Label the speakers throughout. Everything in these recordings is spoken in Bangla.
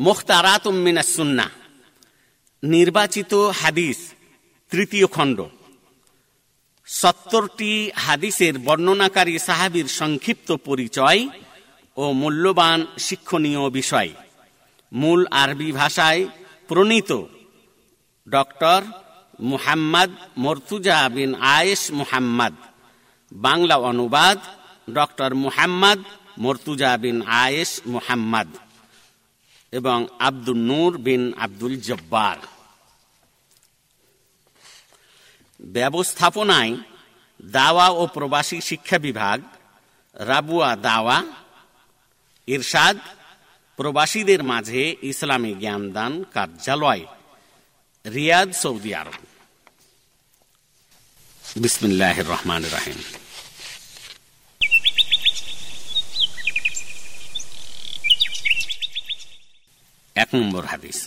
Speaker 1: মোখতারাত মিনাসুন্না নির্বাচিত হাদিস, তৃতীয় খণ্ড। সত্তরটি হাদিসের বর্ণনাকারী সাহাবির সংক্ষিপ্ত পরিচয় ও মূল্যবান শিক্ষণীয় বিষয়। মূল আরবি ভাষায় প্রণীত ডক্টর মুহাম্মদ মর্তুজা বিন আয়েশ মুহাম্মদ। বাংলা অনুবাদ, ডক্টর মুহাম্মদ মর্তুজা বিন আয়েশ মুহাম্মদ। এবং আব্দুল নূর বিন আব্দুল জব্বার। ব্যবস্থাপনায় দাওয়া ও প্রবাসী শিক্ষা বিভাগ, রাবুয়া দাওয়া, ইরশাদ, প্রবাসীদের মাঝে ইসলামী জ্ঞানদান কার্যালয়, রিয়াদ সৌদি আরব। বিসমিল্লাহ রহমান রাহিম। এক নম্বর হাদিস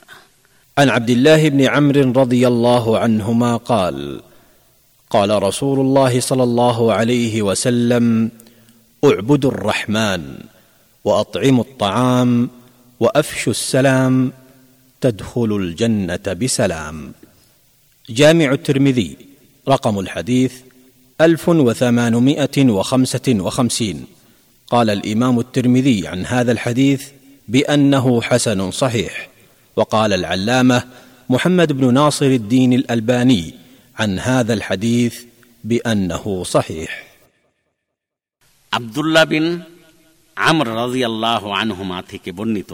Speaker 2: عن عبد الله بن عمرو رضي الله عنهما قال قال رسول الله صلى الله عليه وسلم اعبدوا الرحمن واطعموا الطعام وافشوا السلام تدخلوا الجنه بسلام جامع الترمذي رقم الحديث الف وثمانمائه وخمسه وخمسين قال الامام الترمذي عن هذا الحديث بانه حسن صحيح وقال العلامه محمد بن ناصر الدين الالباني عن هذا الحديث بانه صحيح
Speaker 1: আবদুল্লাহ বিন আমর রাজিয়াল্লাহ আনহুমা থেকে বর্ণিত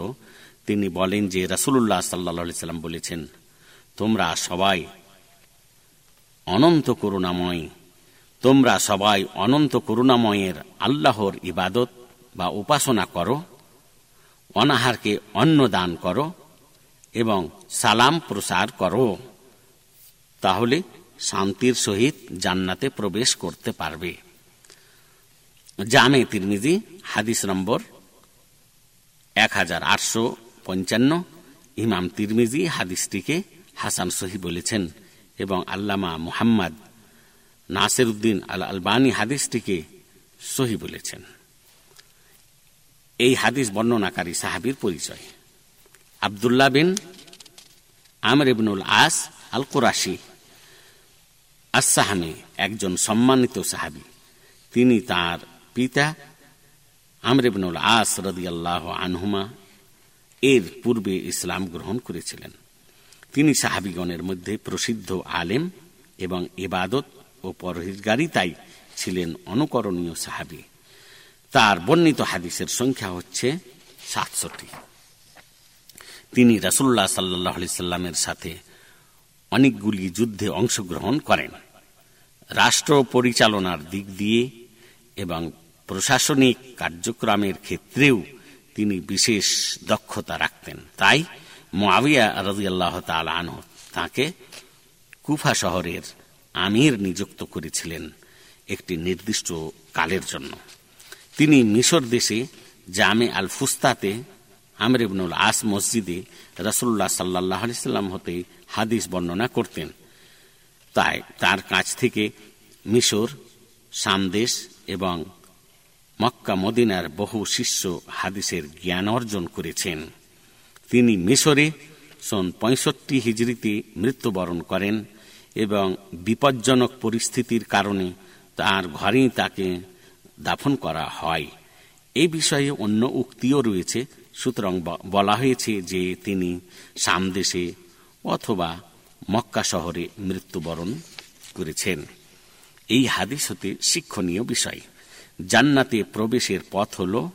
Speaker 1: তিনি বলেন যে রাসুল্লাহ সাল্লা সাল্লাম বলেছেন তোমরা সবাই অনন্ত করুণাময় তোমরা সবাই অনন্ত করুণাময়ের আল্লাহর ইবাদত বা উপাসনা করো অনাহারকে অন্ন দান করো এবং সালাম প্রসার করো। তাহলে শান্তির সহিত জান্নাতে প্রবেশ করতে পারবে। জামে তিরমিজি, হাদিস নম্বর এক হাজার আটশো পঞ্চান্ন, ইমাম তিরমিজি হাদিসটিকে হাসান সহি বলেছেন এবং আল্লামা মুহাম্মদ নাসির উদ্দিন আল আলবানী হাদিসটিকে সহি বলেছেন। এই হাদিস বর্ণনাকারী সাহাবির পরিচয়। আবদুল্লাহ বিন আমর ইবনুল আস আল কুরাশি আসাহামে একজন সম্মানিত সাহাবি। তিনি তার পিতা আমর ইবনুল আস রদিয়াল্লাহ আনহুমা এর পূর্বে ইসলাম গ্রহণ করেছিলেন। তিনি সাহাবিগণের মধ্যে প্রসিদ্ধ আলেম এবং ইবাদত ও পরহিজগারিতাই ছিলেন অনুকরণীয় সাহাবি। তার বর্ণিত হাদিসের সংখ্যা হচ্ছে সাতশোটি তিনি রাসুল্লাহ সাল্লাহ সাল্লামের সাথে অনেকগুলি যুদ্ধে অংশগ্রহণ করেন। রাষ্ট্র পরিচালনার দিক দিয়ে এবং প্রশাসনিক কার্যক্রমের ক্ষেত্রেও তিনি বিশেষ দক্ষতা রাখতেন। তাই মোয়াবিয়া রাজিয়াল্লাহ তালাহ তাঁকে কুফা শহরের আমির নিযুক্ত করেছিলেন একটি নির্দিষ্ট কালের জন্য। তিনি মিশর দেশে জামে আল ফুস্তাতে আমর ইবনুল আস মসজিদে রসুল্লাহ সাল্লাহ সাল্লাম হতে হাদিস বর্ণনা করতেন। তাই তার কাছ থেকে মিশর সামদেশ এবং মক্কা, মদিনার বহু শিষ্য হাদিসের জ্ঞান অর্জন করেছেন। তিনি মিশরে সন পঁয়ষট্টি হিজড়িতে মৃত্যুবরণ করেন এবং বিপজ্জনক পরিস্থিতির কারণে তার ঘরেই তাকে দাফন করা হয়। এ বিষয়ে অন্য উক্তিও রয়েছে। সুতরাং বলা হয়েছে যে তিনি সামদেশে অথবা মক্কা শহরে মৃত্যুবরণ করেছেন। এই হাদিস হতে শিক্ষণীয় বিষয়। জান্নাতে প্রবেশের পথ হল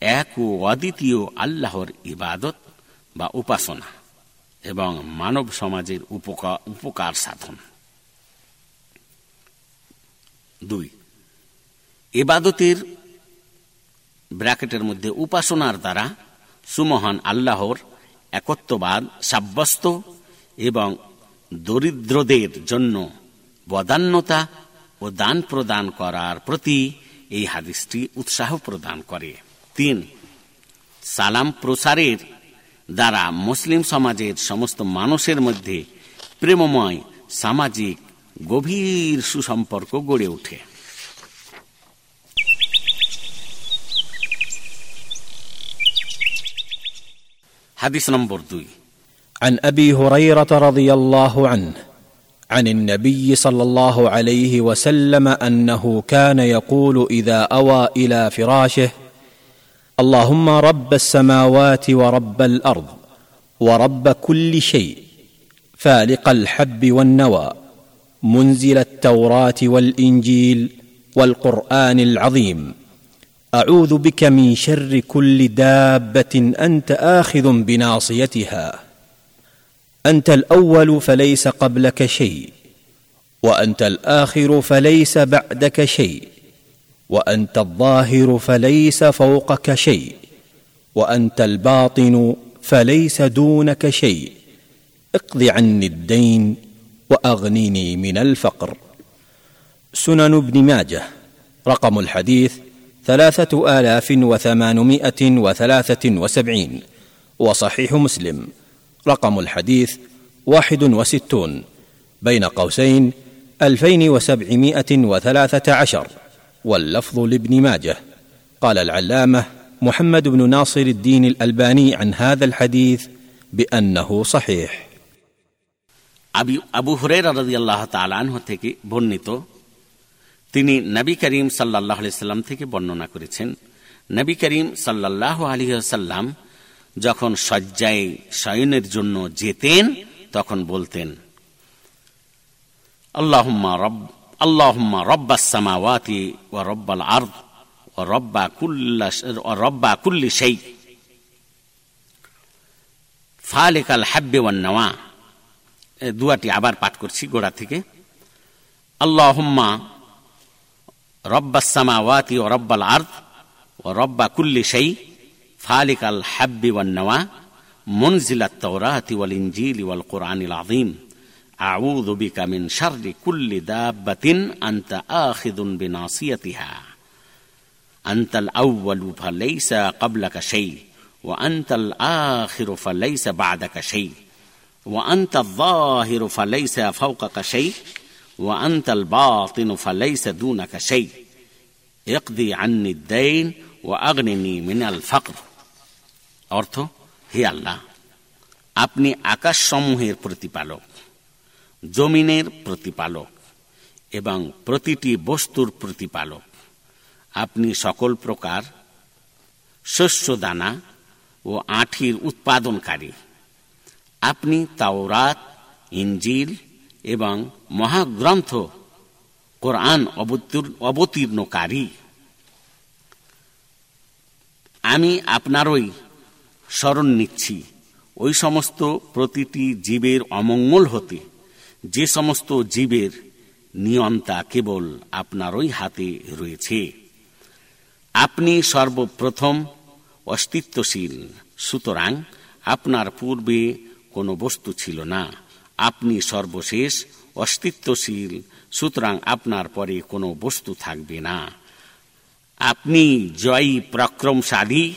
Speaker 1: এক ও অদ্বিতীয় আল্লাহর ইবাদত বা উপাসনা এবং মানব সমাজের উপকার সাধন। দুই এবাদতের ব্র্যাকেটের মধ্যে উপাসনার দ্বারা সুমহান আল্লাহর একত্ববাদ সাব্যস্ত এবং দরিদ্রদের জন্য বদান্যতা ও দান প্রদান করার প্রতি এই হাদিসটি উৎসাহ প্রদান করে। তিন, সালাম প্রসারের দ্বারা মুসলিম সমাজের সমস্ত মানুষের মধ্যে প্রেমময় সামাজিক গভীর সুসম্পর্ক গড়ে ওঠে। حديث نمبر دوي.
Speaker 2: عن أبي هريرة رضي الله عنه عن النبي صلى الله عليه وسلم أنه كان يقول إذا أوى إلى فراشه اللهم رب السماوات ورب الأرض ورب كل شيء فالق الحب والنوى منزل التوراة والإنجيل والقرآن العظيم. أعوذ بك من شر كل دابة أنت آخذ بناصيتها. أنت الأول فليس قبلك شيء وأنت الآخر فليس بعدك شيء وأنت الظاهر فليس فوقك شيء وأنت الباطن فليس دونك شيء. اقض عني الدين وأغنني من الفقر. سنن ابن ماجه رقم الحديث ثلاثه الاف وثمانمائه وثلاثه وسبعين وصحيح مسلم رقم الحديث واحد وستون بين قوسين الفين وسبعمائه وثلاثه عشر واللفظ لابن ماجه قال العلامه محمد بن ناصر الدين الالباني عن هذا الحديث بانه صحيح
Speaker 1: আবু হুরেরা রাজি আল্লাহ তালাহ থেকে বর্ণিত তিনি নবী করিম সাল্লাহ সাল্লাম থেকে বর্ণনা করেছেন, নবী করিম সাল্লাহ আলী সাল্লাম যখন শয্যায় শয়নের জন্য যেতেন, তখন বলতেন, আল্লাহুম্মা রব, আল্লাহুম্মা রব্বাস সামাওয়াতি ওয়া রব্বাল আরদ ওয়া রব্বা কুল্লা ওয়া রব্বা কুল্লি শাই। ফালিকাল হাব্বি ওয়ান নাওয়া। দুয়াটি আবার পাঠ করছি গোড়া থেকে। আল্লাহম্মা رب السماوات ورب العرض ورب كل شيء خالق الحب والنوى منزل التوراة والإنجيل والقرآن العظيم. أعوذ بك من شر كل دابة أنت آخذ بناصيتها. أنت الأول فليس قبلك شيء وأنت الآخر فليس بعدك شيء وأنت الظاهر فليس فوقك شيء. وأنت الباطن فليس دونك شيء اقضي عني الدين وأغنني من الفقر অর্থ হে আল্লাহ আপনি আকাশসমূহের প্রতিপালক জমিনের প্রতিপালক এবং প্রতিটি বস্তুর প্রতিপালক আপনি সকল প্রকার শস্য দানা ও আঠির উৎপাদনকারী আপনি তাওরাত ইঞ্জিল এবং মহাগ্রন্থ কোরআন অবতীর্ণকারী। আমি আপনারই স্মরণ নিচ্ছি, ওই সমস্ত প্রতিটি জীবের অমঙ্গল হতে, যে সমস্ত জীবের নিয়ন্তা কেবল আপনারই হাতে রয়েছে। আপনি সর্বপ্রথম অস্তিত্বশীল, সুতরাং আপনার পূর্বে কোনো বস্তু ছিল না। আপনি সর্বশেষ অস্তিত্বশীল, সুতরাং আপনার পরে কোনো বস্তু থাকবে না। আপনি জয়ী, প্রক্রমশালী,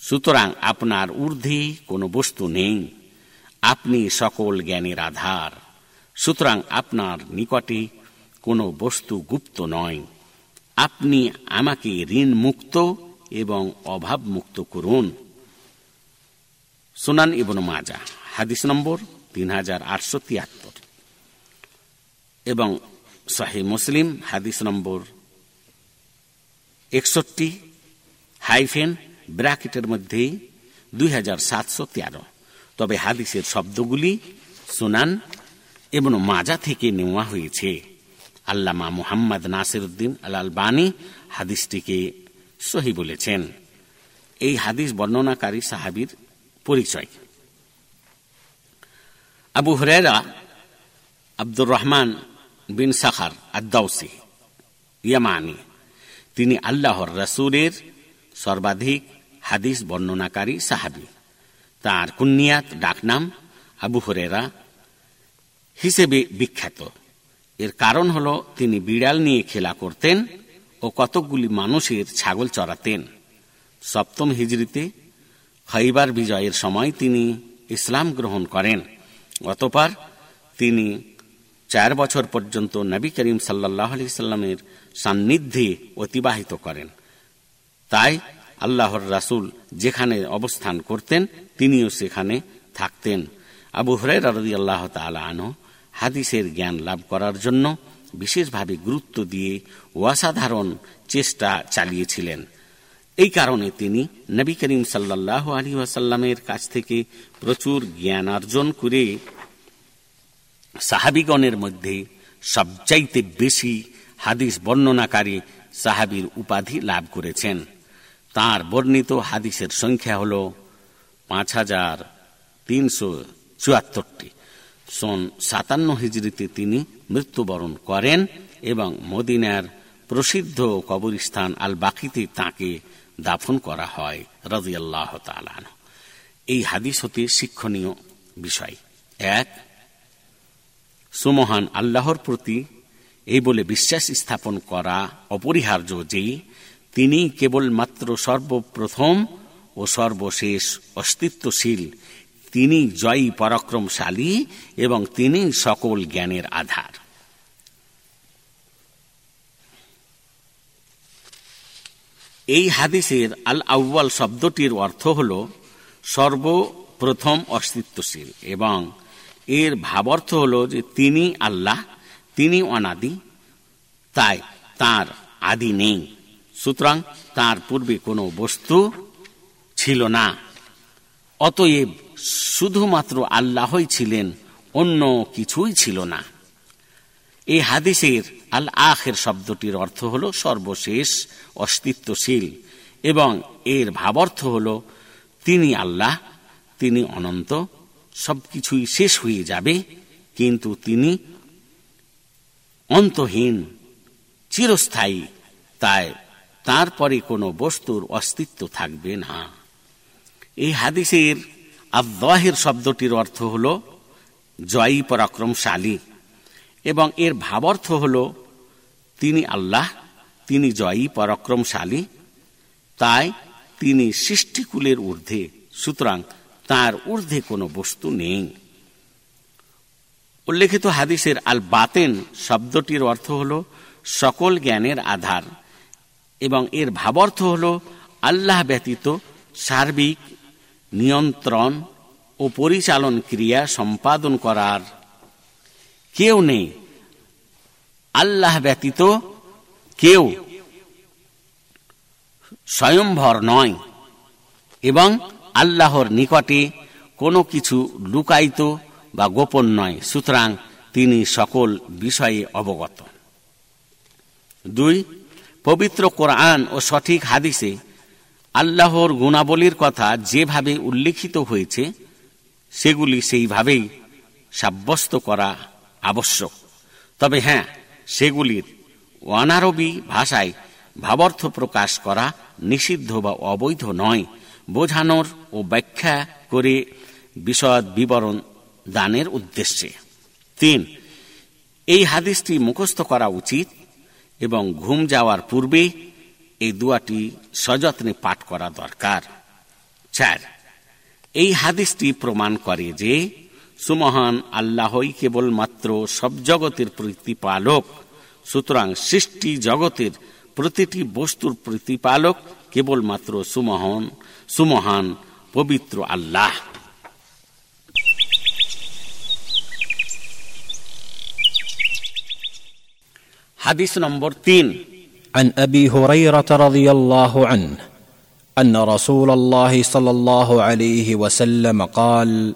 Speaker 1: সুতরাং আপনার ঊর্ধ্বে কোনো বস্তু নেই। আপনি সকল জ্ঞানের আধার, সুতরাং আপনার নিকটে কোনো বস্তু গুপ্ত নয়। আপনি আমাকে ঋণ মুক্ত এবং অভাব মুক্ত করুন। সুনান ইবন মাজা হাদিস নম্বর তিন হাজার আটশো তিয়াত্তর। এবং শাহি মুসলিম হাদিস নম্বর একষট্টি হাইফেন ব্র্যাকেটের মধ্যে দুই হাজার সাতশো তেরো। তবে হাদিসের শব্দগুলি সুনান এবং মাজা থেকে নেওয়া হয়েছে। আল্লামা মুহাম্মদ নাসির উদ্দিন আল বানী হাদিসটিকে সহি বলেছেন। এই হাদিস বর্ণনাকারী সাহাবির পরিচয়। আবু হরেরা আব্দুর রহমান বিন সাখার আদাউসি ইয়ামানি তিনি আল্লাহর রসুলের সর্বাধিক হাদিস বর্ণনাকারী সাহাবি তার কুন্নিয়াত ডাকনাম আবু হরেরা হিসেবে বিখ্যাত এর কারণ হল তিনি বিড়াল নিয়ে খেলা করতেন ও কতকগুলি মানুষের ছাগল চড়াতেন সপ্তম হিজড়িতে খৈবার বিজয়ের সময় তিনি ইসলাম গ্রহণ করেন অতপর তিনি চার বছর পর্যন্ত নবী করিম সাল্লাহ আলি সাল্লামের সান্নিধ্যে অতিবাহিত করেন। তাই আল্লাহর রাসুল যেখানে অবস্থান করতেন, তিনিও সেখানে থাকতেন। আবু হরাই রাজি আল্লাহ তালা আনো হাদিসের জ্ঞান লাভ করার জন্য বিশেষভাবে গুরুত্ব দিয়ে অসাধারণ চেষ্টা চালিয়েছিলেন। এই কারণে তিনি নবী করিম সাল্লাহ আলী ওয়াসাল্লামের কাছ থেকে প্রচুর জ্ঞান অর্জন করে সাহাবিগণের মধ্যে সবচাইতে বেশি হাদিস বর্ণনাকারী সাহাবির উপাধি লাভ করেছেন। তার বর্ণিত হাদিসের সংখ্যা হল পাঁচ হাজার তিনশো চুয়াত্তরটি। সন সাতান্ন হিজড়িতে তিনি মৃত্যুবরণ করেন এবং মদিনার প্রসিদ্ধ কবরস্থান আল বাকিতে তাঁকে দাফন করা হয় তালান এই হাদিস হতে শিক্ষণীয় বিষয়। এক সুমহান আল্লাহর প্রতি এই বলে বিশ্বাস স্থাপন করা অপরিহার্য যে তিনি কেবলমাত্র সর্বপ্রথম ও সর্বশেষ অস্তিত্বশীল। তিনি জয়ী, পরাক্রমশালী এবং তিনি সকল জ্ঞানের আধার। এই হাদিসের আল আউ্বাল শব্দটির অর্থ হল সর্বপ্রথম অস্তিত্বশীল এবং এর ভাবার্থ হল যে তিনি আল্লাহ, তিনি অনাদি, তাই তার আদি নেই। সুতরাং তার পূর্বে কোনো বস্তু ছিল না। অতএব শুধুমাত্র আল্লাহই ছিলেন, অন্য কিছুই ছিল না। এই হাদিসের আল আখের শব্দটির অর্থ হল সর্বশেষ অস্তিত্বশীল এবং এর ভাবার্থ হল তিনি আল্লাহ, তিনি অনন্ত সবকিছুই শেষ হয়ে যাবে, কিন্তু তিনি অন্তহীন, চিরস্থায়ী, তাই তারপরে কোনো বস্তুর অস্তিত্ব থাকবে না। এই হাদিসের আব্বাহের শব্দটির অর্থ হল জয়ী পরাক্রমশালী, এবং এর ভাবার্থ হল তিনি আল্লাহ, তিনি জয়ী পরাক্রমশালী, তাই তিনি সৃষ্টিকুলের ঊর্ধ্বে। সুতরাং তার ঊর্ধ্বে কোনো বস্তু নেই। উল্লেখিত হাদিসের আল বাতেন শব্দটির অর্থ হল সকল জ্ঞানের আধার এবং এর ভাবার্থ হল আল্লাহ ব্যতীত সার্বিক নিয়ন্ত্রণ ও পরিচালন ক্রিয়া সম্পাদন করার কেউ নেই। আল্লাহ ব্যতীত কেউ স্বয়ংভর নয় এবং আল্লাহর নিকটে কোনো কিছু লুকায়িত বা গোপন নয়, সুতরাং তিনি সকল বিষয়ে অবগত। দুই, পবিত্র কোরআন ও সঠিক হাদিসে আল্লাহর গুণাবলীর কথা যেভাবে উল্লেখিত হয়েছে, সেগুলি সেইভাবেই সাব্যস্ত করা আবশ্যক। তবে হ্যাঁ সেগুলির অনারবী ভাষায় ভাবার্থ প্রকাশ করা নিষিদ্ধ বা অবৈধ নয় বোঝানোর ও ব্যাখ্যা করে বিশদ বিবরণ দানের উদ্দেশ্যে। তিন, এই হাদিসটি মুখস্থ করা উচিত এবং ঘুম যাওয়ার পূর্বে এই দুয়াটি সযত্নে পাঠ করা দরকার। চার, এই হাদিসটি প্রমাণ করে যে সুমহান আল্লাহই কেবলমাত্র সব জগতের প্রতিপালক, সুতরাং সৃষ্টি জগতের প্রতিটি বস্তুর প্রতিপালক কেবলমাত্র সুমহান সুমহান পবিত্র আল্লাহ হাদিস নম্বর তিন
Speaker 2: عن ابي هريره رضي الله عنه ان رسول الله صلى الله عليه وسلم قال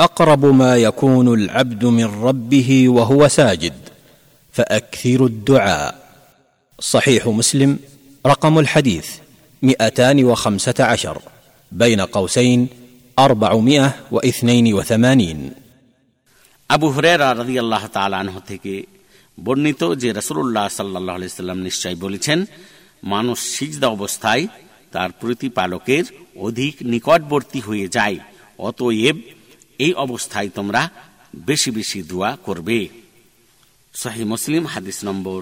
Speaker 2: اقرب ما يكون العبد من ربه وهو ساجد فاكثروا الدعاء صحيح مسلم رقم الحديث مئتان وخمسه عشر بين قوسين اربعمائه واثنين وثمانين
Speaker 1: আবু হুরেরা রাজি আল্লাহ তালাহ থেকে বর্ণিত যে রসুল্লাহ সাল্লাহ সাল্লাম নিশ্চয় বলেছেন মানুষ সিজদা অবস্থায় তার প্রতিপালকের অধিক নিকটবর্তী হয়ে যায় অতএব এই অবস্থায় তোমরা বেশি বেশি দোয়া করবে শাহী মুসলিম হাদিস নম্বর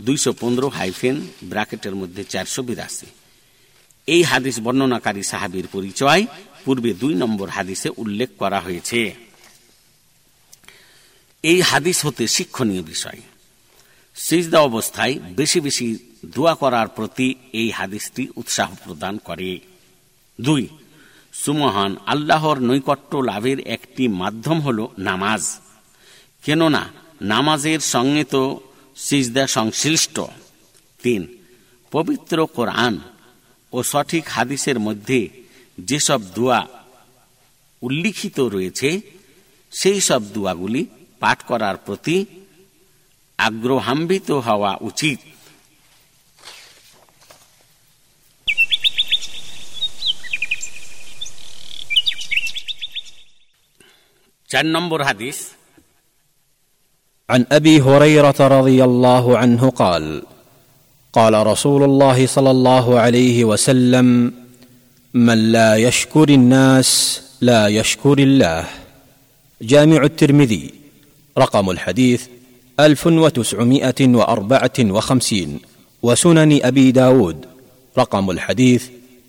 Speaker 1: দুইশো পনেরো হাইফেন ব্র্যাকেটের মধ্যে চারশো বিরাশি। এই হাদিস বর্ণনাকারী সাহাবির পরিচয় পূর্বে দুই নম্বর হাদিসে উল্লেখ করা হয়েছে। এই হাদিস হতে শিক্ষণীয় বিষয়। সিজদা অবস্থায় বেশি বেশি দোয়া করার প্রতি এই হাদিসটি উৎসাহ প্রদান করে। দুই, সুমহান আল্লাহর নৈকট্য লাভের একটি মাধ্যম হল নামাজ। কেননা নামাজের সঙ্গে তো সিজদা সংশ্লিষ্ট। তিন, পবিত্র কোরআন ও সঠিক হাদিসের মধ্যে যেসব দোয়া উল্লিখিত রয়েছে, সেই সব দোয়াগুলি পাঠ করার প্রতি আগ্রহান্বিত হওয়া উচিত। চার নম্বর হাদিস
Speaker 2: عن أبي هريرة رضي الله عنه قال قال رسول الله صلى الله عليه وسلم من لا يشكر الناس لا يشكر الله جامع الترمذي رقم الحديث ألف وتسعمائة وأربعة وخمسين وسنن أبي داود رقم الحديث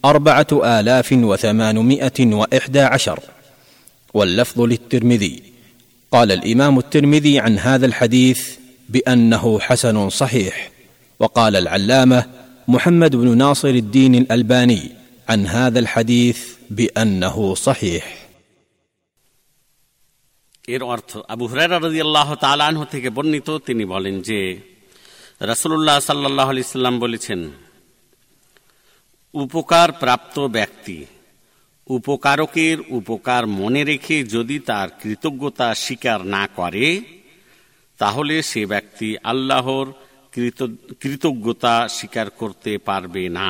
Speaker 2: أربعة آلاف وثمانمائة وإحدى عشر. واللفظ للترمذي قال الامام الترمذي عن هذا الحديث بانه حسن صحيح وقال العلامه محمد بن ناصر الدين الالباني عن هذا الحديث بانه صحيح
Speaker 1: এর অর্থ আবু হুরায়রা রাদিয়াল্লাহু তাআলা আনহু থেকে বর্ণিত তিনি বলেন যে রাসূলুল্লাহ সাল্লাল্লাহু আলাইহি সাল্লাম বলেছেন উপকার প্রাপ্ত ব্যক্তি উপকারকের উপকার মনে রেখে যদি তার কৃতজ্ঞতা স্বীকার না করে, তাহলে সে ব্যক্তি আল্লাহর কৃতজ্ঞতা স্বীকার করতে পারবে না।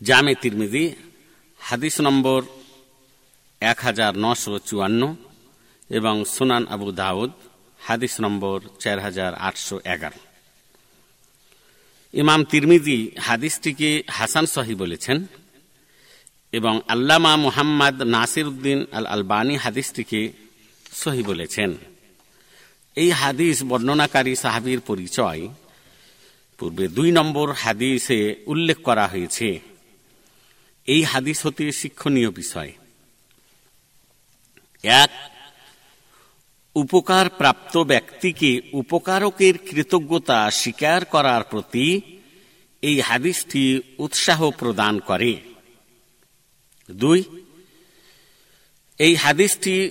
Speaker 1: জামে তিরমিজি, হাদিস নম্বর এক হাজার নশো চুয়ান্ন এবং সুনান আবু দাউদ, হাদিস নম্বর চার হাজার আটশো এগারো। ইমাম তিরমিজি হাদিসটিকে হাসান সহি বলেছেন এবং আল্লামা মুহাম্মদ নাসির উদ্দিন আল আলবানী হাদিসটিকে সহি বলেছেন। এই হাদিস বর্ণনাকারী সাহাবির পরিচয় পূর্বে দুই নম্বর হাদিসে উল্লেখ করা হয়েছে। এই হাদিস হতে শিক্ষণীয় বিষয়। এক উপকার প্রাপ্ত ব্যক্তিকে উপকারকের কৃতজ্ঞতা স্বীকার করার প্রতি এই হাদিসটি উৎসাহ প্রদান করে। দুই, এই হাদিসটি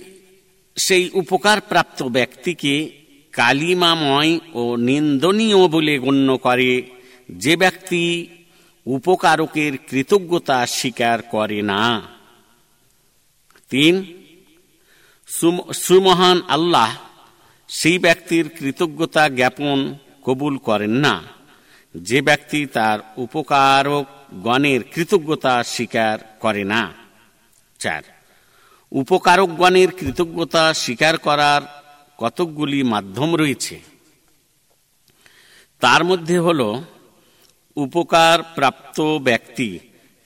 Speaker 1: সেই উপকার প্রাপ্ত ব্যক্তিকে কালিমাময় ও নিন্দনীয় বলে গণ্য করে যে ব্যক্তি উপকারকের কৃতজ্ঞতা স্বীকার করে না। তিন সুমহান আল্লাহ সেই ব্যক্তির কৃতজ্ঞতা জ্ঞাপন কবুল করেন না। যে ব্যক্তি তার উপকারক গণের কৃতজ্ঞতা স্বীকার করে না। চার উপকারকগণের কৃতজ্ঞতা স্বীকার করার কতকগুলি মাধ্যম রয়েছে। তার মধ্যে হল উপকার প্রাপ্ত ব্যক্তি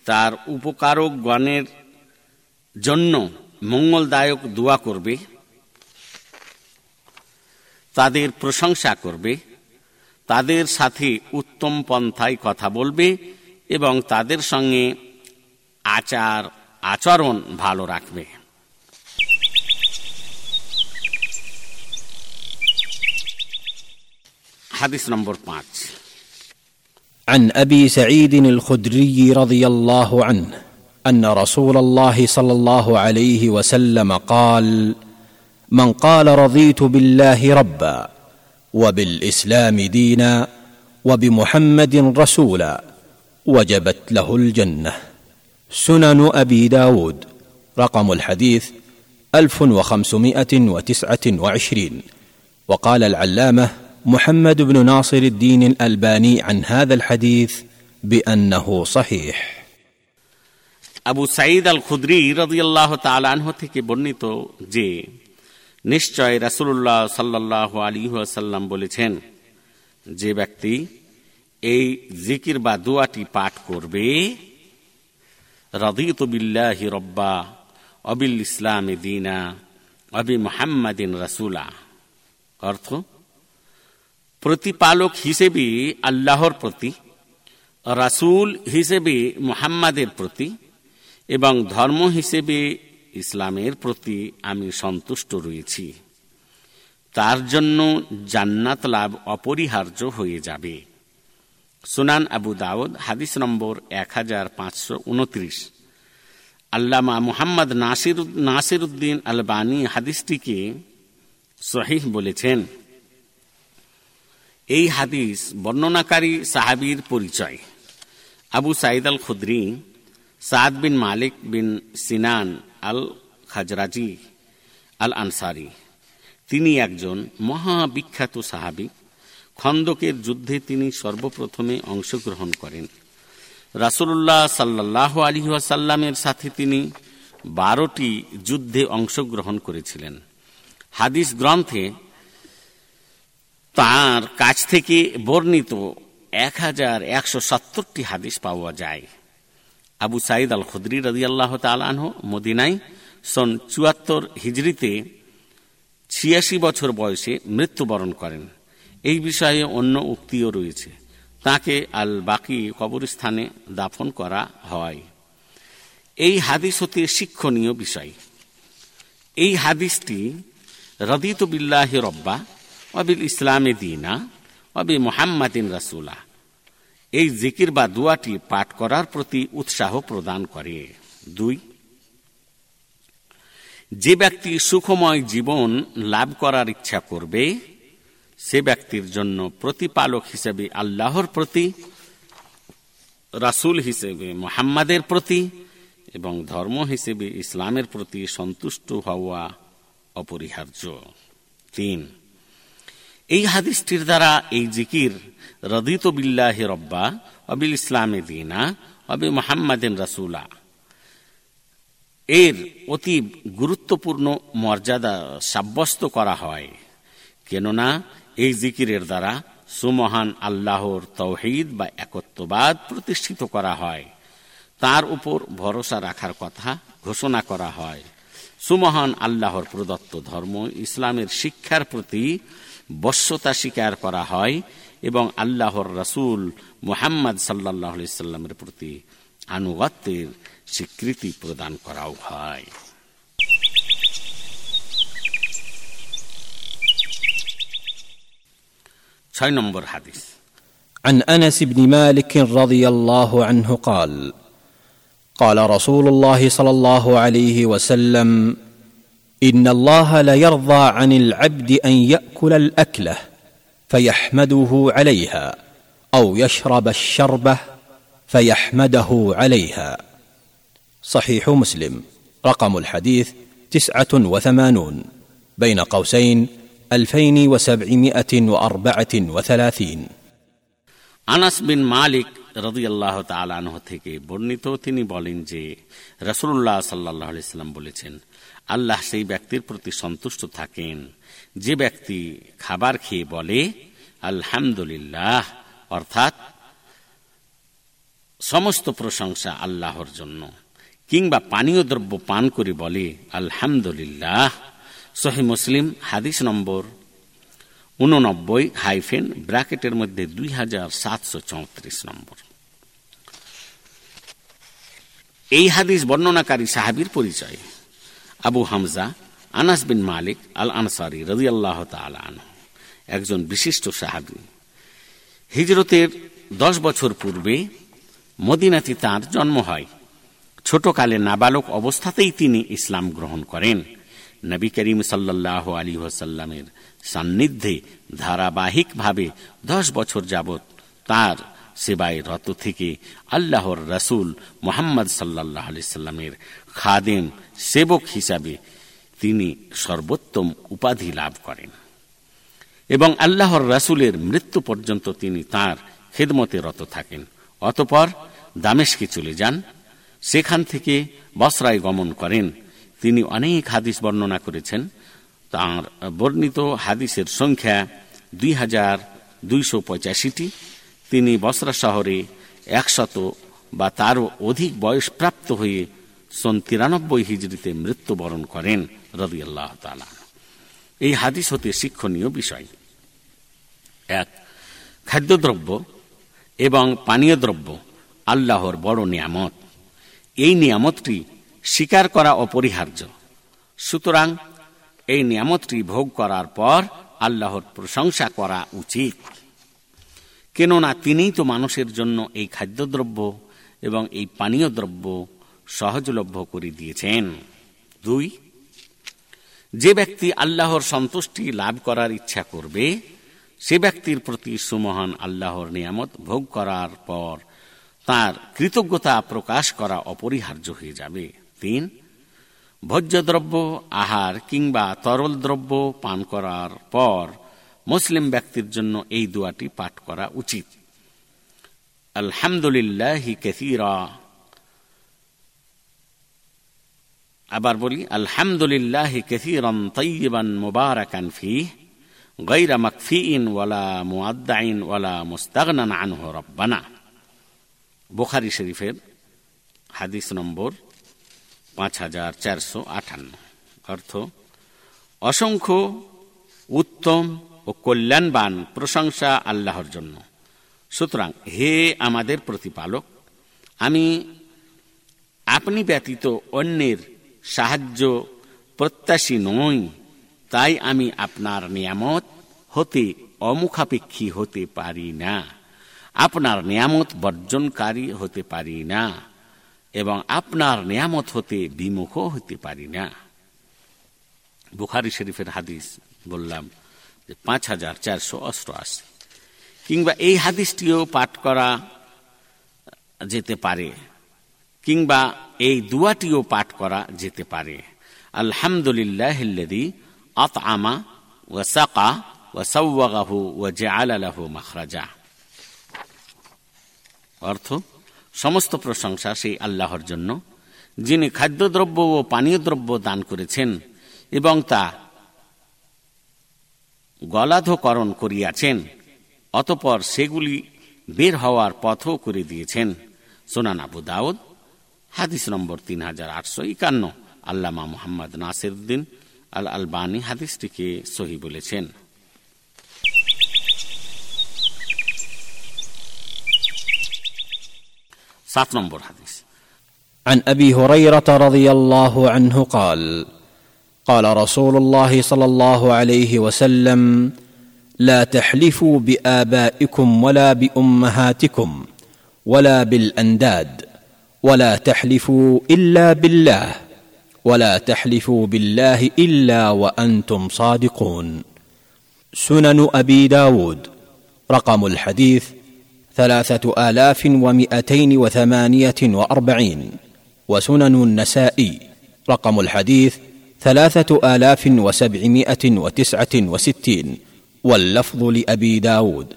Speaker 1: তার উপকারকগণের জন্য মঙ্গলদায়ক দোয়া করবে, তাদের প্রশংসা করবে, তাদের সাথে উত্তম পন্থায় কথা বলবে এবং তাদের সঙ্গে আচার আচরণ ভালো রাখবে হাদিস নম্বর পাঁচ
Speaker 2: عن ابي سعيد الخدري رضي الله عنه ان رسول الله صلى الله عليه وسلم قال من قال رضيت بالله ربا وبالاسلام دينا وبمحمد رسولا وجبت له الجنه سنن ابي داود رقم الحديث الف وخمسمائه وتسعه وعشرين وقال العلامه محمد بن ناصر الدين الالباني عن هذا الحديث بانه صحيح
Speaker 1: আবু সাইদ আল খুদ্রি রদিয়াল্লাহ তালানহ থেকে বর্ণিত যে নিশ্চয় রাসুল্লাহ সাল্লাহ আলী সাল্লাম বলেছেন যে ব্যক্তি এই জিকির বা দোয়াটি পাঠ করবে, রদিত বিল্লাহি রব্বা, অবিল ইসলাম দিনা, অবি মোহাম্মদিন রাসুলা। অর্থ, প্রতিপালক হিসেবে আল্লাহর প্রতি, রাসুল হিসেবে মোহাম্মদের প্রতি এবং ধর্ম হিসেবে ইসলামের প্রতি আমি সন্তুষ্ট রয়েছি। তার জন্য জান্নাত লাভ অপরিহার্য হয়ে যাবে। সুনান আবু দাউদ, হাদিস নম্বর এক হাজার পাঁচশো উনত্রিশ। আল্লামা মুহাম্মদ নাসির নাসির উদ্দিন আলবানী হাদিসটিকে সহিহ বলেছেন। এই হাদিস বর্ণনাকারী সাহাবির পরিচয়। আবু সাইদ আল খুদ্রি সাদ বিন মালিক বিন সিনান আল খাজরাজি আল আনসারি তিনি একজন মহাবিখ্যাত সাহাবি। খন্দকের যুদ্ধে তিনি সর্বপ্রথমে অংশগ্রহণ করেন। রাসুল্লাহ সাল্লাহ আলী ওয়াসাল্লামের সাথে তিনি বারোটি যুদ্ধে অংশগ্রহণ করেছিলেন। হাদিস গ্রন্থে তার কাছ থেকে বর্ণিত এক হাজার একশো সত্তরটি হাদিস পাওয়া যায়। আবু সাইদ আল খুদ্রি রাজি আল্লাহ তালাহ মদিনায় সন চুয়াত্তর হিজড়িতে ছিয়াশি বছর বয়সে মৃত্যুবরণ করেন। এই বিষয়ে অন্য উক্তিও রয়েছে। তাকে আল বাকি কবরস্থানে দাফন করা হয়। এই হাদিস হতে শিক্ষণীয় বিষয়। এই হাদিসটি, রদিত বিল্লাহ রব্বা অবিল ইসলামে দিনা অবি মোহাম্মদিন রাসুলা। এই জিকির বা দুয়াটি পাঠ করার প্রতি উৎসাহ প্রদান করে। দুই, যে ব্যক্তি সুখময় জীবন লাভ করার ইচ্ছা করবে সে ব্যক্তির জন্য প্রতিপালক হিসেবে আল্লাহর প্রতি, রাসুল হিসেবে মোহাম্মদের প্রতি এবং ধর্ম হিসেবে ইসলামের প্রতি সন্তুষ্ট হওয়া অপরিহার্য। তিন, এই হাদিসটির দ্বারা এই জিকির, রদিত বিল্লাহ রব্বা, অবিল ইসলামে দিনা, অবি মোহাম্মদিন রাসুলা, এর অতি গুরুত্বপূর্ণ মর্যাদা সাব্যস্ত করা হয়। কেননা এই জিকিরের দ্বারা সুমহান আল্লাহর তৌহিদ বা একত্ববাদ প্রতিষ্ঠিত করা হয়। তার উপর ভরসা রাখার কথা ঘোষণা করা হয়। সুমহান আল্লাহর প্রদত্ত ধর্ম ইসলামের শিক্ষার প্রতি বশ্যতা স্বীকার করা হয় এবং আল্লাহর রসুল মুহাম্মদ সাল্লাহ সাল্লামের প্রতি আনুগত্যের স্বীকৃতি প্রদান করাও হয়। ছয় নম্বর হাদিস
Speaker 2: عن انس بن مالك رضي الله عنه قال قال رسول الله صلى الله عليه وسلم ان الله ليرضى عن العبد ان ياكل الاكله فيحمده عليها او يشرب الشربه فيحمده عليها صحيح مسلم رقم الحديث تسعه وثمانون بين قوسين الفين وسبعمائه واربعه وثلاثين
Speaker 1: আনাস বিন মালিক রদিয়াল্লাহ তালানহ থেকে বর্ণিত তিনি বলেন যে রসুল্লাহ সাল্লাহ সাল্লাম বলেছেন আল্লাহ সেই ব্যক্তির প্রতি সন্তুষ্ট থাকেন যে ব্যক্তি খাবার খেয়ে বলে আলহামদুলিল্লাহ অর্থাৎ সমস্ত প্রশংসা আল্লাহর জন্য কিংবা পানীয় দ্রব্য পান করে বলে আলহামদুলিল্লাহ সহি মুসলিম, হাদিস নম্বর উননব্বই হাইফেন ব্র্যাকেটের মধ্যে দুই হাজার সাতশো চৌত্রিশ নম্বর। এই হাদিস বর্ণনাকারী সাহাবির পরিচয়, আবু হামজা, আনাস বিন মালিক আল আনসারি রদি আল্লাহ একজন বিশিষ্ট সাহাবি। হিজরতের দশ বছর পূর্বে মদিনাতে তার জন্ম হয়। ছোটকালে নাবালক অবস্থাতেই তিনি ইসলাম গ্রহণ করেন। নবী করিম সাল্লাহ আলী ওসাল্লামের সান্নিধ্যে ধারাবাহিকভাবে দশ বছর যাবৎ তার সেবায় রত থেকে আল্লাহর রসুল মোহাম্মদ সাল্লাহ আলি সাল্লামের খাদেম সেবক হিসাবে তিনি সর্বোত্তম উপাধি লাভ করেন এবং আল্লাহর রাসুলের মৃত্যু পর্যন্ত তিনি তার খেদমতে রত থাকেন। অতপর দামেশকে চলে যান। সেখান থেকে বসরায় গমন করেন তিনি অনেক হাদিস বর্ণনা করেছেন। তাঁর বর্ণিত হাদিসের সংখ্যা দুই হাজার দুইশো পঁচাশিটি। তিনি বসরা শহরে একশত বা তারও অধিক বয়স প্রাপ্ত হয়ে সন তিরানব্বই হিজড়িতে মৃত্যুবরণ করেন রবি আল্লাহ তালা এই হাদিস হতে শিক্ষণীয় বিষয়। এক, খাদ্যদ্রব্য এবং পানীয় দ্রব্য, আল্লাহর বড় নিয়ামত। এই নিয়ামতটি স্বীকার করা অপরিহার্য। সুতরাং এই নিয়ামতটি ভোগ করার পর আল্লাহর প্রশংসা করা উচিত। কেননা তিনিই তো মানুষের জন্য এই খাদ্যদ্রব্য এবং এই পানীয় দ্রব্য সহজলভ্য করে দিয়েছেন। দুই, যে ব্যক্তি আল্লাহর সন্তুষ্টি লাভ করার ইচ্ছা করবে, সে ব্যক্তির প্রতি সুমহান আল্লাহর নিয়ামত ভোগ করার পর তার কৃতজ্ঞতা প্রকাশ করা অপরিহার্য হয়ে যাবে। তিন, ভোজ্যদ্রব্য আহার কিংবা তরল দ্রব্য পান করার পর মুসলিম ব্যক্তির জন্য এই দোয়াটি পাঠ করা উচিত। আলহামদুলিল্লাহ কেসিরা। আবার বলি, আলহামদুলিল্লাহ কেসিরন তৈবান মুবারাকান ফি গৈর মকফিন ওয়ালা মুআদ্দাইন ওয়ালা মুস্তাগনান আনহু রব্বানা। বুখারি শরীফের হাদিস নম্বর পাঁচ হাজার চারশো আটান্ন অর্থ, অসংখ্য উত্তম ও কল্যাণবান প্রশংসা আল্লাহর জন্য। সুতরাং, হে আমাদের প্রতিপালক, আমি আপনি ব্যতীত অন্যের সাহায্য প্রত্যাশী নই, তাই আমি আপনার নিয়ামত হতে অমুখাপেক্ষী হতে পারি না। আপনার নিয়ামত বর্জনকারী হতে পারি না। এবং আপনার নিয়ামত হতে বিমুখ হতে পারি না। বুখারি শরীফের হাদিস বললাম যে পাঁচ হাজার চারশো অষ্টআশি। কিংবা এই হাদিসটিও পাঠ করা যেতে পারে, কিংবা এই দুয়াটিও পাঠ করা যেতে পারে। আলহামদুলিল্লাহ আত আমা ও জে আলাহু মাখরাজা। অর্থ সমস্ত প্রশংসা সেই আল্লাহর জন্য, যিনি খাদ্যদ্রব্য ও পানীয় দ্রব্য দান করেছেন এবং তা গলাধকরণ করিয়াছেন, অতপর সেগুলি বের হওয়ার পথও করে দিয়েছেন। সোনান আবু দাউদ, হাদিস নম্বর তিন হাজার আটশো একান্ন, আল্লামা মোহাম্মদ নাসিরুদ্দিন আল আলবানী হাদিসটিকে সহি বলেছেন। সাত নম্বর হাদিস
Speaker 2: عن ابي هريره رضي الله عنه قال قال رسول الله صلى الله عليه وسلم لا تحلفوا بابائكم ولا بامهاتكم ولا بالانداد ولا تحلفوا الا بالله ولا تحلفوا بالله الا وانتم صادقون سنن ابي داود رقم الحديث ثلاثة آلاف ومئتين وثمانية وأربعين وسنن النسائي رقم الحديث ثلاثة آلاف وسبعمائة وتسعة وستين واللفظ لأبي داود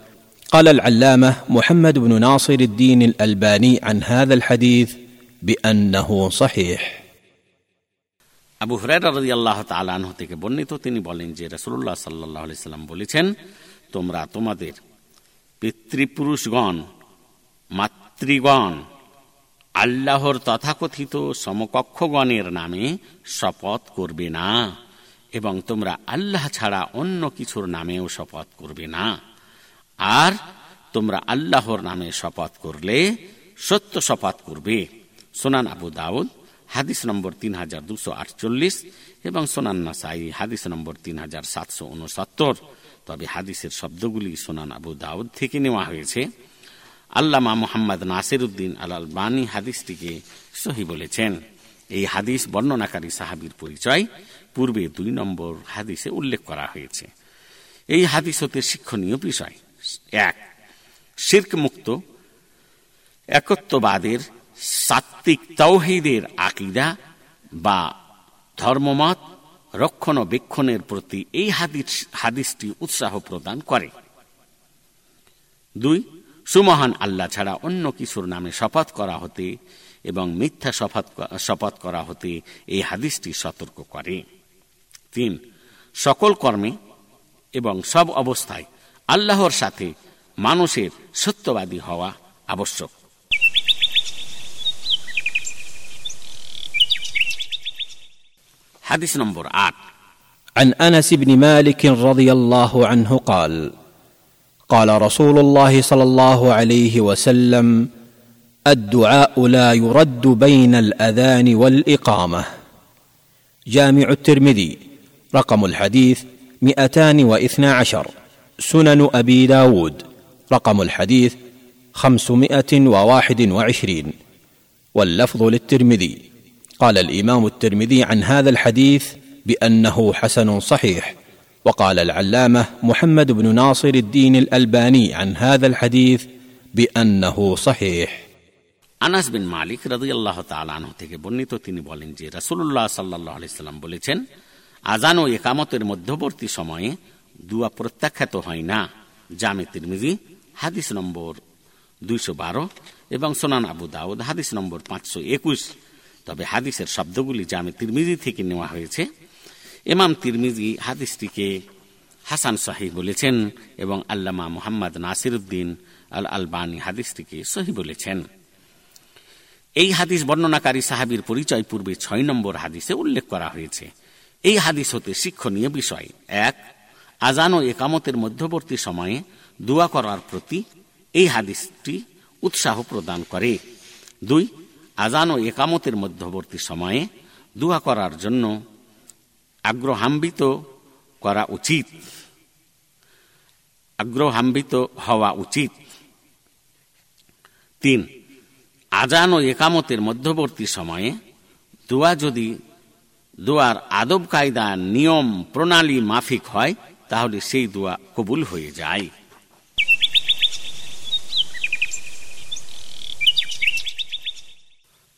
Speaker 2: قال العلامة محمد بن ناصر الدين الألباني عن هذا الحديث بأنه صحيح
Speaker 1: আবু হুরায়রা রাদিয়াল্লাহু তাআলা আনহু থেকে বর্ণিত তিনি বলেন যে রাসূলুল্লাহ সাল্লাল্লাহু আলাইহি সাল্লাম বলেছেন তোমরা তোমাদের পিতৃপুরুষগণ, মাতৃগণ, আল্লাহর তথাকথিত সমকক্ষগণের নামে শপথ করবে না, এবং তোমরা আল্লাহ ছাড়া অন্য কিছুর নামেও শপথ করবে না। আর তোমরা আল্লাহর নামে শপথ করলে সত্য শপথ করবে। সোনান আবু দাউদ, হাদিস নম্বর তিন হাজার দুশো আটচল্লিশ এবং সোনান নাসাই, হাদিস নম্বর তিন হাজার সাতশো উনসত্তর। তবে হাদিসের শব্দগুলি সোনান আবু দাউদ থেকে নেওয়া হয়েছে। আল্লামা মোহাম্মদ নাসির উদ্দিন আল আলবানী হাদিসটিকে সহি বলেছেন। এই হাদিস বর্ণনাকারী সাহাবির পরিচয়। পূর্বে দুই নম্বর হাদিসে উল্লেখ করা হয়েছে। এই হাদিস হতে শিক্ষণীয় বিষয়। এক শির্ক মুক্ত একত্ববাদের সাত্বিক তৌহিদের আকিদা বা ধর্মমত রক্ষণাবেক্ষণের প্রতি এই হাদিস, হাদিসটি উৎসাহ প্রদান করে। দুই, সুমহান আল্লাহ ছাড়া অন্য কিছুর নামে শপথ করা হতে এবং মিথ্যা শপথ শপথ করা হতে এই হাদিসটি সতর্ক করে। তিন, সকল কর্মে এবং সব অবস্থায় আল্লাহর সাথে মানুষের সত্যবাদী হওয়া আবশ্যক। حديث نمبر آت.
Speaker 2: عن أنس بن مالك رضي الله عنه قال قال رسول الله صلى الله عليه وسلم الدعاء لا يرد بين الأذان والإقامة. جامع الترمذي رقم الحديث مئتان واثنى عشر. سنن أبي داود رقم الحديث خمسمائة وواحد وعشرين. واللفظ للترمذي. قال الإمام الترمذي عن هذا الحديث بأنه حسن صحيح وقال العلامة محمد بن ناصر الدين الألباني عن هذا الحديث بأنه صحيح
Speaker 1: আনাস বিন মালিক রাদিয়াল্লাহ তাআলা থেকে বর্ণিত তিনি বলেন যে রাসূলুল্লাহ সাল্লাল্লাহু আলাইহি সাল্লাম বলেছেন আজান ও একামতের মধ্যবর্তী সময়ে দুয়া প্রত্যাখ্যাত হয় না জামে তিরমিজি হাদিস নম্বর দুইশো বারো এবং সোনান আবু দাউদ হাদিস নম্বর পাঁচশো একুশ তবে হাদিসের শব্দগুলি জামে তিরমিজি থেকে নেওয়া হয়েছে এমাম তিরমিজি হাদিসটিকে হাসান শাহি বলেছেন এবং আল্লামা মোহাম্মদ নাসির উদ্দিন আল আলবানী হাদিসটিকে সহি বলেছেন। এই হাদিস বর্ণনাকারী সাহাবির পরিচয় পূর্বে ছয় নম্বর হাদিসে উল্লেখ করা হয়েছে। এই হাদিস হতে শিক্ষণীয় বিষয় এক, আজান ও একামতের মধ্যবর্তী সময়ে দোয়া করার প্রতি এই হাদিসটি উৎসাহ প্রদান করে। দুই আজান ও একামতের মধ্যবর্তী সময়ে দোয়া করার জন্য আগ্রহাম্বিত করা উচিত। আগ্রহাম্বিত হওয়া উচিত। তিন, আজান ও একামতের মধ্যবর্তী সময়ে দোয়া যদি দোয়ার আদব কায়দা নিয়ম, প্রণালী মাফিক হয়, তাহলে সেই দোয়া কবুল হয়ে যায়।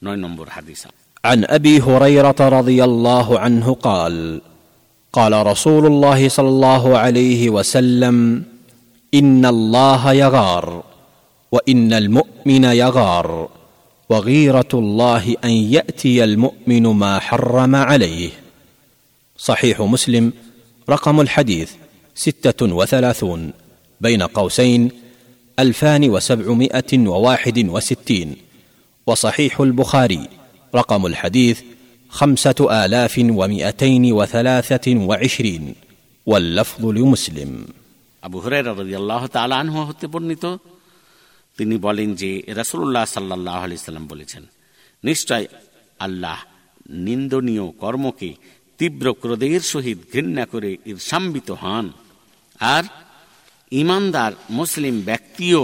Speaker 1: নয় নম্বর হাদিসা
Speaker 2: عن ابي هريره رضي الله عنه قال قال رسول الله صلى الله عليه وسلم ان الله يغار وان المؤمن يغار وغيره الله ان ياتي المؤمن ما حرم عليه صحيح مسلم رقم الحديث سته وثلاثون بين قوسين الفان وسبعمائه وواحد وستين وصحيح البخاري رقم الحديث خمسه الاف ومائتين وثلاثه وعشرين واللفظ لمسلم
Speaker 1: আবু হুরায়রা রাদিয়াল্লাহু তাআলা আনহু হতে বর্ণিত তিনি বলেন যে রাসূলুল্লাহ সাল্লাল্লাহু আলাইহি সাল্লাম বলেছেন নিশ্চয় আল্লাহ নিন্দনীয় কর্মকে তীব্র ক্রোধের সহিত ঘৃণা করে ঈর্ষাম্বিত হন আর ইমানদার মুসলিম ব্যক্তিও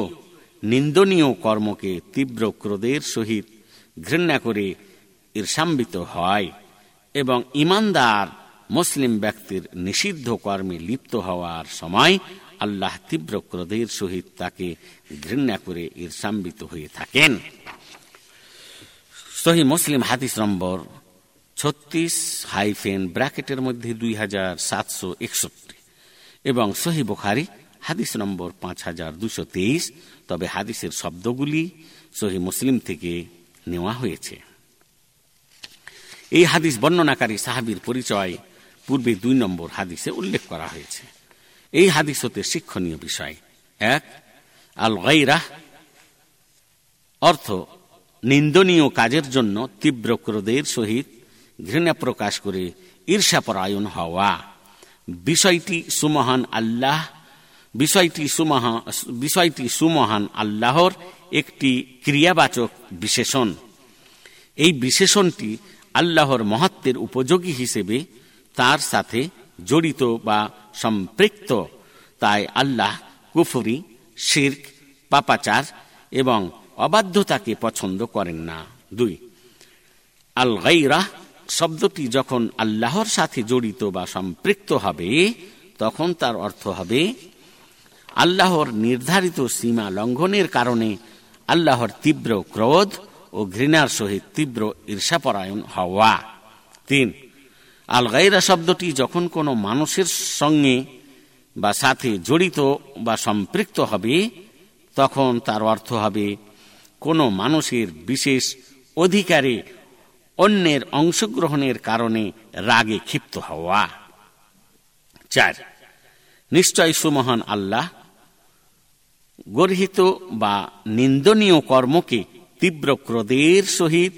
Speaker 1: নিন্দনীয় কর্মকে তীব্র ক্রোধের সহিত ঘৃণা করে ঈর্ষাম্বিত হয় এবং ইমানদার মুসলিম ব্যক্তির নিষিদ্ধ কর্মে লিপ্ত হওয়ার সময় আল্লাহ তীব্র ক্রোধের সহিত তাকে ঘৃণা করে ঈর্ষাম্বিত হয়ে থাকেন। সহি মুসলিম হাদিস নম্বর ছত্রিশ হাইফেন ব্র্যাকেটের মধ্যে দুই হাজার সাতশো একষট্টি এবং সহি বুখারি হাদিস নম্বর পাঁচ হাজার দুশো তেইশ তবে হাদিসের শব্দগুলি সহি মুসলিম থেকে নেওয়া হয়েছে। এই হাদিস বর্ণনাকারী সাহাবির পরিচয় পূর্বে দুই নম্বর হাদিসে উল্লেখ করা হয়েছে। এই হাদিস হতে শিক্ষণীয় বিষয়। এক আল গাইরাহ অর্থ নিন্দনীয় কাজের জন্য তীব্র ক্রোধের সহিত ঘৃণা প্রকাশ করে ঈর্ষাপরায়ণ হওয়া। বিষয়টি সুমহান আল্লাহ বিষয়টি সুমহা বিষয়টি সুমহান আল্লাহর একটি ক্রিয়াবাচক বিশেষণ। এই বিশেষণটি আল্লাহর মহত্বের উপযোগী হিসেবে তার সাথে জড়িত বা সম্পৃক্ত। তাই আল্লাহ কুফরি, শির্ক, পাপাচার এবং অবাধ্যতাকে পছন্দ করেন না। দুই আল গাইরা শব্দটি যখন আল্লাহর সাথে জড়িত বা সম্পৃক্ত হবে, তখন তার অর্থ হবে আল্লাহর নির্ধারিত সীমা লঙ্ঘনের কারণে আল্লাহর তীব্র ক্রোধ ও ঘৃণার সহিত তীব্র ঈর্ষাপরায়ণ হওয়া। তিন আল গাইরা শব্দটি যখন কোনো মানুষের সঙ্গে বা সাথে জড়িত বা সম্পৃক্ত হবে, তখন তার অর্থ হবে কোনো মানুষের বিশেষ অধিকারে অন্যের অংশগ্রহণের কারণে রাগে ক্ষিপ্ত হওয়া। চার, নিশ্চয় সুমহান আল্লাহ গর্হিত বা নিন্দনীয় কর্মকে তীব্র ক্রোধের সহিত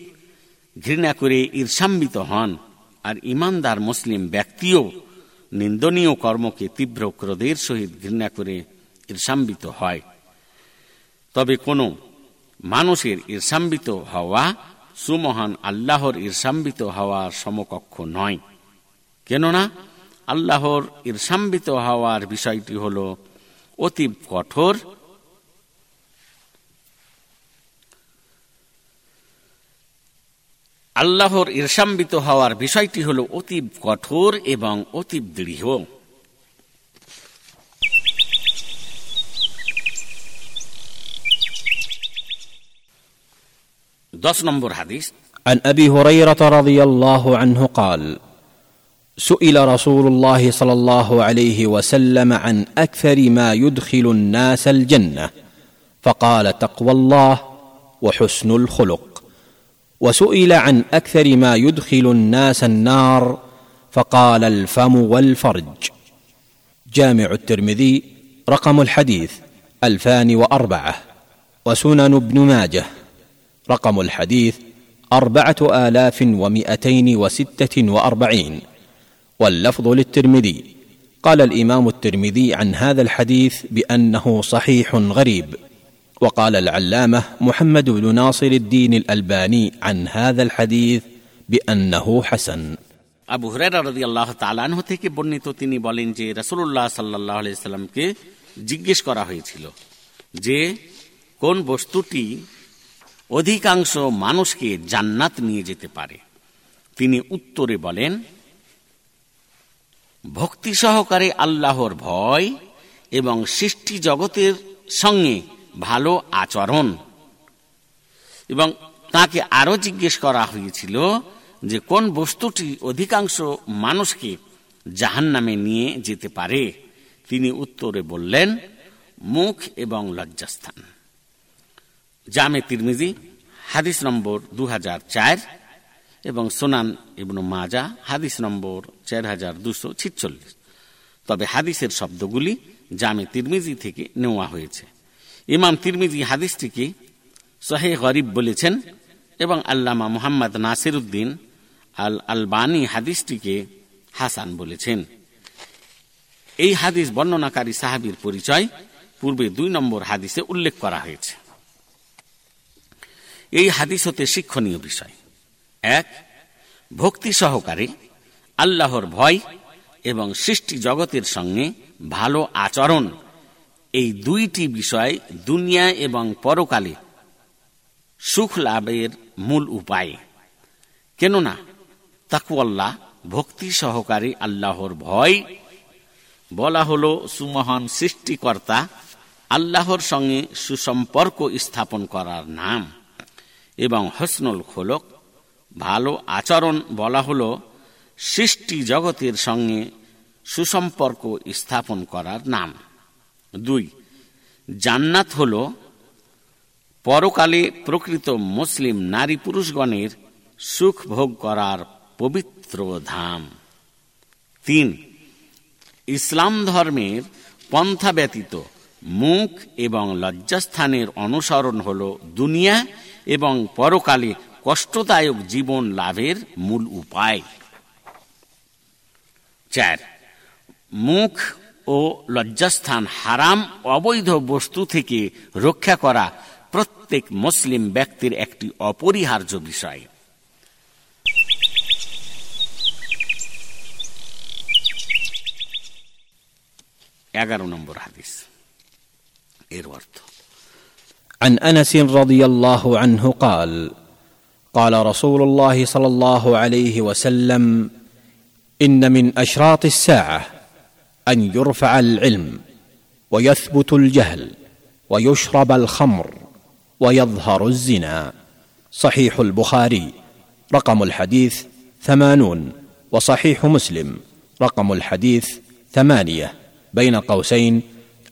Speaker 1: ঘৃণা করে ঈর্ষাম্বিত হন, আর ইমানদার মুসলিম ব্যক্তিও নিন্দনীয় কর্মকে তীব্র ক্রোধের সহিত ঘৃণা করে ঈর্ষাম্বিত হয়। তবে কোনো মানুষের ঈর্ষাম্বিত হওয়া সুমহান আল্লাহর ঈর্ষাম্বিত হওয়ার সমকক্ষ নয়। কেননা আল্লাহর ঈর্ষাম্বিত হওয়ার বিষয়টি হল অতি কঠোর আল্লাহর ঈর্ষাম্বিত হওয়ার বিষয়টি হল অতীব কঠোর এবং অতীব দৃঢ় দশ নম্বর হাদিস
Speaker 2: عن ابي هريره رضي الله عنه قال سئل رسول الله صلى الله عليه وسلم عن اكثر ما يدخل الناس الجنه فقال تقوى الله وحسن الخلق وسئل عن أكثر ما يدخل الناس النار فقال الفم والفرج. جامع الترمذي رقم الحديث ألفان وأربعة. وسنن ابن ماجه رقم الحديث أربعة آلاف ومائتين وستة وأربعين. واللفظ للترمذي. قال الإمام الترمذي عن هذا الحديث بأنه صحيح غريب. وقال العلامه محمد بن ناصر الدين الالباني عن هذا الحديث بانه حسن
Speaker 1: আবু হুরায়রা রাদিয়াল্লাহু তাআলা আনহু থেকে বর্ণিত তিনি বলেন যে রাসূলুল্লাহ সাল্লাল্লাহু আলাইহি সাল্লামকে জিজ্ঞেস করা হয়েছিল যে কোন বস্তুটি অধিকাংশ মানুষকে জান্নাত নিয়ে যেতে পারে তিনি উত্তরে বলেন ভক্তি সহকারে আল্লাহর ভয় এবং সৃষ্টি জগতের সঙ্গে ভালো আচরণ। এবং তাকে আরও জিজ্ঞেস করা হয়েছিল যে কোন বস্তুটি অধিকাংশ মানুষকে জাহান নামে নিয়ে যেতে পারে। তিনি উত্তরে বললেন, মুখ এবং লজ্জাস্থান। জামে তিরমিজি, হাদিস নম্বর দু হাজার চার এবং সোনান ইবনু মাজা, হাদিস নম্বর চার হাজার দুশো ছিচল্লিশ। তবে হাদিসের শব্দগুলি জামে তিরমিজি থেকে নেওয়া হয়েছে। ইমাম তিরমিজি হাদিসটিকে সহে গরিব বলেছেন এবং আল্লামা মোহাম্মদ নাসির উদ্দিন আল আলবানী হাদিসটিকে হাসান বলেছেন। এই হাদিস বর্ণনাকারী সাহাবির পরিচয় পূর্বে দুই নম্বর হাদিসে উল্লেখ করা হয়েছে। এই হাদিস হতে শিক্ষণীয় বিষয়। এক, ভক্তি সহকারে আল্লাহর ভয় এবং সৃষ্টি জগতের সঙ্গে ভালো আচরণ এই দুইটি বিষয় দুনিয়া এবং পরকালে সুখ লাভের মূল উপায়। কেননা তাকুয়াল্লাহ, ভক্তি সহকারী আল্লাহর ভয়। বলা হল, সুমহান সৃষ্টিকর্তা আল্লাহর সঙ্গে সুসম্পর্ক স্থাপন করার নাম এবং হসনুল খোলক। ভালো আচরণ বলা হল, সৃষ্টি জগতের সঙ্গে সুসম্পর্ক স্থাপন করার নাম। দুই, জান্নাত হল পরকালে প্রকৃত মুসলিম নারী পুরুষগণের সুখ ভোগ করার পবিত্র ধাম। তিন, ইসলাম ধর্মের পন্থা ব্যতীত মুখ এবং লজ্জাস্থানের অনুসরণ হল দুনিয়া এবং পরকালে কষ্টদায়ক জীবন লাভের মূল উপায়। চার, মুখ ও লজ্জাস্থান হারাম অবৈধ বস্তু থেকে রক্ষা করা প্রত্যেক মুসলিম ব্যক্তির একটি অপরিহার্য বিষয় এগারো নম্বর হাদিস এর অর্থ
Speaker 2: عن انس رضي الله عنه قال قال رسول الله صلى الله عليه وسلم ان من اشراط الساعه ان يرفع العلم ويثبت الجهل ويشرب الخمر ويظهر الزنا صحيح البخاري رقم الحديث ثمانون وصحيح مسلم رقم الحديث ثمانيه بين قوسين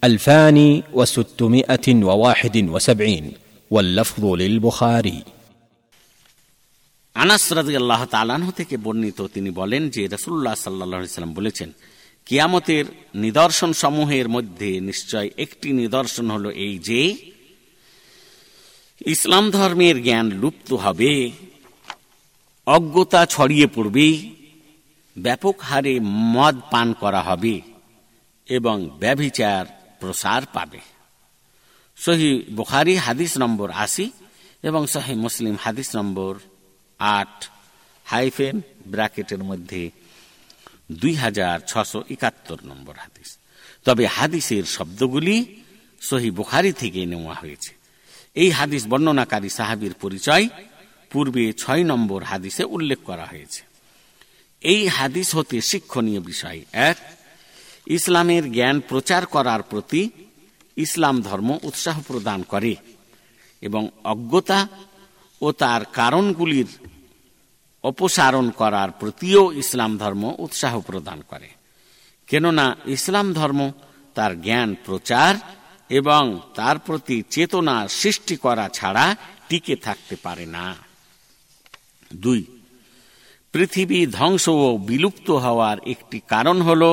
Speaker 2: الفان وستمائه وواحد وسبعين واللفظ للبخاري
Speaker 1: আনাস রাজি আল্লাহ তালাহ থেকে বর্ণিত তিনি বলেন যে রসুল্লাহ সাল্লাহ সাল্লাম বলেছেন কিয়ামতের নিদর্শন সমূহের মধ্যে নিশ্চয় একটি নিদর্শন হল এই যে, ইসলাম ধর্মের জ্ঞান লুপ্ত হবে, অজ্ঞতা ছড়িয়ে পড়বে, ব্যাপক হারে মদ পান করা হবে এবং ব্যভিচার প্রসার পাবে। সহি বুখারি হাদিস নম্বর আশি এবং সহি মুসলিম হাদিস নম্বর আট, হাইফেন ব্র্যাকেটের মধ্যে দুই হাজার ছশো একাত্তর নম্বর হাদিস। তবে হাদিসের শব্দগুলি সহি বুখারি থেকে নেওয়া হয়েছে। এই হাদিস বর্ণনাকারী সাহাবির পরিচয় পূর্বে ছয় নম্বর হাদিসে উল্লেখ করা হয়েছে। এই হাদিস হতে শিক্ষণীয় বিষয় এক, ইসলামের জ্ঞান প্রচার করার প্রতি ইসলাম ধর্ম উৎসাহ প্রদান করে এবং অজ্ঞতা ও তার কারণগুলির অপসারণ করার প্রতিও ইসলাম ধর্ম উৎসাহ প্রদান করে। কেননা ইসলাম ধর্ম তার জ্ঞান প্রচার এবং তার প্রতি চেতনা সৃষ্টি করা ছাড়া টিকে থাকতে পারে না। দুই, পৃথিবী ধ্বংস ও বিলুপ্ত হওয়ার একটি কারণ হল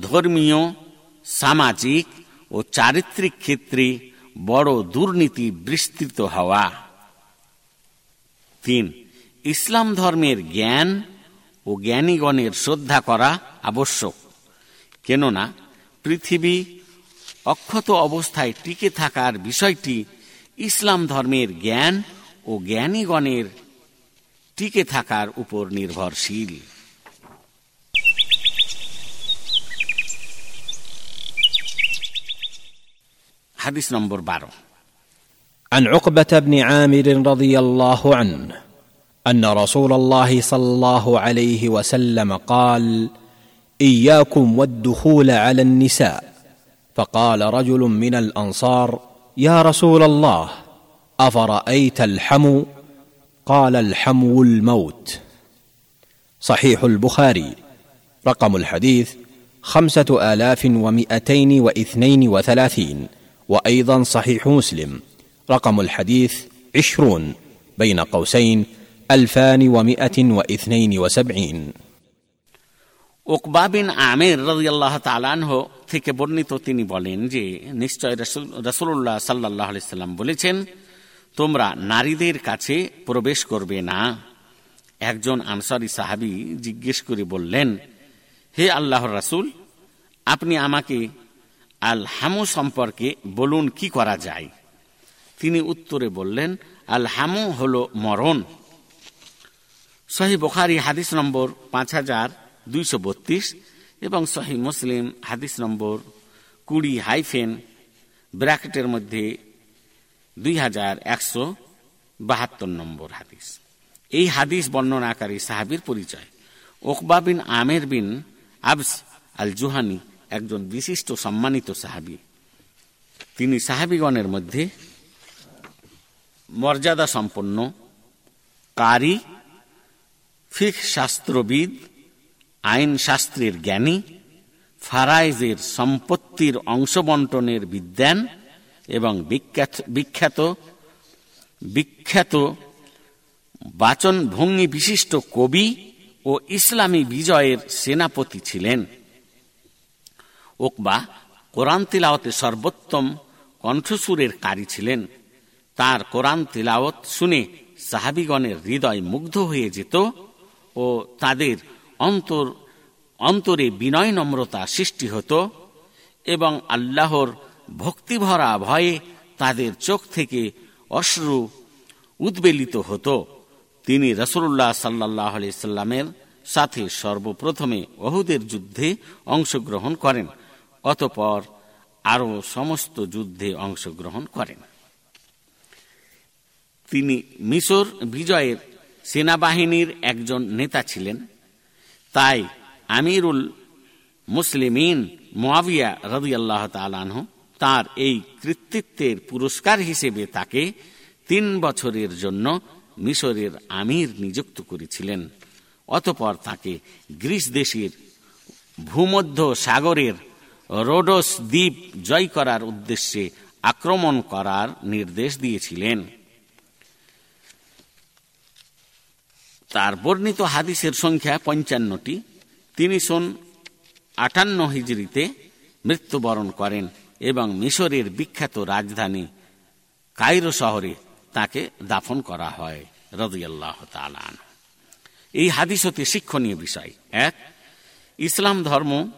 Speaker 1: ধর্মীয়, সামাজিক ও চারিত্রিক ক্ষেত্রে বড় দুর্নীতি বিস্তৃত হওয়া। তিন ইসলাম ধর্মের জ্ঞান ও জ্ঞানীগণের শ্রদ্ধা করা আবশ্যক কেননা পৃথিবী অক্ষত অবস্থায় টিকে থাকার বিষয়টি ইসলাম ধর্মের জ্ঞান ও জ্ঞানীগণের টিকে থাকার উপর নির্ভরশীল হাদিস নম্বর বারো
Speaker 2: عن عقبه بن عامر رضي الله عنه أن رسول الله صلى الله عليه وسلم قال إياكم والدخول على النساء. فقال رجل من الأنصار يا رسول الله أفرأيت الحمو؟ قال الحمو الموت. صحيح البخاري. رقم الحديث خمسة آلاف ومئتين واثنين وثلاثين. وأيضا صحيح مسلم. رقم الحديث عشرون. بين قوسين ألفان ومئة واثنين وسبعين
Speaker 1: ওকবা বিন আমের রাজিয়াল্লাহ তালানহ থেকে বর্ণিত তিনি বলেন যে নিশ্চয় রসুল্লাহ সাল্লাহ সাল্লাম বলেছেন তোমরা নারীদের কাছে প্রবেশ করবে না একজন আনসারি সাহাবি জিজ্ঞেস করে বললেন হে আল্লাহর রাসুল আপনি আমাকে আল হামু সম্পর্কে বলুন কি করা যায় তিনি উত্তরে বললেন আল হামু হল মরণ সহি বোখারি হাদিস নম্বর পাঁচ হাজার দুইশো বত্রিশ এবং সহি মুসলিম হাদিস নম্বর কুড়ি হাইফেন ব্র্যাকেটের মধ্যে দুই হাজার একশো বাহাত্তর নম্বর হাদিস। এই হাদিস বর্ণনাকারী সাহাবির পরিচয়। ওকবা বিন আমের বিন আবস আল জুহানি একজন বিশিষ্ট সম্মানিত সাহাবি। তিনি সাহাবিগণের মধ্যে মর্যাদা সম্পন্ন কারি ফিক শাস্ত্রবিদ, আইন শাস্ত্রের জ্ঞানী, ফারাইজের সম্পত্তির অংশবন্টনের বিদ্যান এবং বিখ্যাত বিখ্যাত বিখ্যাত বাচন ভঙ্গি বিশিষ্ট কবি ও ইসলামী বিজয়ের সেনাপতি ছিলেন। ওকবা কোরআন তিলাওতে সর্বোত্তম কণ্ঠসুরের কারী ছিলেন। তার কোরআন তিলাওত শুনে সাহাবিগণের হৃদয় মুগ্ধ হয়ে যেত। ও তাদের অন্তর, অন্তরে বিনয় নম্রতা সৃষ্টি হতো এবং আল্লাহর ভক্তিভরা ভয়ে তাদের চোখ থেকে অশ্রু উদ্বেলিত হতো। তিনি রসুল্লাহ সাল্লাহ সাল্লামের সাথে সর্বপ্রথমে অহুদের যুদ্ধে অংশগ্রহণ করেন, অতপর আরও সমস্ত যুদ্ধে অংশগ্রহণ করেন। তিনি মিশর বিজয়ের সেনাবাহিনীর একজন নেতা ছিলেন। তাই আমিরুল মুসলিমিন মোয়াবিয়া রদিয়াল্লাহ তালানহ তার এই কৃতিত্বের পুরস্কার হিসেবে তাকে তিন বছরের জন্য মিশরের আমির নিযুক্ত করেছিলেন। অতপর তাকে গ্রিস দেশের ভূমধ্য সাগরের রোডোস দ্বীপ জয় করার উদ্দেশ্যে আক্রমণ করার নির্দেশ দিয়েছিলেন। তার বর্ণিত হাদিসের সংখ্যা পঞ্চান্নটি। তিনি শোন আটান্ন হিজড়িতে মৃত্যুবরণ করেন এবং মিশরের বিখ্যাত রাজধানী কায়রো শহরে তাকে দাফন করা হয়, রদিয়াল্লাহ তালান এই হাদিস হতে শিক্ষণীয় বিষয়। এক, ইসলাম ধর্ম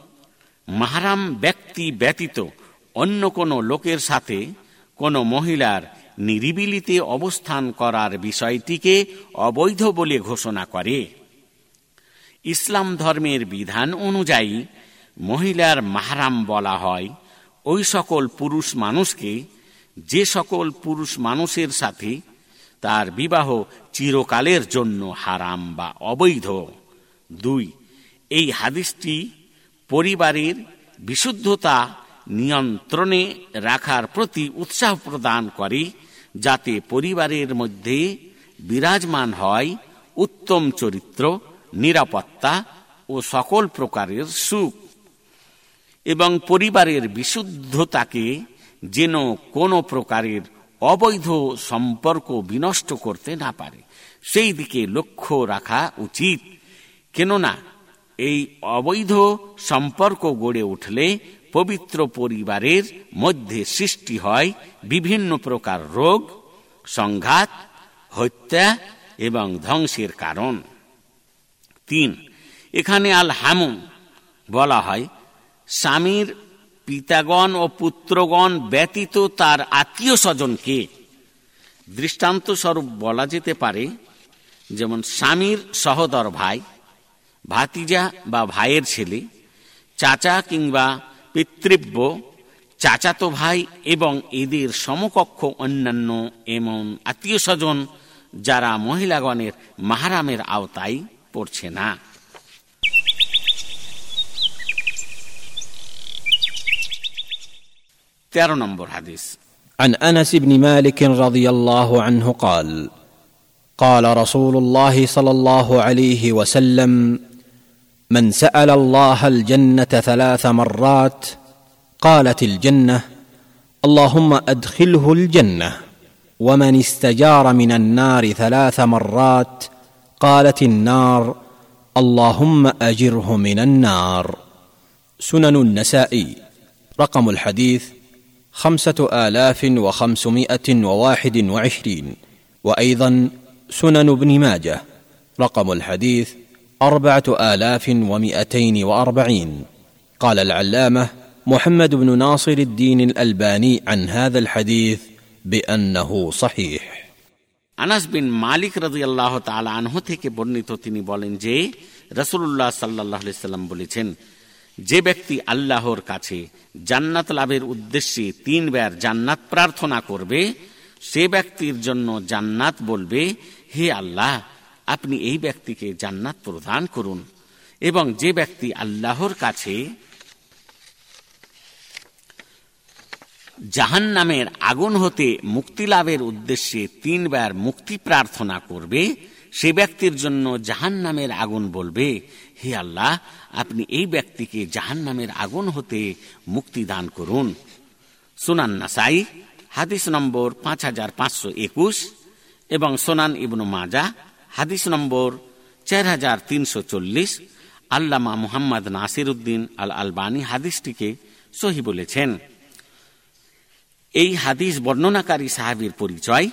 Speaker 1: মাহারাম ব্যক্তি ব্যতীত অন্য কোনো লোকের সাথে কোনো মহিলার নিরিবিলিতে অবস্থান করার বিষয়টিকে অবৈধ বলে ঘোষণা করে। ইসলাম ধর্মের বিধান অনুযায়ী মহিলার মাহারাম বলা হয়, ওই সকল পুরুষ মানুষকে, যে সকল পুরুষ মানুষের সাথে তার বিবাহ চিরকালের জন্য হারাম বা অবৈধ। দুই, এই হাদিসটি পরিবারের বিশুদ্ধতা নিয়ন্ত্রণে রাখার প্রতি উৎসাহ প্রদান করে যাতে পরিবারের মধ্যে বিরাজমান হয় উত্তম চরিত্র, নিরাপত্তা ও সকল প্রকারের সুখ এবং পরিবারের বিশুদ্ধতাকে যেন কোনো প্রকারের অবৈধ সম্পর্ক বিনষ্ট করতে না পারে। সেই দিকে লক্ষ্য রাখা উচিত। কেননা, এই অবৈধ সম্পর্ক গড়ে উঠলে পবিত্র পরিবারের মধ্যে সৃষ্টি হয় বিভিন্ন প্রকার রোগ, সংঘাত, হত্যা এবং ধ্বংসের কারণ। তিন, এখানে আল হামুম বলা হয়। স্বামীর পিতাগণ ও পুত্রগণ ব্যতীত তার আত্মীয় স্বজনকে দৃষ্টান্ত স্বরূপ বলা যেতে পারে, যেমন স্বামীর সহদর ভাই, ভাতিজা বা ভাইয়ের ছেলে, চাচা কিংবা পিতৃব্য চাচাতো ভাই এবং এদের সমকক্ষ অন্যান্য এমন আত্মীয় স্বজন যারা মহিলাগণের মাহারামের আওতায় পড়ছে না তেরো নম্বর হাদিস
Speaker 2: عن انس بن مالك رضي الله عنه قال قال رسول الله صلى الله عليه وسلم من سأل الله الجنة ثلاث مرات قالت الجنة اللهم أدخله الجنة ومن استجار من النار ثلاث مرات قالت النار اللهم أجره من النار. سنن النسائي رقم الحديث خمسة آلاف وخمسمائة وواحد وعشرين وأيضا سنن ابن ماجه رقم الحديث أربعة آلاف ومائتين وأربعين قال العلامة محمد بن ناصر الدين الألباني عن هذا الحديث بأنه صحيح
Speaker 1: আনাস বিন মালিক রাজি আল্লাহ আনহু থেকে বর্ণিত তিনি বলেন যে রসুল্লাহ সাল্লাহ সাল্লাম বলেছেন যে ব্যক্তি আল্লাহর কাছে জান্নাত লাভের উদ্দেশ্যে তিনবার জান্নাত প্রার্থনা করবে সে ব্যক্তির জন্য জান্নাত বলবে হে আল্লাহ আপনি এই ব্যক্তিকে জান্নাত প্রদান করুন এবং যে ব্যক্তি আল্লাহর কাছে জাহান নামের আগুন হতে মুক্তি লাভের উদ্দেশ্যে তিনবার মুক্তি প্রার্থনা করবে, সে ব্যক্তির জন্য জাহান নামের আগুন বলবে, হে আল্লাহ, আপনি এই ব্যক্তিকে জাহান নামের আগুন হতে মুক্তি দান করুন। সোনান নাসাই, হাদিস নম্বর পাঁচ হাজার পাঁচশো একুশ এবং সোনান ইবনু মাজা হাদিস নম্বর চার হাজার তিনশো চল্লিশ, আল্লামা মুহাম্মদ নাসির উদ্দিন আল আলবানী হাদিসটিকে সহি বলেছেন। এই হাদিস বর্ণনাকারী সাহাবির পরিচয়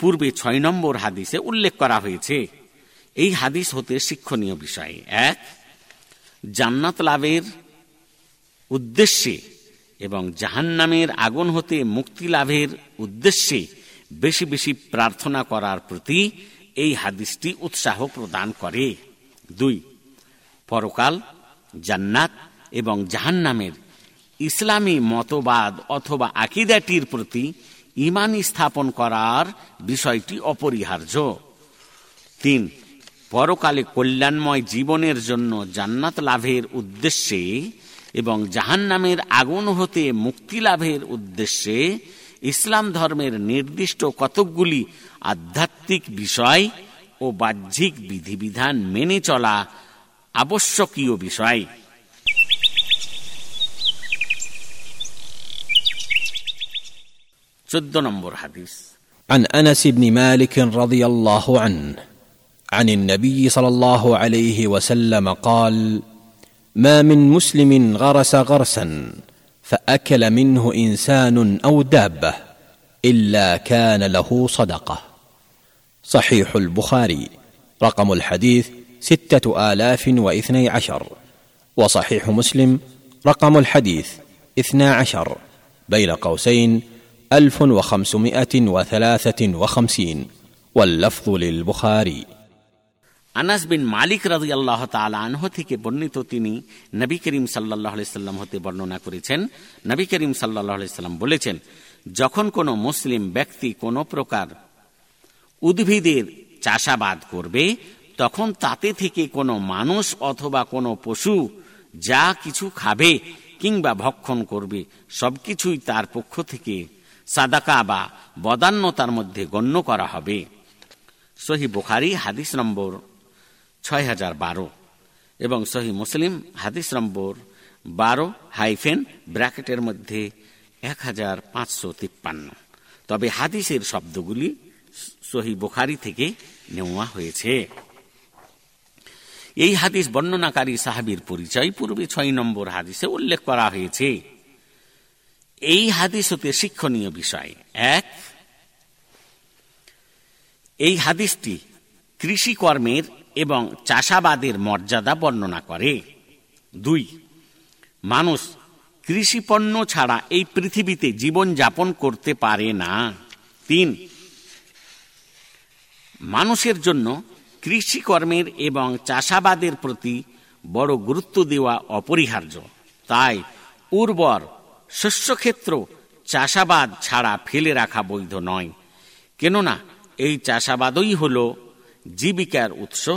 Speaker 1: পূর্বে ছয় নম্বর হাদিসে উল্লেখ করা হয়েছে। এই হাদিস হতে শিক্ষণীয় বিষয় এক, জান্নাত লাভের উদ্দেশ্যে এবং জাহান্নামের আগুন হতে মুক্তি লাভের উদ্দেশ্যে বেশি বেশি প্রার্থনা করার প্রতি এই হাদিসটি উৎসাহ প্রদান করে। দুই, পরকাল, জান্নাত এবং জাহান্নামের ইসলামী মতবাদ অথবা আকিদাটির প্রতি ইমান স্থাপন করার বিষয়টি অপরিহার্য। তিন, পরকালে কল্যাণময় জীবনের জন্য জান্নাত লাভের উদ্দেশ্যে এবং জাহান নামের আগুন হতে মুক্তি লাভের উদ্দেশ্যে ইসলাম ধর্মের নির্দিষ্ট কতকগুলি আধ্যাত্মিক বিষয় ও বাহ্যিক বিধিবিধান মেনে চলা আবশ্যকীয় বিষয় চোদ্দ নম্বর হাদিস
Speaker 2: عن انس بن مالك رضي الله عنه عن النبي صلى الله عليه وسلم قال ما من مسلم غرس غرسا فاكل منه انسان او دابه الا كان له صدقه صحيح البخاري رقم الحديث سته الاف واثني عشر وصحيح مسلم رقم الحديث اثنا عشر بين قوسين ألف وخمسمائة وثلاثة وخمسين واللفظ للبخاري
Speaker 1: আনাস বিন মালিক রাজি আল্লাহ আনহ থেকে বর্ণিত তিনি নবী করিম সাল্লাহ সাল্লাম হতে বর্ণনা করেছেন নবী করিম সাল্লাহ সাল্লাম বলেছেন যখন কোনো মুসলিম ব্যক্তি কোনো প্রকার উদ্ভিদের চাষাবাদ করবে, তখন তাতে থেকে কোনো মানুষ অথবা কোনো পশু যা কিছু খাবে কিংবা ভক্ষণ করবে, সবকিছুই তার পক্ষ থেকে সাদাকা বা বদান্যতার মধ্যে গণ্য করা হবে। সহি বুখারি, হাদিস নম্বর ছয় হাজার বারো এবং সহি মুসলিম, হাদিস নম্বর বারো হাইফেন ব্র্যাকেটের মধ্যে এক হাজার পাঁচশো তিপ্পান্ন। তবে হাদিসের শব্দগুলি সহি বোখারি থেকে নেওয়া হয়েছে। এই হাদিস বর্ণনাকারী সাহাবির পরিচয় পূর্বে ছয় নম্বর হাদিসে উল্লেখ করা হয়েছে। এই হাদিস হতে শিক্ষণীয় বিষয়। এক, এই হাদিসটি কৃষিকর্মের এবং চাষাবাদের মর্যাদা বর্ণনা করে। দুই, মানুষ কৃষিপণ্য ছাড়া এই পৃথিবীতে জীবন যাপন করতে পারে না। তিন, মানুষের জন্য কৃষিকর্মের এবং চাষাবাদের প্রতি বড় গুরুত্ব দেওয়া অপরিহার্য। তাই উর্বর শস্যক্ষেত্র চাষাবাদ ছাড়া ফেলে রাখা বৈধ নয়। কেননা এই চাষাবাদই হল জীবিকার উৎস।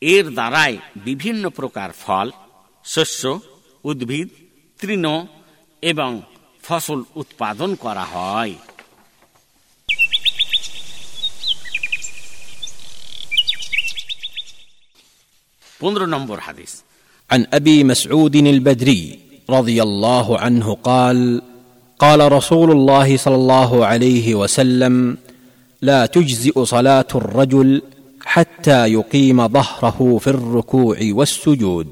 Speaker 1: এর দ্বারাই বিভিন্ন প্রকার ফল, শস্য উদ্ভিদ তৃণ এবং ফসল উৎপাদন করা হয় পনেরো নম্বর হাদিস
Speaker 2: عن ابي مسعود البدري رضي الله عنه قال قال رسول الله صلى الله عليه وسلم لا تجزئ صلاه الرجل حتى يقيم ظهره في الركوع والسجود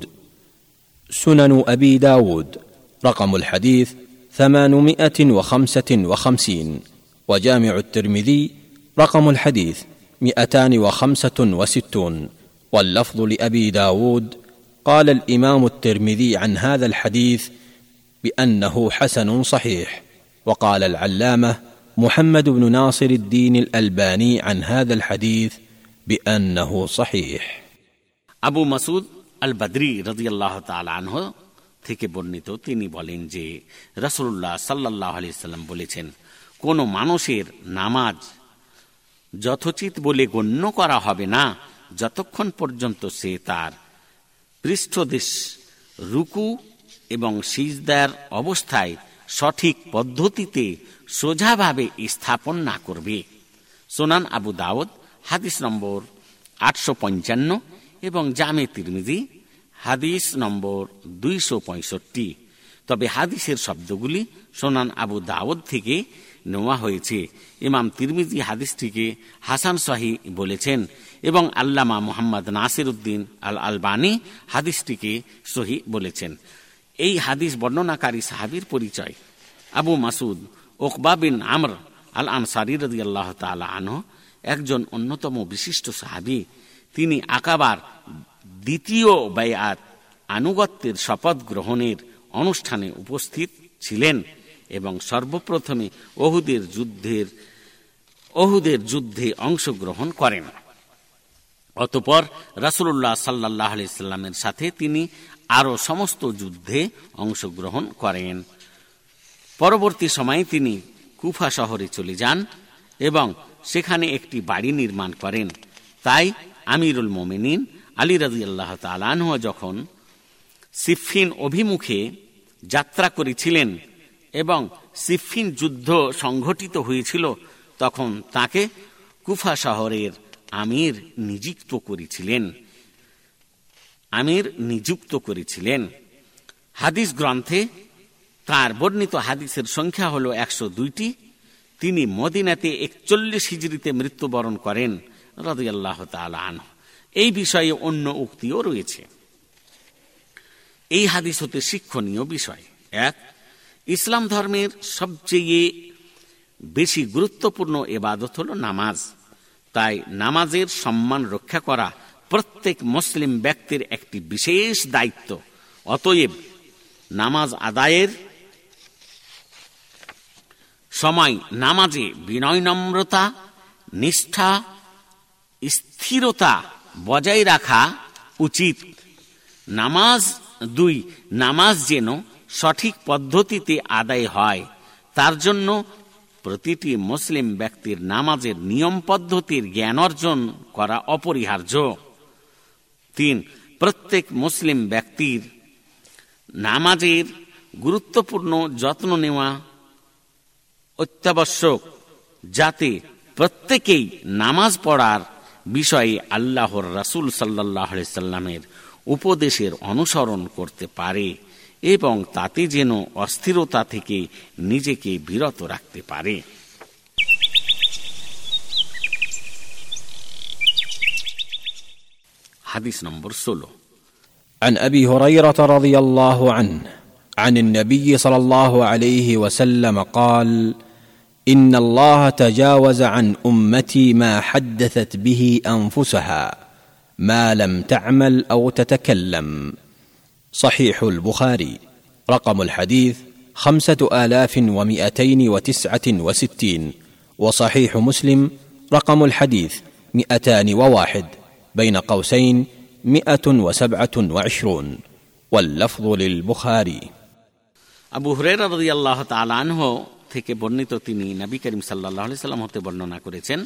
Speaker 2: سنن أبي داود رقم الحديث ثمانمائة وخمسة وخمسين وجامع الترمذي رقم الحديث مئتان وخمسة وستون. واللفظ لأبي داود قال الإمام الترمذي عن هذا الحديث بأنه حسن صحيح وقال العلامة محمد بن ناصر الدين الألباني عن هذا الحديث بأنه صحيح.
Speaker 1: أبو مسعود আল বদরি রদিয়াল্লাহ আনহ থেকে বর্ণিত, তিনি বলেন যে রসুল্লাহ সাল্লাহ আলিয়াল্লাম বলেছেন, কোনো মানুষের নামাজ যথোচিত বলে গণ্য করা হবে না যতক্ষণ পর্যন্ত সে তার পৃষ্ঠদেশ রুকু এবং সিজদার অবস্থায় সঠিক পদ্ধতিতে সোজাভাবে স্থাপন না করবে। সোনান আবু দাউদ, হাদিস নম্বর আটশো পঞ্চান্ন এবং জামে তিরমিজি, হাদিস নম্বর দুইশো পঁয়ষট্টি। তবে হাদিসের শব্দগুলি সোনান আবু দাওদ থেকে নেওয়া হয়েছে। ইমাম তিরমিজি হাদিসটিকে হাসান শাহী বলেছেন এবং আল্লামা মোহাম্মদ নাসির উদ্দিন আল আলবানী হাদিসটিকে সহি বলেছেন। এই হাদিস বর্ণনাকারী সাহাবির পরিচয়। আবু মাসুদ ওকবা বিন আমর আল আনসারি রদি আল্লাহ তালা আনহ একজন অন্যতম বিশিষ্ট সাহাবি। তিনি আকাবার দ্বিতীয় ব্যয়াত আনুগত্যের শপথ গ্রহণের অনুষ্ঠানে উপস্থিত ছিলেন এবং সর্বপ্রথমে অহুদের যুদ্ধের অহুদের যুদ্ধে অংশগ্রহণ করেন। অতপর রাসুল্লাহ সাল্লাহ সাল্লামের সাথে তিনি আরও সমস্ত যুদ্ধে অংশগ্রহণ করেন। পরবর্তী সময়ে তিনি কুফা শহরে চলে যান এবং সেখানে একটি বাড়ি নির্মাণ করেন। তাই আমিরুল মোমিনিন, আলী রাজি আল্লাহ তালানহ যখন সিফিন অভিমুখে যাত্রা করেছিলেন এবং সিফিন যুদ্ধ সংঘটিত হয়েছিল, তখন তাকে কুফা শহরের আমির নিযুক্ত করেছিলেন। আমির নিযুক্ত করেছিলেন। হাদিস গ্রন্থে তার বর্ণিত হাদিসের সংখ্যা হল একশো দুইটি। তিনি মদিনাতে একচল্লিশ হিজড়িতে মৃত্যুবরণ করেন। রদিয়াল্লাহ আন এই বিষয়ে অন্য উক্তিও রয়েছে। এই হাদিস হতে শিক্ষণীয় বিষয়। এক, ইসলাম ধর্মের সবচেয়ে বেশি গুরুত্বপূর্ণ এবাদত হল নামাজ। তাই নামাজের সম্মান রক্ষা করা প্রত্যেক মুসলিম ব্যক্তির একটি বিশেষ দায়িত্ব। অতএব নামাজ আদায়ের সময় নামাজে বিনয় নম্রতা নিষ্ঠা স্থিরতা বজায় রাখা উচিত। নামাজ দুই, নামাজ যেন সঠিক পদ্ধতিতে আদায় হয়, তার জন্য প্রতিটি মুসলিম ব্যক্তির নামাজের নিয়ম পদ্ধতির জ্ঞান অর্জন করা অপরিহার্য। তিন, প্রত্যেক মুসলিম ব্যক্তির নামাজের গুরুত্বপূর্ণ যত্ন নেওয়া অত্যাবশ্যক, যাতে প্রত্যেকেই নামাজ পড়ার বিষয়ে আল্লাহর রাসুল সাল্লাহ সাল্লামের উপদেশের অনুসরণ করতে পারে এবং তাতে যেন অস্থিরতা থেকে নিজেকে বিরত রাখতে পারে হাদিস নম্বর ষোলো
Speaker 2: عن ابي هريره رضي الله عنه عن النبي صلى الله عليه وسلم قال إن الله تجاوز عن أمتي ما حدثت به أنفسها ما لم تعمل أو تتكلم. صحيح البخاري. رقم الحديث خمسة آلاف ومئتين وتسعة وستين. وصحيح مسلم. رقم الحديث مئتان وواحد بين قوسين مئة وسبعة وعشرون. واللفظ للبخاري.
Speaker 1: أبو هريرة رضي الله تعالى عنه থেকে বর্ণিত তিনি নবী করিম সাল্লাহ সাল্লাম হতে বর্ণনা করেছেন।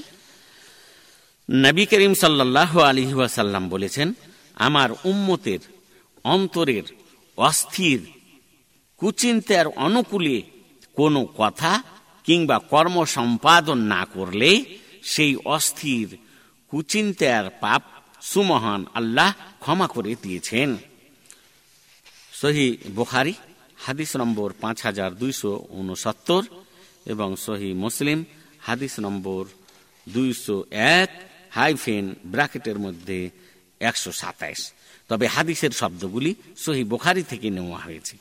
Speaker 1: নবী করিম সাল্লাহ আলী ওয়াসাল্লাম বলেছেন, আমার উম্মতের অন্তরের অস্থির, কুচিন্তার অনুকূলে কোনো কথা কিংবা কর্ম সম্পাদন না করলে সেই অস্থির, কুচিন্তার পাপ সুমহান আল্লাহ ক্ষমা করে দিয়েছেন। সহি বুখারি হাদিস নম্বর পাঁচ হাজার দুইশো উনসত্তর এবং সহি মুসলিম হাদিস নম্বর দুইশো এক হাইফেন ব্র্যাকেটের মধ্যে একশো সাতাইশ। তবে হাদিসের শব্দগুলি সহি বোখারি থেকে নেওয়া হয়েছে।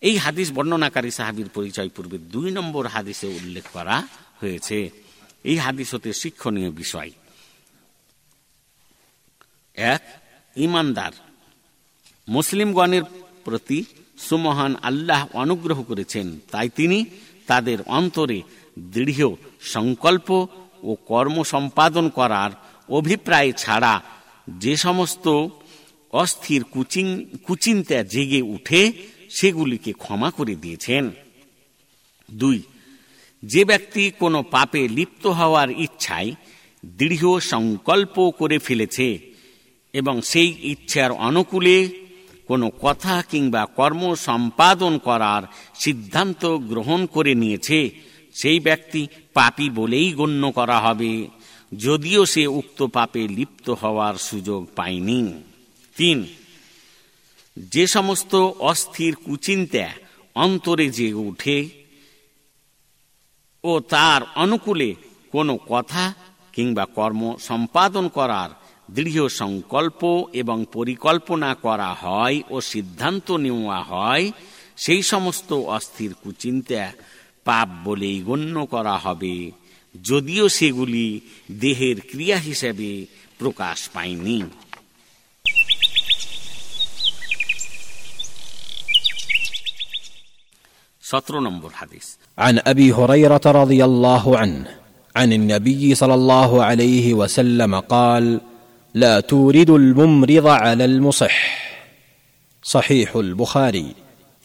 Speaker 1: এই হাদিস বর্ণনাকারী সাহাবির পরিচয় পূর্বে দুই নম্বর হাদিসে উল্লেখ করা হয়েছে। এই হাদিস হতে শিক্ষণীয় বিষয়। এক, ইমানদার। মুসলিমগণের প্রতি সুমহান আল্লাহ অনুগ্রহ করেছেন। তাই তিনি তাদের অন্তরে দৃঢ় সংকল্প ও কর্ম সম্পাদন করার অভিপ্রায় ছাড়া যে সমস্ত অস্থির কুচিং কুচিন্তা জেগে উঠে সেগুলিকে ক্ষমা করে দিয়েছেন। দুই, যে ব্যক্তি কোনো পাপে লিপ্ত হওয়ার ইচ্ছায় দৃঢ় সংকল্প করে ফেলেছে এবং সেই ইচ্ছার অনুকূলে কোনো কথা কিংবা কর্ম সম্পাদন করার সিদ্ধান্ত গ্রহণ করে নিয়েছে, সেই ব্যক্তি পাপি বলেই গণ্য করা হবে। যদিও সে উক্ত পাপে লিপ্ত হওয়ার সুযোগ পায়নি। তিন, যে সমস্ত অস্থির কুচিন্তা অন্তরে জেগে উঠে ও তার অনুকূলে কোনো কথা কিংবা কর্ম সম্পাদন করার দৃঢ় সংকল্প এবং পরিকল্পনা করা হয় ও সিদ্ধান্ত নেওয়া হয় সেই সমস্ত অস্থির কুচিন্তা পাপ বলেই গণ্য করা হবে যদিও সেগুলি দেহের ক্রিয়া হিসেবে প্রকাশ পায়নি সতেরো নম্বর হাদিস
Speaker 2: عن ابي هريره رضي الله عنه عن النبي صلى الله عليه وسلم قال لا تورد الممرض على المصح صحيح البخاري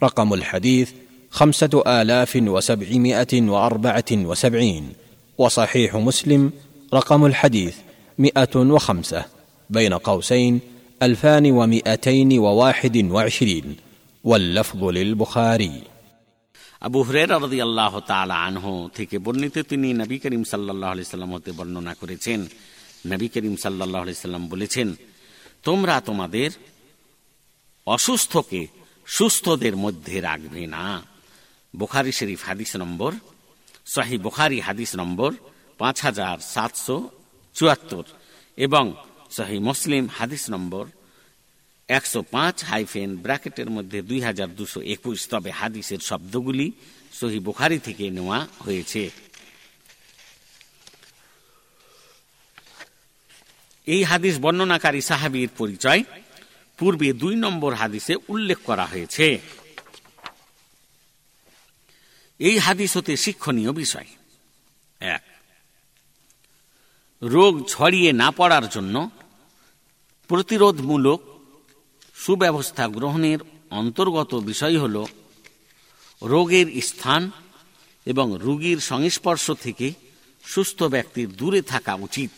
Speaker 2: رقم الحديث خمسه الاف وسبعمائه واربعه وسبعين وصحيح مسلم رقم الحديث مئه وخمسه بين قوسين الفان ومئتين وواحد وعشرين واللفظ للبخاري
Speaker 1: আবু হুরেরা রদি আল্লাহ তালা আনহ থেকে বর্ণিত তিনি নবী করিম সাল্লাহ সাল্লাম হতে বর্ণনা করেছেন নবী করিম সাল্লাহ সাল্লাম বলেছেন, তোমরা তোমাদের অসুস্থকে সুস্থদের মধ্যে রাখবে না। বুখারি শরীফ হাদিস নম্বর শাহি বুখারি হাদিস নম্বর পাঁচ হাজার সাতশো চুয়াত্তর এবং শাহি মুসলিম হাদিস নম্বর একশো পাঁচ হাইফেন ব্র্যাকেটের মধ্যে দুই হাজার দুশো একুশ। তবে হাদিসের শব্দগুলি সহি বুখারি থেকে নেওয়া হয়েছে। এই হাদিস বর্ণনাকারী সাহাবির পরিচয়। পূর্বে দুই নম্বর হাদিসে উল্লেখ করা হয়েছে। এই হাদিস হতে শিক্ষণীয় বিষয়। এক, রোগ ছড়িয়ে না পড়ার জন্য প্রতিরোধমূলক সুব্যবস্থা গ্রহণের অন্তর্গত বিষয় হল রোগের স্থান এবং রোগীর সংস্পর্শ থেকে সুস্থ ব্যক্তির দূরে থাকা উচিত।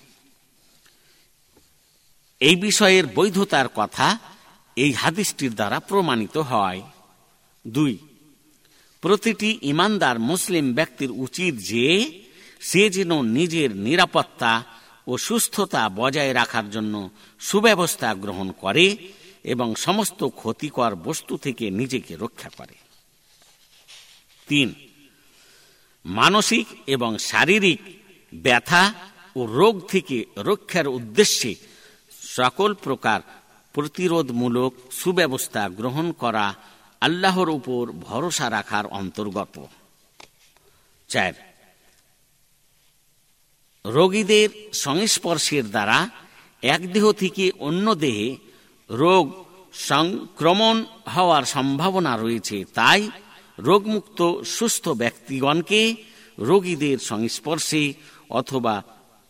Speaker 1: এই বিষয়ের বৈধতার কথা এই হাদিসটির দ্বারা প্রমাণিত হয়। দুই, প্রতিটি ইমানদার মুসলিম ব্যক্তির উচিত যে সে যেন নিজের নিরাপত্তা ও সুস্থতা বজায় রাখার জন্য সুব্যবস্থা গ্রহণ করে এবং সমস্ত ক্ষতিকর বস্তু থেকে নিজেকে রক্ষা করে। তিন, মানসিক এবং শারীরিক ব্যথা ও রোগ থেকে রক্ষার উদ্দেশ্যে সকল প্রকার প্রতিরোধমূলক সুব্যবস্থা গ্রহণ করা আল্লাহর উপর ভরসা রাখার অন্তর্গত। চার, রোগীদের সংস্পর্শের দ্বারা এক দেহ থেকে অন্য দেহে রোগ সংক্রমণ হওয়ার সম্ভাবনা রয়েছে, তাই রোগমুক্ত সুস্থ ব্যক্তিগণকে রোগীদের সংস্পর্শে অথবা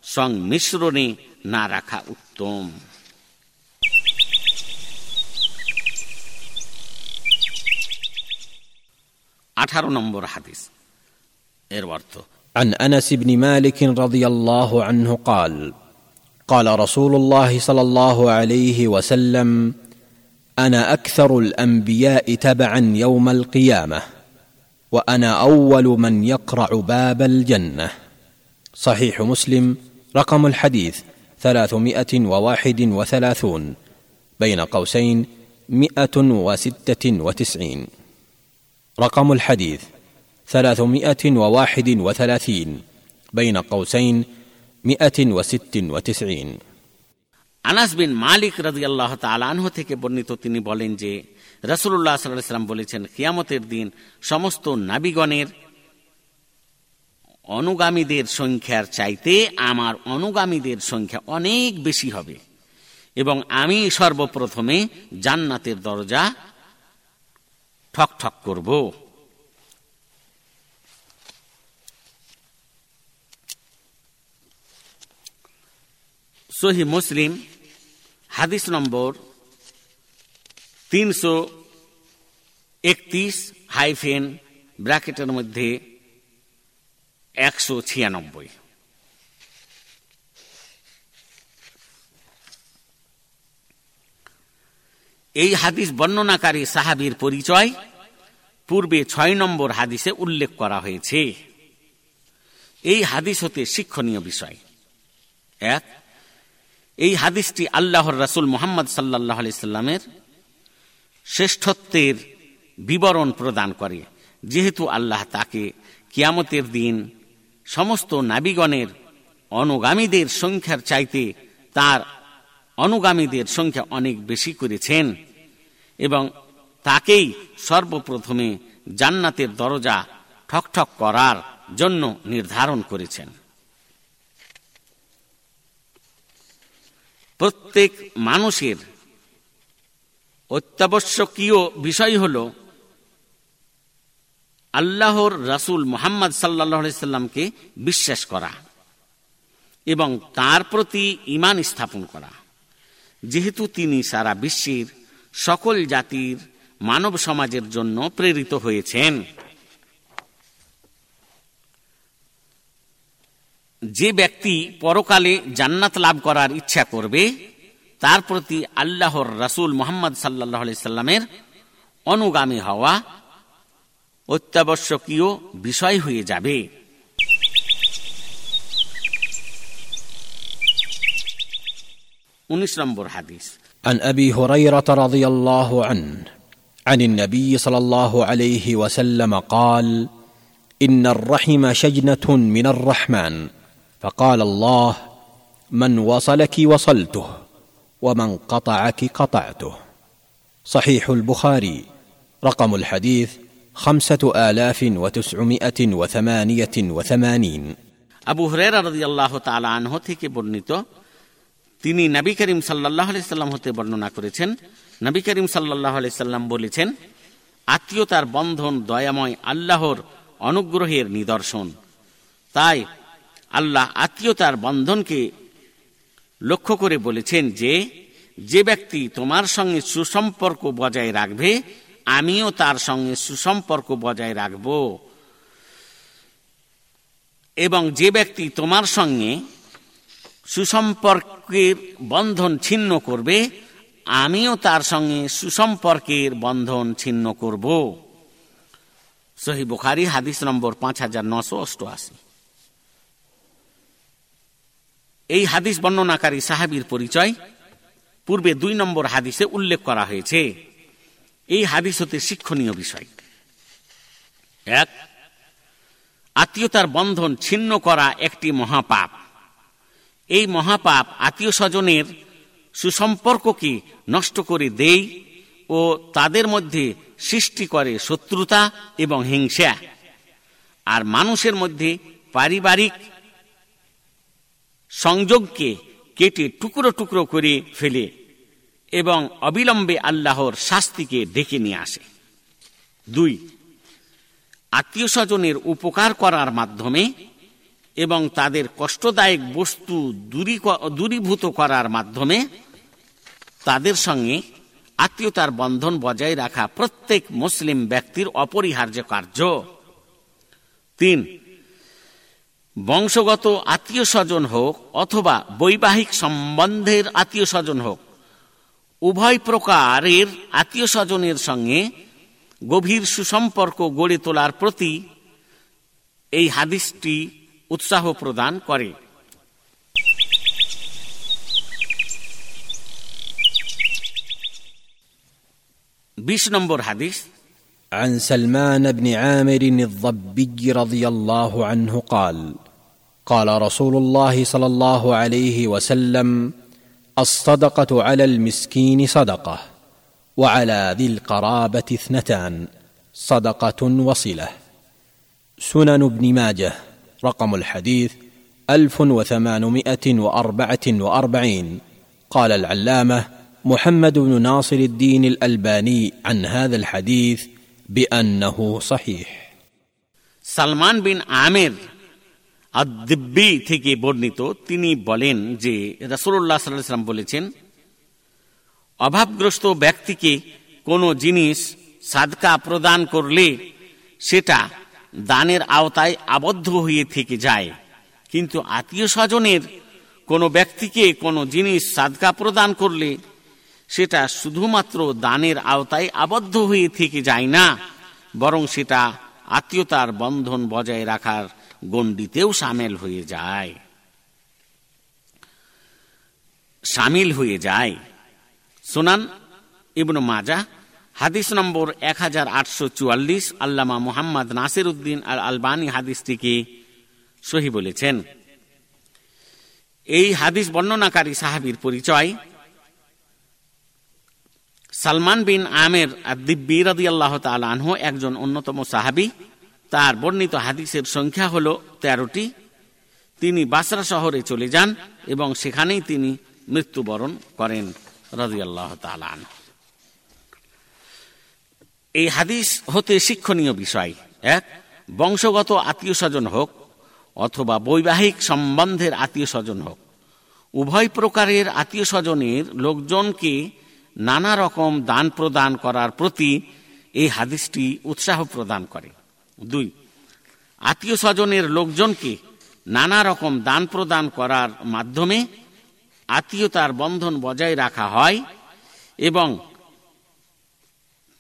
Speaker 1: সংমিশ্রণে না রাখা উত্তম। আঠারো নম্বর হাদিস এর অর্থ
Speaker 2: عن انس بن مالك رضي الله عنه قال قال رسول الله صلى الله عليه وسلم انا اكثر الانبياء تبعا يوم القيامه وانا اول من يقرع باب الجنه صحيح مسلم رقم الحديث ثلاثمائه وواحد وثلاثون بين قوسين مئه وسته وتسعين رقم الحديث ثلاثمائة وواحد وثلاثين بين قوسين مئة وست وتسعين
Speaker 1: আনাস বিন মালিক রাজি আল্লাহ তালানহ থেকে বর্ণিত তিনি বলেন যে রসুল্লাহ সাল্লাম বলেছেন কিয়ামতের দিন সমস্ত নাবিগণের অনুগামীদের সংখ্যার চাইতে আমার অনুগামীদের সংখ্যা অনেক বেশি হবে এবং আমি সর্বপ্রথমে জান্নাতের দরজা ঠক ঠক করব। সহি মুসলিম হাদিস নম্বর তিনশো একত্রিশ হাইফেন ব্র্যাকেটের মধ্যে একশো ছিয়ানব্বই। এই হাদিস বর্ণনাকারী সাহাবির পরিচয় পূর্বে ছয় নম্বর হাদিসে উল্লেখ করা হয়েছে। এই হাদিস হতে শিক্ষণীয় বিষয়। এক, এই হাদিসটি আল্লাহর রাসুল মোহাম্মদ সাল্লাহ সাল্লামের শ্রেষ্ঠত্বের বিবরণ প্রদান করে, যেহেতু আল্লাহ তাকে কিয়ামতের দিন সমস্ত নাবিগণের অনুগামীদের সংখ্যার চাইতে তার অনুগামীদের সংখ্যা অনেক বেশি করেছেন এবং তাকেই সর্বপ্রথমে জান্নাতের দরজা ঠকঠক করার জন্য নির্ধারণ করেছেন। প্রত্যেক মানুষের অত্যাবশ্যকীয় বিষয় হল আল্লাহর রাসুল মোহাম্মদ সাল্লাহ বিশ্বাস করা এবং তার প্রতি ইমান স্থাপন করা। যেহেতু তিনি সারা বিশ্বের সকল জাতির মানব সমাজের জন্য প্রেরিত হয়েছেন। যে ব্যক্তি পরকালে জান্নাত লাভ করার ইচ্ছা করবে, তার প্রতি আল্লাহর রাসুল মোহাম্মদ সাল্লাহ সাল্লামের অনুগামী হওয়া অত্যাবশ্যকীয় বিষয় হয়ে যাবে। উনিশ নম্বর হাদিস
Speaker 2: عن ابي هريره رضي الله عنه عن النبي صلى الله عليه وسلم قال ان الرحم شجنه من الرحمن فقال الله من وصلك وصلته ومن قطعك قطعته صحيح البخاري رقم الحديث خمسه الاف وتسعمائه وثمانيه وثمانين
Speaker 1: আবু হরেরা রদি আল্লাহ তালা আনহ থেকে বর্ণিত তিনি নবী করিম সাল্লাহ সাল্লাম হতে বর্ণনা করেছেন। নবী করিম সাল্লাহ সাল্লাম বলেছেন, আত্মীয়তার বন্ধন দয়াময় আল্লাহর অনুগ্রহের নিদর্শন। তাই আল্লাহ আত্মীয়তার বন্ধনকে লক্ষ্য করে বলেছেন যে যে ব্যক্তি তোমার সঙ্গে সুসম্পর্ক বজায় রাখবে, আমিও তার সঙ্গে সুসম্পর্ক বজায় রাখব। এবং যে ব্যক্তি তোমার সঙ্গে সুসম্পর্কের বন্ধন ছিন্ন করবে, আমিও তার সঙ্গে সুসম্পর্কের বন্ধন ছিন্ন করব। সহি বুখারি, হাদিস নম্বর পাঁচ হাজার নশো অষ্টআশি। এই হাদিস বর্ণনাকারী সাহাবির পরিচয় পূর্বে দুই নম্বর হাদিসে উল্লেখ করা হয়েছে। এই হাদিস হতে শিক্ষণীয় বিষয়। এক, আত্মীয়তার বন্ধন ছিন্ন করা একটি মহাপাপ। এই মহাপাপ আত্মীয় স্বজনের সুসম্পর্ককে নষ্ট করে দেই ও তাদের মধ্যে সৃষ্টি করে শত্রুতা এবং হিংসা। আর মানুষের মধ্যে পারিবারিক সংযোগকে কেটে টুকরো টুকরো করে ফেলে এবং অবিলম্বে আল্লাহর শাস্তিকে ডেকে নিয়ে আসে। দুই আত্মীয় স্বজনের উপকার করার মাধ্যমে এবং তাদের কষ্টদায়ক বস্তু দূরীভূত করার মাধ্যমে তাদের সঙ্গে আত্মীয়তার বন্ধন বজায় রাখা প্রত্যেক মুসলিম ব্যক্তির অপরিহার্য কার্য। তিন, বংশগত আত্মীয় স্বজন হোক অথবা বৈবাহিক সম্বন্ধের আত্মীয় স্বজন হোক, উভয় প্রকারের আত্মীয় স্বজনের সঙ্গে গভীর সুসম্পর্ক গড়ে তোলার প্রতি এই হাদিসটি উৎসাহ প্রদান করে বিশ নম্বর হাদিস
Speaker 2: عن سلمان بن عامر الضبي رضي الله عنه قال قال رسول الله صلى الله عليه وسلم الصدقه على المسكين صدقه وعلى ذي القرابه اثنتان صدقه وصله سنن ابن ماجه رقم الحديث الف وثمانمائه واربعه واربعين قال العلامه محمد بن ناصر الدين الالباني عن هذا الحديث بانه صحيح
Speaker 1: সালমান বিন আমের আদিব্বি থেকে বর্ণিত তিনি বলেন যে রসুল্লাহ সাল্লাম বলেছেন অভাবগ্রস্ত ব্যক্তিকে কোনো জিনিস সাদকা প্রদান করলে সেটা দানের আওতায় আবদ্ধ হয়ে থেকে যায়। কিন্তু আত্মীয় স্বজনের কোনো ব্যক্তিকে কোনো জিনিস সাদকা প্রদান করলে সেটা শুধুমাত্র দানের আওতায় আবদ্ধ হয়ে থেকে যায় না, বরং সেটা আত্মীয়তার বন্ধন বজায় রাখার গণ্ডিতেও সামিল হয়ে যায়। সামিল হয়ে যায়। সোনান ইবনু মাজা হাদিস নম্বর এক হাজার আটশো চুয়াল্লিশ, আল্লামা মোহাম্মদ নাসির উদ্দিন আল আলবানী হাদিসটিকে সহি বলেছেন। এই হাদিস বর্ণনাকারী সাহাবির পরিচয় সালমান বিন আমের দিব্বি রদি আল্লাহ আনহু, একজন অন্যতম সাহাবি। তার বর্ণিত হাদিসের সংখ্যা হল তেরোটি। তিনি বাসরা শহরে চলে যান এবং সেখানেই তিনি মৃত্যুবরণ করেন রদিয়াল্লাহ তালান এই হাদিস হতে শিক্ষণীয় বিষয়, এক, বংশগত আত্মীয় স্বজন হোক অথবা বৈবাহিক সম্বন্ধের আত্মীয় স্বজন হোক, উভয় প্রকারের আত্মীয় স্বজনের লোকজনকে নানা রকম দান প্রদান করার প্রতি এই হাদিসটি উৎসাহ প্রদান করে। দুই, আত্মীয় স্বজনের লোকজনকে নানা রকম দান প্রদান করার মাধ্যমে আত্মীয়তার বন্ধন বজায় রাখা হয় এবং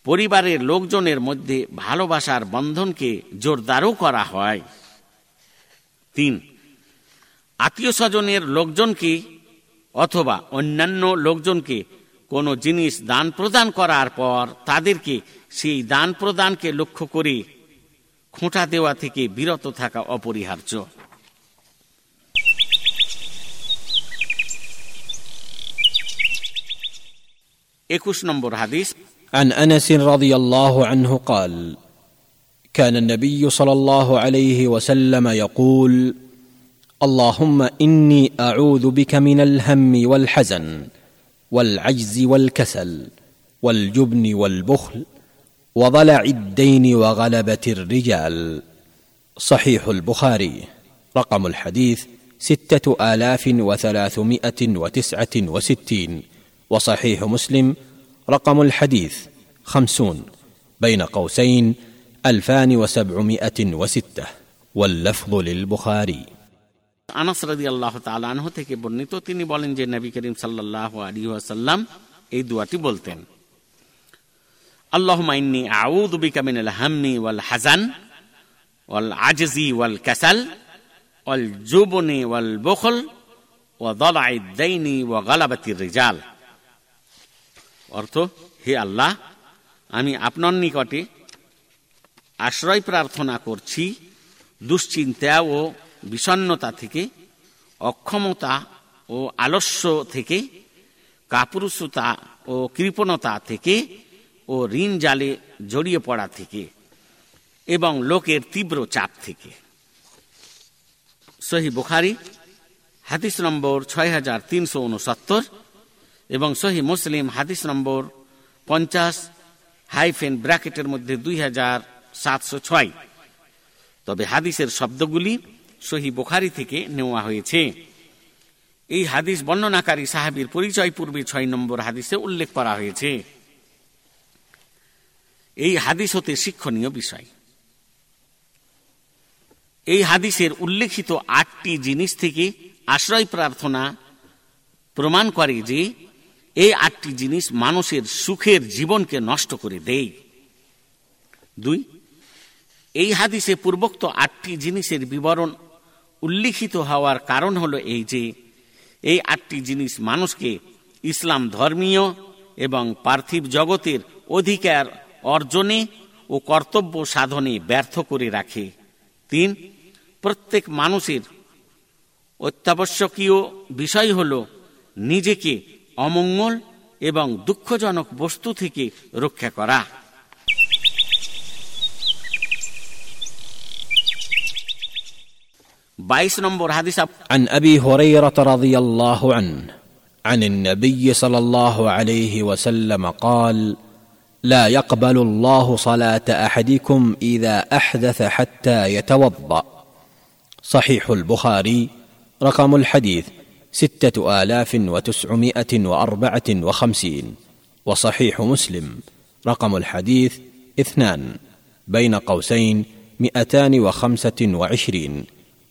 Speaker 1: পরিবারের লোকজনের মধ্যে ভালোবাসার বন্ধনকে জোরদারও করা হয়। তিন আত্মীয় স্বজনের লোকজনকে অথবা অন্যান্য লোকজনকে কোনো জিনিস দান প্রদান করার পর তাদেরকে সেই দান প্রদানকে লক্ষ্য করে খোঁটা দেওয়া থেকে বিরত থাকা অপরিহার্য। একুশ নম্বর হাদিস
Speaker 2: عن أنس رضي الله عنه قال كان النبي صلى الله عليه وسلم يقول اللهم إني أعوذ بك من الهم والحزن والعجز والكسل والجبن والبخل وضلع الدين وغلبة الرجال. صحيح البخاري. رقم الحديث ستة آلاف وثلاثمائة وتسعة وستين وصحيح مسلم رقم الحديث خمسون بين قوسين الفان وسبعمائه وسته واللفظ للبخاري
Speaker 1: আনাস রাদি আল্লাহ তালাহ থেকে বর্ণিত তিনি বলেন যে নবী করিম সাল্লাহ আলী আসাল্লাম এই দুয়াটি বলতেন আল্লাহ মাইন্নি আউদ বিকামিন হাম্মি ওয়াল হাজান ওয়াল আজজি ওয়াল কাসাল ওয়াল জুবনি ওয়াল বখল ও দলাই দাইনি ও গালাবাতির রিজাল অর্থ, হে আল্লাহ, আমি আপনার নিকটে আশ্রয় প্রার্থনা করছি, দুশ্চিন্তা ও বিষণ্নতা থেকে, অক্ষমতা ও আলস্য থেকে, কাপুরুষতা ও কৃপণতা থেকে ও ঋণ জালে জড়িয়ে পড়া থেকে এবং লোকের তীব্র চাপ থেকে। সহি বুখারি, হাদিস নম্বর ছয় হাজার তিনশো উনসত্তর। এবং সহি মুসলিম হাদিস নম্বর পঞ্চাশ হাইফেন ব্র্যাকেটের মধ্যে দুই হাজার সাতশো ছয়। তবে হাদিসের শব্দগুলি সহি বোখারি থেকে নেওয়া হয়েছে। এই হাদিস বর্ণনাকারী সাহাবির পরিচয় পূর্বে ছয় নম্বর হাদিসে উল্লেখ করা হয়েছে। এই হাদিস হতে শিক্ষণীয় বিষয়। এই হাদিসের উল্লেখিত আটটি জিনিস থেকে আশ্রয় প্রার্থনা প্রমাণ করে যে এই আটটি জিনিস মানুষের সুখের জীবনকে নষ্ট করে দেয়। দুই, এই হাদিসে পূর্বোক্ত আটটি জিনিসের বিবরণ উল্লিখিত হওয়ার কারণ হল এই যে, এই আটটি জিনিস মানুষকে ইসলাম ধর্মীয় এবং পার্থিব জগতের অধিকার অর্জনে ও কর্তব্য সাধনে ব্যর্থ করে রাখে। তিন, প্রত্যেক মানুষের অত্যাবশ্যকীয় বিষয় হল নিজেকে অমঙ্গল এবং দুঃখজনক বস্তু থেকে রক্ষা করা বাইশ নম্বর হাদিস
Speaker 2: عن ابي هريره رضي الله عنه عن النبي صلى الله عليه وسلم قال لا يقبل الله صلاه احدكم اذا احدث حتى يتوضا صحيح البخاري رقم الحديث سته الاف وتسعمائه واربعه وخمسين وصحيح مسلم رقم الحديث اثنان بين قوسين مئتان وخمسه وعشرين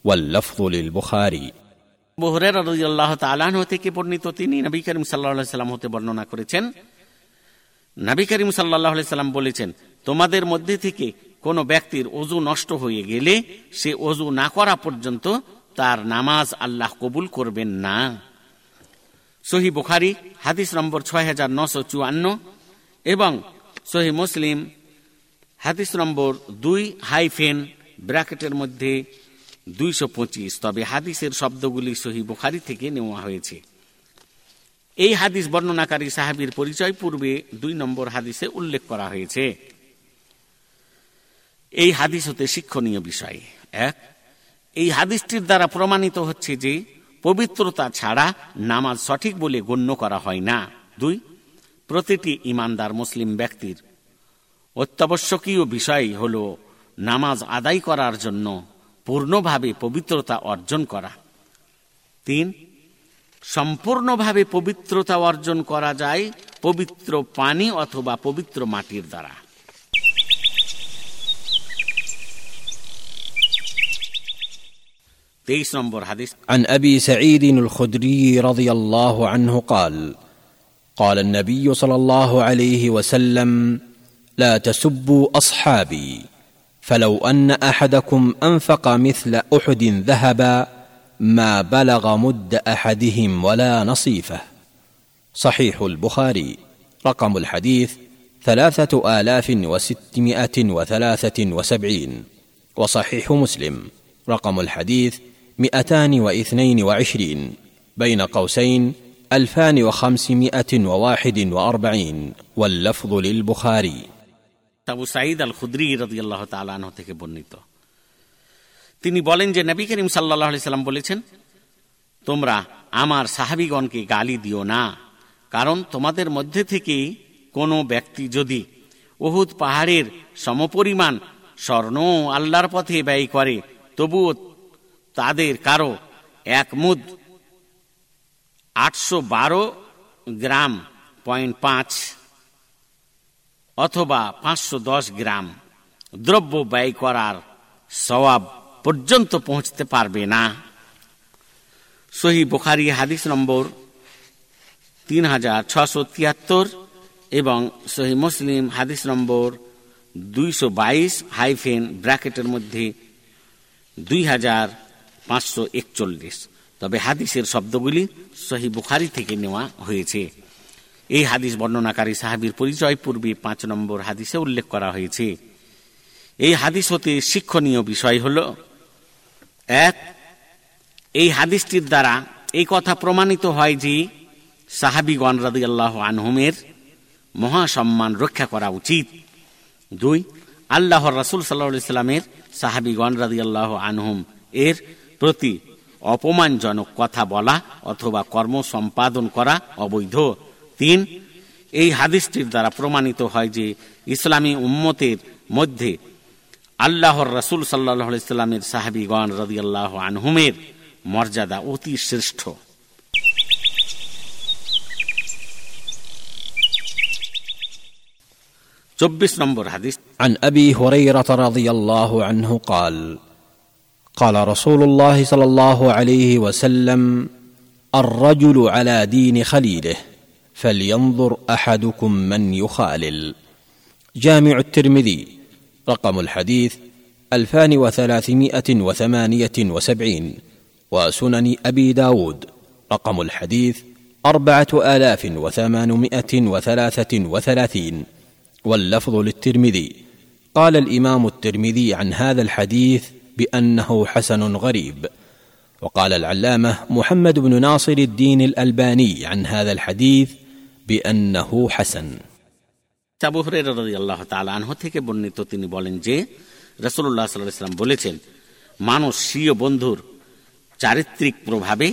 Speaker 2: واللفظ للبخاري
Speaker 1: বহরের রাদিয়াল্লাহু তাআলা আনহু থেকে বর্ণিত তিনি নবী করিম সাল্লাল্লাহু আলাইহি সাল্লাম হতে বর্ণনা করেছেন নবী করিম সাল্লাল্লাহু আলাইহি সাল্লাম বলেছেন তোমাদের মধ্যে থেকে কোনো ব্যক্তির অজু নষ্ট হয়ে গেলে সে অজু না করা পর্যন্ত তার নামাজ আল্লাহ কবুল করবেন না। সহি বুখারি, হাদিস নম্বর ছয় হাজার নশো চুয়ান্ন এবং সহি মুসলিম, হাদিস নম্বর দুই হাইফেন, ব্র্যাকেটের মধ্যে দুইশো পঁচিশ। তবে হাদিসের শব্দগুলি সহি বুখারি থেকে নেওয়া হয়েছে। এই হাদিস বর্ণনাকারী সাহাবির পরিচয় পূর্বে দুই নম্বর হাদিসে উল্লেখ করা হয়েছে। এই হাদিস হতে শিক্ষণীয় বিষয়। এক এই হাদিসটির দ্বারা প্রমাণিত হচ্ছে যে পবিত্রতা ছাড়া নামাজ সঠিক বলে গণ্য করা হয় না। দুই, প্রতিটি ইমানদার মুসলিম ব্যক্তির অত্যাবশ্যকীয় বিষয় হল নামাজ আদায় করার জন্য পূর্ণভাবে পবিত্রতা অর্জন করা। তিন, সম্পূর্ণভাবে পবিত্রতা অর্জন করা যায় পবিত্র পানি অথবা পবিত্র মাটির দ্বারা।
Speaker 2: عن أبي سعيد الخدري رضي الله عنه قال قال النبي صلى الله عليه وسلم لا تسبوا أصحابي فلو أن أحدكم أنفق مثل أحد ذهبا ما بلغ مد أحدهم ولا نصيفه. صحيح البخاري. رقم الحديث ثلاثة آلاف وستمائة وثلاثة وسبعين. وصحيح مسلم. رقم الحديث مئتان واثنين وعشرين بين قوسين الفان وخمسمائه وواحد واربعين واللفظ للبخاري
Speaker 1: আবু সাঈদ আল খুদ্রি রদিয়াল্লাহ তালাহ থেকে বর্ণিত তিনি বলেন যে নবী করিম সাল্লাহ সাল্লাম বলেছেন তোমরা আমার সাহাবিগণকে গালি দিও না কারণ তোমাদের মধ্যে থেকেই কোনো ব্যক্তি যদি ওহুদ পাহাড়ের সমপরিমাণ স্বর্ণ আল্লাহর পথে ব্যয় করে তবুও তাদের কারও এক মুদ আটশো বারো গ্রাম পয়েন্ট পাঁচ অথবা পাঁচশো দশ গ্রাম দ্রব্য ব্যয় করার সবাব পর্যন্ত পৌঁছতে পারবে না। সহি বোখারি হাদিস নম্বর তিন হাজার ছশো তিয়াত্তর এবং সহি মুসলিম হাদিস নম্বর দুইশো বাইশ হাইফেন ব্র্যাকেটের মধ্যে দুই হাজার পাঁচশো একচল্লিশ। তবে হাদিসের শব্দগুলি সহি বুখারি থেকে নেওয়া হয়েছে। এই হাদিস বর্ণনাকারী সাহাবির পরিচয় পূর্বে পাঁচ নম্বর হাদিসে উল্লেখ করা হয়েছে। এই হাদিস হতে শিক্ষণীয় বিষয় হল, এক, এই হাদিসটির দ্বারা এই কথা প্রমাণিত হয় যে সাহাবিগণ রাদি আল্লাহ আনহুমের মহাসম্মান রক্ষা করা উচিত। দুই, আল্লাহর রাসুল সাল্লাহ সাল্লামের সাহাবিগণ রাদি আল্লাহ আনহুম এর প্রতি অপমানজনক কথা বলা অথবা কর্ম সম্পাদন করা অবৈধ তিন এই হাদিসটির দ্বারা প্রমাণিত হয় যে ইসলামী উম্মতের মধ্যে আল্লাহর রসুল সাল্লাহ সাল্লামের সাহাবিগণ রদি আল্লাহ আনহুমের মর্যাদা অতি শ্রেষ্ঠ চব্বিশ নম্বর হাদিস
Speaker 2: عن ابي هريره رضي الله عنه قال قال رسول الله صلى الله عليه وسلم الرجل على دين خليله فلينظر أحدكم من يخالل. جامع الترمذي رقم الحديث ألفان وثلاثمائة وثمانية وسبعين وسنن أبي داود رقم الحديث أربعة آلاف وثمانمائة وثلاثة وثلاثين. واللفظ للترمذي قال الإمام الترمذي عن هذا الحديث بانه حسن غريب وقال العلامه محمد بن ناصر الدين الالباني عن هذا الحديث بانه حسن
Speaker 1: আবু হুরায়রা রাদিয়াল্লাহু তাআলা আনহু থেকে বর্ণিত তিনি বলেন যে রাসূলুল্লাহ সাল্লাল্লাহু আলাইহি সাল্লাম বলেছেন মানুষ স্বীয় বন্ধুর চারিত্রিক প্রভাবে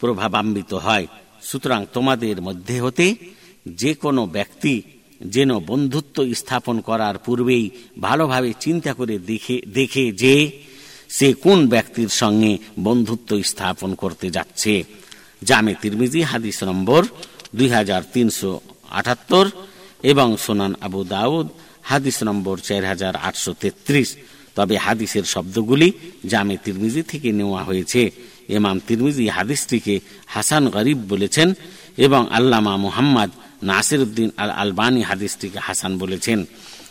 Speaker 1: প্রভাবান্বিত হয় সুতরাং তোমাদের মধ্যে হতে যে কোনো ব্যক্তি যেন বন্ধুত্ব স্থাপন করার পূর্বেই ভালোভাবে চিন্তা করে দেখে দেখে যে সে কোন ব্যক্তির সঙ্গে বন্ধুত্ব স্থাপন করতে যাচ্ছে। জামে তিরমিজি, হাদিস নম্বর দুই হাজার তিনশো আটাত্তর এবং সোনান আবু দাউদ, হাদিস নম্বর চার হাজার আটশো তেত্রিশ। তবে হাদিসের শব্দগুলি জামে তিরমিজি থেকে নেওয়া হয়েছে। এমাম তিরমিজি হাদিসটিকে হাসান গরিব বলেছেন এবং আল্লামা মুহাম্মদ নাসির উদ্দিন আল আলবানী হাদিসটিকে হাসান বলেছেন।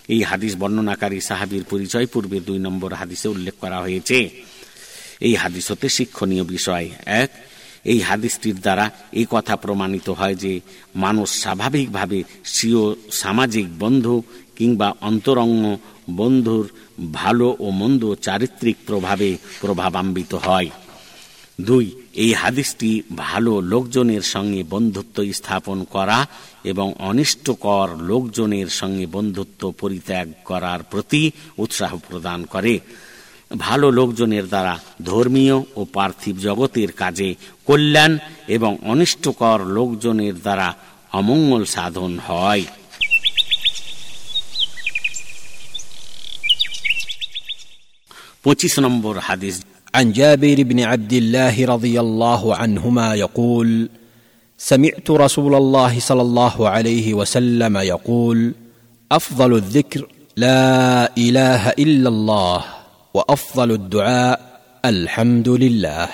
Speaker 1: এই হাদিস বর্ণনাকারী সাহাবির পরিচয় পূর্বে দুই নম্বর হাদিসে উল্লেখ করা হয়েছে। এই হাদিস হতে শিক্ষণীয় বিষয়। এক, এই হাদিসটির দ্বারা এই কথা প্রমাণিত হয় যে মানুষ স্বাভাবিকভাবে স্বীয় সামাজিক বন্ধু কিংবা অন্তরঙ্গ বন্ধুর ভালো ও মন্দ চারিত্রিক প্রভাবে প্রভাবান্বিত হয়। দুই, এই হাদিসটি ভালো লোকজনের সঙ্গে বন্ধুত্ব স্থাপন করা এবং অনিষ্টকর লোকজনের সঙ্গে বন্ধুত্ব পরিত্যাগ করার প্রতি উৎসাহ প্রদান করে। ভালো লোকজনের দ্বারা ধর্মীয় ও পার্থিব জগতের কাজে কল্যাণ এবং অনিষ্টকর লোকজনের দ্বারা অমঙ্গল সাধন হয়। পঁচিশ নম্বর হাদিস
Speaker 2: عن جابر بن عبد الله رضي الله عنهما يقول سمعت رسول الله صلى الله عليه وسلم يقول أفضل الذكر لا إله إلا الله وأفضل الدعاء الحمد لله.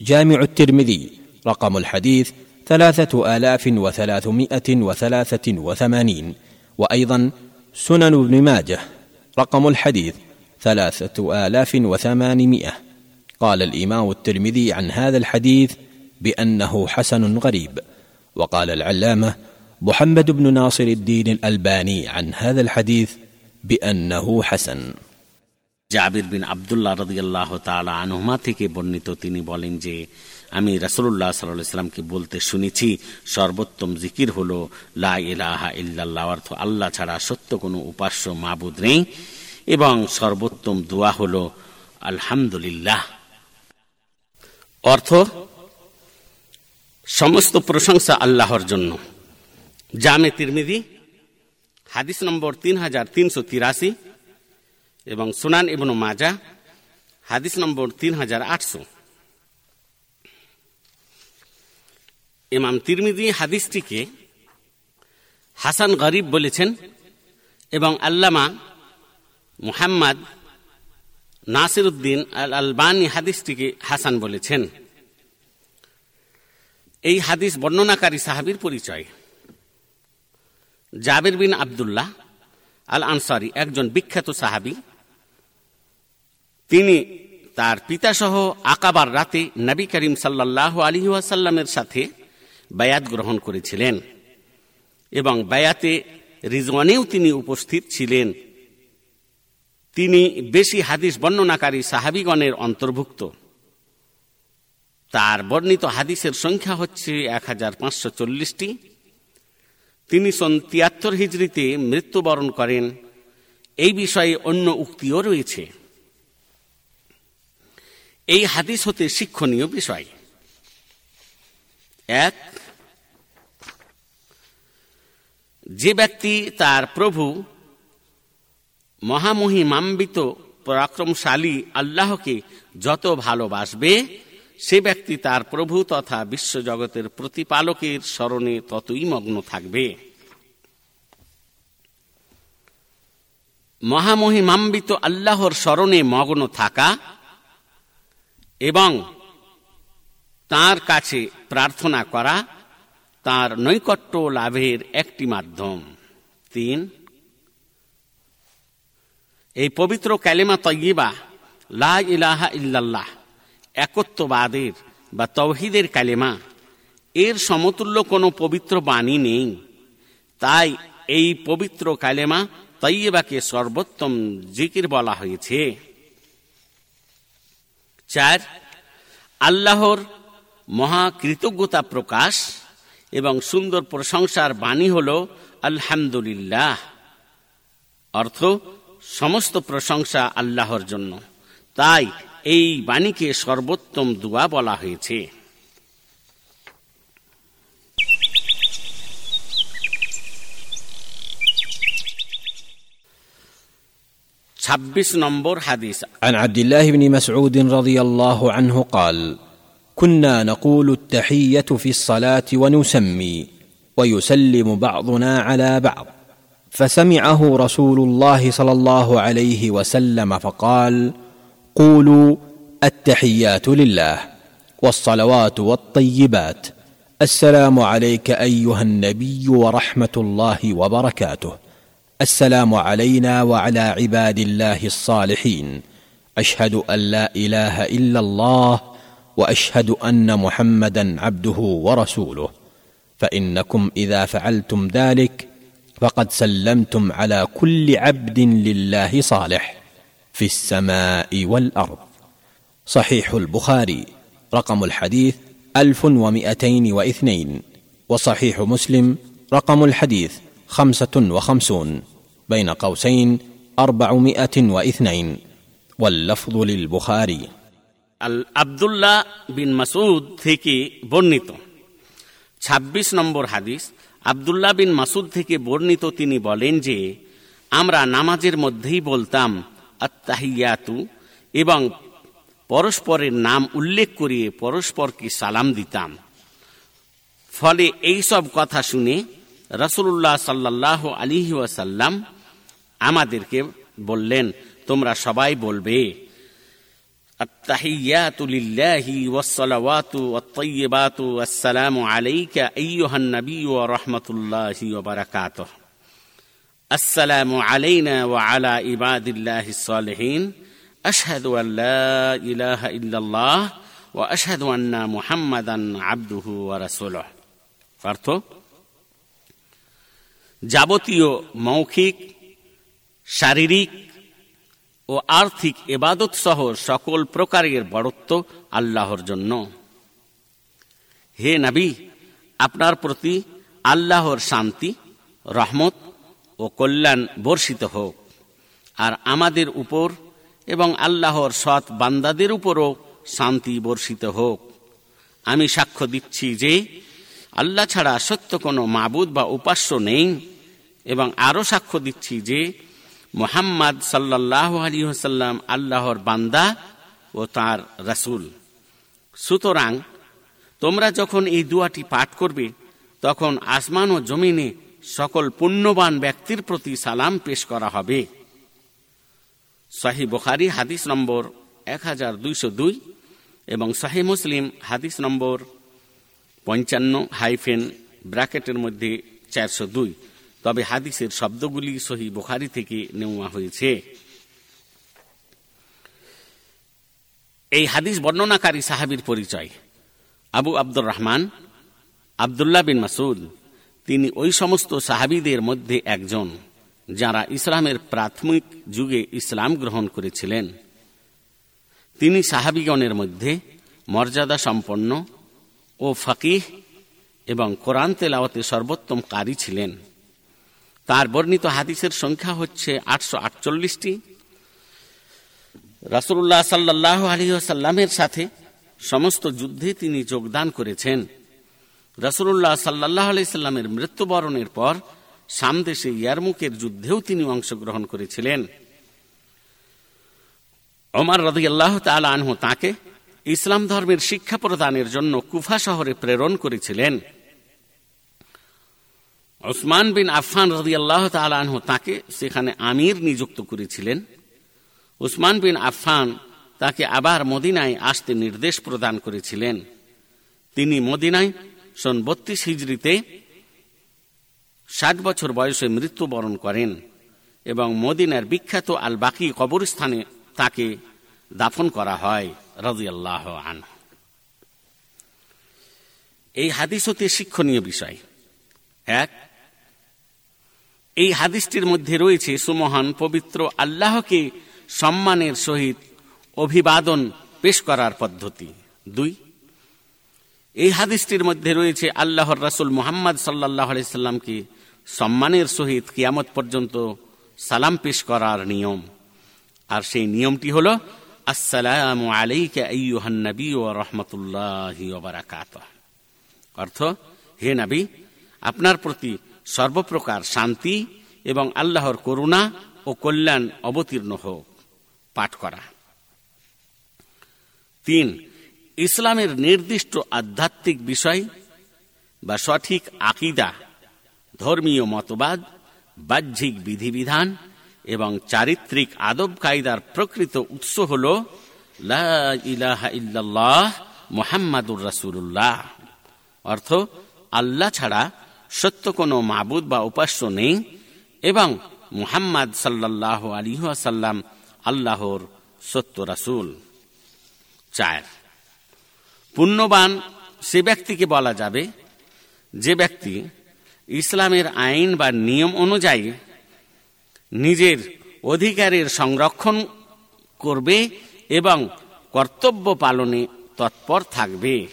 Speaker 2: جامع الترمذي رقم الحديث ثلاثة آلاف وثلاثمائة وثلاثة وثمانين وأيضا سنن ابن ماجه رقم الحديث ثلاثة آلاف وثمانمائة قال الإمام الترمذي عن هذا الحديث بأنه حسن غريب وقال العلامة محمد بن ناصر الدين الألباني عن هذا الحديث بأنه حسن
Speaker 1: জাবির বিন আবদুল্লাহ রদিয়াল্লাহ তালা আনহুমা থেকে বর্ণিত তিনি বলেন যে আমি রাসুল্লাহ সাল্লামকে বলতে শুনেছি সর্বোত্তম জিকির হল লা ইলাহা ইল্লাল্লাহ অর্থ আল্লাহ ছাড়া সত্য কোনো উপাস্য মাবুদ নেই এবং সর্বোত্তম দোয়া হল, আলহামদুলিল্লাহ। অর্থ, সমস্ত প্রশংসা আল্লাহর জন্য। জামে তিরমিদি হাদিস নম্বর তিন হাজার তিনশো তিরাশি এবং সুনান ইবনু মাজা, হাদিস নম্বর তিন হাজার আটশো। ইমাম তিরমিদি হাদিসটিকে হাসান গরিব বলেছেন এবং আল্লামা মুহাম্মদ নাসির উদ্দিন আল আলবানী হাদিসটিকে হাসান বলেছেন। এই হাদিস বর্ণনাকারী সাহাবির পরিচয়। জাবির বিন আবদুল্লাহ আল আনসারি একজন বিখ্যাত সাহাবি। তিনি তার পিতাসহ আকাবার রাতে নবী করিম সাল্লাহ আলী ওয়াসাল্লামের সাথে বায়াত গ্রহণ করেছিলেন এবং বায়াতে রিজওয়ানেও তিনি উপস্থিত ছিলেন। তিনি বেশি হাদিস বর্ণনাকারী সাহাবিগণের অন্তর্ভুক্ত। তার বর্ণিত হাদিসের সংখ্যা হচ্ছে এক হাজার পাঁচশো চল্লিশটি। তিনি সন তিয়াত্তর হিজড়িতে মৃত্যুবরণ করেন। এই বিষয়ে অন্য উক্তিও রয়েছে। এই হাদিস হতে শিক্ষণীয় বিষয়। এক, যে ব্যক্তি তার প্রভু মহামহিমাম্বিত পরাক্রমশালী আল্লাহকে যত ভালোবাসবে, সে ব্যক্তি তার প্রভু তথা বিশ্বজগতের প্রতিপালকের স্মরণে ততই মগ্ন থাকবে। মহামহিমাম্বিত আল্লাহর স্মরণে মগ্ন থাকা এবং তার কাছে প্রার্থনা করা তার নৈকট্য লাভের একটি মাধ্যম। তিন এই পবিত্র ক্যালেমা তৈবা লা ইলাহা ইল্লাল্লাহ, একত্ববাদের বা তৌহিদের কালেমা, এর সমতুল্য কোনো পবিত্র বাণী নেই। তাই এই পবিত্র কালেমা তৈবাকে সর্বোত্তম জিকির বলা হয়েছে। চার, আল্লাহর মহাকৃতজ্ঞতা প্রকাশ এবং সুন্দর প্রশংসার বাণী হল আলহামদুলিল্লাহ। অর্থ সমস্ত প্রশংসা আল্লাহর জন্য তাই এই বাণীকে সর্বোত্তম দুয়া বলা হয়েছে ছাব্বিশ নম্বর হাদিস
Speaker 2: عن عبد الله بن مسعود رضي الله عنه قال كنا نقول التحيه في الصلاه ونسمي ويسلم بعضنا على بعض فسمعه رسول الله صلى الله عليه وسلم فقال قولوا التحيات لله والصلوات والطيبات. السلام عليك أيها النبي ورحمة الله وبركاته. السلام علينا وعلى عباد الله الصالحين. أشهد أن لا إله إلا الله وأشهد أن محمدا عبده ورسوله. فإنكم إذا فعلتم ذلك فقد سلمتم على كل عبد لله صالح في السماء والارض صحيح البخاري رقم الحديث الف ومائتين واثنين وصحيح مسلم رقم الحديث خمسه وخمسون بين قوسين اربعمائه واثنين واللفظ للبخاري
Speaker 1: আবদুল্লাহ বিন মাসুদ থেকে বর্ণিত ২৬ নম্বর হাদিস আবদুল্লাহ বিন মাসুদ থেকে বর্ণিত তিনি বলেন যে, আমরা নামাজের মধ্যেই বলতাম আত্মাহিয়াতু এবং পরস্পরের নাম উল্লেখ করিয়ে পরস্পরকে সালাম দিতাম। ফলে এই সব কথা শুনে রসুল্লাহ সাল্লাহ আলিহি ওয়াসাল্লাম আমাদেরকে বললেন, তোমরা সবাই বলবে التحيات لله والصلوات والطيبات والسلام عليك أيها النبي ورحمة الله وبركاته السلام علينا وعلى عباد الله الصالحين أشهد أن لا إله إلا الله وأشهد أن محمدا عبده ورسوله অর্থ যাবতীয় মৌখিক শারীরিক ও আর্থিক এবাদত সহ সকল প্রকারের বড়ত্ব আল্লাহর জন্য। হে নাবি, আপনার প্রতি আল্লাহর শান্তি, রহমত ও কল্যাণ বর্ষিত হোক। আর আমাদের উপর এবং আল্লাহর সৎ বান্দাদের উপরও শান্তি বর্ষিত হোক। আমি সাক্ষ্য দিচ্ছি যে আল্লাহ ছাড়া সত্য কোনো মাবুদ বা উপাস্য নেই এবং আরও সাক্ষ্য দিচ্ছি যে মোহাম্মদ সাল্লাহ আলী হাসাল্লাম আল্লাহর বান্দা ও তার রাসুল। সুতরাং তোমরা যখন এই দুয়াটি পাঠ করবে, তখন আসমান ও জমিনে সকল পুণ্যবান ব্যক্তির প্রতি সালাম পেশ করা হবে। শাহি বুখারি হাদিস নম্বর এক হাজার দুইশো দুই এবং শাহি মুসলিম হাদিস নম্বর পঞ্চান্ন হাইফেন ব্র্যাকেটের মধ্যে চারশো দুই। তবে হাদিসের শব্দগুলি সহি বোখারি থেকে নেওয়া হয়েছে। এই হাদিস বর্ণনাকারী সাহাবির পরিচয়। আবু আব্দুর রহমান, আবদুল্লাহ বিন মাসুদ তিনি ওই সমস্ত সাহাবিদের মধ্যে একজন, যারা ইসলামের প্রাথমিক যুগে ইসলাম গ্রহণ করেছিলেন। তিনি সাহাবিগণের মধ্যে মর্যাদা সম্পন্ন ও ফকিহ এবং কোরআন তেলাওয়াতে সর্বোত্তম কারি ছিলেন। তার বর্ণিত হাদিসের সংখ্যা হচ্ছে আটশো আটচল্লিশটি। রাসুল্লাহ সাল্লাহ আলহিহাল্লামের সাথে সমস্ত যুদ্ধে তিনি যোগদান করেছেন। রসুল্লাহ সাল্লাহ আলাইস্লামের মৃত্যুবরণের পর সামদেশে ইয়ারমুকের যুদ্ধেও তিনি অংশগ্রহণ করেছিলেন। ওমার রদি আল্লাহ আনহু তাকে ইসলাম ধর্মের শিক্ষা প্রদানের জন্য কুফা শহরে প্রেরণ করেছিলেন। ওসমান বিন আফফান রদি আল্লাহ আনহু তাকে সেখানে আমির নিযুক্ত করেছিলেন। উসমান বিন আফফান তাকে আবার মদিনায় আসতে নির্দেশ প্রদান করেছিলেন। তিনি মদিনায় সন বত্রিশ হিজড়িতে ষাট বছর বয়সে মৃত্যুবরণ করেন এবং মদিনার বিখ্যাত আল বাকি কবরস্থানে তাকে দাফন করা হয় রাজিয়াল্লাহ আন এই হাদিস হতে শিক্ষণীয় বিষয়। এক এই হাদিসটির মধ্যে রয়েছে সুমহান পবিত্র আল্লাহকে সম্মানের সহিত অভিবাদন পেশ করার পদ্ধতি। দুই, এই হাদিসটির মধ্যে রয়েছে আল্লাহর রাসুল মুহাম্মদ সাল্লাহ আলাইসাল্লামকে সম্মানের সহিত কিয়ামত পর্যন্ত সালাম পেশ করার নিয়ম। আর সেই নিয়মটি হল, আসসালাম আলাইকা নবী ও রহমতুল্লাহ অর্থ, হে নবী, আপনার প্রতি সর্বপ্রকার শান্তি এবং আল্লাহর করুণা ও কল্যাণ অবতীর্ণ হোক, পাঠ করা। তিন, ইসলামের নির্দিষ্ট আধ্যাত্মিক বিষয় বা সঠিক আকিদা, ধর্মীয় মতবাদ, বাহ্যিক বিধিবিধান এবং চারিত্রিক আদব কায়দার প্রকৃত উৎস হল মোহাম্মদুর রাসুল্লাহ অর্থ, আল্লাহ ছাড়া সত্য কোনো মাবুদ বা উপাস্য নেই এবং মুহাম্মদ সাল্লাহ আলিহাসাল্লাম আল্লাহর সত্য রাসুল। চার, পুণ্যবান সে ব্যক্তিকে বলা যাবে যে ব্যক্তি ইসলামের আইন বা নিয়ম অনুযায়ী নিজের অধিকারের সংরক্ষণ করবে এবং কর্তব্য পালনে তৎপর থাকবে।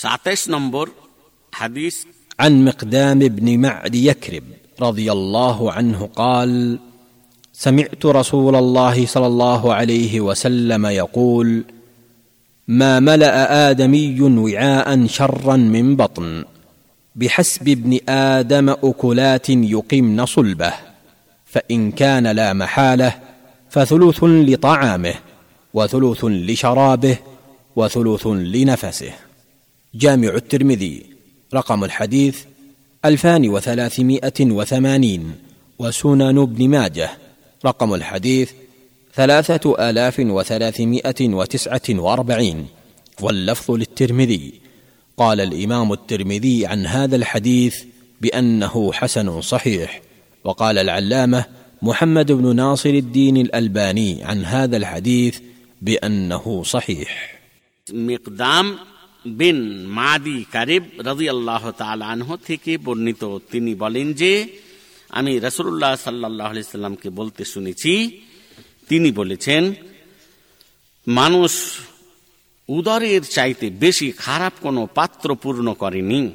Speaker 1: ساتش نمبر حديث
Speaker 2: عن مقدام بن معد يكرب رضي الله عنه قال سمعت رسول الله صلى الله عليه وسلم يقول ما ملأ آدمي وعاء شرا من بطن بحسب ابن آدم أكلات يقمن صلبه فإن كان لا محالة فثلث لطعامه وثلث لشرابه وثلث لنفسه. جامع الترمذي رقم الحديث ألفان وثلاثمائة وثمانين وسنن ابن ماجه رقم الحديث ثلاثة آلاف وثلاثمائة وتسعة وأربعين. واللفظ للترمذي. قال الإمام الترمذي عن هذا الحديث بأنه حسن صحيح. وقال العلامة محمد بن ناصر الدين الألباني عن هذا الحديث بأنه صحيح.
Speaker 1: مقدام বিন মাদি কারিব রাজি আল্লাহ আনহ থেকে বর্ণিত। তিনি বলেন যে, আমি রসুল্লাহ সাল্লাহ সাল্লামকে বলতে শুনেছি, তিনি বলেছেন, মানুষ উদরের চাইতে বেশি খারাপ কোনো পাত্র পূর্ণ করেনি।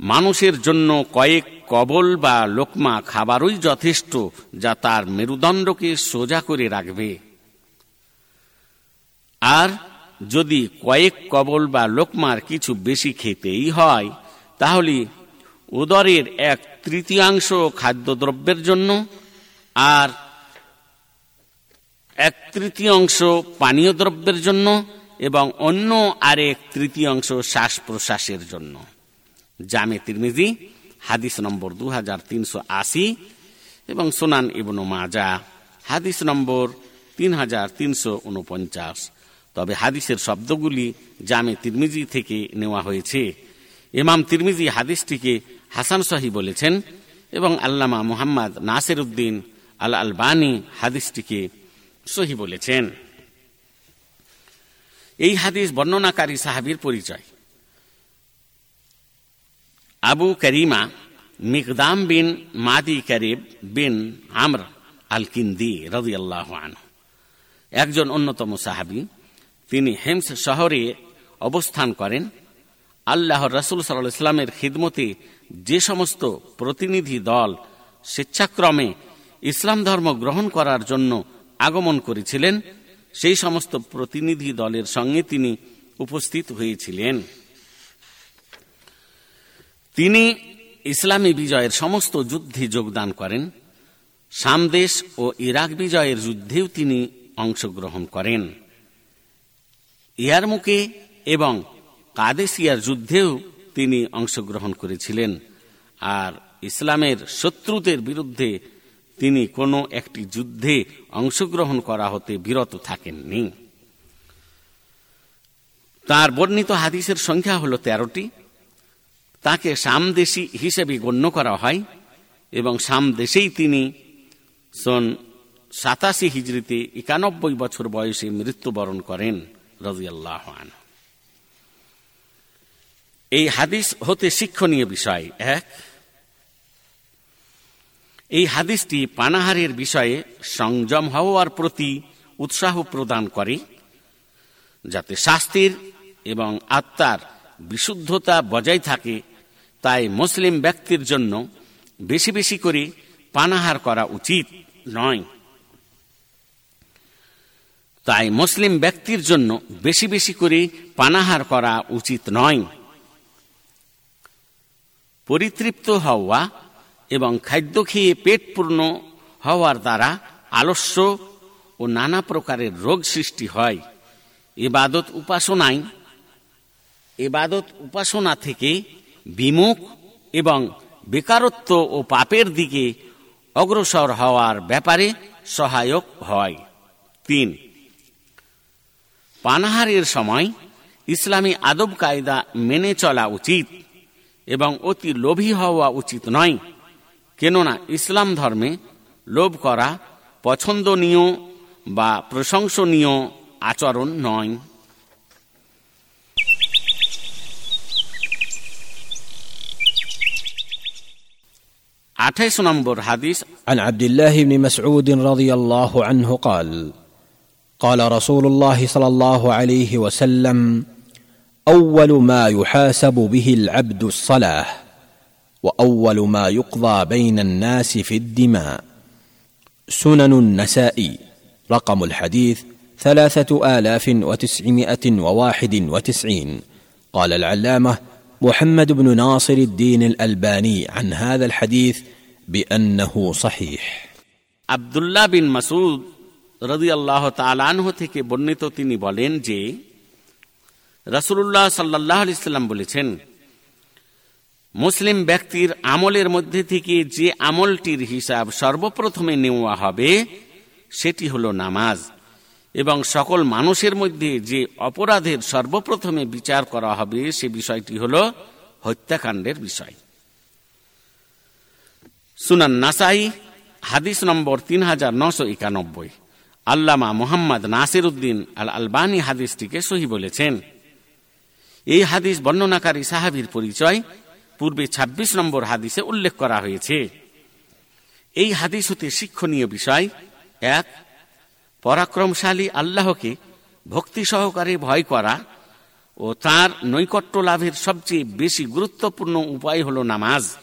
Speaker 1: মানুষের জন্য কয়েক কবল বা লোকমা খাবারই যথেষ্ট যা তার মেরুদণ্ডকে সোজা করে রাখবে। আর যদি কয়েক কবল বা লোকমার কিছু বেশি খেতেই হয়, তাহলে উদরের এক তৃতীয়াংশ খাদ্যদ্রব্যের জন্য আর এক তৃতীয়াংশ পানীয় দ্রব্যের জন্য এবং অন্য আরেক তৃতীয়াংশ শ্বাস প্রশ্বাসের জন্য। জামে তিরমিজি, হাদিস নম্বর দু হাজার তিনশো আশি এবং সোনান ইবনু মাজা, হাদিস নম্বর তিন হাজার তিনশো উনপঞ্চাশ। তবে হাদিসের শব্দগুলি জামে তিরমিজি থেকে নেওয়া হয়েছে। ইমাম তিরমিজি হাদিসটিকে হাসান শাহি বলেছেন এবং আল্লামা মুহাম্মদ নাসির উদ্দিন আল আলবানি হাদিসটিকে সহি বলেছেন। এই হাদিস বর্ণনাকারী সাহাবির পরিচয়। আবু করিমা মিকদাম বিন মাদি করিব বিন আমর আল কিন্দি রদি আল্লাহ একজন অন্যতম সাহাবি। তিনি হেমস শহরে অবস্থান করেন। আল্লাহ রসুল সাল্লাহ ইসলামের খিদমতে যে সমস্ত প্রতিনিধি দল স্বেচ্ছাক্রমে ইসলাম ধর্ম গ্রহণ করার জন্য আগমন করেছিলেন, সেই সমস্ত প্রতিনিধি দলের সঙ্গে তিনি উপস্থিত হয়েছিলেন। তিনি ইসলামী বিজয়ের সমস্ত যুদ্ধে যোগদান করেন। সামদেশ ও ইরাক বিজয়ের যুদ্ধেও তিনি অংশগ্রহণ করেন। ইয়ারমুকে এবং কাদেসিয়ার যুদ্ধেও তিনি অংশগ্রহণ করেছিলেন। আর ইসলামের শত্রুদের বিরুদ্ধে তিনি কোনো একটি যুদ্ধে অংশগ্রহণ করা হতে বিরত থাকেননি। তার বর্ণিত হাদিসের সংখ্যা হল তেরোটি। তাকে সামদেশী হিসেবে গণ্য করা হয় এবং সামদেশেই তিনি সন সাতাশি হিজড়িতে একানব্বই বছর বয়সে মৃত্যুবরণ করেন। রাজিয়াল্লাহ এই হাদিস হতে শিক্ষণীয় বিষয় এক, এই হাদিসটি পানাহারের বিষয়ে সংযম হওয়ার প্রতি উৎসাহ প্রদান করে, যাতে স্বাস্থ্যের এবং আত্মার বিশুদ্ধতা বজায় থাকে, তাই মুসলিম ব্যক্তির জন্য বেশি বেশি করে পানাহার করা উচিত নয়। তাই মুসলিম ব্যক্তির জন্য বেশি বেশি করে পানাহার করা উচিত নয়। পরিতৃপ্ত হওয়া এবং খাদ্য খেয়ে পেট পূর্ণ হওয়ার দ্বারা আলস্য ও নানা প্রকারের রোগ সৃষ্টি হয়। এবাদত উপাসনায় এবাদত উপাসনা থেকে বিমুখ এবং বেকারত্ব ও পাপের দিকে অগ্রসর হওয়ার ব্যাপারে সহায়ক হয়। তিন পানাহারের সময় ইসলামী আদব কায়দা মেনে চলা উচিত এবং অতি লোভী হওয়া উচিত নয় কেননা ইসলাম ধর্মে লোভ করা পছন্দনীয় বা প্রশংসনীয় আচরণ নয় আঠাইশ নম্বর হাদিস
Speaker 2: عن عبد الله بن مسعود رضي الله عنه قال قال رسول الله صلى الله عليه وسلم أول ما يحاسب به العبد الصلاة وأول ما يقضى بين الناس في الدماء. سنن النسائي رقم الحديث ثلاثة آلاف وتسعمائة وواحد وتسعين. قال العلامة محمد بن ناصر الدين الألباني عن هذا الحديث بأنه صحيح.
Speaker 1: عبد الله بن مسعود রদি আল্লাহ তালানহ থেকে বর্ণিত তিনি বলেন যে রসুল্লাহ সাল্লাহ আলিয়াল্লাম বলেছেন, মুসলিম ব্যক্তির আমলের মধ্যে থেকে যে আমলটির হিসাব সর্বপ্রথমে নেওয়া হবে, সেটি হল নামাজ এবং সকল মানুষের মধ্যে যে অপরাধের সর্বপ্রথমে বিচার করা হবে, সে বিষয়টি হল হত্যাকাণ্ডের বিষয়। সুনান নাসাই, হাদিস নম্বর তিন হাজার নশো একানব্বই। আল্লামা মোহাম্মদ নাসির উদ্দিন আল আলবানী হাদিসটিকে সহি বলেছেন। এই হাদিস বর্ণনাকারী সাহাবির পরিচয় পূর্বে ২৬ নম্বর হাদিসে উল্লেখ করা হয়েছে। এই হাদিস হতে শিক্ষণীয় বিষয়। এক, পরাক্রমশালী আল্লাহকে ভক্তি সহকারে ভয় করা ও তার নৈকট্য লাভের সবচেয়ে বেশি গুরুত্বপূর্ণ উপায় হল নামাজ।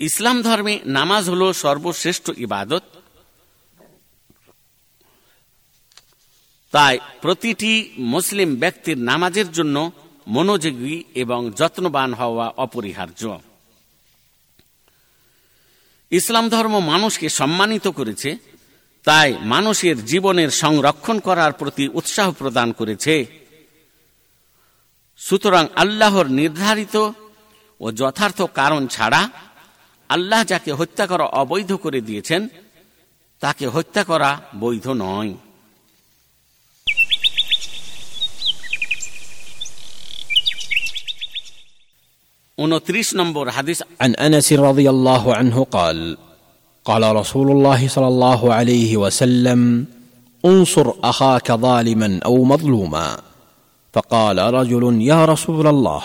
Speaker 1: ইসলাম ধর্মে নামাজ হল সর্বশ্রেষ্ঠ ইবাদত। তাই প্রতিটি মুসলিম ব্যক্তির নামাজের জন্য মনোযোগী এবং যত্নবান হওয়া অপরিহার্য। ইসলাম ধর্ম মানুষকে সম্মানিত করেছে, তাই মানুষের জীবনের সংরক্ষণ করার প্রতি উৎসাহ প্রদান করেছে। সুতরাং আল্লাহর নির্ধারিত ও যথার্থ কারণ ছাড়া আল্লাহ যাকে হত্যা করা অবৈধ করে দিয়েছেন তাকে হত্যা করা বৈধ নয় উনত্রিশ নম্বর হাদিস
Speaker 2: عن انس رضي الله عنه قال قال رسول الله صلى الله عليه وسلم انصر اخاك ظالما او مظلوما فقال رجل يا رسول الله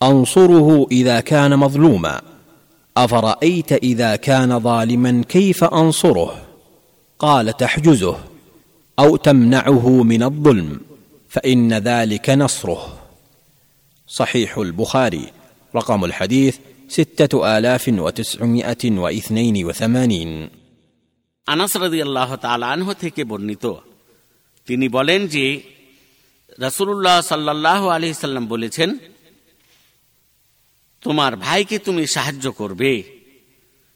Speaker 2: انصره اذا كان مظلوما افرايت اذا كان ظالما كيف انصره قال تحجزه او تمنعه من الظلم فان ذلك نصره صحيح البخاري رقم الحديث ستة آلاف وتسعمائة واثنين وثمانين
Speaker 1: আনাস রাদি আল্লাহ তালাহ থেকে বর্ণিত তিনি বলেন যে রাসুল্লাহ সাল্লাহ আলি সাল্লাম বলেছেন তোমার ভাইকে তুমি সাহায্য করবে।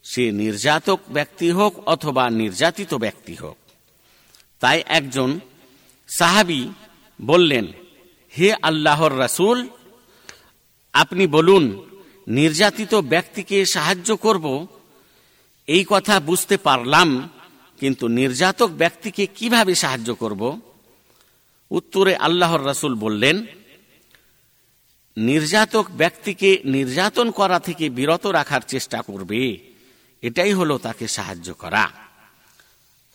Speaker 1: সে নির্যাতক ব্যক্তি হোক অথবা নির্যাতিত ব্যক্তি হোক। তাই একজন সাহাবি বললেন, হে আল্লাহর রাসুল, আপনি বলুন, নির্যাতিত ব্যক্তিকে সাহায্য করব? এই কথা বুঝতে পারলাম, কিন্তু নির্যাতক ব্যক্তিকে কীভাবে সাহায্য করব? উত্তরে আল্লাহর রাসুল বললেন নির্যাতক ব্যক্তিকে নির্যাতন করা থেকে বিরত রাখার চেষ্টা করবে, এটাই হলো তাকে সাহায্য করা।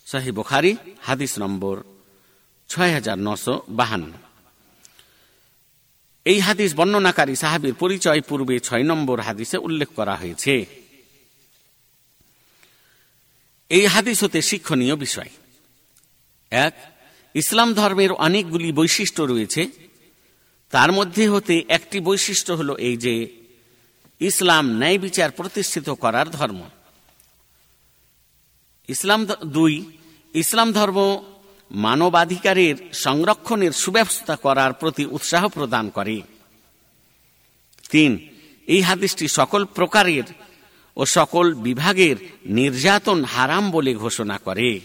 Speaker 1: সাহি বুখারি, হাদিস নম্বর ছয় হাজার নশো বাহান্ন। এই হাদিস বর্ণনাকারী সাহাবির পরিচয় পূর্বে ছয় নম্বর হাদিসে উল্লেখ করা হয়েছে। এই হাদিস হতে শিক্ষণীয় বিষয়। এক, ইসলাম ধর্মের অনেকগুলি বৈশিষ্ট্য রয়েছে তার মধ্যে হতে একটি বৈশিষ্ট্য হল এই যে, ইসলাম ন্যায় বিচার প্রতিষ্ঠিত করার ধর্ম। ইসলাম দুই, ইসলাম ধর্ম মানবাধিকারের সংরক্ষণের সুব্যবস্থা করার প্রতি উৎসাহ প্রদান করে। তিন, এই হাদিসটি সকল প্রকারের ও সকল বিভাগের নির্যাতন হারাম বলে ঘোষণা করে।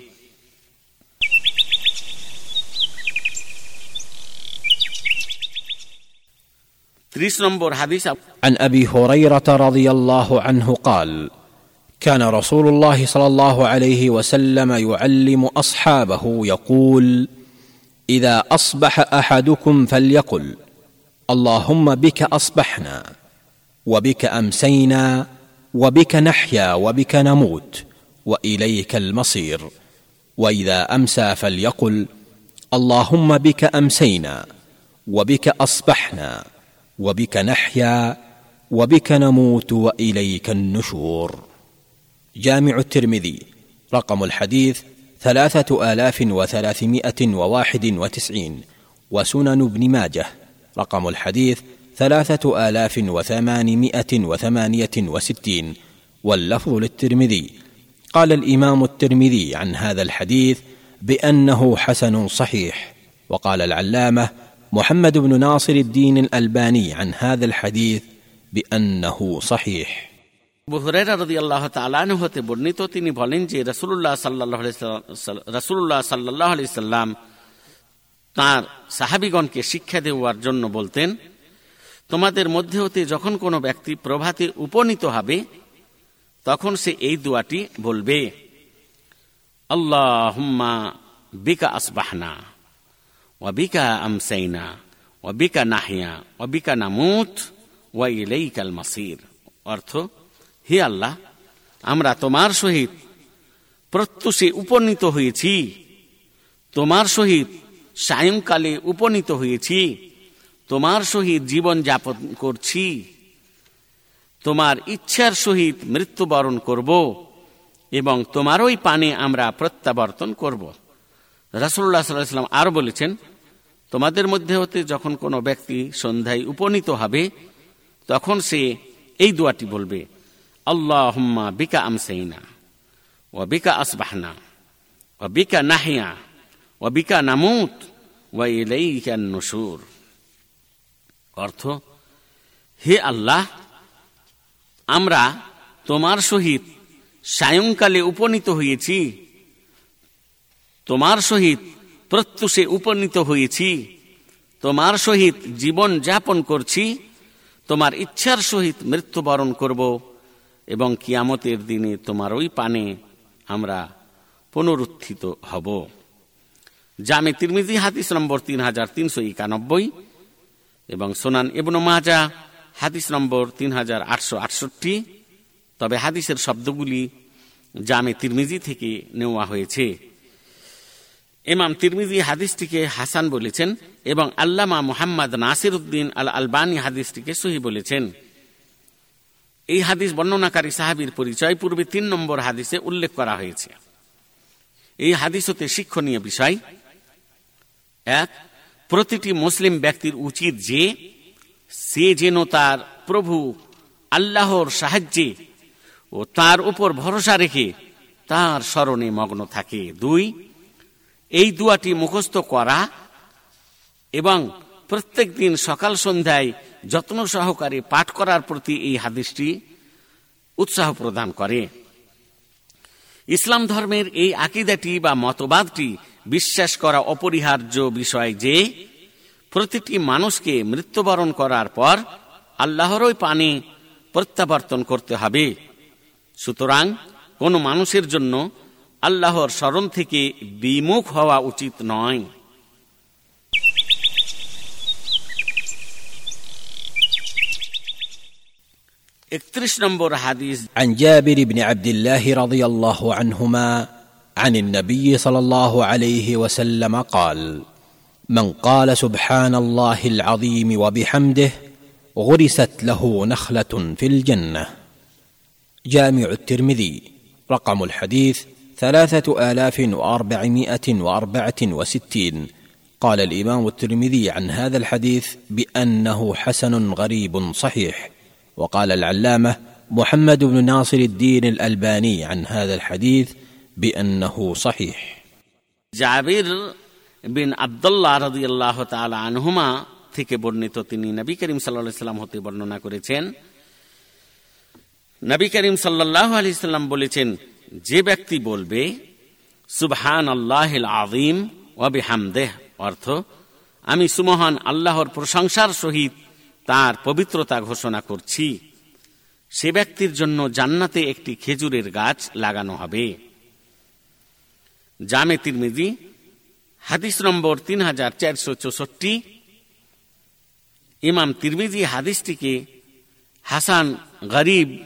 Speaker 2: عن أبي هريرة رضي الله عنه قال كان رسول الله صلى الله عليه وسلم يعلم أصحابه يقول إذا أصبح أحدكم فليقل اللهم بك أصبحنا وبك أمسينا وبك نحيا وبك نموت وإليك المصير وإذا أمسى فليقل اللهم بك أمسينا وبك أصبحنا. وبك نحيا وبك نموت وإليك النشور. جامع الترمذي رقم الحديث ثلاثة آلاف وثلاثمائة وواحد وتسعين وسنن ابن ماجه رقم الحديث ثلاثة آلاف وثمانمائة وثمانية وستين. واللفظ للترمذي قال الإمام الترمذي عن هذا الحديث بأنه حسن صحيح وقال العلامة محمد بن ناصر الدين الألباني عن هذا الحديث بأنه صحيح
Speaker 1: বুহরেরা রদি আল্লাহ তালান হতে বর্ণিত তিনি বলেন যে রসুল্লাহ সাল্লাহ রসুল্লাহ সাল্লাহ আলি সাল্লাম তাঁর সাহাবিগণকে শিক্ষা দেওয়ার জন্য বলতেন তোমাদের মধ্যে হতে যখন কোনো ব্যক্তি প্রভাতে উপনীত হবে তখন সে এই দোয়াটি বলবে আল্লাহ হুম্মা বিকা আসবাহনা আমসাইনা ও বিকা নাহিয়া নামুত ওয়া ইলাইকাল মাসির অর্থ, হে আল্লাহ, আমরা তোমার সহিত প্রত্যুষে উপনীত হয়েছি। তোমার সহিত সায়ংকালে উপনীত হয়েছি। তোমার সহিত জীবন যাপন করছি। তোমার ইচ্ছার সহিত মৃত্যুবরণ করব এবং তোমারই পানে আমরা প্রত্যাবর্তন করব। রাসুল্লাহ সাল্লাম আরও বলেছেন তোমাদের মধ্যে হতে যখন কোনো ব্যক্তি সন্ধ্যায় উপনীত হবে, তখন সে এই দোয়াটি বলবে আল্লাহ বিকা আমসাইনা ও বিকা আসবাহনা ও বিকা নাহিয়া ও বিকা নামুত ও ইলাইকা নসুর অর্থ, হে আল্লাহ, আমরা তোমার সহিত সায়ংকালে উপনীত হয়েছি। তোমার সহিত প্রত্যুষে উপনীত হয়েছি। তোমার সহিত জীবন যাপন করছি, তোমার ইচ্ছার সহিত মৃত্যুবরণ করব, এবং কিয়ামতের দিনে তোমার ওই পানে আমরা পুনরুত্থিত হব। জামে তিরমিজি, হাদিস নম্বর তিন হাজার তিনশো একানব্বই, এবং সোনান এবন মাজা, হাদিস নম্বর তিন হাজার আটশো আটষট্টি। তবে হাদিসের শব্দগুলি জামে তিরমিজি থেকে নেওয়া হয়েছে। ইমাম তিরমিজি হাদিসটিকে হাসান বলেছেন এবং আল্লামা মোহাম্মদ নাসির উদ্দিন আল আলবানী হাদিসটিকে সহি বলেছেন। এই হাদিস বর্ণনাকারী সাহাবির পরিচয় পূর্বে তিন নম্বর হাদিসে উল্লেখ করা হয়েছে। এই হাদিস হতে শিক্ষণীয় বিষয়। এক, প্রতিটি মুসলিম ব্যক্তির উচিত যে সে যেন তার প্রভু আল্লাহর সাহায্যে ও তার উপর ভরসা রেখে তার স্মরণে মগ্ন থাকে। দুই এই দুয়াটি মুখস্থ করা এবং প্রত্যেক দিন সকাল সন্ধ্যায় যত্ন সহকারে পাঠ করার প্রতি এই হাদিসটি উৎসাহ প্রদান করে। ইসলাম ধর্মের এই আকিদাটি বা মতবাদটি বিশ্বাস করা অপরিহার্য বিষয় যে, প্রতিটি মানুষকে মৃত্যুবরণ করার পর আল্লাহরই পানে প্রত্যাবর্তন করতে হবে। সুতরাং কোনো মানুষের জন্য আল্লাহর স্মরণ থেকে বিমুখ হওয়া উচিত নয় একত্রিশ নম্বর হাদিস
Speaker 2: عن جابر بن عبد الله رضي الله عنهما عن النبي صلى الله عليه وسلم قال من قال سبحان الله العظيم وبحمده غرست له نخله في الجنه جامع الترمذي رقم الحديث ثلاثه الاف واربعمائه واربعه وستين قال الامام الترمذي عن هذا الحديث بانه حسن غريب صحيح وقال العلامه محمد بن ناصر الدين الالباني عن هذا الحديث بانه صحيح
Speaker 1: জাবির বিন আবদুল্লাহ রাদিয়াল্লাহ তাআলা আনহুমা থেকে বর্ণিত তিনি নবী করিম সাল্লাল্লাহু আলাইহি সাল্লাম হতে বর্ণনা করেছেন নবী করিম সাল্লাল্লাহু আলাইহি সাল্লাম বলেছেন যে ব্যক্তি বলবে সুবহান আল্লাহিল আযীম ওয়া বিহামদেহ অর্থ, আমি সুমহান আল্লাহর প্রশংসার সহিত তার পবিত্রতা ঘোষণা করছি। সে ব্যক্তির জন্য জান্নাতে একটি খেজুরের গাছ লাগানো হবে। জামে তিরমিজি, হাদিস নম্বর তিন হাজার চারশো চৌষট্টি। ইমাম তিরমিজি হাদিসটিকে হাসান গরিব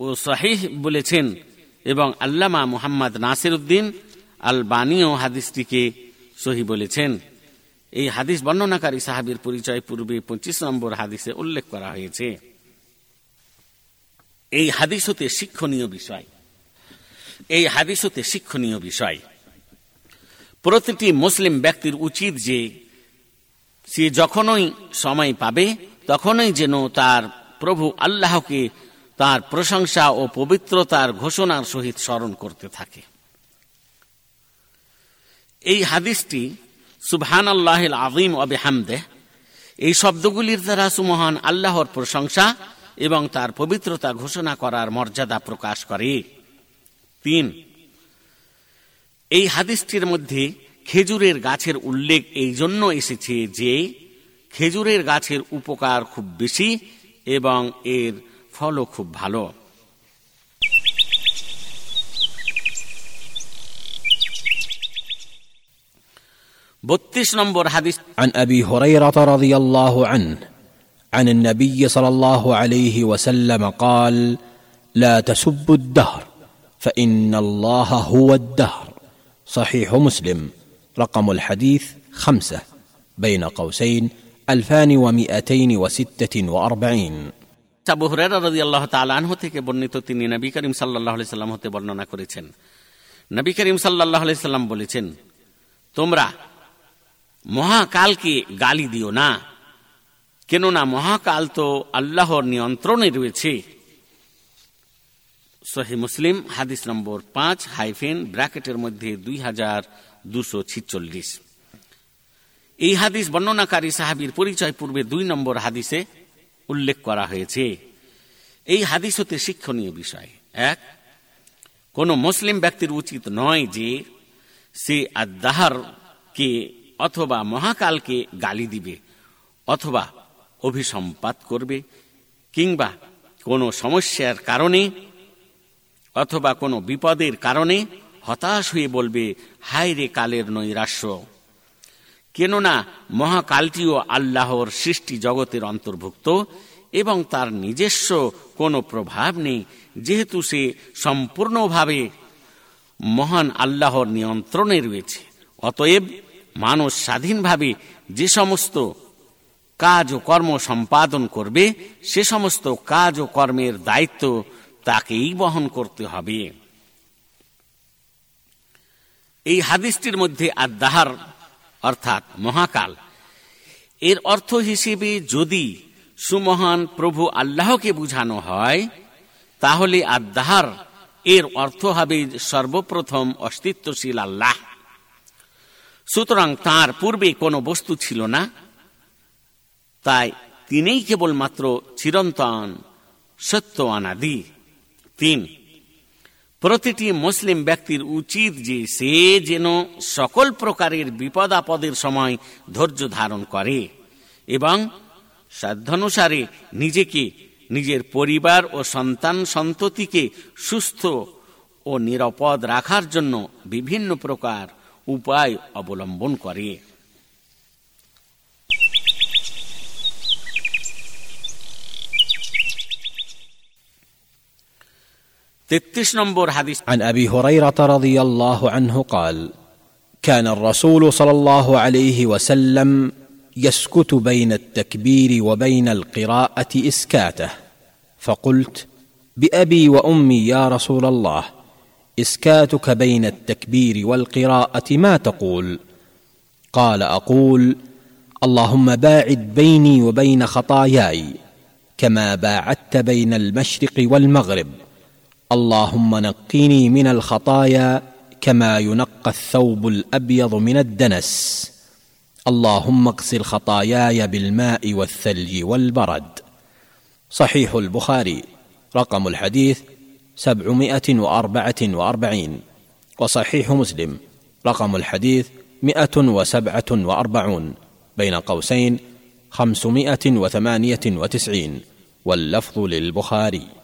Speaker 1: ও শাহিহ বলেছেন এবং আল্লামা মুহাম্মদ নাসির উদ্দিন আল বানিও হাদিসটিকে সহি বলেছেন। এই হাদিস বর্ণনাকারী সাহাবির পরিচয় পূর্বে পঁচিশ নম্বর হাদিসে উল্লেখ করা হয়েছে। এই হাদিস হতে শিক্ষণীয় বিষয়। এই হাদিস হতে শিক্ষণীয় বিষয়। প্রতিটি মুসলিম ব্যক্তির উচিত যে সে যখনই সময় পাবে, তখনই যেন তার প্রভু আল্লাহকে তার প্রশংসা ও পবিত্রতার ঘোষণার সহিত স্মরণ করতে থাকে। এই হাদিসটি সুবহান আল্লাহ আজিম অবে হামদেহ এই শব্দগুলির দ্বারা সুমহান আল্লাহর প্রশংসা এবং তার পবিত্রতা ঘোষণা করার মর্যাদা প্রকাশ করে। তিন, এই হাদিসটির মধ্যে খেজুরের গাছের উল্লেখ এই জন্য এসেছে যে খেজুরের গাছের উপকার খুব বেশি এবং এর ফলও খুব ভালো বত্রিশ নম্বর হাদিস
Speaker 2: عن ابي هريره رضي الله عنه عن النبي صلى الله عليه وسلم قال لا تسبوا الدهر فان الله هو الدهر صحيح مسلم رقم الحديث خمسه بين قوسين الفان ومائتين وسته واربعين
Speaker 1: রাদিয়াল্লাহু তাআলা আনহু থেকে বর্ণিত তিনি নবী করিম সাল্লাল্লাহু সাল্লাম হতে বর্ণনা করেছেন। নবী করিম সাল্লাল্লাহু সাল্লাম বলেছেন, তোমরা মহাকালকে গালি দিও না। কেননা মহাকাল তো আল্লাহর নিয়ন্ত্রণে রয়েছে। সহি মুসলিম, হাদিস নম্বর পাঁচ, হাইফেন, ব্র্যাকেটের মধ্যে দুই হাজার দুশো ছিচল্লিশ। এই হাদিস বর্ণনাকারী সাহাবির পরিচয় পূর্বে দুই নম্বর হাদিসে উল্লেখ করা হয়েছে। এই হাদিস হতে শিক্ষণীয় বিষয়। এক, কোনো মুসলিম ব্যক্তির উচিত নয় যে সে আদাহারকে অথবা মহাকালকে গালি দিবে অথবা অভিসম্পাত করবে কিংবা কোনো সমস্যার কারণে অথবা কোনো বিপদের কারণে হতাশ হয়ে বলবে হায় রে কালের নৈরাশ্য। কেননা মহাকালটিও আল্লাহর সৃষ্টি জগতের অন্তর্ভুক্ত এবং তার নিজস্ব কোনো প্রভাব নেই, যেহেতু সে সম্পূর্ণভাবে মহান আল্লাহর নিয়ন্ত্রণে রয়েছে। অতএব মানুষ স্বাধীনভাবে যে সমস্ত কাজ ও কর্ম সম্পাদন করবে, সে সমস্ত কাজ ও কর্মের দায়িত্ব তাকেই বহন করতে হবে। এই হাদিসটির মধ্যে আদাহার অর্থাৎ মহাকাল। এর অর্থ হিসেবে যদি সুমহান প্রভু আল্লাহকে বুঝানো হয়, তাহলে আদাহার এর অর্থ হবে সর্বপ্রথম অস্তিত্বশীল আল্লাহ। সুতরাং তার পূর্বে কোনো বস্তু ছিল না, তাই তিনিই কেবলমাত্র চিরন্তন সত্য অনাদি তিন প্রতিটি মুসলিম ব্যক্তির উচিত যে সে যেন সকল প্রকারের বিপদ আপদের সময় ধৈর্য ধারণ করে এবং সাধ্যানুসারে নিজেকে নিজের পরিবার ও সন্তান সন্ততিকে সুস্থ ও নিরাপদ রাখার জন্য বিভিন্ন প্রকার উপায় অবলম্বন করে। تتش نمبر حديث
Speaker 2: عن أبي هريرة رضي الله عنه قال كان الرسول صلى الله عليه وسلم يسكت بين التكبير وبين القراءة إسكاته. فقلت بأبي وأمي يا رسول الله إسكاتك بين التكبير والقراءة ما تقول؟ قال أقول اللهم باعد بيني وبين خطاياي كما باعدت بين المشرق والمغرب. اللهم نقني من الخطايا كما ينقى الثوب الأبيض من الدنس. اللهم اغسل خطاياي بالماء والثلج والبرد. صحيح البخاري رقم الحديث سبعمائة وأربعة وأربعين. وصحيح مسلم رقم الحديث مئه وسبعة وأربعون. بين قوسين خمسمائة وثمانية وتسعين. واللفظ للبخاري.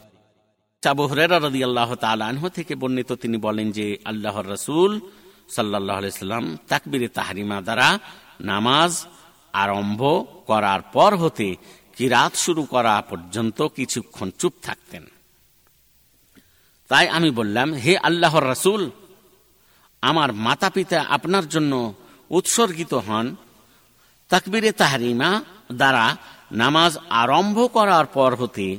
Speaker 1: হরেরা রদি আল্লাহ থেকে বর্ণিত তিনি বলেন যে আল্লাহর রসুল সাল্লাহ সাল্লাম তাকবিরে তাহারিমা দ্বারা নামাজ আরম্ভ করার পর হতে কিরাত শুরু করা পর্যন্ত কিছুক্ষণ চুপ থাকতেন। তাই আমি বললাম, হে আল্লাহর রসুল, আমার মাতা পিতা আপনার জন্য উৎসর্গিত হন। তাকবিরে তাহারিমা দ্বারা নামাজ আরম্ভ করার পর হতে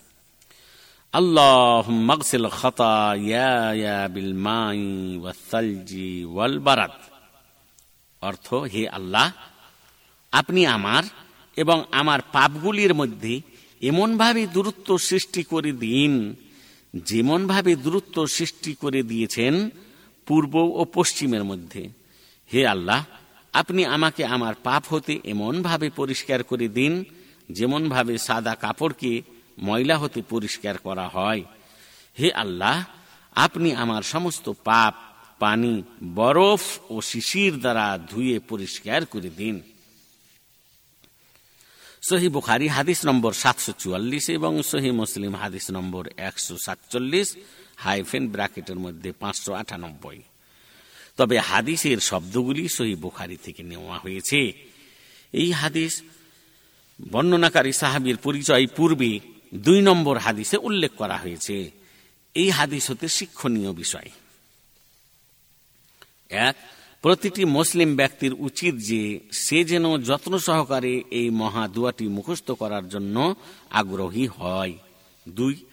Speaker 1: اللهم اغسل خطاياي بالماء والثلج والبرد অর্থ হে আল্লাহ আপনি আমার এবং আমার পাপগুলির মধ্যে এমনভাবে দূরত্ব সৃষ্টি করে দিন যেমনভাবে দূরত্ব সৃষ্টি করে দিয়েছেন পূর্ব ও পশ্চিমের মধ্যে হে আল্লাহ আপনি আমাকে আমার পাপ হতে এমনভাবে পরিষ্কার করে দিন যেমনভাবে সাদা কাপড়কে ময়লা হতে পরিষ্কার করা হয়। হে আল্লাহ, আপনি আমার সমস্ত পাপ, পানি, বরফ ও শিশির দ্বারা ধুয়ে পরিষ্কার করে দিন। সহি বুখারি হাদিস নম্বর সাতশো চুয়াল্লিশ এবং সহি মুসলিম হাদিস নম্বর একশো সাতচল্লিশ, হাইফেন ব্র্যাকেটের মধ্যে পাঁচশো আটানব্বই। তবে হাদিসের শব্দগুলি সহি বুখারি থেকে নেওয়া হয়েছে। এই হাদিস বর্ণনাকারী সাহাবির পরিচয় পূর্বে দুই নম্বর হাদিসে উল্লেখ করা হয়েছে, এই হাদিস হতে শিক্ষণীয় বিষয়। এক, প্রতিটি মুসলিম ব্যক্তির উচিত যে সে যেন যত্ন সহকারে এই মহা দুয়াটি মুখস্থ করার জন্য আগ্রহী হয়। দুই,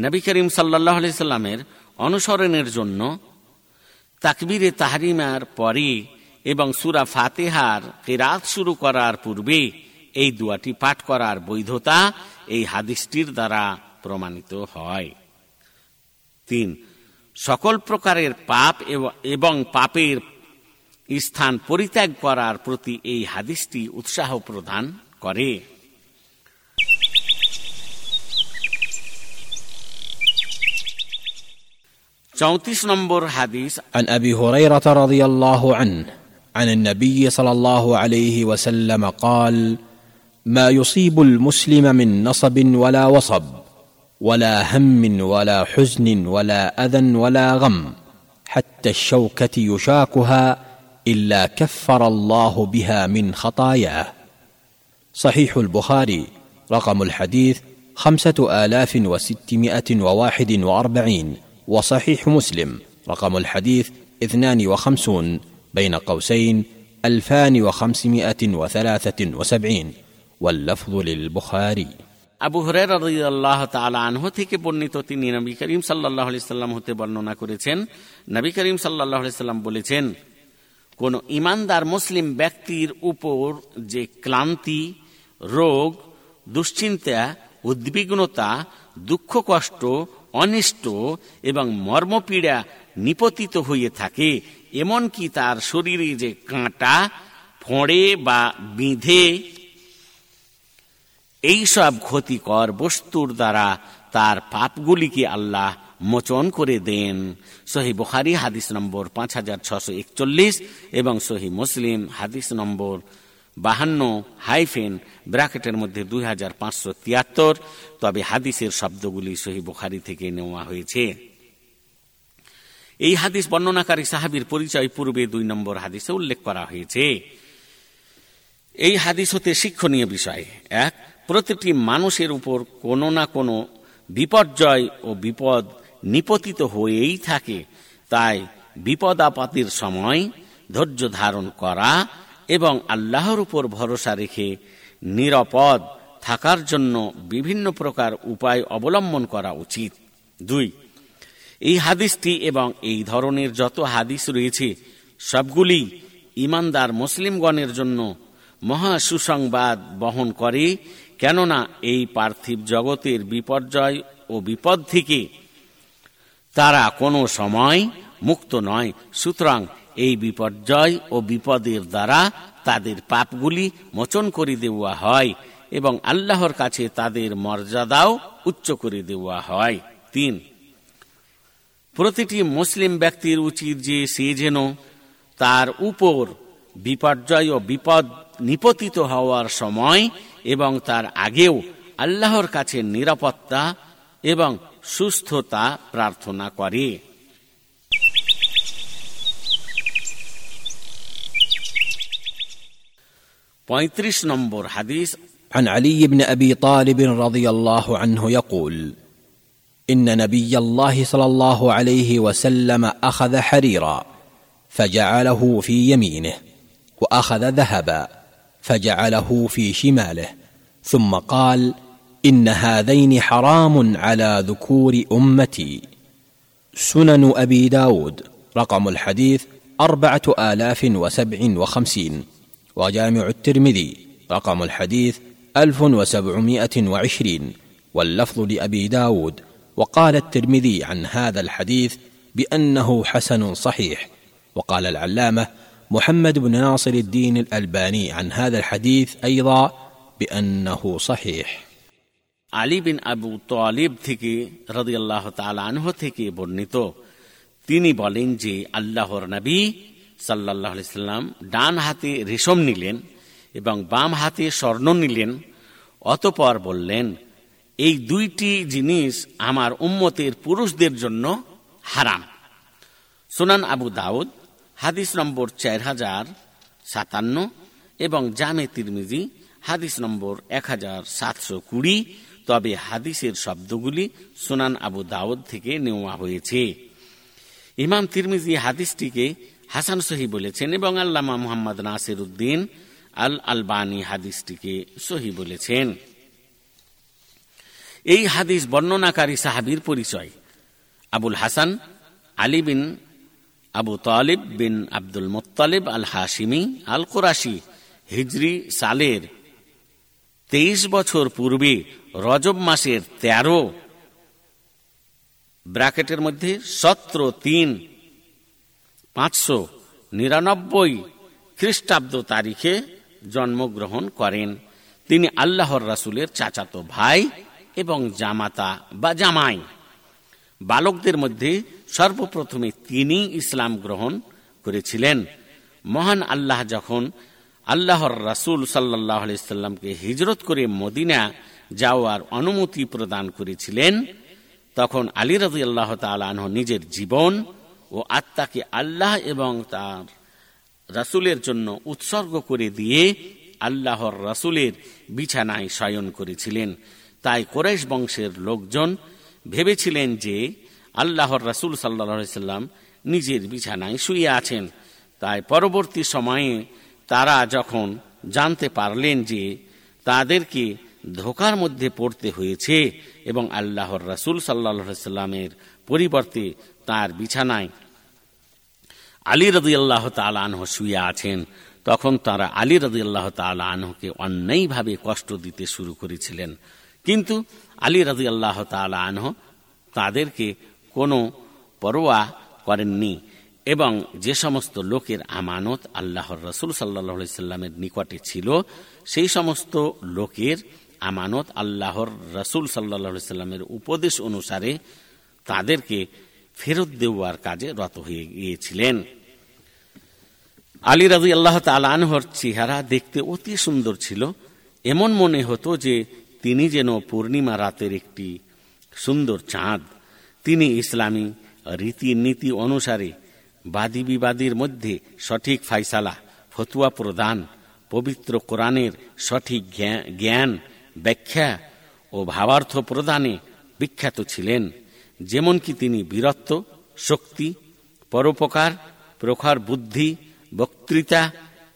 Speaker 1: নবী করিম সাল্লাহ সাল্লামের অনুসরণের জন্য তাকবিরে তাহরিমার পরে এবং সুরা ফাতেহার কেরাত শুরু করার পূর্বে এই দুয়াটি পাঠ করার বৈধতা এই হাদিসটির দ্বারা প্রমাণিত হয় তিন সকল প্রকারের পাপ এবং পাপের স্থান পরিত্যাগ করার প্রতি এই হাদিসটি উৎসাহ প্রদান করে চৌত্রিশ নম্বর হাদিস
Speaker 2: عن ابي هريره رضي الله عنه عن النبي صلى الله عليه وسلم قال ما يصيب المسلم من نصب ولا وصب ولا هم ولا حزن ولا أذى ولا غم حتى الشوكة يشاكها إلا كفر الله بها من خطاياه. صحيح البخاري رقم الحديث خمسة آلاف وستمائة وواحد وأربعين وصحيح مسلم رقم الحديث اثنان وخمسون بين قوسين ألفان وخمسمائة وثلاثة وسبعين. واللفظ للبخاري
Speaker 1: আবু হরের আল্লাহ তালা আনহ থেকে বর্ণিত তিনি নবী করিম সাল্লাহ সাল্লাম হতে বর্ণনা করেছেন নবী করিম সাল্লাহ সাল্লাম বলেছেন কোন ইমানদার মুসলিম ব্যক্তির উপর যে ক্লান্তি রোগ দুশ্চিন্তা উদ্বিগ্নতা দুঃখ কষ্ট অনিষ্ট এবং মর্মপীড়া নিপতিত হয়ে থাকে এমনকি তার শরীরে যে কাঁটা ফড়ে বা বিঁধে এইসব ক্ষতিকর বস্তুর দ্বারা তার পাপগুলিকে আল্লাহ মোচন করে দেন। সহি বুখারি, হাদিস নম্বর পাঁচ হাজার ছশো একচল্লিশ এবং সহি মুসলিম, হাদিস নম্বর বাহান্ন হাইফেন ব্র্যাকেটের মধ্যে দুই হাজার পাঁচশো তিয়াত্তর। তবে হাদিসের শব্দগুলি সহি বুখারি থেকে নেওয়া হয়েছে। এই হাদিস বর্ণনাকারী সাহাবির পরিচয় পূর্বে দুই নম্বর হাদিসে উল্লেখ করা হয়েছে। এই হাদিস হতে শিক্ষণীয় বিষয়। এক প্রতিটি মানুষের উপর কোনো না কোনো বিপর্যয় ও বিপদ নিপতিত হয়েই থাকে। তাই বিপদ আপতির সময় ধৈর্য ধারণ করা এবং আল্লাহর উপর ভরসা রেখে নিরাপদ থাকার জন্য বিভিন্ন প্রকার উপায় অবলম্বন করা উচিত। দুই, এই হাদিসটি এবং এই ধরনের যত হাদিস রয়েছে, সবগুলি ইমানদার মুসলিমগণের জন্য মহা সুসংবাদ বহন করে কেননা এই পার্থিব জগতের বিপর্যয় ও বিপদ থেকে তারা কোনো সময় মুক্ত নয়। সুতরাং এই বিপর্যয় ও বিপদের দ্বারা তাদের পাপগুলি মোচন করে দেওয়া হয় এবং আল্লাহর কাছে তাদের মর্যাদাও উচ্চ করে দেওয়া হয়। তিন, প্রতিটি মুসলিম ব্যক্তির উচিত যে সে যেন তার উপর বিপর্যয় ও বিপদ নিপতিত হওয়ার সময় এবং তার আগেও আল্লাহর কাছে নিরাপত্তা এবং সুস্থতা প্রার্থনা করে পঁয়ত্রিশ নম্বর হাদিস
Speaker 2: عن علي بن ابي طالب رضي الله عنه يقول ان نبي الله صلى الله عليه وسلم اخذ حريرا فجعله في يمينه واخذ ذهبا فجعله في شماله ثم قال إن هذين حرام على ذكور أمتي. سنن أبي داود رقم الحديث أربعة آلاف وسبع وخمسين وجامع الترمذي رقم الحديث ألف وسبعمائة وعشرين واللفظ لأبي داود وقال الترمذي عن هذا الحديث بأنه حسن صحيح وقال العلامة محمد بن ناصر الدين الألباني عن هذا الحديث أيضا بأنه صحيح
Speaker 1: علي بن أبو طالب থেকে রাদিয়াল্লাহু তাআলা আনহু থেকে বর্ণিত তিনি বলেন যে আল্লাহর নবী সাল্লাহ সাল্লাম ডান হাতে রেশম নিলেন এবং বাম হাতে স্বর্ণ নিলেন অতপর বললেন এই দুইটি জিনিস আমার উম্মতের পুরুষদের জন্য হারাম সোনান আবু দাউদ হাদিস নম্বর চার হাজার সাতান্ন এবং জামে তিরমিজি হাদিস নম্বর এক হাজার সাতশো কুড়ি। তবে হাদিসের শব্দগুলি সোনান আবু দাউদ থেকে নেওয়া হয়েছে। ইমাম তিরমিজি হাদিসটিকে হাসান সহি বলেছেন এবং আল্লামা মোহাম্মদ নাসির উদ্দিন আল আলবানী হাদিসটিকে সহি বলেছেন। এই হাদিস বর্ণনাকারী সাহাবির পরিচয়। আবুল হাসান, আলী বিন আবু তালিব বিন আব্দুল মোত্তালিব আল হাসিমি আল কোরাশি হিজরি সালের তেইশ বছর পূর্বে রজব মাসের তেরো ব্র্যাকেটের মধ্যে সতেরো তিন পাঁচশো নিরানব্বই খ্রিস্টাব্দ তারিখে জন্মগ্রহণ করেন। তিনি আল্লাহর রাসুলের চাচাতো ভাই এবং জামাতা বা জামাই। বালকদের মধ্যে সর্বপ্রথমে তিনি ইসলাম গ্রহণ করেছিলেন। মহান আল্লাহ যখন আল্লাহর রাসুল সাল্লাহ সাল্লামকে হিজরত করে মদিনা যাওয়ার অনুমতি প্রদান করেছিলেন, তখন আলী রাজি আল্লাহ তালাহ নিজের জীবন ও আত্মাকে আল্লাহ এবং তার রাসুলের জন্য উৎসর্গ করে দিয়ে আল্লাহর রাসুলের বিছানায় শয়ন করেছিলেন। তাই কোরেশ বংশের লোকজন ভেবেছিলেন যে আল্লাহর রাসুল সাল্লা সাল্লাম নিজের বিছানায় শুয়ে আছেন। তাই পরবর্তী সময়ে তারা যখন জানতে পারলেন যে তাদেরকে ধোকার মধ্যে পড়তে হয়েছে এবং আল্লাহর রাসুল সাল্লাহ সাল্লামের পরিবর্তে তার বিছানায় আলী রদি আল্লাহ তালাহ শুয়ে আছেন, তখন তারা আলী রদি আল্লাহ তালাহকে অন্যায়ভাবে কষ্ট দিতে শুরু করেছিলেন। কিন্তু আলী রাজি আল্লাহ তালাহ তাদেরকে কোনো পরোয়া করেননি এবং যে সমস্ত লোকের আমানত আল্লাহর রসুল সাল্লাহ সাল্লামের নিকটে ছিল, সেই সমস্ত লোকের আমানত আল্লাহর রসুল সাল্লাহ সাল্লামের উপদেশ অনুসারে তাদেরকে ফেরত দেওয়ার কাজে রত হয়ে গিয়েছিলেন। আলী রাজি আল্লাহ তালানহর চেহারা দেখতে অতি সুন্দর ছিল। এমন মনে হতো যে তিনি যেন পূর্ণিমা রাতের একটি সুন্দর চাঁদ তিনি ইসলামী রীতিনীতি অনুসারে বাদী বিবাদীর মধ্যে সঠিক ফাইসালা, ফতুয়া প্রদান, পবিত্র কোরআনের সঠিক জ্ঞান, ব্যাখ্যা ও ভাবার্থ প্রদানে বিখ্যাত ছিলেন যেমন কি তিনি বীরত্ব, শক্তি, পরোপকার, প্রখর বুদ্ধি, বক্তৃতা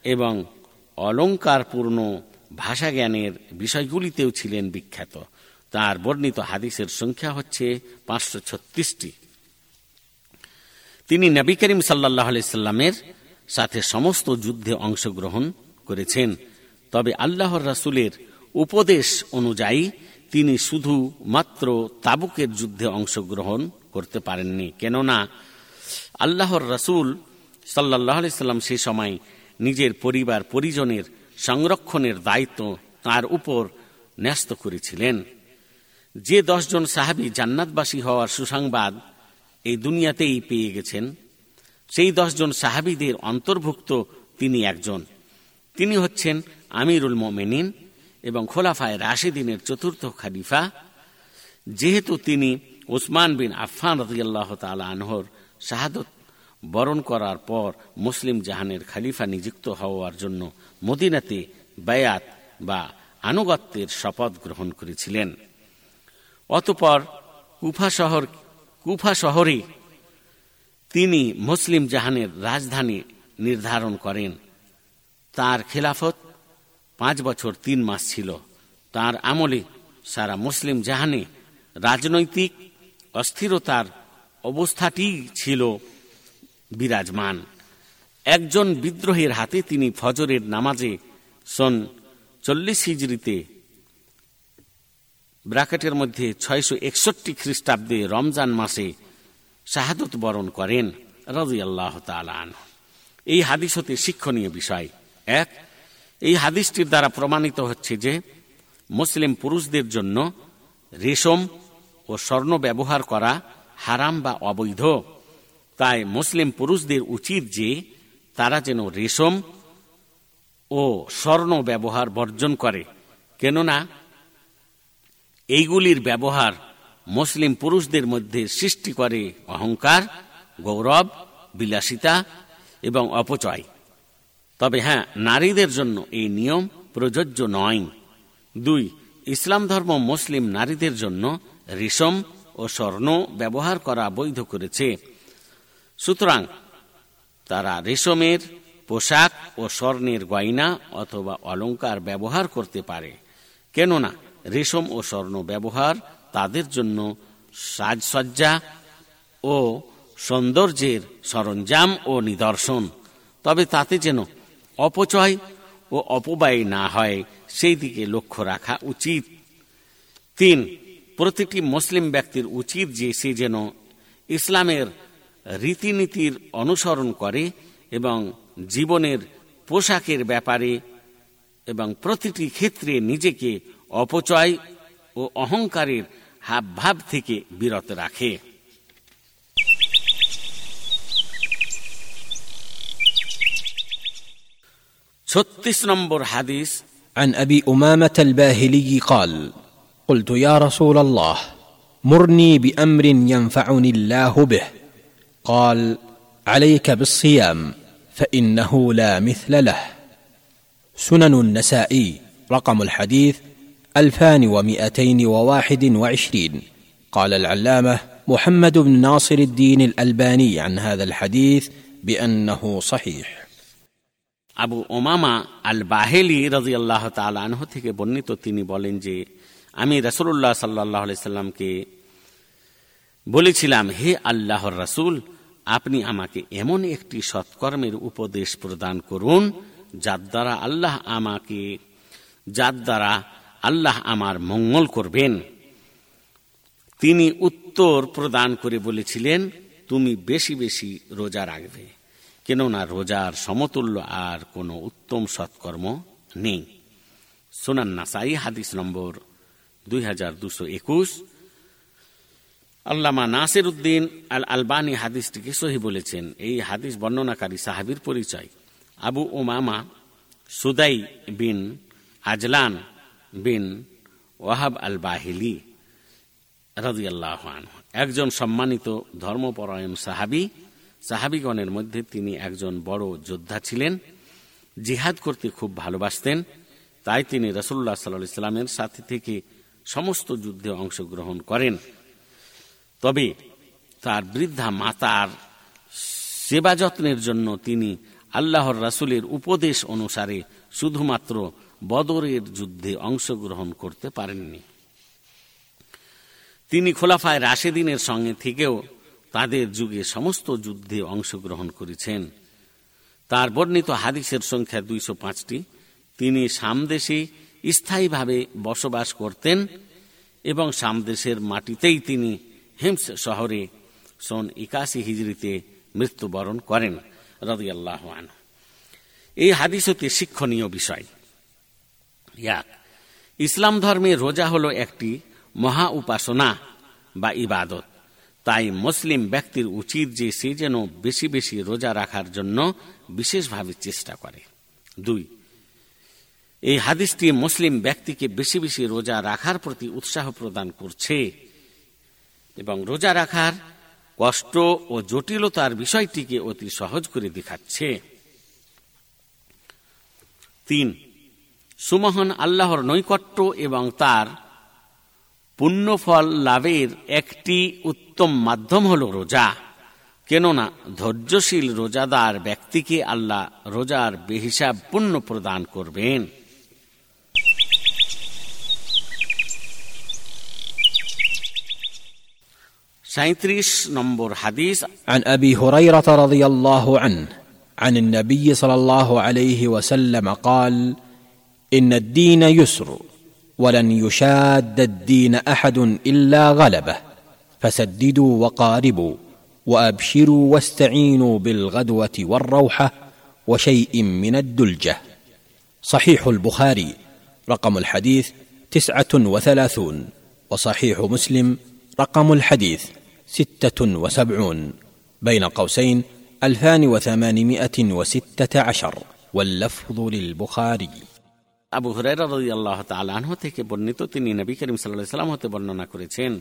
Speaker 1: এবং অলঙ্কারপূর্ণ ভাষা জ্ঞানের বিষয়গুলিতেও ছিলেন বিখ্যাত। তার বর্ণিত হাদিসের সংখ্যা হচ্ছে পাঁচশো ছত্রিশটি। তিনি নবী করিম সাল্লাহ সাল্লামের সাথে সমস্ত যুদ্ধে অংশগ্রহণ করেছেন। তবে আল্লাহর রাসুলের উপদেশ অনুযায়ী তিনি শুধু মাত্র তাবুকের যুদ্ধে অংশগ্রহণ করতে পারেননি। কেননা আল্লাহর রাসুল সাল্লাহ সাল্লাম সে সময় নিজের পরিবার পরিজনের সংরক্ষণের দায়িত্ব তার উপর ন্যস্ত করেছিলেন। যে দশজন সাহাবি জান্নাতবাসী হওয়ার সুসংবাদ এই দুনিয়াতেই পেয়ে গেছেন, সেই দশজন সাহাবিদের অন্তর্ভুক্ত তিনি একজন। তিনি হচ্ছেন আমিরুল মোমেনিন এবং খোলাফায় রাশিদিনের চতুর্থ খালিফা, যেহেতু তিনি ওসমান বিন আফফান রাজিয়াল্লাহ তালা আনহর শাহাদত বরণ করার পর মুসলিম জাহানের খালিফা নিযুক্ত হওয়ার জন্য মদিনাতে বায়াত বা আনুগত্যের শপথ গ্রহণ করেছিলেন। অতপর কুফা শহর, কুফা শহরে তিনি মুসলিম জাহানের রাজধানী নির্ধারণ করেন। তার খেলাফত পাঁচ বছর তিন মাস ছিল। তার আমলে সারা মুসলিম জাহানে রাজনৈতিক অস্থিরতার অবস্থাটি ছিল বিরাজমান। একজন বিদ্রোহের হাতে তিনি ফজরের নামাজে সন চল্লিশ হিজড়িতে ব্রাকেটের মধ্যে ছয়শো একষট্টি খ্রিস্টাব্দে রমজান মাসে শাহাদত বরণ করেন রাজি আল্লাহ তালান এই হাদিস হতে শিক্ষণীয় বিষয়। এক, এই হাদিসটির দ্বারা প্রমাণিত হচ্ছে যে মুসলিম পুরুষদের জন্য রেশম ও স্বর্ণ ব্যবহার করা হারাম বা অবৈধ। তাই মুসলিম পুরুষদের উচিত যে তারা যেন রেশম ও স্বর্ণ ব্যবহার বর্জন করে। কেননা এইগুলির ব্যবহার মুসলিম পুরুষদের মধ্যে সৃষ্টি করে অহংকার, গৌরব, বিলাসিতা এবং অপচয়। তবে হ্যাঁ নারীদের জন্য এই নিয়ম প্রযোজ্য নয়। দুই, ইসলাম ধর্ম মুসলিম নারীদের জন্য রেশম ও স্বর্ণ ব্যবহার করা বৈধ করেছে। সুতরাং তারা রেশমের পোশাক ও স্বর্ণের গয়না অথবা অলঙ্কার ব্যবহার করতে পারে। কেননা রেশম ও স্বর্ণ ব্যবহার তাদের জন্য সাজসজ্জা ও সৌন্দর্যের সরঞ্জাম ও নিদর্শন। তবে তাতে যেন অপচয় ও অপব্যয় না হয়, সেই দিকে লক্ষ্য রাখা উচিত। তিন, প্রতিটি মুসলিম ব্যক্তির উচিত যে সে যেন ইসলামের রীতিনীতির অনুসরণ করে এবং জীবনের পোশাকের ব্যাপারে এবং প্রতিটি ক্ষেত্রে নিজেকে অপচয় ও অহংকারের হাবভাব থেকে বিরত রাখে ছত্রিশ নম্বর হাদিস
Speaker 2: عن ابي امامه الباهلي قال قلت يا رسول الله مرني بامر ينفعني الله به قال عليك بالصيام فانه لا مثل له سنن النسائي رقم الحديث الفان ومائتين وواحد وعشرين قال العلامه محمد بن ناصر الدين الالباني عن هذا الحديث بانه صحيح
Speaker 1: আবু ওমামা আল বাহেলি রাজি আল্লাহ তালাহ থেকে বর্ণিত তিনি বলেন যে আমি রসুল্লাহ সাল্লাহ সাল্লামকে বলেছিলাম হে আল্লাহর রাসুল আপনি আমাকে এমন একটি সৎকর্মের উপদেশ প্রদান করুন যার দ্বারা আল্লাহ আমাকে যার দ্বারা আল্লাহ আমার মঙ্গল করবেন। তিনি উত্তর প্রদান করে বলেছিলেন, তুমি বেশি বেশি রোজা রাখবে, কেননা রোজার সমতুল্য আর কোনো উত্তম সৎকর্ম নেই। সোনান নাসাই, হাদিস নম্বর দুই হাজার দুশো একুশ। আল্লামা নাসির উদ্দিন আল আলবানী হাদিসটিকে সহি বলেছেন। এই হাদিস বর্ণনাকারী সাহাবির পরিচয়। আবু ওমামা সুদাই বিন আজলান বিন ওয়াহাব আল বাহিলি রাজিয়াল্লাহ একজন সম্মানিত ধর্মপরায়ণ সাহাবি, সাহাবিগণের মধ্যে তিনি একজন বড় যোদ্ধা ছিলেন, জিহাদ করতে খুব ভালোবাসতেন, তাই তিনি রসুল্লাহ সাল্লাহ ইসলামের সাথে থেকে সমস্ত যুদ্ধে অংশগ্রহণ করেন। তবে তার বৃদ্ধা মাতার সেবা যত্নের জন্য তিনি আল্লাহর রাসুলের উপদেশ অনুসারে শুধুমাত্র বদরের যুদ্ধে অংশগ্রহণ করতে পারেননি। তিনি খোলাফায় রাশেদিনের সঙ্গে থেকেও তাদের যুগে সমস্ত যুদ্ধে অংশগ্রহণ করেছেন। তার বর্ণিত হাদিসের সংখ্যা দুইশো পাঁচটি। তিনি সামদেশে স্থায়ীভাবে বসবাস করতেন এবং সামদেশের মাটিতেই তিনি হেমস শহরে সন একাশি হিজড়িতে মৃত্যুবরণ করেন, রদিয়াল্লাহ এই হাদিসতে শিক্ষণীয় বিষয়। এক। ইসলাম ধর্মে রোজা হল একটি মহা উপাসনা বা ইবাদত। তাই মুসলিম ব্যক্তির উচিত যে সে যেন বেশি বেশি রোজা রাখার জন্য বিশেষভাবে চেষ্টা করে। দুই, এই হাদিসটি মুসলিম ব্যক্তিকে বেশি বেশি রোজা রাখার প্রতি উৎসাহ প্রদান করছে এবং রোজা রাখার কষ্ট ও জটিলতার বিষয়টিকে অতি সহজ করে দেখাচ্ছে। তিন সুমহান আল্লাহর নৈকট্য এবং তার পুণ্যফল লাভের একটি উত্তম মাধ্যম হল রোজা কেননা ধৈর্যশীল রোজাদার ব্যক্তিকে আল্লাহ রোজার বেহিসাব পুণ্য প্রদান করবেন সাঁত্রিশ নম্বর হাদিস
Speaker 2: عن ابي هريره رضي الله عنه عن النبي صلى الله عليه وسلم قال إن الدين يسر ولن يشاد الدين أحد إلا غلبه. فسددوا وقاربوا وأبشروا واستعينوا بالغدوة والروحة وشيء من الدلجة. صحيح البخاري رقم الحديث تسعة وثلاثون وصحيح مسلم رقم الحديث ستة وسبعون. بين قوسين ألفان وثمانمائة وستة عشر. واللفظ للبخاري.
Speaker 1: আবু হুরাইরা আল্লাহ তালাহ থেকে বর্ণিত, তিনি নবী করিম সাল্লাহ হতে বর্ণনা করেছেন।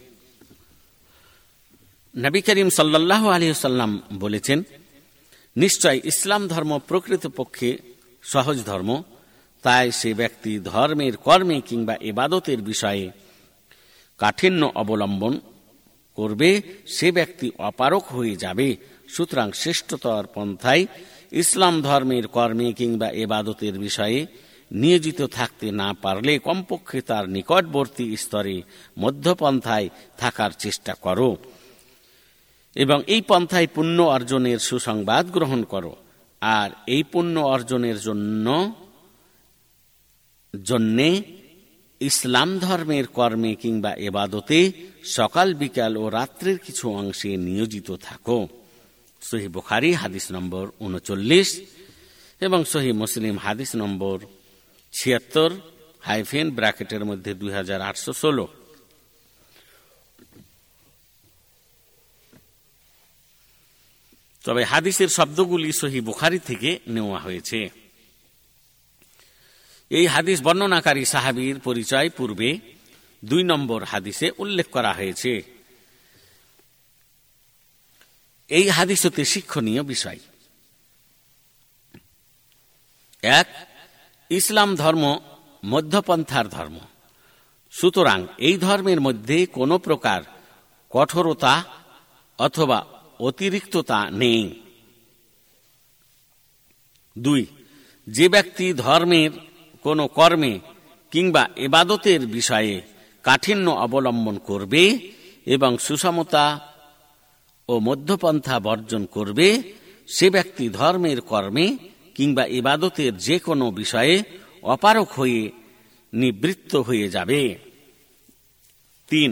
Speaker 1: নবী করিম সাল্লাহ আলী সাল্লাম বলেছেন, নিশ্চয় ইসলাম ধর্ম প্রকৃত পক্ষে সহজ ধর্ম, তাই সে ব্যক্তি ধর্মের কর্মে কিংবা এবাদতের বিষয়ে কাঠিন্য অবলম্বন করবে, সে ব্যক্তি অপারক হয়ে যাবে। সুতরাং শ্রেষ্ঠতর পন্থায় ইসলাম ধর্মের কর্মে কিংবা এবাদতের বিষয়ে নিয়োজিত থাকতে না পারলে কমপক্ষে তার নিকটবর্তী স্তরে মধ্যপন্থায় থাকার চেষ্টা করো। এবং এই পন্থায় পুণ্য অর্জনের সুসংবাদ গ্রহণ করো। আর এই পুণ্য অর্জনের জন্য, জন্যে ইসলাম ধর্মের কর্মে কিংবা এবাদতে সকাল, বিকাল ও রাত্রের কিছু অংশে নিয়োজিত থাকো। সহি বুখারি হাদিস নম্বর উনচল্লিশ এবং সহি মুসলিম হাদিস নম্বর ছিয়াত্তর হাইফেন ব্র্যাকেটের মধ্যে দুই হাজার আটশো ষোলো। তবে হাদিসের শব্দগুলি সহি বুখারি থেকে নেওয়া হয়েছে। এই হাদিস বর্ণনাকারী সাহাবির পরিচয় পূর্বে দুই নম্বর হাদিসে উল্লেখ করা হয়েছে। এই হাদিস হতে শিক্ষণীয় বিষয়। এক ইসলাম ধর্ম মধ্যপন্থার ধর্ম। সুতরাং এই ধর্মের মধ্যে কোনো প্রকার কঠোরতা অথবা অতিরিক্ততা নেই। দুই, যে ব্যক্তি ধর্মের কোনো কর্মে কিংবা এবাদতের বিষয়ে কাঠিন্য অবলম্বন করবে এবং সুষমতা ও মধ্যপন্থা বর্জন করবে, সে ব্যক্তি ধর্মের কর্মে কিংবা ইবাদতের যে কোনো বিষয়ে অপারক হয়ে নিবৃত্ত হয়ে যাবে। তিন,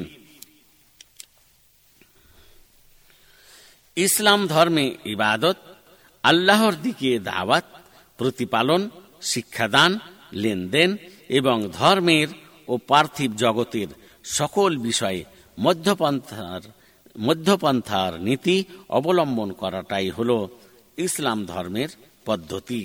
Speaker 1: ইসলাম ধর্মে ইবাদত, আল্লাহর দিকে দাওয়াত, প্রতিপালন, শিক্ষাদান, লেনদেন এবং ধর্মের ও পার্থিব জগতের সকল বিষয়ে মধ্যপন্থার মধ্যপন্থার নীতি অবলম্বন করাটাই হল ইসলাম ধর্মের পদ্ধতি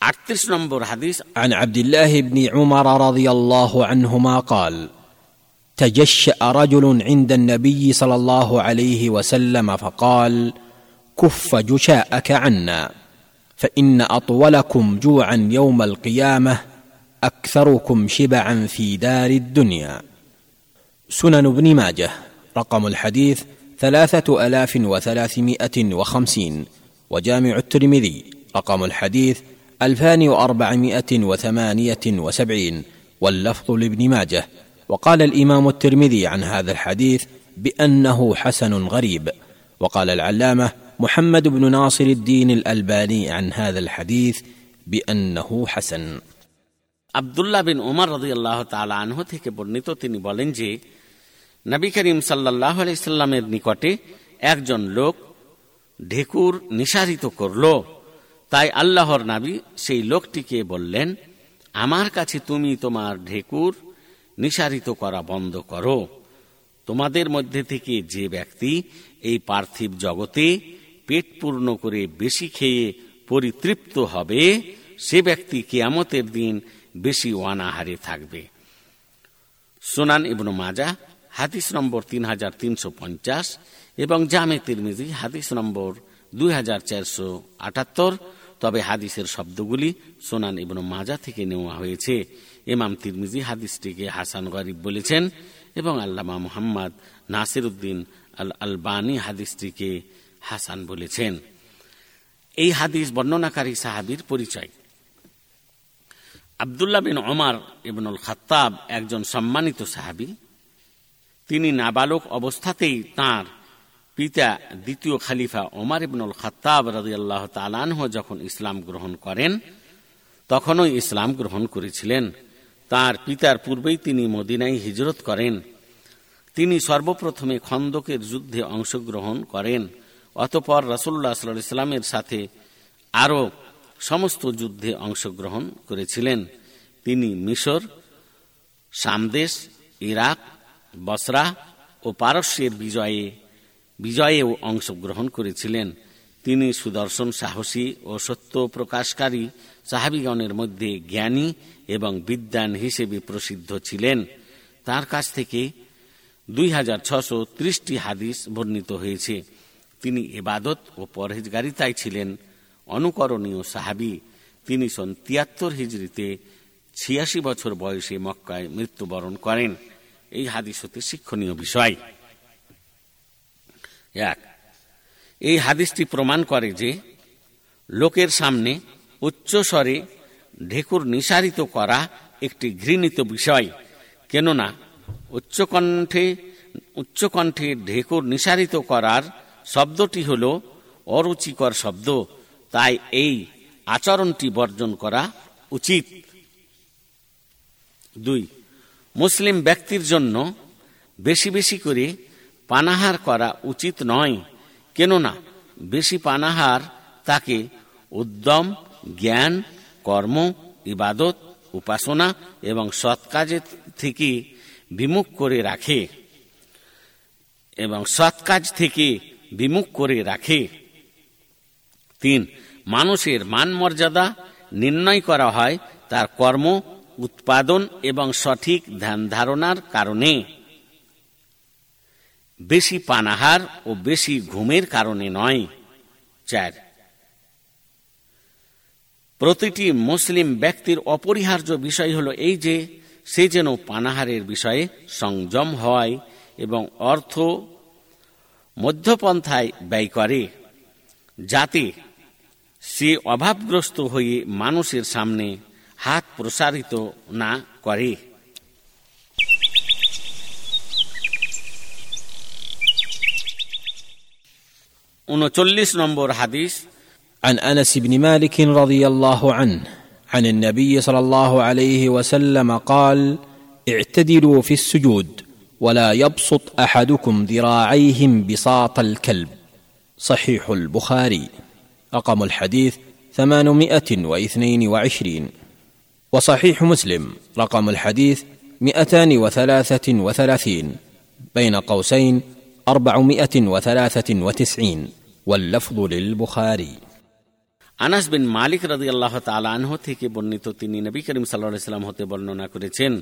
Speaker 1: আটত্রিশ নম্বর হাদিস
Speaker 2: عن عبد الله بن عمر رضي الله عنهما قال تجشا رجل عند النبي صلى الله عليه وسلم فقال كف جشاءك عنا فان اطولكم جوعا يوم القيامه اكثركم شبعا في دار الدنيا سنن ابن ماجه رقم الحديث ثلاثه الاف وثلاثمائه وخمسين وجامع الترمذي رقم الحديث ألفان وأربعمائة وثمانية وسبعين واللفظ لابن ماجه وقال الإمام الترمذي عن هذا الحديث بأنه حسن غريب وقال العلامة محمد بن ناصر الدين الألباني عن هذا الحديث بأنه حسن
Speaker 1: আবদুল্লাহ বিন ওমর রদি আল্লাহ আনহ থেকে বর্ণিত তিনি বলেন যে নবী করিম সাল্লাহ আলাইসাল্লামের নিকটে একজন লোক ঢেকুর নিসারিত করল। তাই আল্লাহর নাবি সেই লোকটিকে বললেন, আমার কাছে তুমি তোমার ঢেকুর নিসারিত করা বন্ধ করো। তোমাদের মধ্যে থেকে যে ব্যক্তি এই পার্থিব জগতে পেট পূর্ণ করে বেশি খেয়ে পরিতৃপ্ত হবে, সে ব্যক্তি কেয়ামতের দিন বেশি ওয়ানাহারে থাকবে। সোনান ইবনু মাজা হাদিস নম্বর তিন হাজার তিনশো পঞ্চাশ এবং জামে তিরমিজি হাদিস নম্বর দুই হাজার চারশো আটাত্তর। তবে হাদিসের শব্দগুলি সোনান ইবনু মাজা থেকে নেওয়া হয়েছে। ইমাম তিরমিজি হাদিসটিকে হাসান গরিব বলেছেন এবং আল্লামা মোহাম্মদ নাসির উদ্দিন আল আলবানী হাদিসটিকে হাসান বলেছেন। এই হাদিস বর্ণনাকারী সাহাবির পরিচয়। আবদুল্লাহ বিন ওমার ইবনুল খাত্তাব একজন সম্মানিত সাহাবি। তিনি নাবালক অবস্থাতেই তার পিতা দ্বিতীয় খালিফা ওমার ইবনুল খাত্তাব রাজিয়াল্লাহ তালানহ যখন ইসলাম গ্রহণ করেন, তখনও ইসলাম গ্রহণ করেছিলেন। তার পিতার পূর্বেই তিনি মদিনায় হিজরত করেন। তিনি সর্বপ্রথমে খন্দকের যুদ্ধে অংশগ্রহণ করেন। অতপর রসুল্লাহ সাল্লাহ ইসলামের সাথে আরও সমস্ত যুদ্ধে অংশগ্রহণ করেছিলেন। তিনি মিশর সামদেশ ইরাক বসরা ও পারস্যের বিজয়ে, বিজয়েও অংশগ্রহণ করেছিলেন। তিনি সুদর্শন সাহসী ও সত্য প্রকাশকারী সাহাবিগণের মধ্যে জ্ঞানী এবং বিদ্যান হিসেবে প্রসিদ্ধ ছিলেন। তার কাছ থেকে দুই হাজার ছশো ত্রিশটি হাদিস বর্ণিত হয়েছে। তিনি এবাদত ও পরহেজগারিতায় ছিলেন। অনুকরণীয় সাহাবি। তিনি সন তিয়াত্তর হিজড়িতে ছিয়াশি বছর বয়সে মক্কায় মৃত্যুবরণ করেন। এই হাদিস হতে শিক্ষণীয় বিষয়। এক, এই হাদিসটি প্রমাণ করে যে লোকের সামনে উচ্চ স্বরে ঢেকুর নিসারিত করা একটি ঘৃণিত বিষয়, কেননা উচ্চকণ্ঠে উচ্চকণ্ঠে ঢেকুর নিসারিত করার শব্দটি হল অরুচিকর শব্দ, তাই এই আচরণটি বর্জন করা উচিত। দুই মুসলিম ব্যক্তির জন্য বেশি বেশি করে পানাহার করা উচিত নয়। কেননা, বেশি পানাহার তাকে উদ্যম, জ্ঞান, কর্ম, ইবাদত, উপাসনা এবং সৎ কাজের থেকে বিমুখ করে রাখে। এবং সৎ কাজ থেকে বিমুখ করে রাখে। তিন, মানুষের মান মর্যাদা নির্ণয় করা হয় তার কর্ম উৎপাদন এবং সঠিক ধ্যান ধারণার কারণে। বেশি পানাহার ও বেশি ঘুমের কারণে নয়। চার। প্রতিটি মুসলিম ব্যক্তির অপরিহার্য বিষয় হল এই যে, সে যেন পানাহারের বিষয়ে সংযম হয় এবং অর্থ মধ্যপন্থায় ব্যয় করে, যাতে সে অভাবগ্রস্ত হয়ে মানুষের সামনে হাত প্রসারিত না করে উনচল্লিশ নম্বর হাদিস
Speaker 2: عن انس بن مالك رضي الله عنه عن النبي صلى الله عليه وسلم قال اعتدلوا في السجود ولا يبسط احدكم ذراعيه بساط الكلب صحيح البخاري رقم الحديث ثمانمائه واثنين وعشرين وصحيح مسلم رقم الحديث مئتان وثلاثه وثلاثين بين قوسين اربعمائه وثلاثه وتسعين واللفظ للبخاري
Speaker 1: আনাস বিন মালিক রাজি আল্লাহ তালাহ থেকে বর্ণিত তিনি নবী করিম সাল্লা সাল্লাম হতে বর্ণনা করেছেন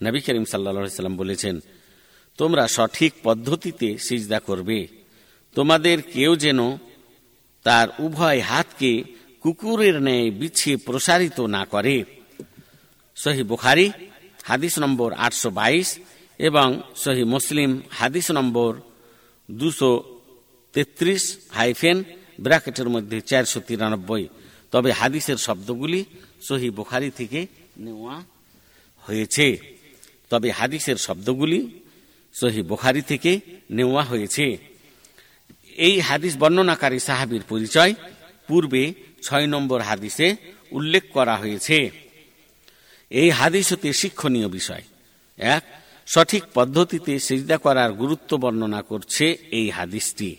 Speaker 1: নবী করিম সাল্লা সাল্লাম বলেছেন তোমরা সঠিক পদ্ধতিতে সিজদা করবে তোমাদের কেউ যেন তার উভয় হাতকে কুকুরের ন্যায় বিছিয়ে প্রসারিত না করে সহি বুখারি, হাদিস নম্বর আটশো বাইশ এবং সহি মুসলিম, হাদিস নম্বর দুশো তেত্রিশ হাইফেন, ব্র্যাকেটের মধ্যে চারশো তিরানব্বই। তবে হাদিসের শব্দগুলি সহি বুখারি থেকে নেওয়া হয়েছে। তবে হাদিসের শব্দগুলি সহি বুখারি থেকে নেওয়া হয়েছে। এই হাদিস বর্ণনাকারী সাহাবির পরিচয় পূর্বে ছয় নম্বর হাদিসে উল্লেখ করা হয়েছে। এই হাদিস হতে শিক্ষণীয় বিষয়। এক, সঠিক পদ্ধতিতে সিজদা করার গুরুত্ব বর্ণনা করছে এই হাদিসটি।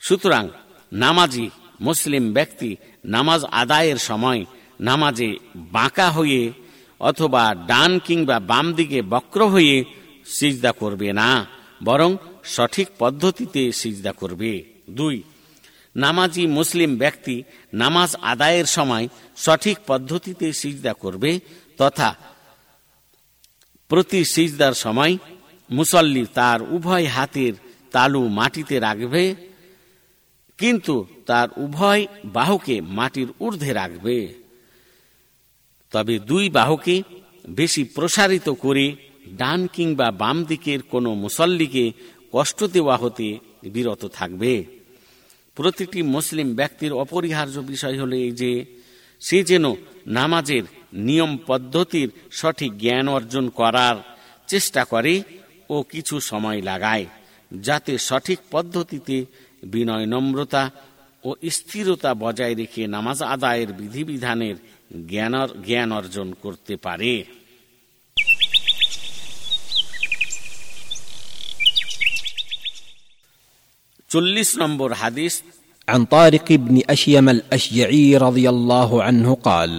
Speaker 1: সুতরাং, নামাজি, মুসলিম ব্যক্তি নামাজ আদায়ের সময় নামাজে বাঁকা হয়ে অথবা ডান কিংবা বাম দিকে বক্র হয়ে সিজদা করবে না, বরং সঠিক পদ্ধতিতে সিজদা করবে। দুই, নামাজি মুসলিম ব্যক্তি নামাজ আদায়ের সময় সঠিক পদ্ধতিতে সিজদা করবে তথা প্রতি সিজদার সময় মুসল্লি তার উভয় হাতের তালু মাটিতে রাখবে, কিন্তু তার উভয় বাহুকে মাটির ঊর্ধ্বে রাখবে। তবে দুই বাহুকে বেশি প্রসারিত করে ডান কিংবা বাম দিকের কোনো মুসল্লিকে কষ্ট দেওয়া হতে বিরত থাকবে। প্রতিটি মুসলিম ব্যক্তির অপরিহার্য বিষয় হলো এই যে, সে যেন নামাজের নিয়ম পদ্ধতির সঠিক জ্ঞান অর্জন করার চেষ্টা করে ও কিছু সময় লাগায় যাতে সঠিক পদ্ধতিতে বিনয় নম্রতা ও স্থিরতা বজায় রেখে নামাজ আদায়ের বিধিবিধানের জ্ঞান অর্জন করতে পারে চল্লিশ নম্বর হাদিস
Speaker 2: عن طارق بن اشيم الاشجعي رضي الله عنه قال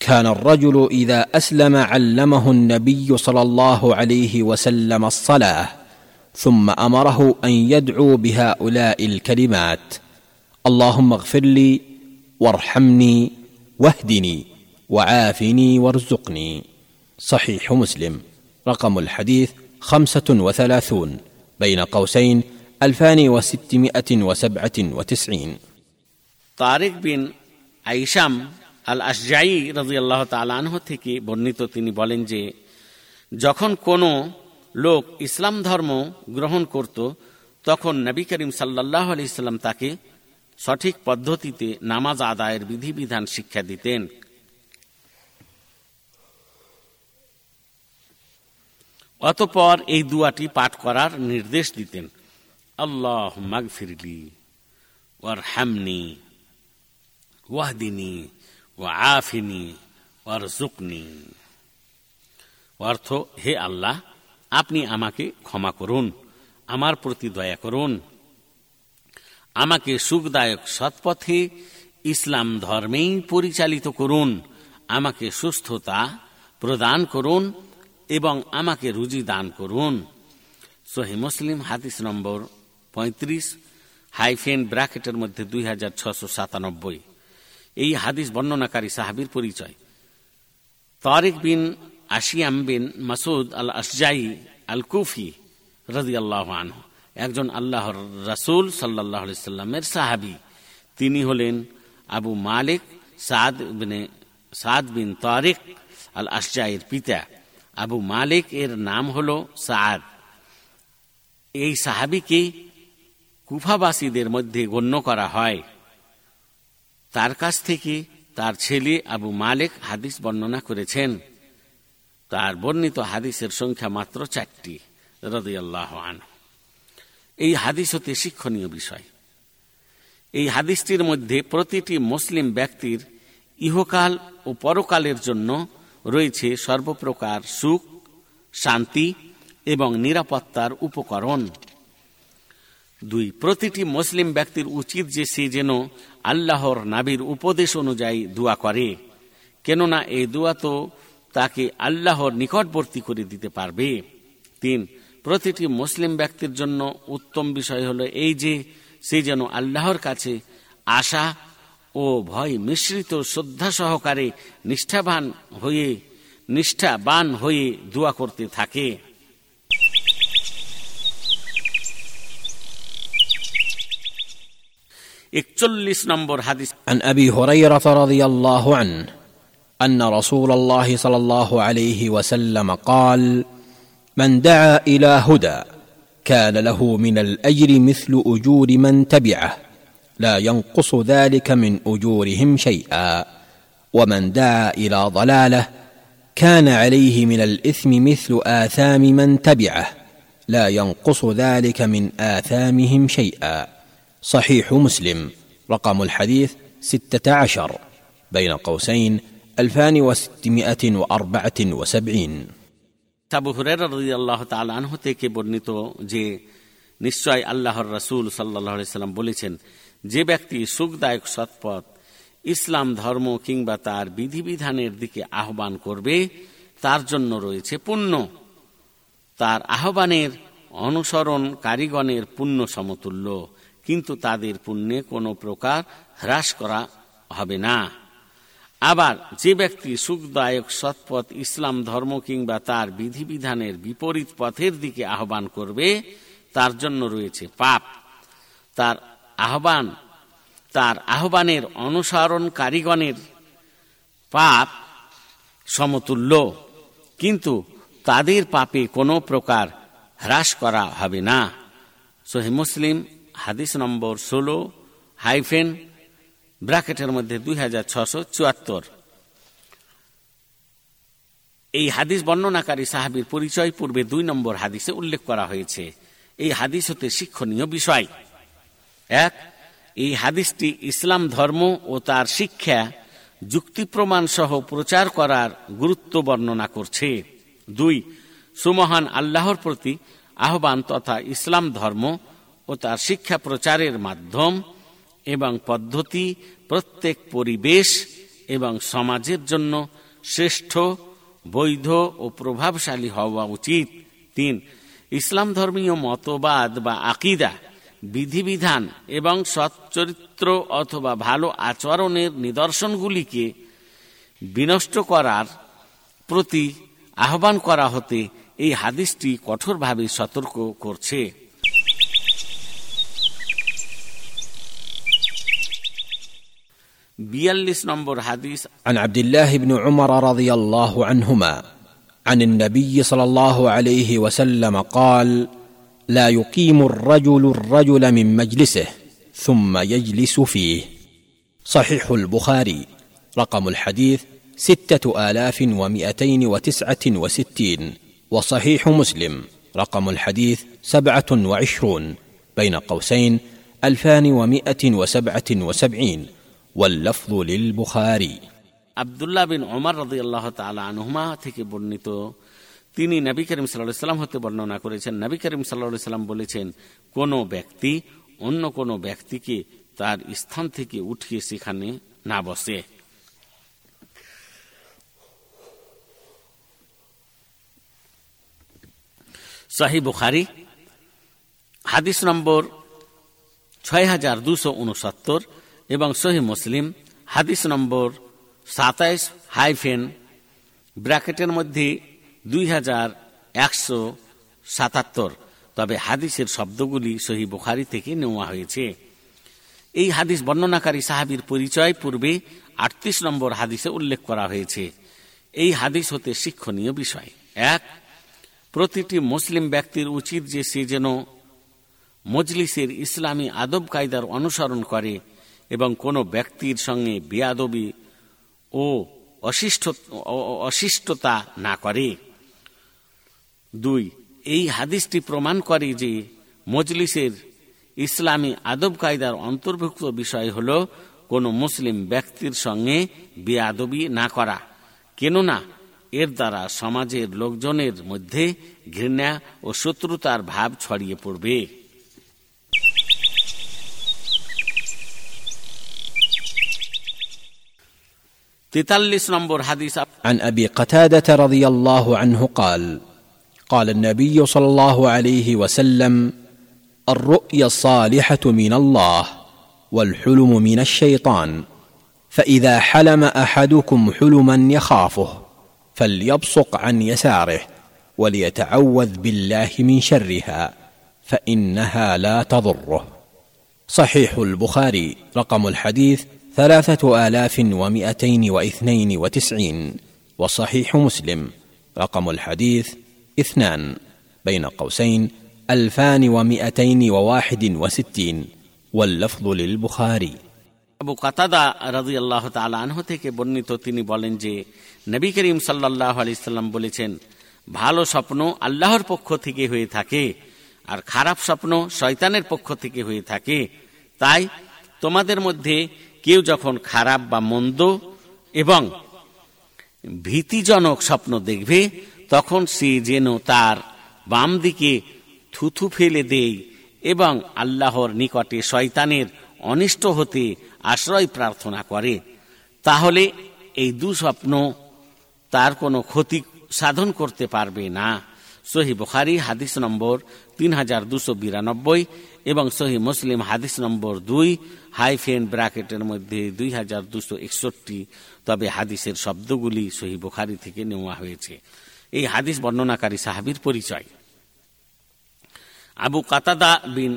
Speaker 2: كان الرجل إذا أسلم علمه النبي صلى الله عليه وسلم الصلاة ثم أمره أن يدعو بهؤلاء الكلمات. اللهم اغفر لي وارحمني واهدني وعافني وارزقني. صحيح مسلم. رقم الحديث خمسة وثلاثون بين قوسين ألفان وستمائة وسبعة وتسعين.
Speaker 1: طارق بن عيشام আল আসজাই রাজিয়াল্লাহ তালানহ থেকে বর্ণিত তিনি বলেন যে, যখন কোনো লোক ইসলাম ধর্ম গ্রহণ করত, তখন নবী করিম সাল্লাহ আলি ইসলাম তাকে সঠিক পদ্ধতিতে নামাজ আদায়ের বিধিবিধান শিক্ষা দিতেন। অতপর এই দুয়াটি পাঠ করার নির্দেশ দিতেন। আল্লাহ মাগফিরলি ওয়ার হামনি ওয়াহদিনী ও আফিনী ওয়ার জুকনি অর্থ, হে আল্লাহ, আপনি আমাকে ক্ষমা করুন, আমার প্রতি দয়া করুন। আমাকে সুখদায়ক সৎপথে ইসলাম ধর্মেই পরিচালিত করুন, আমাকে সুস্থতা প্রদান করুন এবং আমাকে রুজি দান করুন। সহি মুসলিম, হাদিস নম্বর পঁয়ত্রিশ, হাইফেন ব্র্যাকেটের মধ্যে দুই হাজার ছশো সাতানব্বই। এই হাদিস বর্ণনাকারী সাহাবির পরিচয়। তারেক বিন আশিয়াম বিন মাসুদ আল আসজাই আল কুফি রাজি আল্লাহ আনহু, একজন আল্লাহর রাসুল সাল্লাহ সাল্লামের সাহাবি। তিনি হলেন আবু মালিক সাদ বিনে, সাদ বিন তারেক আল আসজাইয়ের পিতা। আবু মালিক এর নাম হল সাদ। এই সাহাবিকে কুফাবাসীদের মধ্যে গণ্য করা হয়। তার কাছ থেকে তার ছেলে আবু মালিক হাদিস বর্ণনা করেছেন। তার বর্ণিত হাদিসের সংখ্যা মাত্র চারটি, রদিয়াল্লাহ আন এই হাদিস হতে শিক্ষণীয় বিষয়। এই হাদিসটির মধ্যে প্রতিটি মুসলিম ব্যক্তির ইহকাল ও পরকালের জন্য রয়েছে সর্বপ্রকার সুখ, শান্তি এবং নিরাপত্তার উপকরণ। দুই, প্রতিটি মুসলিম ব্যক্তির উচিত যে সে যেন আল্লাহর নাবির উপদেশ অনুযায়ী দোয়া করে, কেননা এই দোয়া তো তাকে আল্লাহর নিকটবর্তী করে দিতে পারবে। তিন, প্রতিটি মুসলিম ব্যক্তির জন্য উত্তম বিষয় হল এই যে, সে যেন আল্লাহর কাছে আশা ও ভয় মিশ্রিত শ্রদ্ধা সহকারে নিষ্ঠাবান হয়ে নিষ্ঠাবান হয়ে দোয়া করতে থাকে। একচল্লিশ নম্বর হাদিস
Speaker 2: عن ابي هريره رضي الله عنه ان رسول الله صلى الله عليه وسلم قال من دعا الى هدى كان له من الاجر مثل اجور من تبعه لا ينقص ذلك من اجورهم شيئا ومن دعا الى ضلاله كان عليه من الاثم مثل اثام من تبعه لا ينقص ذلك من اثامهم شيئا صحيح مسلم رقم الحديث ستة عشر بين قوسين ألفان وستمائة وأربعة وسبعين
Speaker 1: তাবু হুরের আল্লাহ তালাহ থেকে বর্ণিত যে নিশ্চয় আল্লাহর রসুল সাল্লাহ সাল্লাম বলেছেন যে ব্যক্তি সুখদায়ক সৎপথ ইসলাম ধর্ম কিংবা তার বিধিবিধানের দিকে আহ্বান করবে তার জন্য রয়েছে পুণ্য তার আহ্বানের অনুসরণ কারিগণের পুণ্য সমতুল্য কিন্তু তাদের পুণ্যে কোনো প্রকার হ্রাস করা হবে না। আবার যে ব্যক্তি সুখদায়ক সৎপথ ইসলাম ধর্ম কিংবা তার বিধিবিধানের বিপরীত পথের দিকে আহ্বান করবে, তার জন্য রয়েছে পাপ। তার আহ্বান, তার আহ্বানের অনুসরণ কারিগণের পাপ সমতুল্য, কিন্তু তাদের পাপে কোনো প্রকার হ্রাস করা হবে না। সোহে মুসলিম হাদিস নম্বর ষোলো হাইফেন ব্র্যাকেটের মধ্যে দুই হাজার ছশো চুয়াত্তর। এই হাদিস বর্ণনাকারী সাহাবির পরিচয় পূর্বে দুই নম্বর হাদিসে উল্লেখ করা হয়েছে। এই হাদিস হতে শিক্ষণীয় বিষয়। এক, এই হাদিসটি ইসলাম ধর্ম ও তার শিক্ষা, যুক্তি প্রমাণ সহ প্রচার করার গুরুত্ব বর্ণনা করছে। দুই, সুমহান আল্লাহর প্রতি আহ্বান তথা ইসলাম ধর্ম ও তার শিক্ষা প্রচারের মাধ্যম এবং পদ্ধতি প্রত্যেক পরিবেশ এবং সমাজের জন্য শ্রেষ্ঠ, বৈধ ও প্রভাবশালী হওয়া উচিত। তিন, ইসলাম ধর্মীয় মতবাদ বা আকিদা, বিধিবিধান এবং সচ্চরিত্র অথবা ভালো আচরণের নিদর্শনগুলিকে বিনষ্ট করার প্রতি আহ্বান করা হতে এই হাদিসটি কঠোরভাবে সতর্ক করছে। بيلس نمبر حديث.
Speaker 2: عن عبد الله بن عمر رضي الله عنهما عن النبي صلى الله عليه وسلم قال لا يقيم الرجل الرجل من مجلسه ثم يجلس فيه. صحيح البخاري. رقم الحديث ستة آلاف ومئتين وتسعة وستين. وصحيح مسلم. رقم الحديث سبعة وعشرون. بين قوسين ألفان ومائة وسبعة وسبعين. واللفظ للبخاري
Speaker 1: আবদুল্লাহ বিন ওমর রদি আল্লাহ তালা আনহুমা থেকে বর্ণিত তিনি নবী করিম সাল্লাহ সাল্লাম হতে বর্ণনা করেছেন নবী করিম সাল্লাহ সাল্লাম বলেছেন কোন ব্যক্তি অন্য কোন ব্যক্তিকে তার স্থান থেকে উঠিয়ে সেখানে না বসে শাহি বুখারি হাদিস নম্বর ছয় হাজার দুশো উনসত্তর এবং সহি মুসলিম, হাদিস নম্বর সাতাইশ হাইফেন ব্র্যাকেটের মধ্যে দুই হাজার একশো সাতাত্তর। তবে হাদিসের শব্দগুলি সহি বুখারি থেকে নেওয়া হয়েছে। এই হাদিস বর্ণনাকারী সাহাবির পরিচয় পূর্বে আটত্রিশ নম্বর হাদিসে উল্লেখ করা হয়েছে। এই হাদিস হতে শিক্ষণীয় বিষয়। এক, প্রতিটি মুসলিম ব্যক্তির উচিত যে সে যেন মজলিসের ইসলামী আদব কায়দার অনুসরণ করে। এবং কোনো ব্যক্তির সঙ্গে বেয়াদবি ও অশিষ্টতা না করে। দুই, এই হাদিসটি প্রমাণ করে যে মজলিসের ইসলামী আদব কায়দার অন্তর্ভুক্ত বিষয় হল কোন মুসলিম ব্যক্তির সঙ্গে বেয়াদবি না করা, কেননা এর দ্বারা সমাজের লোকজনের মধ্যে ঘৃণা ও শত্রুতার ভাব ছড়িয়ে পড়বে। تتلس نمبر حديث.
Speaker 2: عن أبي قتادة رضي الله عنه قال قال النبي صلى الله عليه وسلم الرؤيا الصالحة من الله والحلم من الشيطان فإذا حلم أحدكم حلما يخافه فليبصق عن يساره وليتعوذ بالله من شرها فإنها لا تضره. صحيح البخاري رقم الحديث ثلاثة آلاف ومئتين واثنين وتسعين وصحيح مسلم رقم الحديث اثنان بين قوسين ألفان ومئتين وواحد وستين واللفظ للبخاري
Speaker 1: আবু কাতাদা রাজি আল্লাহ আনহ থেকে বর্ণিত তিনি বলেন যে নবী করিম সাল্লাহ আলিয়াল্লাম বলেছেন ভালো স্বপ্ন আল্লাহর পক্ষ থেকে হয়ে থাকে আর খারাপ স্বপ্ন শয়তানের পক্ষ থেকে হয়ে থাকে তাই তোমাদের মধ্যে কেউ যখন খারাপ বা মন্দ এবং ভীতিজনক স্বপ্ন দেখবে, তখন সে যেন তার বাম দিকে থুথু ফেলে দেয় এবং আল্লাহর নিকটে শয়তানের অনিষ্ট হতে আশ্রয় প্রার্থনা করে। তাহলে এই দুঃস্বপ্ন তার কোনো ক্ষতি সাধন করতে পারবে না। সহি বুখারি, হাদিস নম্বর তিন হাজার দুশো বিরানব্বই এবং সহি মুসলিম, হাদিস নম্বর দুই, হাইফেন ব্র্যাকেটের মধ্যে দুই হাজার দুশো একষট্টি। তবে হাদিসের শব্দগুলি সহি বুখারি থেকে নেওয়া হয়েছে। এই হাদিস বর্ণনাকারী সাহাবির পরিচয়। আবু কাতাদা বিন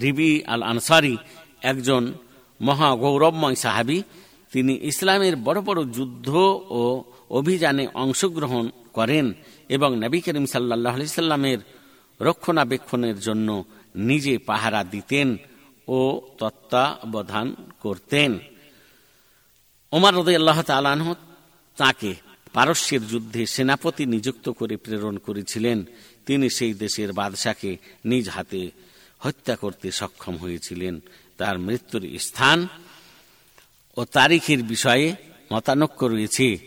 Speaker 1: রিবি আল আনসারি একজন মহা গৌরবময় সাহাবি। তিনি ইসলামের বড় বড় যুদ্ধ ও অভিযানে অংশগ্রহণ করেন। এবং নবী করিম সাল্লাহ সাল্লামের রক্ষণাবেক্ষণের জন্য নিজে পাহারা দিতেন ও তত্ত্বাবধান করতেন। ওমার রদে আল্লাহ তালাহ তাকে পারস্যের যুদ্ধে সেনাপতি নিযুক্ত করে প্রেরণ করেছিলেন। তিনি সেই দেশের বাদশাকে নিজ হাতে হত্যা করতে সক্ষম হয়েছিলেন। তার মৃত্যুর স্থান ও তারিখের বিষয়ে মতানক্য রয়েছে।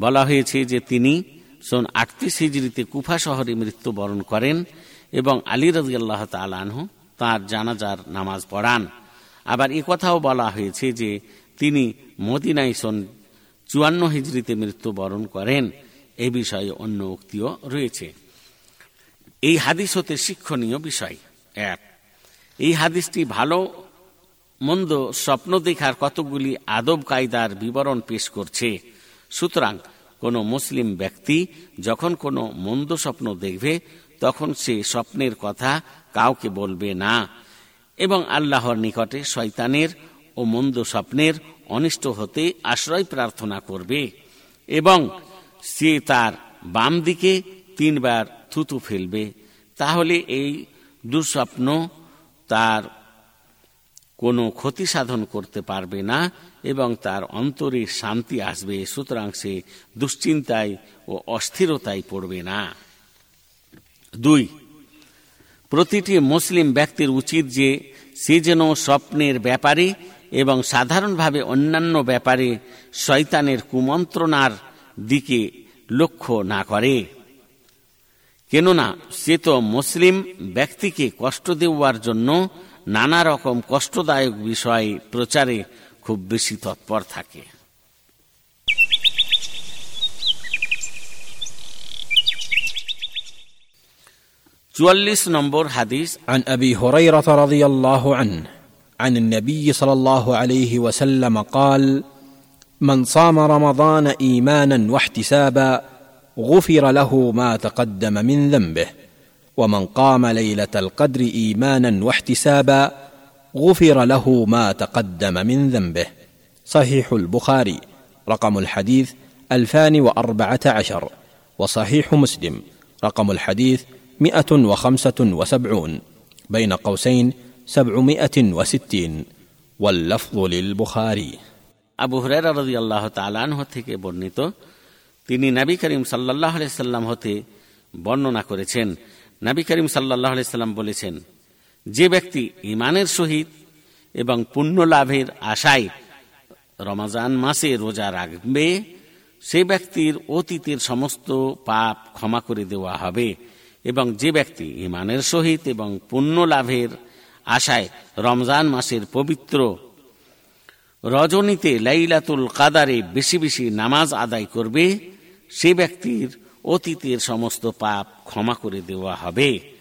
Speaker 1: বলা হয়েছে যে তিনি সন আটত্রিশ হিজড়িতে কুফা শহরে মৃত্যুবরণ করেন এবং আলী রাজি আল্লাহ তালানহ তাঁর জানাজার নামাজ পড়ান। আবার এ কথাও বলা হয়েছে যে তিনি মদিনাই সন চুয়ান্ন হিজড়িতে মৃত্যুবরণ করেন। এ বিষয়ে অন্য উক্তিও রয়েছে। এই হাদিস হতে শিক্ষণীয় বিষয়। এক, এই হাদিসটি ভালো মন্দ স্বপ্ন দেখার কতগুলি আদব কায়দার বিবরণ পেশ করছে। সুতরাং কোনো মুসলিম ব্যক্তি যখন কোনো মন্দ স্বপ্ন দেখবে, তখন সে স্বপ্নের কথা কাউকে বলবে না। এবং আল্লাহর নিকটে শয়তানের ও মন্দ স্বপ্নের অনিষ্ট হতে আশ্রয় প্রার্থনা করবে। এবং সে তার বাম দিকে তিনবার থুতু ফেলবে। তাহলে এই দুঃস্বপ্ন তার কোনো ক্ষতি সাধন করতে পারবে না। এবং তার অন্তরে শান্তি আসবে, সুতরাং সে দুশ্চিন্তায় ও অস্থিরতায় পড়বে না। দুই, প্রতিটি মুসলিম ব্যক্তির উচিত যে সে যেন স্বপ্নের ব্যাপারে এবং সাধারণভাবে অন্যান্য ব্যাপারে শয়তানের কুমন্ত্রণার দিকে লক্ষ্য না করে। কেননা, সে তো মুসলিম ব্যক্তিকে কষ্ট দেওয়ার জন্য নানা রকম কষ্টদায়ক বিষয় প্রচারে খুব বেশি তৎপর থাকে চুয়াল্লিশ নম্বর হাদিস
Speaker 2: عن ابي هريره رضي الله عنه عن النبي صلى الله عليه وسلم قال من صام رمضان ايمانا واحتسابا غفر له ما تقدم من ذنبه ومن قام ليله القدر ايمانا واحتسابا غفر له ما تقدم من ذنبه صحيح البخاري رقم الحديث الفان واربعه عشر وصحيح مسلم رقم الحديث مئة وخمسة وسبعون بين قوسين سبعمائة وستين واللفظ للبخاري
Speaker 1: আবু হুরায়রা রাদিয়াল্লাহু তাআলা আনহু থেকে বর্ণিত তিনি নবী করিম সাল্লাল্লাহু আলাইহি সাল্লাম হতে বর্ণনা করেছেন নবী করিম সাল্লাল্লাহু আলাইহি সাল্লাম বলেছেন যে ব্যক্তি ইমানের সহিত এবং পুণ্য লাভের আশায় রমাজান মাসে রোজা রাখবে, সে ব্যক্তির অতীতের সমস্ত পাপ ক্ষমা করে দেওয়া হবে এবং যে ব্যক্তি ইমানের সহিত এবং পুণ্য লাভের আশায় রমজান মাসের পবিত্র রজনীতে লাইলাতুল কাদারে বেশি বেশি নামাজ আদায় করবে, সে ব্যক্তির অতীতের সমস্ত পাপ ক্ষমা করে দেওয়া হবে।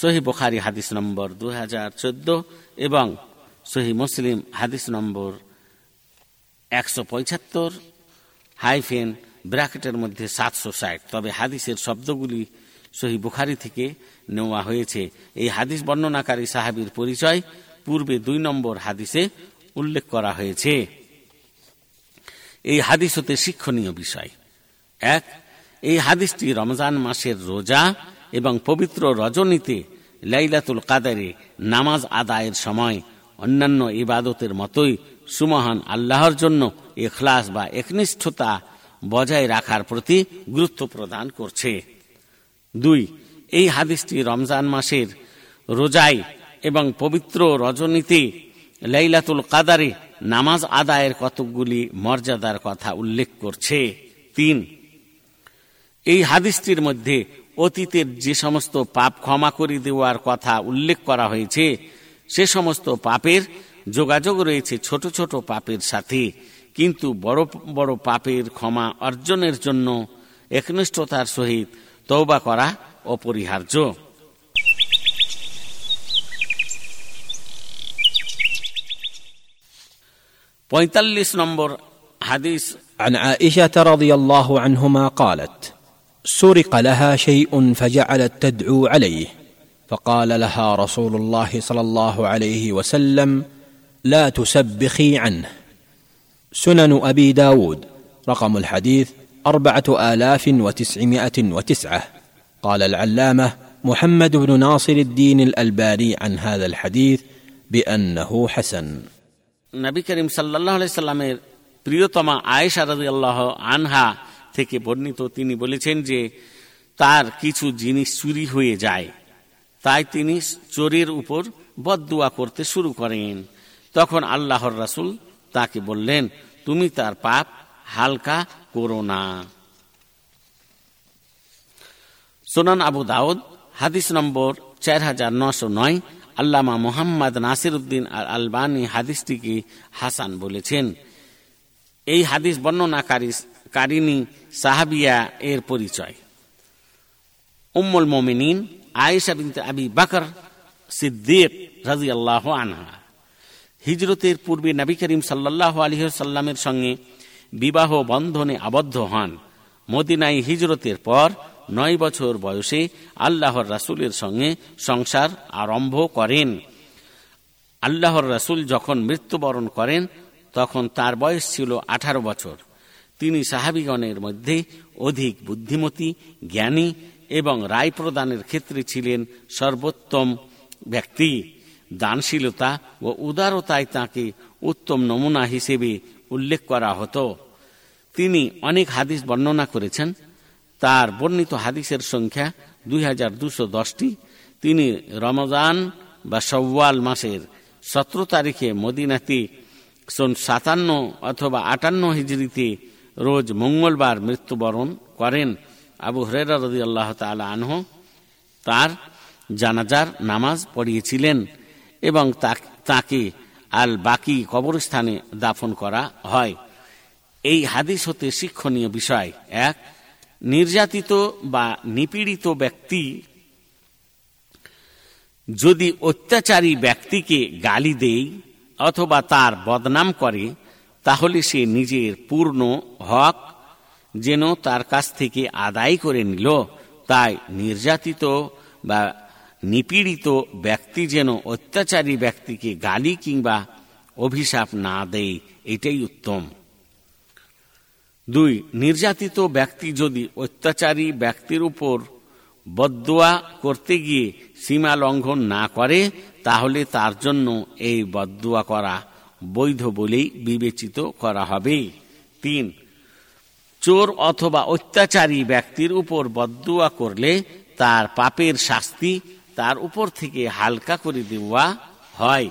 Speaker 1: সহি বখারি হাদিস নম্বর দু হাজার চোদ্দ এবং সহি মুসলিম হাদিস নম্বর একশো পঁচাত্তর হাইফেন ব্র্যাকেটের মধ্যে সাতশো ষাট। তবে হাদিসের শব্দগুলি সহি বুখারি থেকে নেওয়া হয়েছে। এই হাদিস বর্ণনাকারী সাহাবির পরিচয় পূর্বে দুই নম্বর হাদিসে উল্লেখ করা হয়েছে। এই হাদিস হতে শিক্ষণীয় বিষয়। এক, এই হাদিসটি রমজান মাসের রোজা এবং পবিত্র রজনীতে লাইলাতুল কাদারে নামাজ আদায়ের সময় অন্যান্য ইবাদতের মতোই সুমহান আল্লাহর জন্য এখলাস বা একনিষ্ঠতা বজায় রাখার প্রতি গুরুত্ব প্রদান করছে। দুই, এই হাদিসটি রমজান মাসের রোজাই এবং পবিত্র রজনীতে লাইলাতুল কাদারে নামাজ আদায়ের কতকগুলি মর্যাদার কথা উল্লেখ করছে। তিন, এই হাদিসটির মধ্যে অতীতের যে সমস্ত পাপ ক্ষমা করে দেওয়ার কথা উল্লেখ করা হয়েছে সে সমস্ত পাপের যোগাযোগ রয়েছে ছোট ছোট পাপের সাথে কিন্তু বড় বড় পাপের ক্ষমা অর্জনের জন্য একনিষ্ঠতার সহিত তৌবা করা অপরিহার্য পঁয়তাল্লিশ নম্বর হাদিস
Speaker 2: عن عائشه رضي الله عنهما قالت سرق لها شيء فجعلت تدعو عليه فقال لها رسول الله صلى الله عليه وسلم لا تسبخي عنه سنن ابي داود رقم الحديث اربعه الاف وتسعمائه وتسعه قال العلامه محمد بن ناصر الدين الالباني عن هذا الحديث بانه حسن
Speaker 1: নবী করিম সাল্লাহ সাল্লামের প্রিয়তমা আয়েশা রাজি আল্লাহ আনহা থেকে বর্ণিত, তিনি বলেছেন যে তার কিছু জিনিস চুরি হয়ে যায়। তাই তিনি চোরের উপর বদুয়া করতে শুরু করেন। তখন আল্লাহর রাসুল তাকে বললেন, তুমি তার পাপ হালকা করো না। সোনান আবু দাউদ, হাদিস নম্বর চার হাজার নশো নয়, আল্লামা মোহাম্মদ নাসির উদ্দিন আলবানী হাদিসটিকে হাসান বলেছেন। এই হাদিস বর্ণনাকারী কারিনী সাহাবিয়া এর পরিচয়। উম্মুল মোমিনিন আয়েশা বিনতে আবি বাকর সিদ্দিক রাজি আল্লাহ আনহা। হিজরতের পূর্বে নবী করিম সাল্লাহ আলহিসাল্লামের সঙ্গে বিবাহ বন্ধনে আবদ্ধ হন। মদিনাই হিজরতের পর নয় বছর বয়সে আল্লাহর রাসুলের সঙ্গে সংসার আরম্ভ করেন। আল্লাহর রাসুল যখন মৃত্যুবরণ করেন, তখন তার বয়স ছিল আঠারো বছর। তিনি সাহাবিগণের মধ্যে অধিক বুদ্ধিমতী, জ্ঞানী এবং রায় প্রদানের ক্ষেত্রে ছিলেন সর্বোত্তম ব্যক্তি। দানশীলতা ও উদারতায় তাকে উত্তম নমুনা হিসেবে উল্লেখ করা হতো। তিনি অনেক হাদিস বর্ণনা করেছেন। তার বর্ণিত হাদিসের সংখ্যা দুই হাজার দুশো দশটি। তিনি রমজান বা সব্বাল মাসের সতেরো তারিখে মদিনাতে সন সাতান্ন অথবা আটান্ন হিজড়িতে রোজ মঙ্গলবার মৃত্যুবরণ করেন আবু হরেরা রদি আল্লাহ তালা আনহ। তার জানাজার নামাজ পড়িয়েছিলেন এবং তাকে আল বাকি কবরস্থানে দাফন করা হয়। এই হাদিস হতে শিক্ষণীয় বিষয়। এক, নির্যাতিত বা নিপীড়িত ব্যক্তি যদি অত্যাচারী ব্যক্তিকে গালি দেয় অথবা তার বদনাম করে তাহলে সে নিজের পূর্ণ হক যেন তার কাছ থেকে আদায় করে নিল। তাই নির্যাতিত বা নিপীড়িত ব্যক্তি যেন অত্যাচারী ব্যক্তিকে গালি কিংবা অভিশাপ না দেয়, এটাই উত্তম। দুই, নির্যাতিত ব্যক্তি যদি অত্যাচারী ব্যক্তির উপর বদুয়া করতে গিয়ে সীমা লঙ্ঘন না করে, তাহলে তার জন্য এই বদুয়া করা বৈধ বলেই বিবেচিত করা হবে। তিন, চোর অথবা অত্যাচারী ব্যক্তির উপর বদুয়া করলে তার পাপের শাস্তি তার উপর থেকে হালকা করে দেওয়া হয়।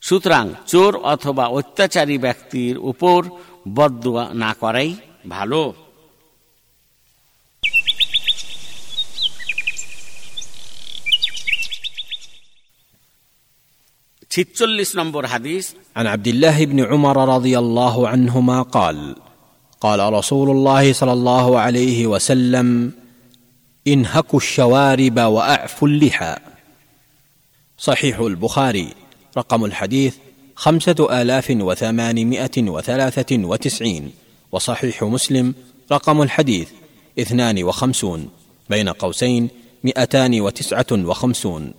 Speaker 1: সুতরাং চোর অথবা অত্যাচারী ব্যক্তির উপর বদুয়া না করাই ভালো। ছিচল্লিশ নম্বর হাদিস
Speaker 2: عن عبد الله بن عمر رضي الله عنهما قال قال رسول الله صلى الله عليه وسلم انهكوا الشوارب واعفوا اللحى صحيح البخاري رقم الحديث خمسه الاف وثمانمائه وثلاثه وتسعين وصحيح مسلم رقم الحديث اثنان وخمسون بين قوسين مئتان وتسعه وخمسون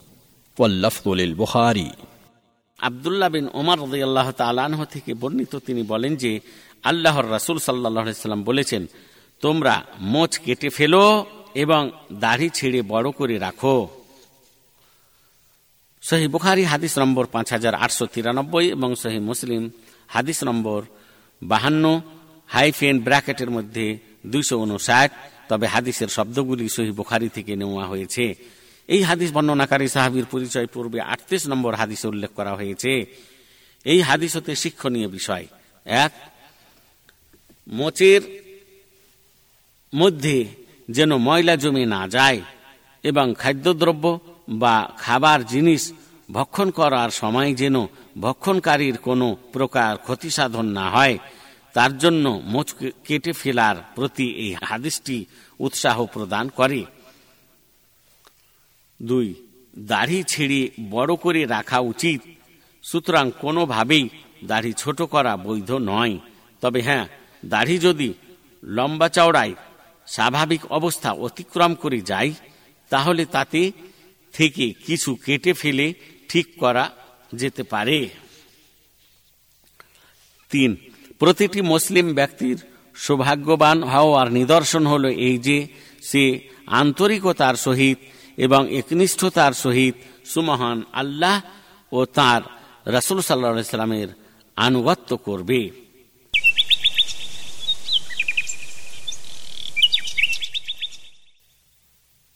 Speaker 2: واللفظ للبخاري
Speaker 1: আবদুল্লাহ বিন ওমর রদিয়াল্লাহ তালাহ থেকে বর্ণিত তিনি বলেন যে, আল্লাহর রাসুল সাল্লাহ বলেছেন, তোমরা মোচ কেটে ফেলো এবং দাড়ি ছেড়ে বড় করে রাখো। সহি বুখারি হাদিস নম্বর পাঁচ হাজার আটশো তিরানব্বই এবং সহি মুসলিম হাদিস নম্বর বাহান্ন, হাইফেন ব্র্যাকেটের মধ্যে দুইশো উনষাট তবে হাদিসের শব্দগুলি সহি বুখারি থেকে নেওয়া হয়েছে। এই হাদিস বর্ণনাকারী সাহাবির পরিচয় পূর্বে আটত্রিশ নম্বর হাদিসে উল্লেখ করা হয়েছে। এই হাদিস হতে শিক্ষণীয় বিষয়। এক, মোচের মধ্যে যেন ময়লা জমে না যায় এবং খাদ্যদ্রব্য বা খাবার জিনিস ভক্ষণ করার সময় যেন ভক্ষণকারীর কোনো প্রকার ক্ষতি সাধন না হয়, তার জন্য মোচ কেটে ফেলার প্রতি এই হাদিসটি উৎসাহ প্রদান করে। দুই, দাড়ি ছেড়ে বড় করে রাখা উচিত। সুতরাং কোনোভাবেই দাড়ি ছোট করা বৈধ নয়। তবে হ্যাঁ দাড়ি যদি লম্বা চওড়ায় স্বাভাবিক অবস্থা অতিক্রম করে যায়, তাহলে তাতে থেকে কিছু কেটে ফেলে ঠিক করা যেতে পারে। তিন, প্রতিটি মুসলিম ব্যক্তির সৌভাগ্যবান হওয়ার নিদর্শন হল এই যে সে আন্তরিকতার সহিত এবং একনিষ্ঠতার সহিত সুমহান আল্লাহ ও তার রসুল সাল্লা সাল্লামের আনুগত্য করবে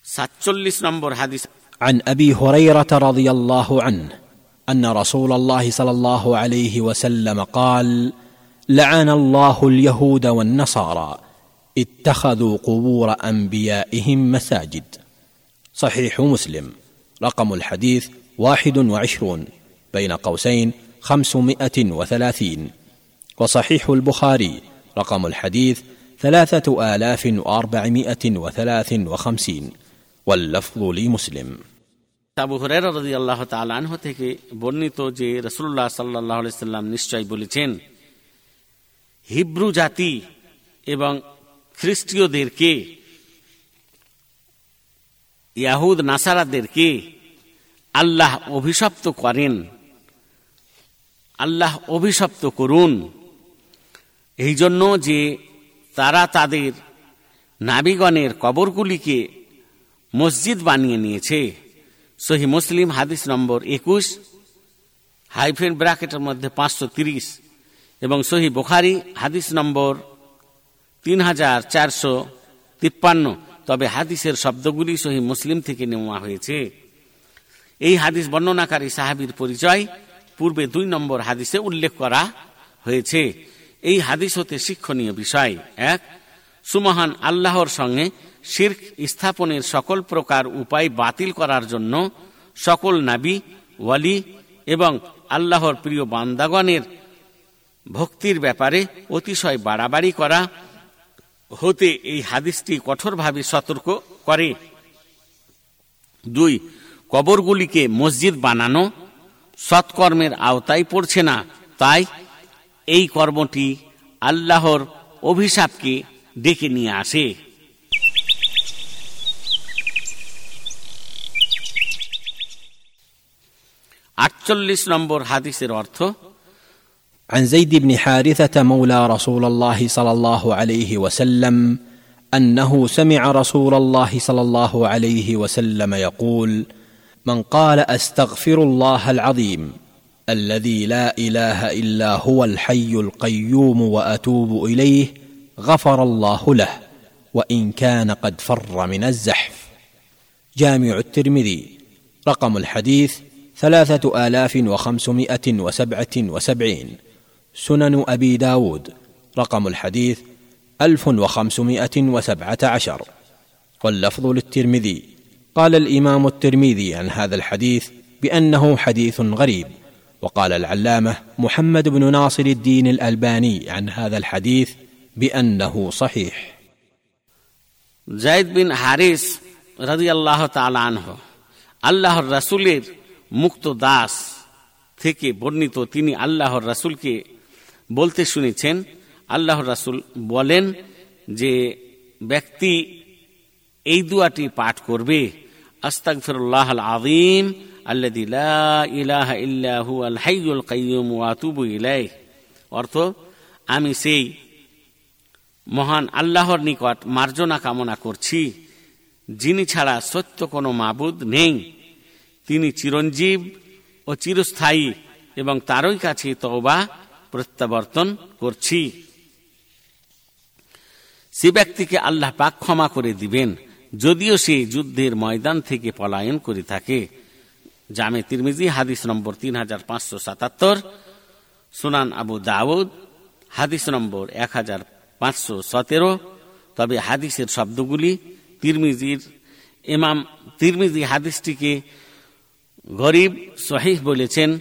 Speaker 1: সাতচল্লিশ নম্বর হাদিস
Speaker 2: عن ابي هريره رضي الله عنه ان رسول الله صلى الله عليه وسلم قال لعن الله اليهود والنصارى اتخذوا قبور انبيائهم مساجد صحيح مسلم رقم الحديث واحد وعشرون بين قوسين خمسمائه وثلاثين وصحيح البخاري رقم الحديث ثلاثه الاف واربعمائه وثلاث وخمسين واللفظ لمسلم
Speaker 1: আবু হরের রাজি আল্লাহ তালাহ থেকে বর্ণিত যে রসুল্লাহ সাল্লাহ সাল্লাম নিশ্চয় বলেছেন হিব্রু জাতি এবং খ্রিস্টীয়দেরকে ইয়াহুদ নাসারাদেরকে আল্লাহ অভিশপ্ত করেন। আল্লাহ অভিশপ্ত করুন। এই জন্য যে তারা তাদের নাবিগণের কবরগুলিকে মসজিদ বানিয়ে নিয়েছে। সহি মুসলিম হাদিস নম্বর একুশ, হাইফেন ব্র্যাকেটের মধ্যে পাঁচশো তিরিশ এবং সহি বোখারি হাদিস নম্বর তিন হাজার চারশো তিপ্পান্ন। তবে হাদিসের শব্দগুলি সহি মুসলিম থেকে নেওয়া হয়েছে। এই হাদিস বর্ণনাকারী সাহাবির পরিচয় পূর্বে দুই নম্বর হাদিসে উল্লেখ করা হয়েছে। এই হাদিস হতে শিক্ষণীয় বিষয়। এক, সুমহান আল্লাহর সঙ্গে শির্ক স্থাপনের সকল প্রকার উপায় বাতিল করার জন্য সকল নাবি, ওয়ালি এবং আল্লাহর প্রিয় বান্দাগণের ভক্তির ব্যাপারে অতিশয় বাড়াবাড়ি করা হতে এই হাদিসটি কঠোরভাবে সতর্ক করে। দুই, কবরগুলিকে মসজিদ বানানো সৎকর্মের আওতায় পড়ছে না। তাই এই কর্মটি আল্লাহর অভিশাপকে ডেকে নিয়ে আসে। আটচল্লিশ নম্বর হাদিসের অর্থ
Speaker 2: عن زيد بن حارثة مولى رسول الله صلى الله عليه وسلم أنه سمع رسول الله صلى الله عليه وسلم يقول من قال أستغفر الله العظيم الذي لا إله إلا هو الحي القيوم وأتوب إليه غفر الله له وإن كان قد فر من الزحف جامع الترمذي رقم الحديث ثلاثة آلاف وخمسمائة وسبعة وسبعين. سنن ابي داود رقم الحديث الف وخمسمائه وسبعه عشر واللفظ للترمذي قال الامام الترمذي عن هذا الحديث بانه حديث غريب وقال العلامه محمد بن ناصر الدين الالباني عن هذا الحديث بانه صحيح
Speaker 1: জায়দ বিন হারিস রাজি আল্লাহ তালানহ আল্লাহর রাসুলের মুক্ত দাস থেকে বর্ণিত তিনি আল্লাহর রাসুলকে বলতে শুনেছেন আল্লাহ রাসুল বলেন যে, ব্যক্তি এই দুয়াটি পাঠ করবে, আস্তাগফিরুল্লাহ আল আযীম আল্লাযী লা ইলাহা ইল্লা হুয়াল হাইয়ুল কাইয়্যুম ওয়া অর্থ, আমি সেই মহান আল্লাহর নিকট মার্জনা কামনা করছি, যিনি ছাড়া সত্য কোনো মাবুদ নেই। তিনি চিরঞ্জীব ও চিরস্থায়ী এবং তারই কাছে তওবা প্রত্যাবর্তন করছি। সে ব্যক্তিকে আল্লাহ পাক ক্ষমা করে দিবেন। যদিও সে যুদ্ধের ময়দান থেকে পলায়ন করে থাকে। জামে তিরমিজি, হাদিস নম্বর তিন হাজার পাঁচশো সাতাত্তর, সুনান আবু দাউদ, হাদিস নম্বর এক হাজার পাঁচশো সতেরো। তবে হাদিসের শব্দগুলি তিরমিজির ইমাম তিরমিজি হাদিসটিকে গরিব, সহিহ বলেছেন।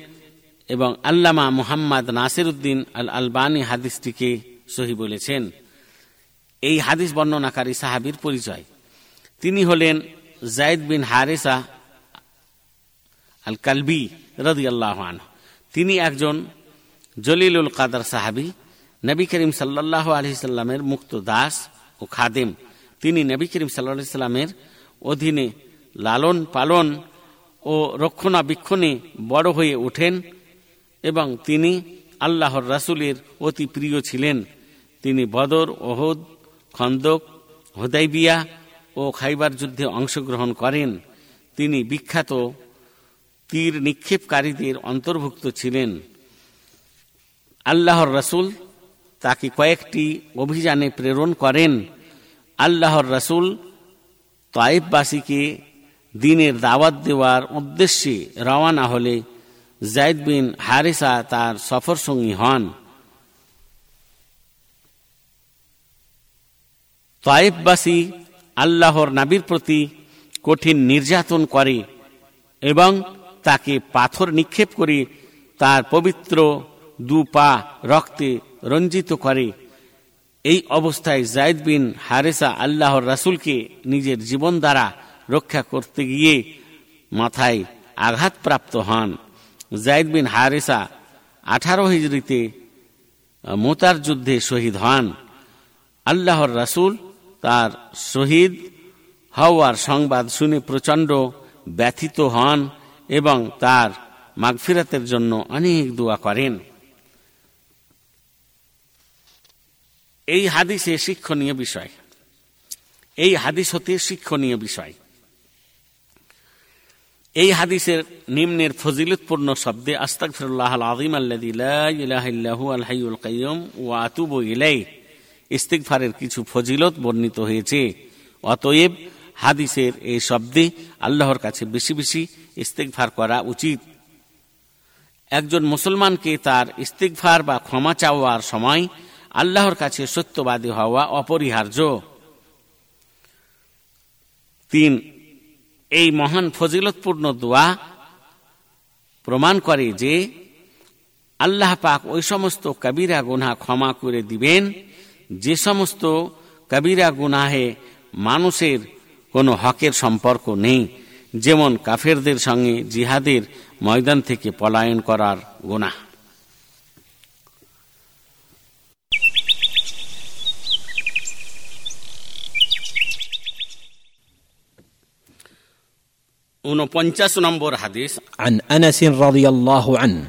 Speaker 1: এবং আল্লামা মুহাম্মদ নাসির উদ্দিন আল আলবানী হাদিসটিকে সহি বলেছেন। এই হাদিস বর্ণনাকারী সাহাবির পরিচয়। তিনি হলেন জায়দ বিন হারেসা আল কালবি রদি আল্লাহান তিনি একজন জলিলুল কাদার সাহাবি। নবী করিম সাল্লাহ আলহি সাল্লামের মুক্ত দাস ও খাদেম। তিনি নবী করিম সাল্লা সাল্লামের অধীনে লালন পালন ও রক্ষণাবেক্ষণে বড় হয়ে ওঠেন। এবং তিনি আল্লাহর রাসুলের অতি প্রিয় ছিলেন। তিনি বদর, ওহদ, খন্দক, হোদাইবিয়া ও খাইবার যুদ্ধে অংশগ্রহণ করেন। তিনি বিখ্যাত তীর নিক্ষেপকারীদের অন্তর্ভুক্ত ছিলেন। আল্লাহর রসুল তাকে কয়েকটি অভিযানে প্রেরণ করেন। আল্লাহর রসুল তাইফবাসীকে দিনের দাওয়াত দেওয়ার উদ্দেশ্যে রওয়ানা হলে জায়দ বিন হারিসা তার সফর সঙ্গী হন। তাইফবাসী আল্লাহর নাবির প্রতি কঠিন নির্যাতন করে এবং তাকে পাথর নিক্ষেপ করে তার পবিত্র দু পা রক্তে রঞ্জিত করে। এই অবস্থায় জায়দ বিন হারেসা আল্লাহর রাসুলকে নিজের জীবন দ্বারা রক্ষা করতে গিয়ে মাথায় আঘাতপ্রাপ্ত হন। জায়দ বিন হারেসা আঠারো হিজড়িতে মোতার যুদ্ধে শহীদ হন। আল্লাহর রাসুল তার শহীদ হওয়ার সংবাদ শুনে প্রচণ্ড ব্যথিত হন এবং তার মাগফিরাতের জন্য অনেক দোয়া করেন। এই হাদিসে শিক্ষণীয় বিষয়। এই হাদিস হতে শিক্ষণীয় বিষয়। এই হাদিসের নিম্নের ফজিলতপূর্ণ শব্দে আস্তাক ফিরুল্লাহ আল হাইউল কাইয়ুম ও আতুব ইলাই ইস্তিকফারের কিছু ফজিলত বর্ণিত হয়েছে। অতএব হাদিসের এই শব্দে আল্লাহর কাছে বেশি বেশি ইস্তেকভার করা উচিত। একজন মুসলমানকে তার ইস্তিকভার বা ক্ষমা চাওয়ার সময় আল্লাহর কাছে সত্যবাদী হওয়া অপরিহার্য। তিন এই মহান ফজিলতপূর্ণ দোয়া প্রমাণ করে যে আল্লাহ পাক ওই সমস্ত কবিরা গুনা ক্ষমা করে দিবেন। যে সমস্ত কবিরা গুনাহে মানুষের কোনো হকের সম্পর্ক নেই। যেমন কাফেরদের সঙ্গে জিহাদের ময়দান থেকে পলায়ন করার গুণা নম্বর হাদিস
Speaker 2: عن انس رضي الله عنه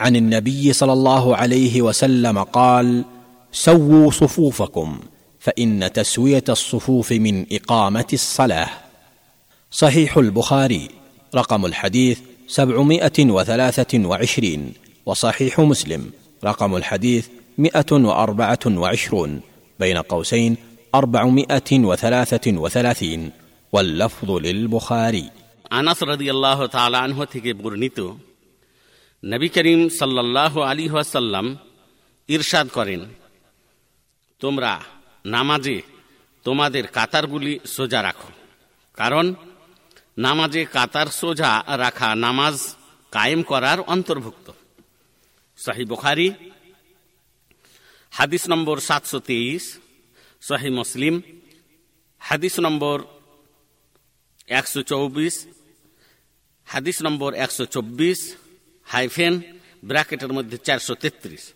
Speaker 2: عن النبي صلى الله عليه وسلم قال سووا صفوفكم فان تسويه الصفوف من اقامه الصلاه صحيح البخاري رقم الحديث سبعمائه وثلاثه وعشرين وصحيح مسلم رقم الحديث مئه واربعه وعشرون بين قوسين اربعمائه وثلاثه وثلاثين واللفظ للبخاري
Speaker 1: আনাস রাদিয়াল্লাহ তাআলা আনহু থেকে বর্ণিত, নবী করিম সাল্লাল্লাহু আলী ওয়াসাল্লাম ইরশাদ করেন, তোমরা নামাজে তোমাদের কাতারগুলি সোজা রাখো। কারণ নামাজে কাতার সোজা রাখা নামাজ কায়েম করার অন্তর্ভুক্ত। সাহি বুখারি, হাদিস নম্বর সাতশো তেইশ, সহি মুসলিম, হাদিস নম্বর একশো চৌবিশ হাদিস নম্বর একশো চব্বিশ, হাইফেন, ব্র্যাকেটের মধ্যে চারশো তেত্রিশ।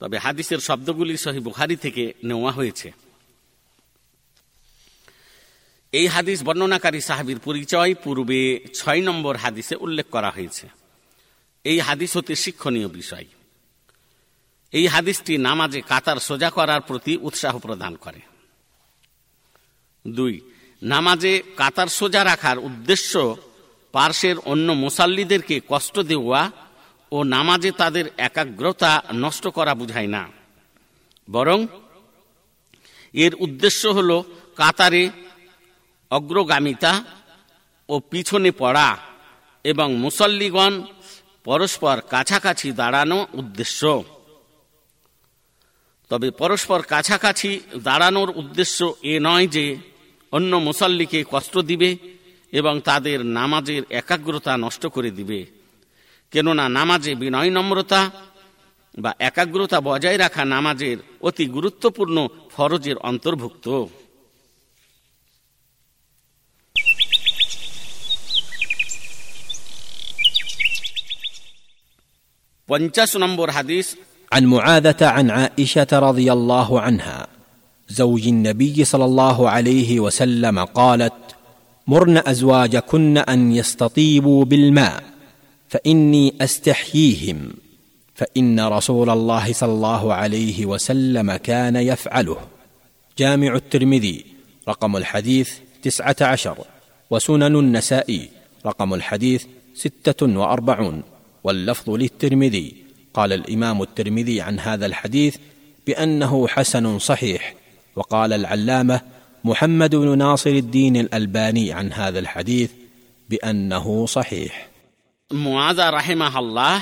Speaker 1: তবে হাদিসের শব্দগুলি সহি বুখারি থেকে নেওয়া হয়েছে। এই হাদিস বর্ণনাকারী সাহাবির পরিচয় পূর্বে ছয় নম্বর হাদিসে উল্লেখ করা হয়েছে। এই হাদিস হতে শিক্ষণীয় বিষয়। এই হাদিসটি নামাজে কাতার সোজা করার প্রতি উৎসাহ প্রদান করে। দুই নামাজে কাতার সোজা রাখার উদ্দেশ্য পার্শ্বের অন্য মুসাল্লিদেরকে কষ্ট দেওয়া ও নামাজে তাদের একাগ্রতা নষ্ট করা বুঝায় না। বরং এর উদ্দেশ্য হল কাতারে অগ্রগামিতা ও পিছনে পড়া এবং মুসল্লিগণ পরস্পর কাছাকাছি দাঁড়ানো উদ্দেশ্য। তবে পরস্পর কাছাকাছি দাঁড়ানোর উদ্দেশ্য এ নয় যে অন্য মুসল্লিকে কষ্ট দিবে এবং তাদের নামাজের একাগ্রতা নষ্ট করে দিবে কেননা নামাজে বিনয় নম্রতা বা একাগ্রতা বজায় রাখা নামাজের অতি গুরুত্বপূর্ণ ফরজের অন্তর্ভুক্ত পঞ্চাশ নম্বর হাদিস
Speaker 2: عن معاذة عن عائشة رضي الله عنها زوج النبي صلى الله عليه وسلم قالت مرن أزواجكن أن يستطيبوا بالماء فإني أستحييهم فإن رسول الله صلى الله عليه وسلم كان يفعله. جامع الترمذي رقم الحديث تسعة عشر وسنن النسائي رقم الحديث ستة وأربعون. واللفظ للترمذي قال الإمام الترمذي عن هذا الحديث بأنه حسن صحيح وقال العلامه محمد بن ناصر الدين الالباني عن هذا الحديث بانه صحيح
Speaker 1: মুআজা রাহেমাহাল্লাহ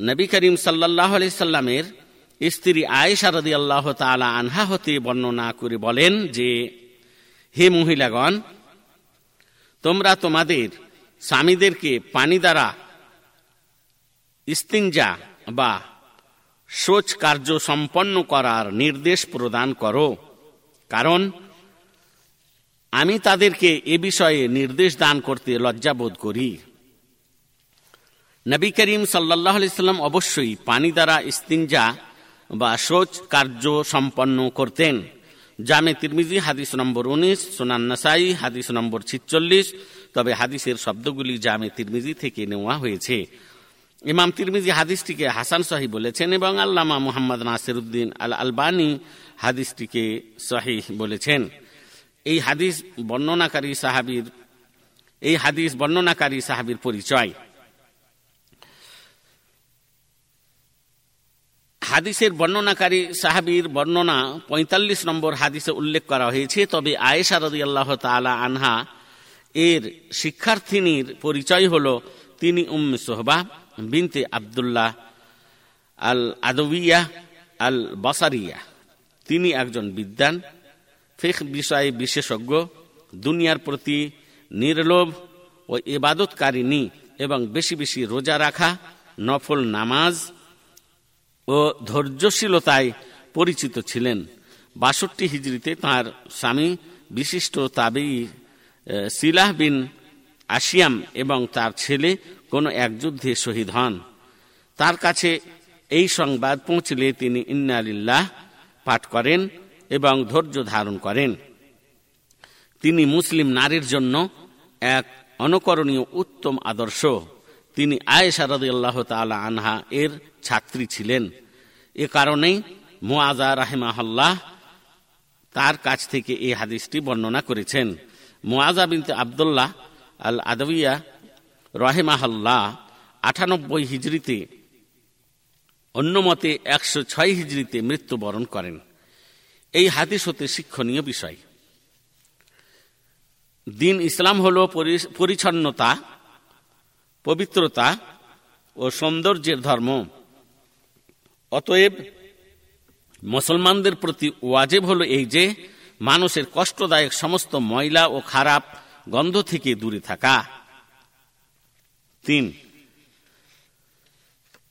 Speaker 1: নবী করিম সাল্লাহ আলি সাল্লামের স্ত্রী আয়েশা রদি আল্লাহ তালা আনহা হতে বর্ণনা করে বলেন যে হে মহিলাগণ তোমরা তোমাদের স্বামীদেরকে পানি দ্বারা ইস্তিনজা বা শোচ কার্য সম্পন্ন করার নির্দেশ প্রদান করো। কারণ আমি তাদেরকে এ বিষয়ে নির্দেশ দান করতে লজ্জাবোধ করি। নবী করিম সাল্লাহ সাল্লাম অবশ্যই পানি দ্বারা ইস্তিনজা বা শোচ কার্য সম্পন্ন করতেন। জামে তিরমিজি হাদিস নম্বর উনিশ, সোনান নাসাই হাদিস নম্বর ছিচল্লিশ, তবে হাদিসের শব্দগুলি জামে তিরমিজি থেকে নেওয়া হয়েছে। ইমাম তিরমিজি হাদিসটিকে হাসান সাহি বলেছেন এবং আল্লামা মোহাম্মদ নাসির উদ্দিন আল আলবানি হাদিসটিকে সাহি বলেছেন। এই হাদিস বর্ণনাকারী সাহাবির, এই হাদিস বর্ণনাকারী সাহাবির পরিচয়। হাদিসের বর্ণনাকারী সাহাবির বর্ণনা ৪৫ নম্বর হাদিসে উল্লেখ করা হয়েছে, তবে আয়েশা রদি আল্লাহ তালা আনহা এর শিক্ষার্থিনীর পরিচয় হল তিনি উম্মে সোহবা বিনতে আবদুল্লাহ আল আদবিয়া আল বাসারিয়া তিনি একজন বিদ্যান ফেক বিষয়ে বিশেষজ্ঞ, দুনিয়ার প্রতি নির্লোভ ও ইবাদতকারিনী এবং বেশি বেশি রোজা রাখা, নফল নামাজ ও ধৈর্যশীলতায় পরিচিত ছিলেন। বাষট্টি হিজড়িতে তার স্বামী বিশিষ্ট তাবেই সিলাহ বিন আসিয়াম এবং তার ছেলে কোনো এক যুদ্ধে শহীদ হন। তার কাছে এই সংবাদ পৌঁছলে তিনি ইন্নালিল্লাহ পাঠ করেন এবং ধৈর্য ধারণ করেন। তিনি মুসলিম নারীর জন্য এক অনুকরণীয় উত্তম আদর্শ। তিনি আয়েশা আল্লাহ তালা আনহা এর ছাত্রী ছিলেন। এ কারণেই মোয়াজা রাহেমাহাল্লাহ তার কাছ থেকে এই হাদিসটি বর্ণনা করেছেন। মোয়াজা বিনতে আবদুল্লাহ আল আদবিয়া রহেমাহাল্লাহ, আটানব্বই হিজড়িতে অন্যমতে একশো ছয় হিজড়িতে মৃত্যুবরণ করেন। এই হাদিস হতে শিক্ষণীয় বিষয়। দিন ইসলাম হল পরিচ্ছন্নতা, পবিত্রতা ও সৌন্দর্যের ধর্ম। অতএব মুসলমানদের প্রতি ওয়াজেব হল এই যে, মানুষের কষ্টদায়ক সমস্ত ময়লা ও খারাপ গন্ধ থেকে দূরে থাকা। তিন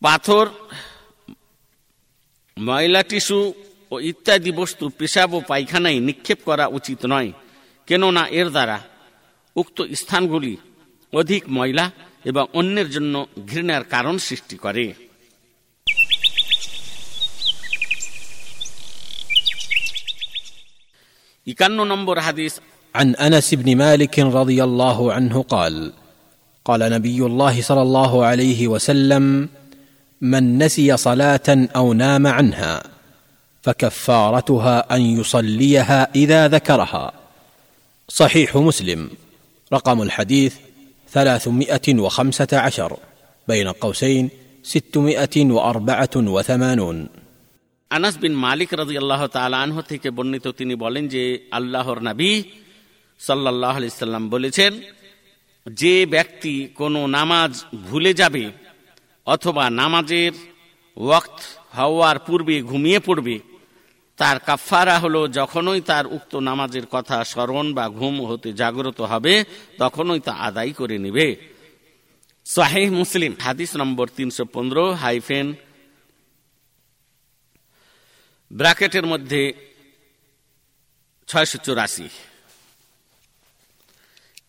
Speaker 1: পাথর ময়লা টিস্যু ও ইত্যাদি বস্তু পেশাব ও পায়খানায় নিক্ষেপ করা উচিত নয় কেননা এর দ্বারা উক্ত স্থানগুলি অধিক ময়লা এবং অন্যের জন্য ঘৃণার কারণ সৃষ্টি করে একান্ন নম্বর হাদিস
Speaker 2: عن انس بن مالك رضي الله عنه قال قال نبي الله صلى الله عليه وسلم من نسي صلاه او نام عنها فكفارتها ان يصليها اذا ذكرها صحيح مسلم رقم الحديث ثلاثمائة وخمسة عشر بين قوسين ستمائة وأربعة وثمانون
Speaker 1: আনাস বিন মালিক রাজি আল্লাহ তালাহ থেকে বর্ণিত তিনি বলেন যে আল্লাহর নবী সাল্লাহ সাল্লাম বলেছেন যে ব্যক্তি কোনো নামাজ ভুলে যাবে অথবা নামাজের ওয়াক্ত হওয়ার পূর্বে ঘুমিয়ে পড়বে, তার কাফারা হলো যখনই তার উক্ত নামাজের কথা স্মরণ বা ঘুম হতে জাগ্রত হবে, তখনই তা আদায় করে নেবে। সাহেহ মুসলিম, হাদিস নম্বর তিনশো পনেরো, হাইফেন ব্র্যাকেটের মধ্যে ছয়শো চুরাশি।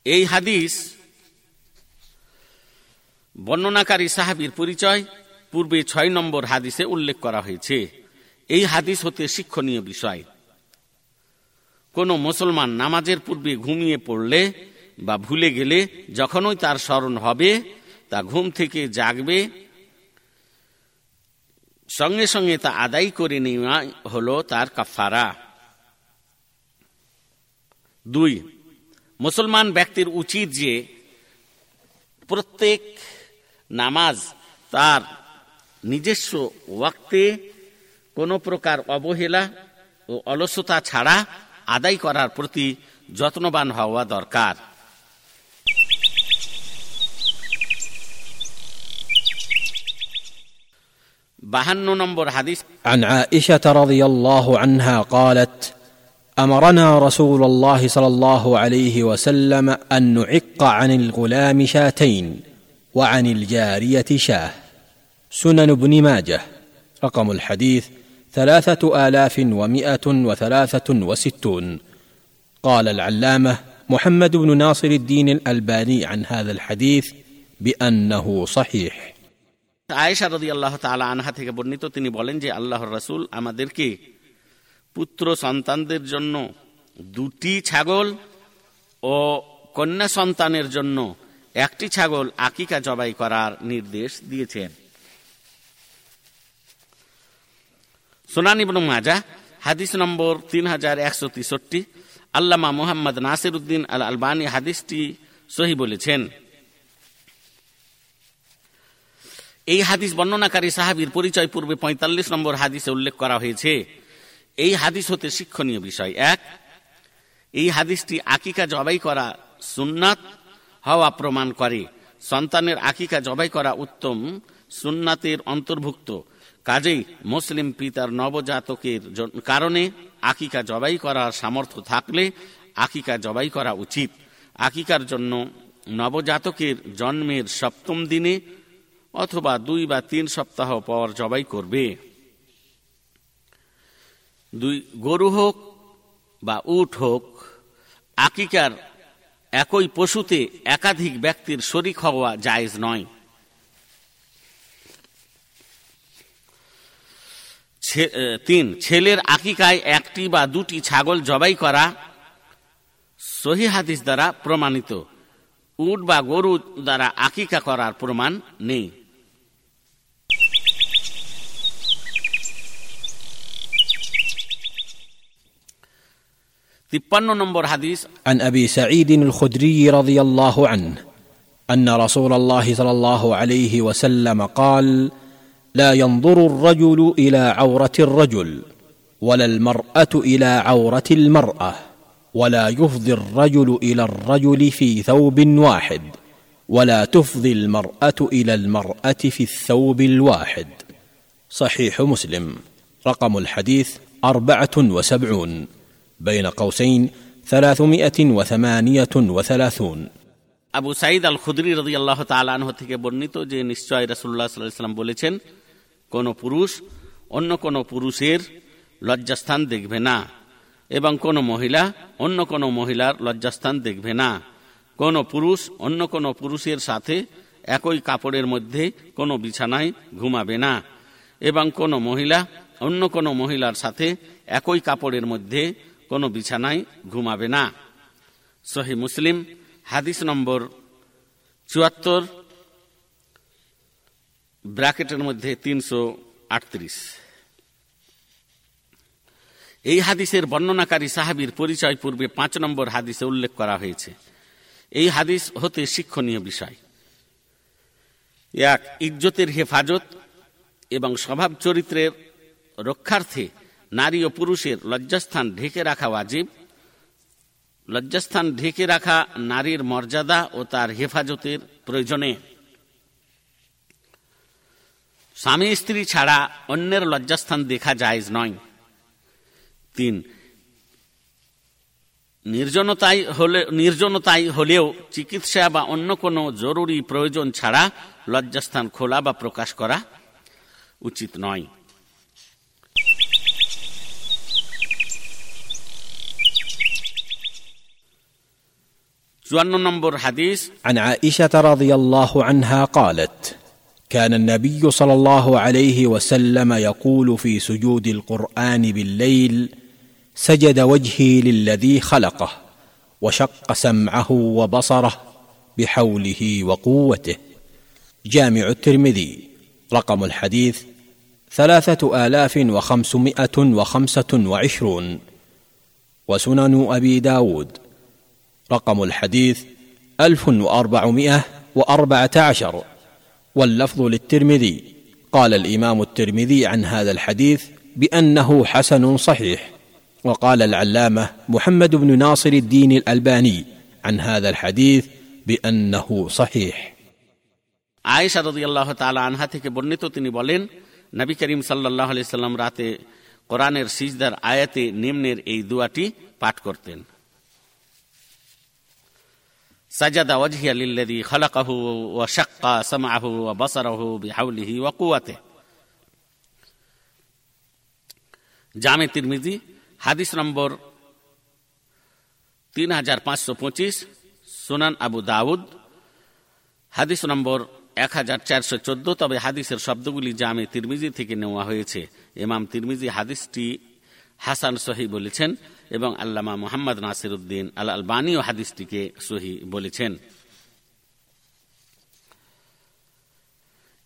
Speaker 1: এই হাদিস বর্ণনাকারী সাহাবির পরিচয় পূর্বে ছয় নম্বর হাদিসে উল্লেখ করা হয়েছে। এই হাদিস হতে শিক্ষণীয় বিষয়। কোন মুসলমান নামাজের পূর্বে ঘুমিয়ে পড়লে বা ভুলে গেলে যখনই তার স্মরণ হবে, তা ঘুম থেকে জাগবে। সঙ্গে সঙ্গে তা আদায় করে নেওয়া হলো তার কাফারা দুই, মুসলমান ব্যক্তির উচিত যে প্রত্যেক নামাজ তার নিজস্ব ওয়াক্তে কোনো প্রকার অবহেলা ও অলসতা ছাড়া আদায় করার প্রতি যত্নবান হওয়া দরকার বাহান্ন নম্বর হাদিস
Speaker 2: عن عائشه رضي الله عنها قالت امرنا رسول الله صلى الله عليه وسلم ان نعق عن الغلام شاتين وعن الجاريه شاه سنن ابن ماجه رقم الحديث ثلاثه الاف ومائه وثلاثه وستون قال العلامه محمد بن ناصر الدين الالباني عن هذا الحديث بانه صحيح
Speaker 1: আয়েশা রদি আল্লাহ তালা আনহা থেকে বর্ণিত তিনি বলেন যে আল্লাহর রাসুল আমাদেরকে পুত্র সন্তানদের জন্য দুটি ছাগল ও কন্যা সন্তানের জন্য একটি ছাগল আকিকা জবাই করার নির্দেশ দিয়েছেন। সোনান ইবন মাজা হাদিস নম্বর তিন হাজার একশো তেষট্টি, আল্লামা মোহাম্মদ নাসির উদ্দিন আল আলবানী হাদিসটি সহি বলেছেন। এই হাদিস বর্ণনাকারী সাহাবির পরিচয় পূর্বে পঁয়তাল্লিশ নম্বর হাদিসে উল্লেখ করা হয়েছে। এই হাদিস হতে শিক্ষণীয় বিষয়। এক, এই হাদিসটি আকিকা জবাই করা সুন্নাত। হওয়া প্রমাণ করে। সন্তানের আকিকা জবাই করা উত্তম, সুন্নাতের অন্তর্ভুক্ত। কাজেই মুসলিম পিতার নবজাতকের কারণে আকিকা জবাই করার সামর্থ্য থাকলে আকিকা জবাই করা উচিত। আকিকার জন্য নবজাতকের জন্মের সপ্তম দিনে অথবা দুই বা তিন সপ্তাহ পর জবাই করবে। দুই, গরু হোক বা উট হোক, আকিকার একই পশুতে একাধিক ব্যক্তির শরিক হওয়া জায়েজ নয়। তিন, ছেলের আকিকায় একটি বা দুটি ছাগল জবাই করা সহি হাদিস দ্বারা প্রমাণিত। উট বা গরু দ্বারা আকিকা করার প্রমাণ নেই।
Speaker 2: عن أبي سعيد الخدري رضي الله عنه أن رسول الله صلى الله عليه وسلم قال لا ينظر الرجل إلى عورة الرجل ولا المرأة إلى عورة المرأة ولا يفضي الرجل إلى الرجل في ثوب واحد ولا تفضي المرأة إلى المرأة في الثوب الواحد صحيح مسلم. رقم الحديث أربعة وسبعون. بين قوسين ثلاثمائة وثمانية وثلاثون
Speaker 1: আবু সাইদ আল খুদরি রদি আল্লাহ তালাহ থেকে বর্ণিত যে নিশ্চয় রাসুল্লাহ সাল্লাম বলেছেন কোন পুরুষ অন্য কোন পুরুষের লজ্জাস্থান দেখবে না এবং কোন মহিলা অন্য কোন মহিলার লজ্জাস্থান দেখবে না কোন পুরুষ অন্য কোন পুরুষের সাথে একই কাপড়ের মধ্যে কোনো বিছানায় ঘুমাবে না এবং কোন মহিলা অন্য কোন মহিলার সাথে একই কাপড়ের মধ্যে কোনো বিছানায় ঘুমাবে না। সহি মুসলিম, হাদিস নম্বর চুয়াত্তর, ব্র্যাকেটের মধ্যে তিনশো আটত্রিশ। এই হাদিসের বর্ণনাকারী সাহাবির পরিচয় পূর্বে পাঁচ নম্বর হাদিসে উল্লেখ করা হয়েছে। এই হাদিস হতে শিক্ষণীয় বিষয়। এক, ইজ্জতের হেফাজত এবং স্বভাব চরিত্রের রক্ষার্থে নারী ও পুরুষের লজ্জাস্থান ঢেকে রাখা ওয়াজিব। লজ্জাস্থান ঢেকে রাখা নারীর মর্যাদা ও তার হেফাজতের প্রয়োজনে। স্বামী স্ত্রী ছাড়া অন্যের লজ্জাস্থান দেখা জায়জ নয়। তিন, নির্জনতাই হলে, নির্জনতাই হলেও চিকিৎসা বা অন্য কোনো জরুরি প্রয়োজন ছাড়া লজ্জাস্থান খোলা বা প্রকাশ করা উচিত নয়। جوانو نمبر حديث.
Speaker 2: عن عائشة رضي الله عنها قالت كان النبي صلى الله عليه وسلم يقول في سجود القرآن بالليل سجد وجهي للذي خلقه وشق سمعه وبصره بحوله وقوته. جامع الترمذي. رقم الحديث ثلاثة آلاف وخمسمائة وخمسة وعشرون. وسنن أبي داود. رقم الحديث ألف وأربعمائة وأربعة عشر واللفظ للترمذي قال الإمام الترمذي عن هذا الحديث بأنه حسن صحيح وقال العلامة محمد بن ناصر الدين الألباني عن هذا الحديث بأنه صحيح
Speaker 1: আয়েশা রদি আল্লাহ তালা আনহা থেকে বর্ণিত তিনি বলেন নবী করিম সাল্লাহ আলি সাল্লাম রাতে কোরআনের সিজদার আয়াতে নিম্নের এই দুয়াটি পাঠ করতেন সাজাদা ওয়াজহিয়া লিল্লাদি খালাকাহু ওয়া শাক্কা সামাহু ও বাসারাহু বিহাউলিহি ওয়া কুয়াতে জামে তিরমিজি, হাদিস নম্বর তিন হাজার পাঁচশো পঁচিশ, সুনান আবু দাউদ, হাদিস নম্বর এক হাজার চারশো চোদ্দ, তবে হাদিসের শব্দগুলি জামে তিরমিজি থেকে নেওয়া হয়েছে। ইমাম তিরমিজি হাদিসটি হাসান সহি বলেছেন এবং আল্লামা মোহাম্মদ নাসির উদ্দিন আল আলবানীও হাদিসটিকে সহি বলেছেন।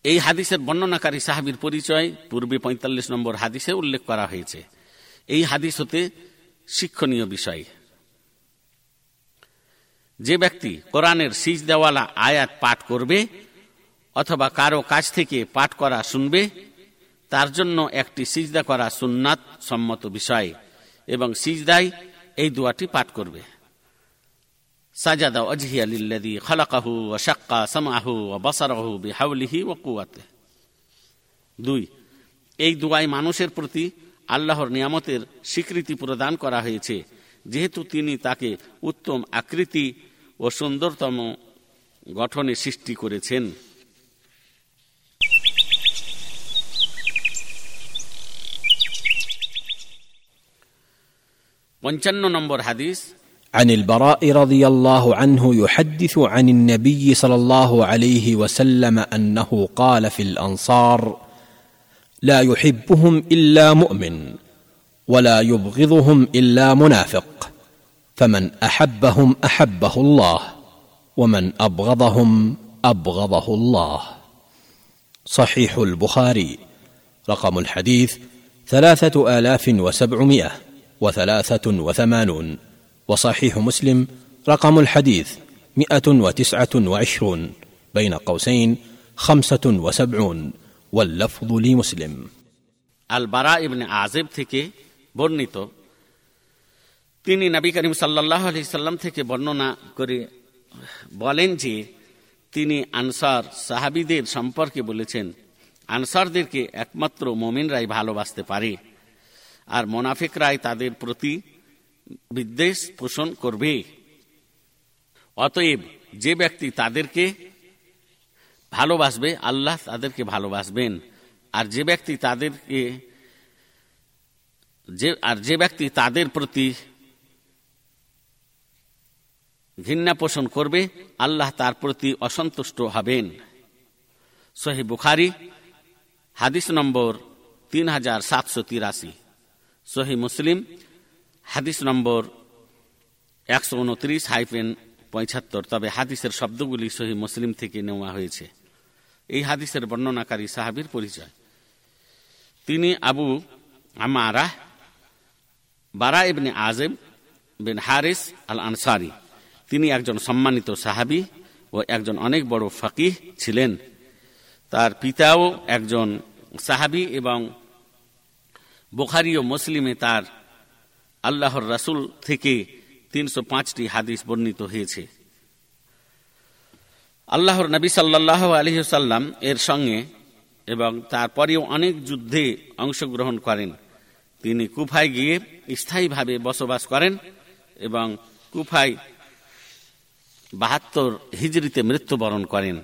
Speaker 1: এই হাদিসের বর্ণনাকারী সাহাবির পরিচয় পূর্বে পঁয়তাল্লিশ নম্বর হাদিসে উল্লেখ করা হয়েছে। এই হাদিস হতে শিক্ষণীয় বিষয়। যে ব্যক্তি কোরআনের সিজ দেওয়ালা আয়াত পাঠ করবে অথবা কারও কাছ থেকে পাঠ করা শুনবে, তার জন্য একটি সিজদা করা সুন্নাত সম্মত বিষয়। এবং সিজদাই এই দোয়াটি পাঠ করবে। দুই, এই দোয়ায় মানুষের প্রতি আল্লাহর নিয়ামতের স্বীকৃতি প্রদান করা হয়েছে, যেহেতু তিনি তাকে উত্তম আকৃতি ও সুন্দরতম গঠনে সৃষ্টি করেছেন। পঞ্চান্ন নম্বর হাদিস
Speaker 2: عن البراء رضي الله عنه يحدث عن النبي صلى الله عليه وسلم انه قال في الانصار لا يحبهم الا مؤمن ولا يبغضهم الا منافق فمن احبهم احبه الله ومن ابغضهم ابغضه الله صحيح البخاري رقم الحديث ثلاثه الاف وسبعمائه وثلاثة وثمانون وصحيح مسلم رقم الحديث مئة وتسعة وعشرون بين قوسين خمسة وسبعون واللفظ لمسلم
Speaker 1: আল বারা ইবনে আজেব থেকে বর্ণিত তিনি নবী করিম সাল্লাহ আলি সাল্লাম থেকে বর্ণনা করে বলেন যে তিনি আনসার সাহাবিদের সম্পর্কে বলেছেন আনসারদেরকে একমাত্র মোমিনরাই ভালোবাসতে পারে আর মোনাফিকরাই তাদের প্রতি বিদ্বেষ পোষণ করবে। অতএব যে ব্যক্তি তাদেরকে ভালোবাসবে, আল্লাহ তাদেরকে ভালোবাসবেন। আর যে ব্যক্তি তাদেরকে, যে, আর যে ব্যক্তি তাদের প্রতি ঘৃণা পোষণ করবে, আল্লাহ তার প্রতি অসন্তুষ্ট হবেন। সহি বুখারি, হাদিস নম্বর তিন হাজার সাতশো তিরাশি। সহি মুসলিম, হাদিস নম্বর একশো উনত্রিশ, হাইফেন পঁচাত্তর তবে হাদিসের শব্দগুলি সহি মুসলিম থেকে নেওয়া হয়েছে। এই হাদিসের বর্ণনাকারী সাহাবির পরিচয়। তিনি আবু আমারা বারা ইবনে আজেম বিন হারিস আল আনসারি তিনি একজন সম্মানিত সাহাবি ও একজন অনেক বড় ফকিহ ছিলেন। তার পিতাও একজন সাহাবি এবং বুখারি ও মুসলিমে তার আল্লাহর রাসুল থেকে তিনশো পাঁচটি হাদিস বর্ণিত হয়েছে। আল্লাহর নবী সাল্লাহ আলহিসাল্লাম এর সঙ্গে এবং তারপরেও অনেক যুদ্ধে অংশগ্রহণ করেন। তিনি কুফায় গিয়ে স্থায়ীভাবে বসবাস করেন এবং কুফায় বাহাত্তর হিজড়িতে মৃত্যুবরণ করেন।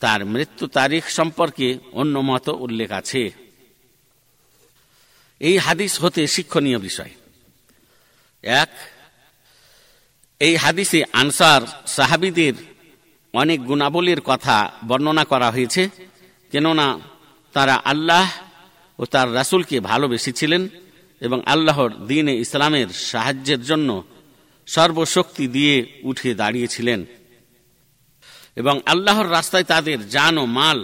Speaker 1: তার মৃত্যু তারিখ সম্পর্কে অন্য মত উল্লেখ আছে। এই হাদিস হতে শিক্ষণীয় বিষয়। এক, এই হাদিসে আনসার সাহাবিদের অনেক গুণাবলীর কথা বর্ণনা করা হয়েছে, কেননা তারা আল্লাহ ও তার রাসুলকে ভালোবেসেছিলেন এবং আল্লাহর দিনে ইসলামের সাহায্যের জন্য সর্বশক্তি দিয়ে উঠে দাঁড়িয়েছিলেন এবং আল্লাহর রাস্তায় তাদের জান ও মাল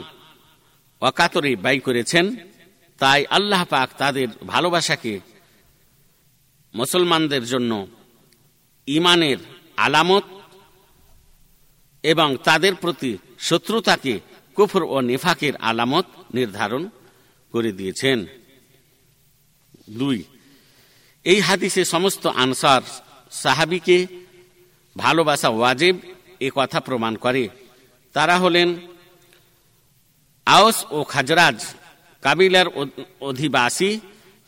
Speaker 1: অকাতরে ব্যয় করেছেন। তাই আল্লাহ পাক তাদের ভালোবাসাকে মুসলমানদের জন্য ইমানের আলামত এবং তাদের প্রতি শত্রুতাকে কুফর ও নেফাকের আলামত নির্ধারণ করে দিয়েছেন। দুই, এই হাদিসে সমস্ত আনসার সাহাবিকে ভালোবাসা ওয়াজেব এ কথা প্রমাণ করে। তারা হলেন আওস ও খাজরাজ কাবিলার অধিবাসী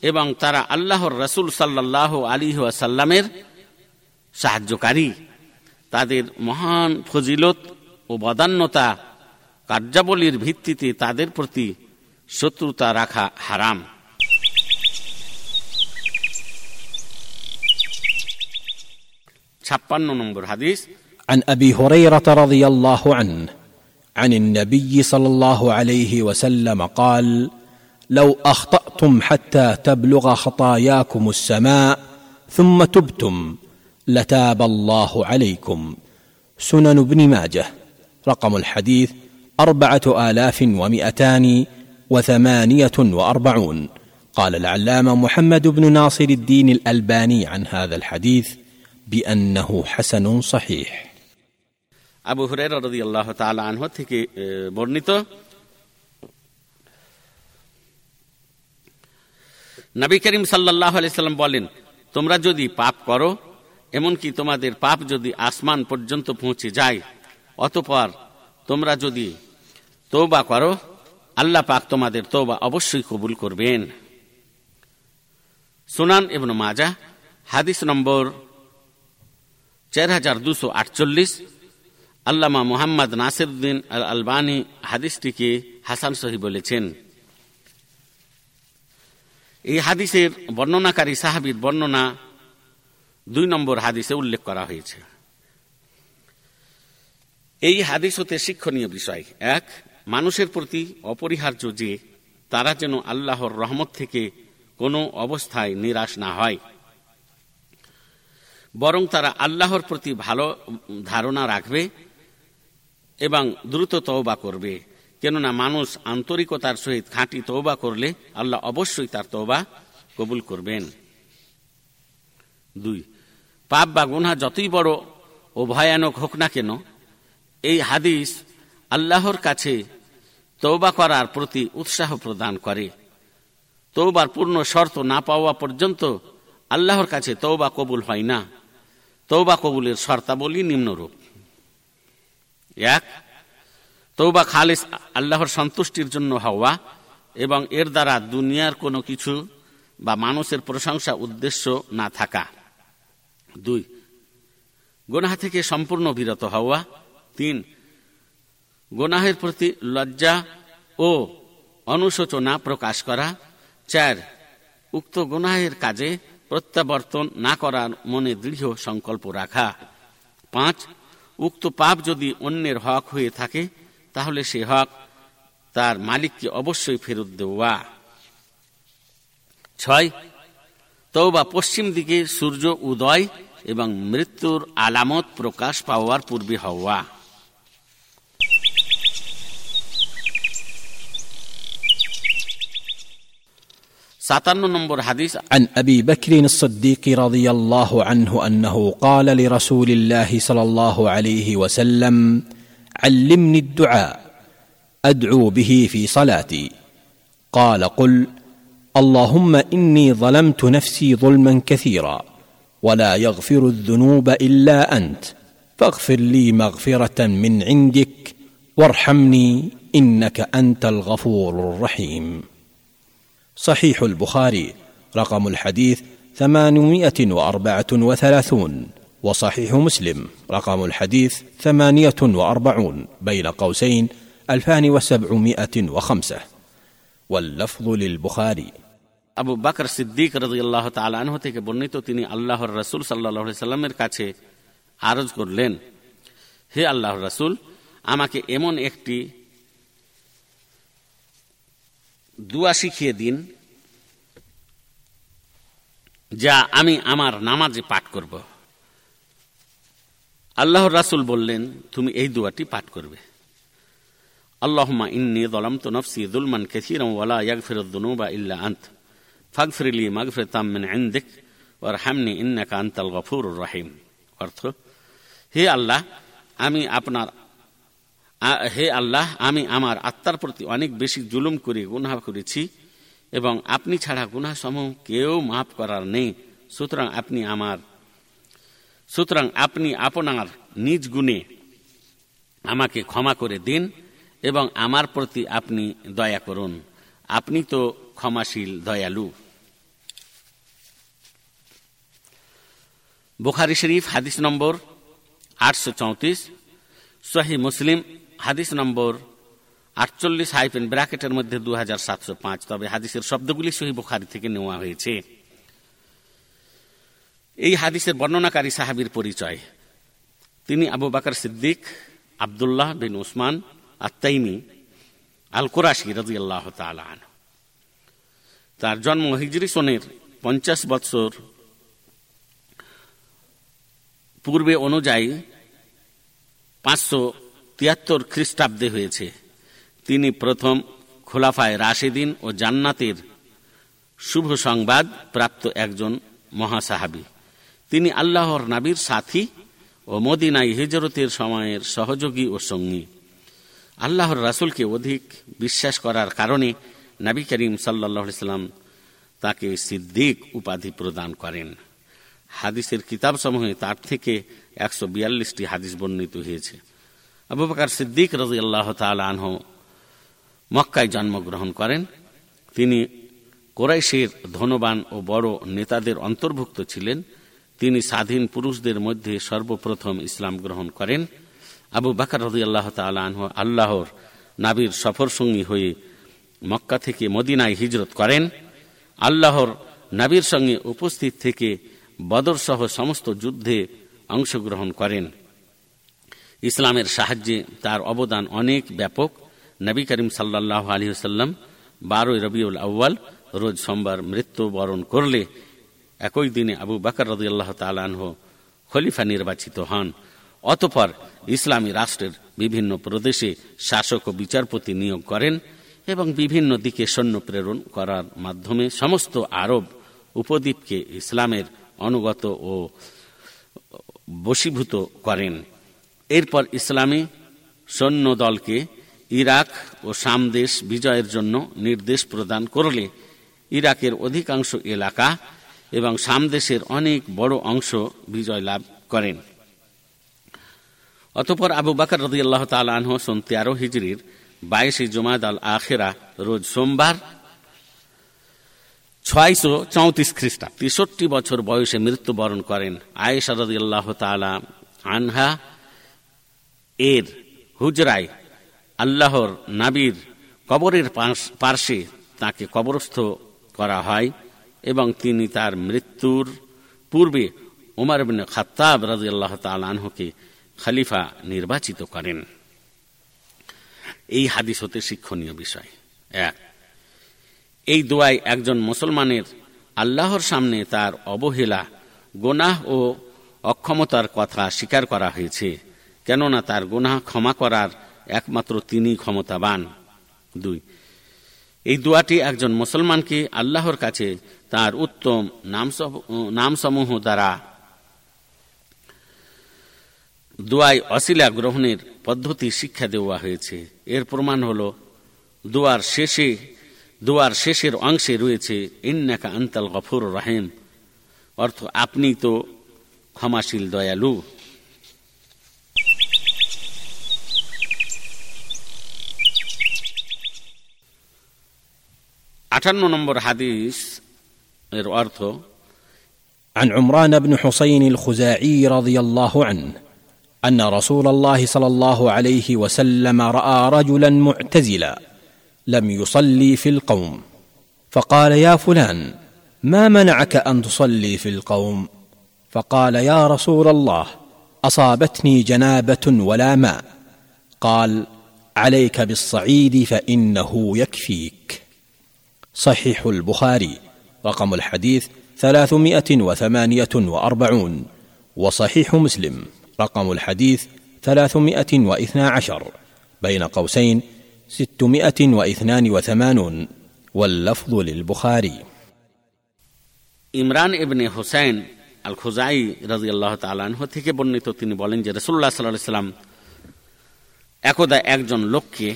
Speaker 1: এবং তারা আল্লাহর রসুল সাল্লাহ আলী সাল্লামের সাহায্যকারী তাদের মহান ফজিলত ও বদান্যতা কার্যাবলীর ভিত্তিতে তাদের প্রতি শত্রুতা রাখা হারাম ছাপ্পান্ন নম্বর হাদিস
Speaker 2: عن ابي هريره رضي الله عنه عن النبي صلى الله عليه وسلم قال لو اخطاتم حتى تبلغ خطاياكم السماء ثم تبتم لتاب الله عليكم سنن ابن ماجه رقم الحديث اربعه الاف ومئتان وثمانيه واربعون قال العلامه محمد بن ناصر الدين الالباني عن هذا الحديث بانه حسن صحيح
Speaker 1: আবু হুরের রদি আল্লাহ তালা আনহ থেকে বর্ণিত নবী করিম সাল্লাহ আলাইসাল্লাম বলেন, তোমরা যদি পাপ করো, এমনকি তোমাদের পাপ যদি আসমান পর্যন্ত পৌঁছে যায়, অতপর তোমরা যদি তৌবা করো, আল্লাহ পাক তোমাদের তৌবা অবশ্যই কবুল করবেন। সুনান এবং মাজা হাদিস নম্বর চার হাজার দুশো আটচল্লিশ, আল্লামা মোহাম্মদ নাসিরুদ্দিন আল আলবানী হাদিসটিকে হাসান সহি বলেছেন। এই হাদিসের বর্ণনাকারী সাহাবির বর্ণনা দুই নম্বর হাদিসে উল্লেখ করা হয়েছে। এই হাদিস হতে শিক্ষণীয় বিষয়। এক, মানুষের প্রতি অপরিহার্য যে তারা যেন আল্লাহর রহমত থেকে কোনো অবস্থায় নিরাশ না হয়, বরং তারা আল্লাহর প্রতি ভালো ধারণা রাখবে এবং দ্রুত তওবা করবে। কেননা মানুষ আন্তরিকতার সহিত খাঁটি তৌবা করলে আল্লাহ অবশ্যই তার তৌবা কবুল করবেন। দুই, পাপ বা গুনা যতই বড় ও ভয়ানক হোক না কেন, এই হাদিস আল্লাহর কাছে তৌবা করার প্রতি উৎসাহ প্রদান করে। তৌবার পূর্ণ শর্ত না পাওয়া পর্যন্ত আল্লাহর কাছে তৌবা কবুল হয় না। তৌবা কবুলের শর্তাবলী নিম্নরূপ। এক তৌবা খালিস আল্লাহর সন্তুষ্টির জন্য হওয়া এবং এর দ্বারা দুনিয়ার কোনো কিছু বা মানুষের প্রশংসা উদ্দেশ্য না থাকা। দুই, গোনাহ থেকে সম্পূর্ণ বিরত হওয়া। তিন, গোনাহের প্রতি লজ্জা ও অনুশোচনা প্রকাশ করা। চার, উক্ত গোনাহের কাজে প্রত্যাবর্তন না করার মনে দৃঢ় সংকল্প রাখা। পাঁচ, উক্ত পাপ যদি অন্যের হক হয়ে থাকে তাহলে সে হক তার মালিককে অবশ্যই ফেরত দেওয়া ছয় তৌবা পশ্চিম দিকে সূর্য উদয় এবং মৃত্যুর আলামত প্রকাশ পাওয়ার পূর্বে হওয়া সাতান্ন নম্বর হাদিস
Speaker 2: عن ابي بكر الصديق رضي الله عنه انه قال لرسول الله صلى الله عليه وسلم علمني الدعاء أدعو به في صلاتي. قال قل اللهم إني ظلمت نفسي ظلما كثيرا ولا يغفر الذنوب إلا أنت فاغفر لي مغفرة من عندك وارحمني إنك أنت الغفور الرحيم. صحيح البخاري رقم الحديث ثمانمائة وأربعة وثلاثون. وصحيح مسلم رقم الحديث ثمانية وأربعون بين قوسين ألفان وسبعمائة وخمسة واللفظ للبخاري
Speaker 1: আবু বাকর সিদ্দিক রাজিয়াল্লাহ তালাহ থেকে বর্ণিত তিনি আল্লাহর রসুল সাল্লাহ সাল্লামের কাছে আরজ করলেন হে আল্লাহর রসুল আমাকে এমন একটি দুয়া শিখিয়ে দিন যা আমি আমার নামাজে পাঠ করব আল্লাহর রাসুল বললেন, তুমি এই দুয়াটি পাঠ করবে। আল্লাহমা ইন্নি দলাম তো নফসি দুলমান কেসিরম ওয়ালা ইয়াগফির দুনুবা ইল্লা আন্ত। ফাগফিরলি মাগফির তামিন ইন্দিক ওর হামনি ইন্নাকা আন্তাল গফুর রহিম। অর্থ, হে আল্লাহ, আমি আপনার হে আল্লাহ, আমি আমার আত্মার প্রতি অনেক বেশি জুলুম করে, গুনাহ করেছি এবং আপনি ছাড়া গুনাহ সমূহ কেউ মাফ করার নেই। সুতরাং আপনি আমার সুতরাং আপনি আপনার নিজ গুণে আমাকে ক্ষমা করে দিন এবং আমার প্রতি আপনি দয়া করুন। আপনি তো ক্ষমাশীল, দয়ালু। বুখারি শরীফ, হাদিস নম্বর আটশো চৌত্রিশ, সহি মুসলিম, হাদিস নম্বর আটচল্লিশ হাইফেন ব্র্যাকেটের মধ্যে দু হাজার সাতশো পাঁচ। তবে হাদিসের শব্দগুলি সহি বুখারি থেকে নেওয়া হয়েছে। এই হাদিসের বর্ণনাকারী সাহাবির পরিচয়। তিনি আবু বাকর সিদ্দিক, আবদুল্লাহ বিন উসমান আত্মাইমি আল কোরাশি রাজি আল্লাহ তার জন্ম হিজরি সনের পঞ্চাশ বৎসর পূর্বে অনুযায়ী পাঁচশো তিয়াত্তর খ্রিস্টাব্দে হয়েছে। তিনি প্রথম খোলাফায় রাশেদিন ও জান্নাতের শুভ সংবাদ প্রাপ্ত একজন মহাসাহাবি। তিনি আল্লাহর নাবির সাথী ও মদিনাই হিজরতের সময়ের সহযোগী ও সঙ্গী। আল্লাহর রাসুলকে অধিক বিশ্বাস করার কারণে নবী করিম সাল্লাহ সাল্লাম তাকে সিদ্দিক উপাধি প্রদান করেন। হাদিসের কিতাবসমূহে তার থেকে একশো বিয়াল্লিশটি হাদিস বর্ণিত হয়েছে। আবু বকার সিদ্দিক রাজি আল্লাহ আনহ মক্কায় জন্মগ্রহণ করেন। তিনি কোরাইশের ধনবান ও বড় নেতাদের অন্তর্ভুক্ত ছিলেন। তিনি স্বাধীন পুরুষদের মধ্যে সর্বপ্রথম ইসলাম গ্রহণ করেন। আবু বাকর রদি আল্লাহ আনহ আল্লাহর নাবির সফরসঙ্গী হয়ে মক্কা থেকে মদিনায় হিজরত করেন। আল্লাহর নাবির সঙ্গে উপস্থিত থেকে বদরসহ সমস্ত যুদ্ধে অংশগ্রহণ করেন। ইসলামের সাহায্যে তার অবদান অনেক ব্যাপক। নবী করিম সাল্লাহ আলী সাল্লাম বারোই রবিউল আউ্বাল রোজ সোমবার মৃত্যুবরণ করলে একই দিনে আবু বাকর রদিয়াল্লাহ তালানহ খলিফা নির্বাচিত হন। অতপর ইসলামী রাষ্ট্রের বিভিন্ন প্রদেশে শাসক ও বিচারপতি নিয়োগ করেন এবং বিভিন্ন দিকে সৈন্য প্রেরণ করার মাধ্যমে সমস্ত আরব উপদ্বীপকে ইসলামের অনুগত ও বশীভূত করেন। এরপর ইসলামী সৈন্য দলকে ইরাক ও সামদেশ বিজয়ের জন্য নির্দেশ প্রদান করলে ইরাকের অধিকাংশ এলাকা এবং সামদেশের অনেক বড় অংশ বিজয় লাভ করেন। অতপর আবু বাকর রদি আল্লাহ তালহ সন তেরো হিজড়ির বাইশে জমাদ আল আখেরা, রোজ সোমবার, ছয়শো চৌত্রিশ খ্রিস্টা তেষট্টি বছর বয়সে মৃত্যুবরণ করেন আয়েশা রদি আল্লাহ তালা আনহা। এর হুজরায় আল্লাহর নাবির কবরের পার্শ্বে তাকে কবরস্থ করা হয়। এবং তিনি তার মৃত্যুর পূর্বে উমার বিন খাত্তাব রাজি আল্লাহ তালকে খালিফা নির্বাচিত করেন। এই হাদিস হতে শিক্ষণীয় বিষয়। এক, এই দোয়ায় একজন মুসলমানের আল্লাহর সামনে তার অবহেলা, গোনাহ ও অক্ষমতার কথা স্বীকার করা হয়েছে, কেননা তার গোনাহ ক্ষমা করার একমাত্র তিনি ক্ষমতাবান। দুই, এই দোয়াটি একজন মুসলমানকে আল্লাহর কাছে তার উত্তম নাম নামসমূহ দ্বারা দোয়ায় অশিলা গ্রহণের পদ্ধতি শিক্ষা দেওয়া হয়েছে। এর প্রমাণ হল, দোয়ার শেষে, দোয়ার শেষের অংশে রয়েছে, ইন্নাকা আন্তাল গফুর রাহেম অর্থ, আপনি তো ক্ষমাশীল দয়ালু আটান্ন নম্বর হাদিস এর অর্থ
Speaker 2: عن عمران بن حسين الخزاعي رضي الله عنه ان رسول الله صلى الله عليه وسلم راى رجلا معتزلا لم يصلي في القوم فقال يا فلان ما منعك ان تصلي في القوم فقال يا رسول الله اصابتني جنابه ولا ماء قال عليك بالصعيد فانه يكفيك صحيح البخاري رقم الحديث ثلاثمائة وثمانية وأربعون وصحيح مسلم رقم الحديث ثلاثمائة واثنا عشر بين قوسين ستمائة واثنان وثمانون واللفظ للبخاري
Speaker 1: ইমরান ইবনে হোসেন আল খুজাই রাজি আল্লাহ তালাহ থেকে বর্ণিত তিনি বলেন যে রসুল্লাহ সাল্লাহ সাল্লাম একদা একজন লোককে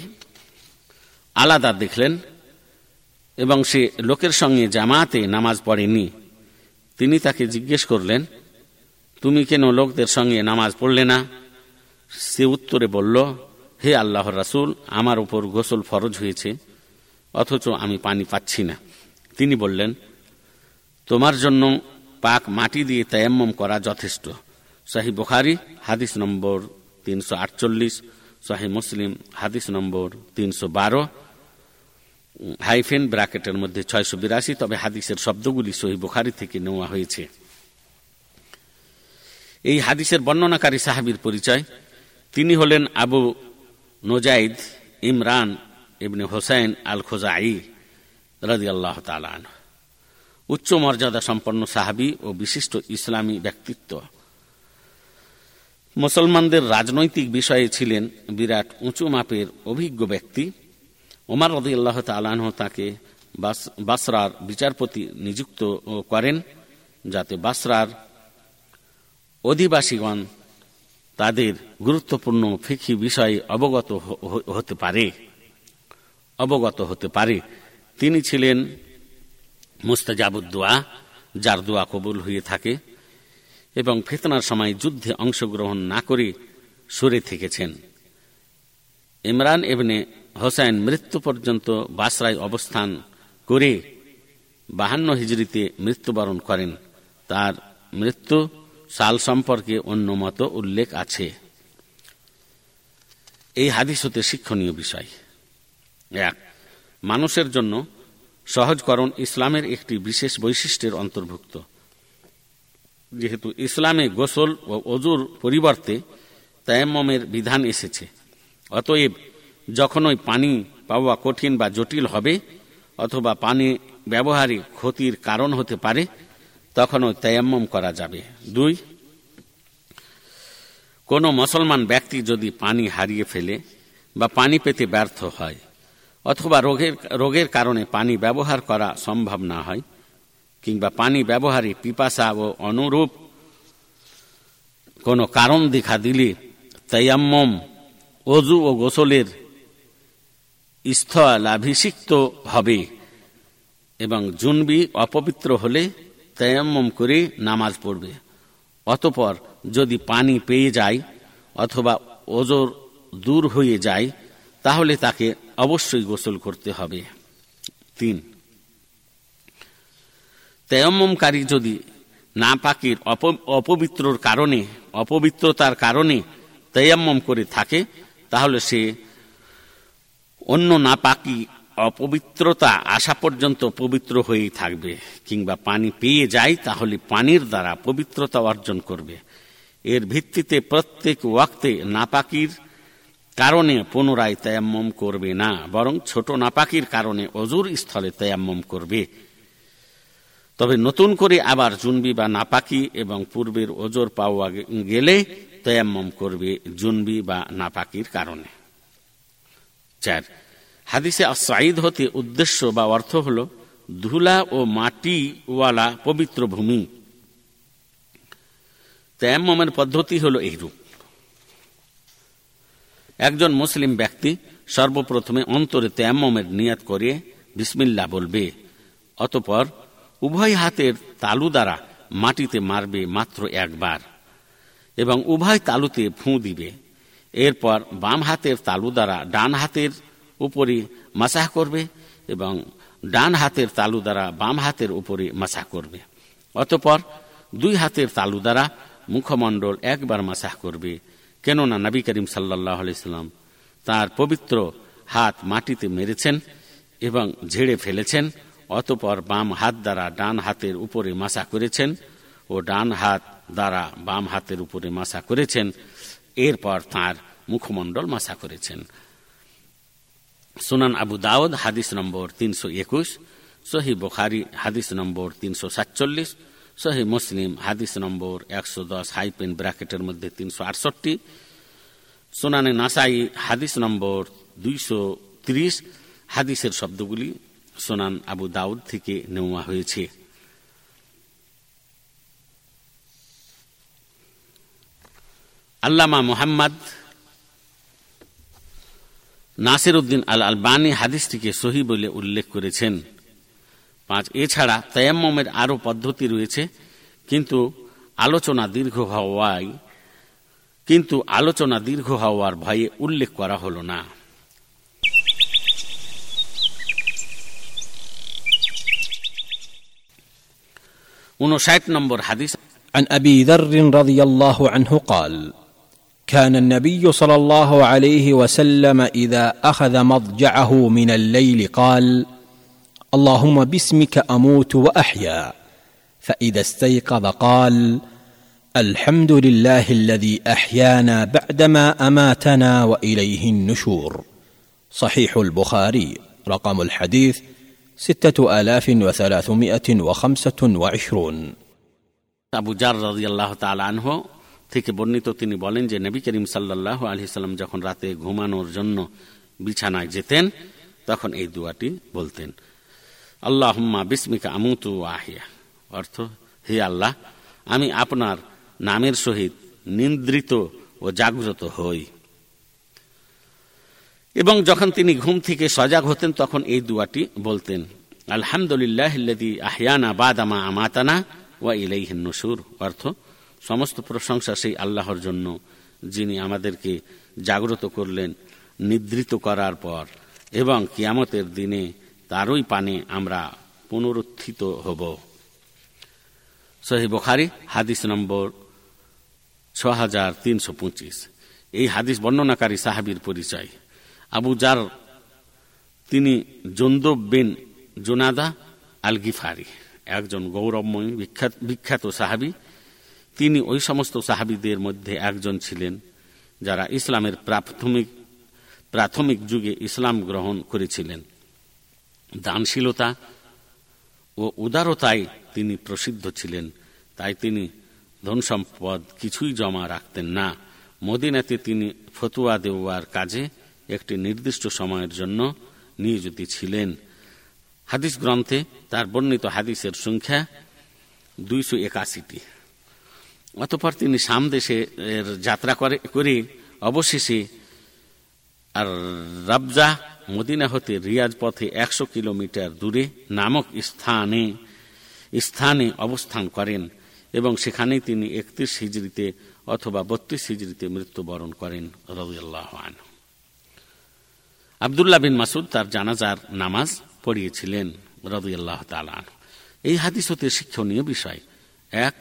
Speaker 1: আলাদা দেখলেন এবং সে লোকের সঙ্গে জামাতে নামাজ পড়েনি। তিনি তাকে জিজ্ঞেস করলেন, তুমি কেন লোকদের সঙ্গে নামাজ পড়লে না? সে উত্তরে বলল, হে আল্লাহর রাসুল, আমার উপর গোসল ফরজ হয়েছে, অথচ আমি পানি পাচ্ছি না। তিনি বললেন, তোমার জন্য পাক মাটি দিয়ে তায়াম্মম করা যথেষ্ট। শাহি বুখারি, হাদিস নম্বর তিনশো আটচল্লিশ শাহি মুসলিম, হাদিস নম্বর তিনশো বারো হাইফেন ব্রাকেটের মধ্যে ছয়শো বিরাশি, তবে হাদিসের শব্দগুলি সহি বুখারি থেকে নেওয়া হয়েছে। এই হাদিসের বর্ণনাকারী সাহাবির পরিচয়। তিনি হলেন আবু নোজাইদ ইমরান ইবনে হোসাইন আল খোজাই রাজি আল্লাহ তালান উচ্চ মর্যাদা সম্পন্ন সাহাবি ও বিশিষ্ট ইসলামী ব্যক্তিত্ব। মুসলমানদের রাজনৈতিক বিষয়ে ছিলেন বিরাট উঁচু মাপের অভিজ্ঞ ব্যক্তি। ওমার রদি আল্লাহ তালাহ তাকে বাসরার বিচারপতি নিযুক্ত করেন যাতে বাসরার অধিবাসীগণ তাদের গুরুত্বপূর্ণ ফিকি বিষয়ে অবগত হতে পারে। অবগত হতে পারে। তিনি ছিলেন মুস্তাজাবুদ্দোয়া, যার দোয়া কবুল হয়ে থাকে এবং ফেতনার সময় যুদ্ধে অংশগ্রহণ না করে সরে থেকেছেন। ইমরান এবনে হোসেন মৃত্যু পর্যন্ত বাসরায় অবস্থান করে বাহান্ন হিজড়িতে মৃত্যুবরণ করেন। তার মৃত্যু সাল সম্পর্কে অন্য মত উল্লেখ আছে। এই হাদিস হতে শিক্ষণীয় বিষয়। এক, মানুষের জন্য সহজকরণ ইসলামের একটি বিশেষ বৈশিষ্ট্যের অন্তর্ভুক্ত। যেহেতু ইসলামে গোসল ও অজুর পরিবর্তে তায়াম্মমের বিধান এসেছে, অতএব যখনই পানি পাওয়া কঠিন বা জটিল হবে, অথবা পানি ব্যবহারে ক্ষতির কারণ হতে পারে, তখন ওই তায়াম্মম করা যাবে। দুই, কোনো মুসলমান ব্যক্তি যদি পানি হারিয়ে ফেলে বা পানি পেতে ব্যর্থ হয়, অথবা রোগের রোগের কারণে পানি ব্যবহার করা সম্ভব না হয়, কিংবা পানি ব্যবহারে পিপাসা ও অনুরূপ কোনো কারণ দেখা দিলে তাইয়াম্মম অজু ও গোসলের স্থলাভিষিক্ত হবে এবং জুনবি অপবিত্র হলে তায়াম্মম করে নামাজ পড়বে। অতপর যদি পানি পেয়ে যায় অথবা ওজোর দূর হয়ে যায়, তাহলে তাকে অবশ্যই গোসল করতে হবে। তিন। তেয়ম্মমকারী যদি না পাকির অপবিত্রর কারণে, অপবিত্রতার কারণে তেয়াম্মম করে থাকে, তাহলে সে অন্য না পাকি অপবিত্রতা আসা পর্যন্ত পবিত্র হয়েই থাকবে, কিংবা পানি পেয়ে যায় তাহলে পানির দ্বারা পবিত্রতা অর্জন করবে। এর ভিত্তিতে প্রত্যেক ওয়াক্তে নাপাকির কারণে পুনরায় তয়াম্মম করবে না, বরং ছোট নাপাকির কারণে অজুর স্থলে তয়াম্মম করবে। তবে নতুন করে আবার জুনবি বা নাপাকি এবং পূর্বের ওজোর পাওয়া গেলে তয়াম্মম করবে জুনবি বা নাপাকির কারণে। চার। হাদিসে সাইদ হতে উদ্দেশ্য বা অর্থ হল ধুলা ও মাটিওয়ালা পবিত্র ভূমি। তয়াম্মমের পদ্ধতি হল এইরূপ। একজন মুসলিম ব্যক্তি সর্বপ্রথমে অন্তরে তেয়াম্মমের নিয়াত করে বিসমিল্লা বলবে, অতপর উভয় হাতের তালু দ্বারা মাটিতে মারবে মাত্র একবার এবং উভয় তালুতে ফুঁ দিবে। এরপর বাম হাতের তালু দ্বারা ডান হাতের উপরে মাসাহ করবে এবং ডান হাতের তালু দ্বারা বাম হাতের উপরে মাসাহ করবে। অতপর দুই হাতের তালু দ্বারা মুখমণ্ডল একবার মাসাহ করবে। কেননা নবী করিম সাল্লাহ আলাইসাল্লাম তার পবিত্র হাত মাটিতে মেরেছেন এবং ঝেড়ে ফেলেছেন, অতপর বাম হাত দ্বারা ডান হাতের উপরে মাসা করেছেন ও ডান হাত দ্বারা বাম হাতের উপরে মাসা করেছেন। এরপর তার মুখমণ্ডল মাসা করেছেন। সুনান আবু দাউদ, হাদিস নম্বর তিনশো একুশ, সহি বোখারি, হাদিস নম্বর তিনশো সাতচল্লিশ, সহি মুসলিম, হাদিস নম্বর একশো দশ, হাইপেন ব্র্যাকেটের মধ্যে তিনশো আটষট্টি, সোনানে নাসাই, হাদিস নম্বর দুইশো ত্রিশ, হাদিসের শব্দগুলি সোনান আবু দাউদ থেকে নেওয়া হয়েছে। আল্লামা মোহাম্মদ নাসির উদ্দিন আল আলবানি হাদিসটিকে সহি বলে উল্লেখ করেছেন পাঁচ এছাড়া তয়াম্মমের আরও পদ্ধতি রয়েছে কিন্তু আলোচনা দীর্ঘ হওয়ায় কিন্তু আলোচনা দীর্ঘ হওয়ার ভয়ে উল্লেখ করা হল না উনষাট নম্বর হাদিস
Speaker 2: عن ابي ذر رضي الله عنه قال كان النبي صلى الله عليه وسلم إذا أخذ مضجعه من الليل قال اللهم باسمك أموت وأحيا. فإذا استيقظ قال الحمد لله الذي أحيانا بعدما أماتنا وإليه النشور. صحيح البخاري رقم الحديث ستة آلاف وثلاثمائة وخمسة وعشرون.
Speaker 1: أبو جار رضي الله تعالى عنه থেকে বর্ণিত তিনি বলেন যে নবী করিম সাল্লাহ আলহি সাল্লাম যখন রাতে ঘুমানোর জন্য বিছানায় যেতেন, তখন এই দুয়াটি বলতেন। আল্লাহ বিস্মিকা আমুতু আহিয়া। অর্থ, হে আল্লাহ, আমি আপনার নামের সহিত নিন্দ্রিত ও জাগ্রত হই। এবং যখন তিনি ঘুম থেকে সজাগ হতেন, তখন এই দুয়াটি বলতেন আলহামদুলিল্লাহ আহিয়ানা বাদামা আমাতানা ওয়া ইলাইহিন অর্থ সমস্ত প্রশংসা সেই আল্লাহর জন্য, যিনি আমাদেরকে জাগ্রত করলেন নিদ্রিত করার পর, এবং কিয়ামতের দিনে তারই পানে আমরা পুনরুত্থিত হব। সহি বখারি, হাদিস নম্বর ছ হাজার তিনশো পঁচিশ। এই হাদিস বর্ণনাকারী সাহাবির পরিচয়। আবু জার, তিনি জন্দব বিন জোনাদা আল গিফারি একজন গৌরবময় বিখ্যাত বিখ্যাত সাহাবি। তিনি ওই সমস্ত সাহাবিদের মধ্যে একজন ছিলেন, যারা ইসলামের প্রাথমিক প্রাথমিক যুগে ইসলাম গ্রহণ করেছিলেন। দানশীলতা ও উদারতায় তিনি প্রসিদ্ধ ছিলেন, তাই তিনি ধন সম্পদ কিছুই জমা রাখতেন না। মদিনাতে তিনি ফতুয়া দেওয়ার কাজে একটি নির্দিষ্ট সময়ের জন্য নিয়োজিত ছিলেন। হাদিস গ্রন্থে তার বর্ণিত হাদিসের সংখ্যা দুইশো একাশিটি। অতপর তিনি সামদেশে এর যাত্রা করে করে, অবশেষে আর রাবজা মদিনা হতে রিয়াজ পথে একশো কিলোমিটার দূরে নামক স্থানে স্থানে অবস্থান করেন এবং সেখানেই তিনি একত্রিশ হিজড়িতে অথবা বত্রিশ হিজড়িতে মৃত্যুবরণ করেন রবিআল্লাহ আবদুল্লাহ বিন মাসুদ তার জানাজার নামাজ পড়িয়েছিলেন রবিআল্লাহ তালান এই হাদিস হতে শিক্ষণীয় বিষয়। এক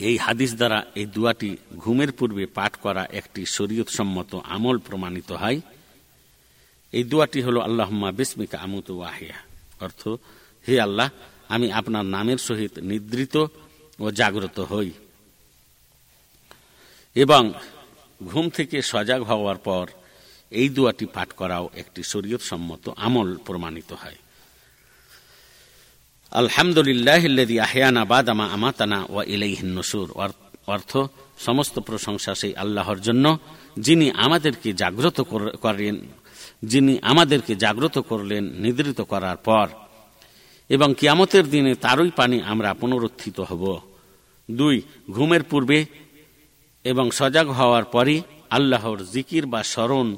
Speaker 1: এই হাদিস দ্বারা এই দুয়াটি ঘুমের পূর্বে পাঠ করা একটি শরীয়তসম্মত আমল প্রমাণিত হয়। এই দুয়াটি হল আল্লাহম্মা বিস্মিকা আমুত ওয়াহিয়া। অর্থ, হে আল্লাহ, আমি আপনার নামের সহিত নিদ্রিত ও জাগ্রত হই। এবং ঘুম থেকে সজাগ হওয়ার পর এই দুয়াটি পাঠ করাও একটি শরীয়ত সম্মত আমল প্রমাণিত হয়। আলহামদুলিল্লাহ আহিয়ানা বাদামা আমাতানা ওয়া ইলাইহিন নসুর। অর্থ সমস্ত প্রশংসা সেই আল্লাহর জন্য, যিনি আমাদেরকে জাগ্রত করেন, যিনি আমাদেরকে জাগ্রত করলেন নিদ্রিত করার পর। এবং কিয়ামতের দিনে তারই পানি আমরা পুনরুত্থিত হব। দুই, ঘুমের পূর্বে এবং সজাগ হওয়ার পরে আল্লাহর জিকির বা স্মরণ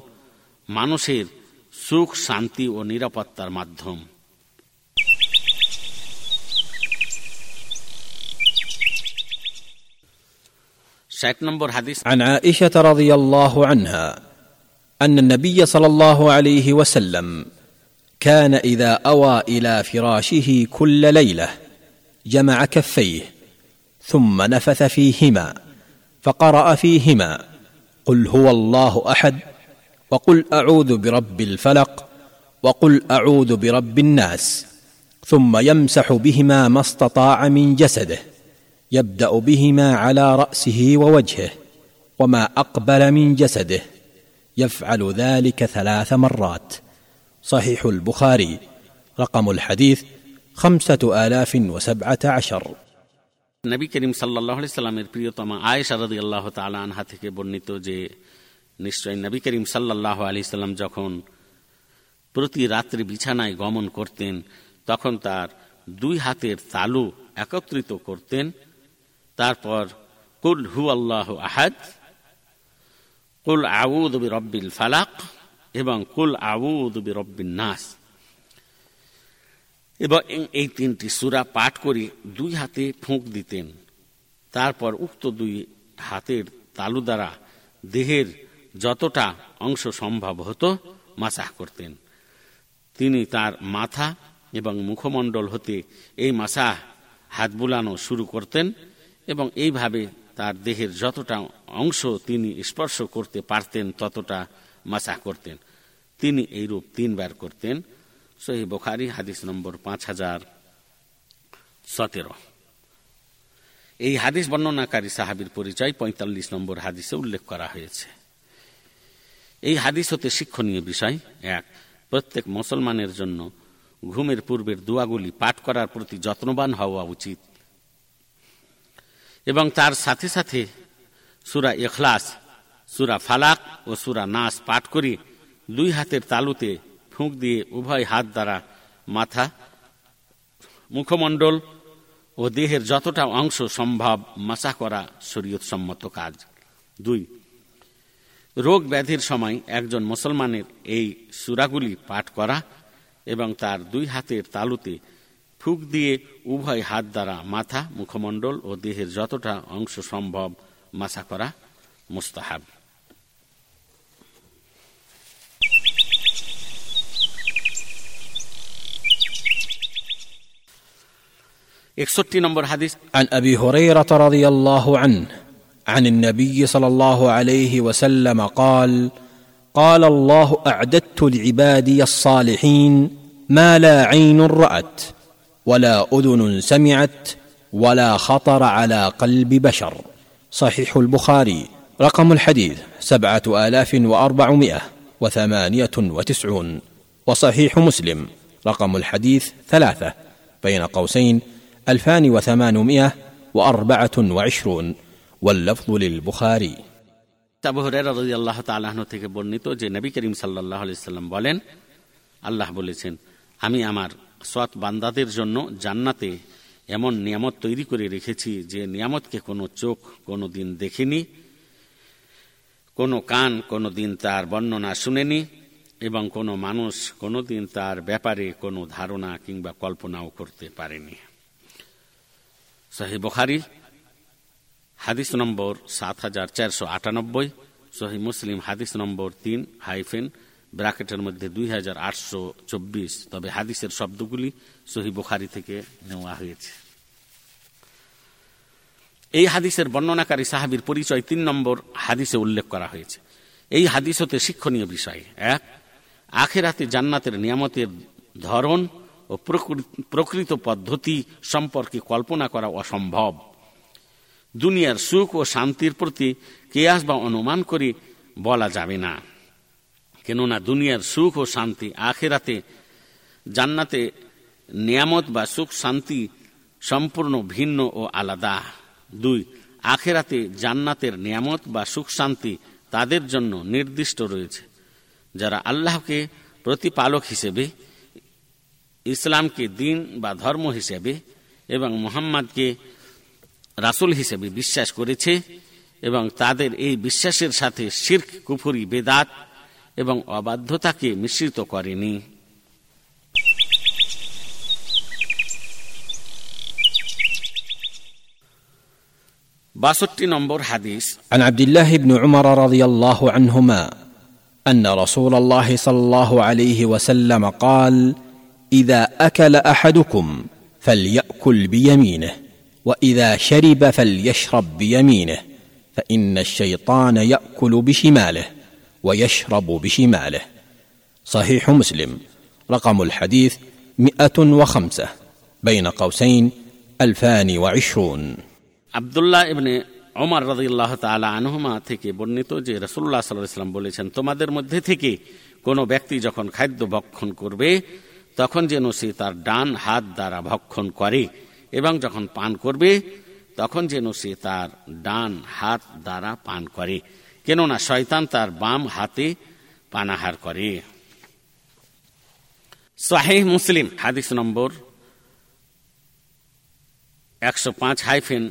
Speaker 1: মানুষের সুখ, শান্তি ও নিরাপত্তার মাধ্যম।
Speaker 2: عن عائشة رضي الله عنها أن النبي صلى الله عليه وسلم كان إذا أوى إلى فراشه كل ليلة جمع كفيه ثم نفث فيهما فقرأ فيهما قل هو الله أحد وقل أعوذ برب الفلق وقل أعوذ برب الناس ثم يمسح بهما ما استطاع من جسده يبدا بهما على راسه ووجهه وما اقبل من جسده يفعل ذلك ثلاث مرات صحيح البخاري رقم الحديث خمسه الاف وسبعه عشر
Speaker 1: নবী করিম সাল্লাহ সাল্লামের প্রিয়তমা আয়েশা রদি আল্লাহ তালা আনহা থেকে বর্ণিত যে নিশ্চয় নবী করিম সাল্লাহ আলি সাল্লাম যখন প্রতি রাত্রে বিছানায় গমন করতেন তখন তার দুই হাতের তালু একত্রিত করতেন তারপর, কুল হু আল্লাহ আহাদ কুল আউদ রব্বিল ফালাক এবং কুল আউদ রব্বিন নাস এবং এই তিনটি সুরা পাঠ করে দুই হাতে ফুঁক দিতেন। তারপর উক্ত দুই হাতের তালু দ্বারা দেহের যতটা অংশ সম্ভব হতো মাসাহ করতেন। তিনি তার মাথা এবং মুখমণ্ডল হতে এই মাসাহ হাত বুলানো শুরু করতেন। এবং এইভাবে তার দেহের যতটা অংশ তিনি স্পর্শ করতে পারতেন, ততটা মাসা করতেন। তিনি এই রূপ তিনবার করতেন। সহি বোখারি, হাদিস নম্বর পাঁচ হাজার সতেরো। এই হাদিস বর্ণনাকারী সাহাবির পরিচয় পঁয়তাল্লিশ নম্বর হাদিসে উল্লেখ করা হয়েছে। এই হাদিস হতে শিক্ষণীয় বিষয়। এক, প্রত্যেক মুসলমানের জন্য ঘুমের পূর্বের দোয়াগুলি পাঠ করার প্রতি যত্নবান হওয়া উচিত। এবং তার সাথে সাথে সুরা এখলাস সুরা ফালাক ও সুরা নাস পাঠ করি, দুই হাতের তালুতে ফুঁক দিয়ে উভয় হাত দ্বারা মাথা, মুখমণ্ডল ও দেহের যতটা অংশ সম্ভব মাসা করা শরীয়ত সম্মত কাজ। দুই, রোগ ব্যাধির সময় একজন মুসলমানের এই সুরাগুলি পাঠ করা এবং তার দুই হাতের তালুতে ফুক দিয়ে উভয় হাত দ্বারা মাথা মুখমণ্ডল ও দেহের যতটা অংশ সম্ভব মাসা করা মুস্তাহাব একষট্টি নম্বর হাদিস
Speaker 2: عن ابي هريره رضي الله عنه عن النبي صلى الله عليه وسلم قال قال الله اعددت لعبادي الصالحين ما لا عين رات ولا اذن سمعت ولا خطر على قلب بشر صحيح البخاري رقم الحديث سبعه الاف واربعمائه وثمانيه وتسعون وصحيح مسلم رقم الحديث ثلاثه بين قوسين الفان وثمانمائه واربعه وعشرون واللفظ للبخاري
Speaker 1: আবু হুরায়রা রাদিয়াল্লাহু তাআলা আনহু থেকে বর্ণিত যে নবী করিম সাল্লাল্লাহু আলাইহি সাল্লাম বলেন আল্লাহ বলেছেন আমি আমার সৎ বান্দাদের জন্য জান্নাতে এমন নিয়ামত তৈরি করে রেখেছি যে নিয়ামতকে কোনো চোখ কোনো দিন দেখেনি, কোনো কান কোনো দিন তার বর্ণনা শুনেনি এবং কোনো মানুষ কোনো দিন তার ব্যাপারে কোনো ধারণা কিংবা কল্পনাও করতে পারেনি। সহি বখারি, হাদিস নম্বর সাত হাজার চারশো আটানব্বই, সহি মুসলিম হাদিস নম্বর তিন, হাইফেন ব্র্যাকেটের মধ্যে দুই হাজার আটশো চব্বিশ। তবে হাদিসের শব্দগুলি সহি বুখারি থেকে নেওয়া হয়েছে। এই হাদিসের বর্ণনাকারী সাহাবির পরিচয় তিন নম্বর হাদিসে উল্লেখ করা হয়েছে। এই হাদিস হতে শিক্ষণীয় বিষয়। এক, আখেরাতে জান্নাতের নিয়ামতের ধরন ও প্রকৃত পদ্ধতি সম্পর্কে কল্পনা করা অসম্ভব। দুনিয়ার সুখ ও শান্তির প্রতি কেয়াস বা অনুমান করে বলা যাবে না। কেননা দুনিয়ার সুখ ও শান্তি আখেরাতে, জান্নাতে নিয়ামত বা সুখ শান্তি সম্পূর্ণ ভিন্ন ও আলাদা। দুই, আখেরাতে জান্নাতের নিয়ামত বা সুখ শান্তি তাদের জন্য নির্দিষ্ট রয়েছে। যারা আল্লাহকে প্রতিপালক হিসেবে, ইসলামকে দিন বা ধর্ম হিসেবে এবং মোহাম্মদকে রাসুল হিসেবে বিশ্বাস করেছে এবং তাদের এই বিশ্বাসের সাথে শির্ক, কুফুরি, বেদাত এবং অবাধ্যতাকে মিশ্রিত করেনি বাষট্টি নম্বর হাদিস
Speaker 2: عن عبد الله بن عمر رضي الله عنهما ان رسول الله صلى الله عليه وسلم قال اذا اكل احدكم فليأكل بيمينه واذا شرب فليشرب بيمينه فان الشيطان ياكل بشماله ويشرب بشماله صحيح مسلم رقم الحديث مئه وخمسه بين قوسين الفان وعشرون
Speaker 1: আবদুল্লাহ ইবনে ওমর রাদিল্লাহ তালা আনহুমা থেকে বর্ণিত যে রসুল্লাহ সাল্লাম বলেছেন তোমাদের মধ্যে থেকে কোনো ব্যক্তি যখন খাদ্য ভক্ষণ করবে তখন যেন সে তার ডান হাত দ্বারা ভক্ষণ করে এবং যখন পান করবে তখন যেন সে তার ডান হাত দ্বারা পান করে কেননা শয়তান তার বাম হাতে পানাহার করে। শাহেহ মুসলিম, হাদিস নম্বর একশো পাঁচ হাইফেন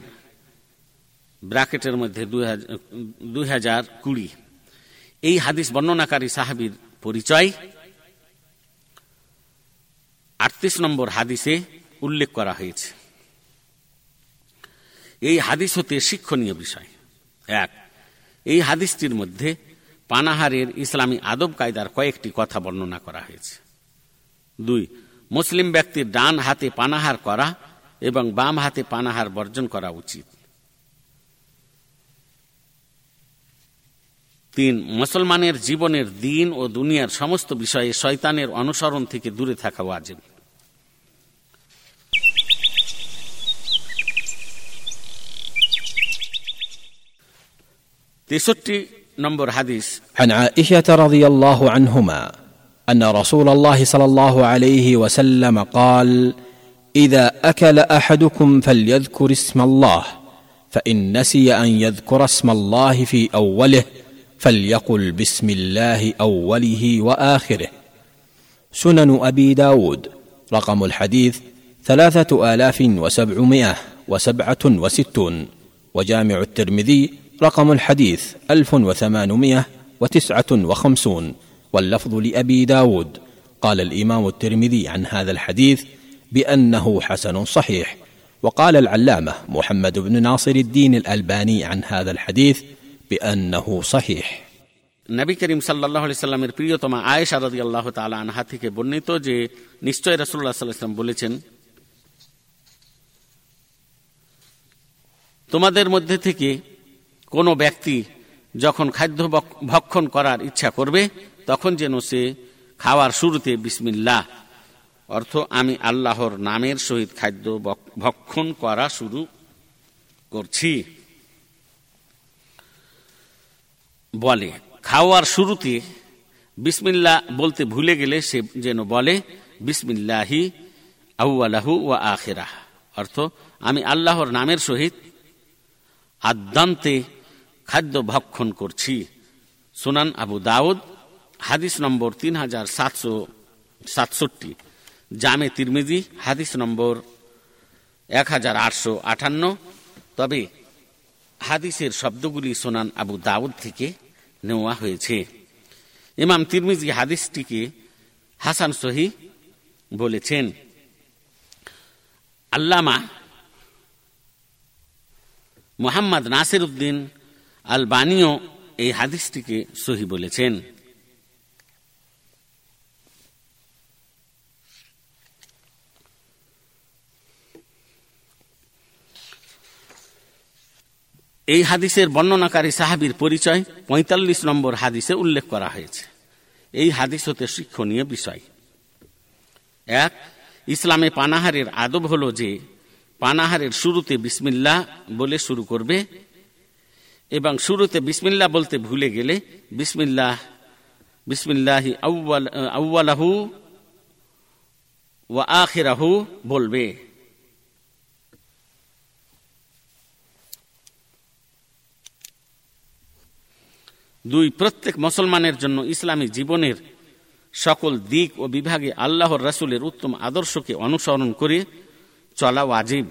Speaker 1: ব্র্যাকেটের মধ্যে দুই হাজার কুড়ি। এই হাদিস বর্ণনাকারী সাহাবির পরিচয়। আটত্রিশ নম্বর হাদিসে উল্লেখ করা হয়েছে। এই হাদিস হতে শিক্ষণীয় বিষয়। এক এই হাদিসটির মধ্যে পানাহারের ইসলামী আদব কায়দার কয়েকটি কথা বর্ণনা করা হয়েছে। দুই, মুসলিম ব্যক্তির ডান হাতে পানাহার করা এবং বাম হাতে পানাহার বর্জন করা উচিত। তিন, মুসলমানের জীবনের দিন ও দুনিয়ার সমস্ত বিষয়ে শয়তানের অনুসরণ থেকে দূরে থাকা ওয়াজিব। تيستي نمبر حديث.
Speaker 2: عن عائشة رضي الله عنهما أن رسول الله صلى الله عليه وسلم قال إذا أكل أحدكم فليذكر اسم الله فإن نسي أن يذكر اسم الله في أوله فليقل بسم الله أوله وآخره. سنن أبي داود رقم الحديث ثلاثة آلاف وسبعمائة وسبعة وستون وجامع الترمذي رقم الحديث 1859 واللفظ لأبي داود قال الإمام الترمذي عن هذا الحديث بأنه حسن صحيح وقال العلامة محمد بن ناصر الدين الألباني عن هذا الحديث بأنه صحيح
Speaker 1: নবী করিম সাল্লাহ সাল্লামের প্রিয়তমা আয়েশা রদি আল্লাহ তালা আনহা থেকে বর্ণিত যে নিশ্চয় রাসুল্লাহ সাল্লাম বলেছেন তোমাদের মধ্যে থেকে কোনো ব্যক্তি যখন খাদ্য ভক্ষণ করার ইচ্ছা করবে, তখন যেন সে খাওয়ার শুরুতে বিসমিল্লাহ, অর্থ আমি আল্লাহর নামের সহিত খাদ্য ভক্ষণ করা শুরু করছি। বলে, খাওয়ার শুরুতে বিসমিল্লা বলতে ভুলে গেলে সে যেন বলে, বিসমিল্লাহি আউআলাহু ওয়া আখেরাহ, অর্থ আমি আল্লাহর নামের সহিত আদ্যান্তে খাদ্য ভক্ষণ করছি। সুনান আবু দাউদ, হাদিস নম্বর তিন হাজার সাতশো সাতষট্টি। জামে তিরমিজি, হাদিস নম্বর এক হাজার আটশো আটান্ন। তবে হাদিসের শব্দগুলি সোনান আবু দাউদ থেকে নেওয়া হয়েছে। ইমাম তিরমিজি হাদিসটিকে হাসান সহি বলেছেন, আল্লামা মোহাম্মদ নাসির উদ্দিন আল বানিও এই হাদিসটিকে সহি বলেছেন। এই হাদিসের বর্ণনাকারী সাহাবির পরিচয় ৪৫ নম্বর হাদিসে উল্লেখ করা হয়েছে। এই হাদিস হতে শিক্ষণীয় বিষয়। এক, ইসলামে পানাহারের আদব হল যে, পানাহারের শুরুতে বিসমিল্লা বলে শুরু করবে এবং শুরুতে বিসমিল্লা বলতে ভুলে গেলে বিসমিল্লাহ, বিসমিল্লাহি আউ্বালাহু ওয়া বলবে। দুই, প্রত্যেক মুসলমানের জন্য ইসলামী জীবনের সকল দিক ও বিভাগে আল্লাহর রাসুলের উত্তম আদর্শকে অনুসরণ করে চলা ওয়াজিব।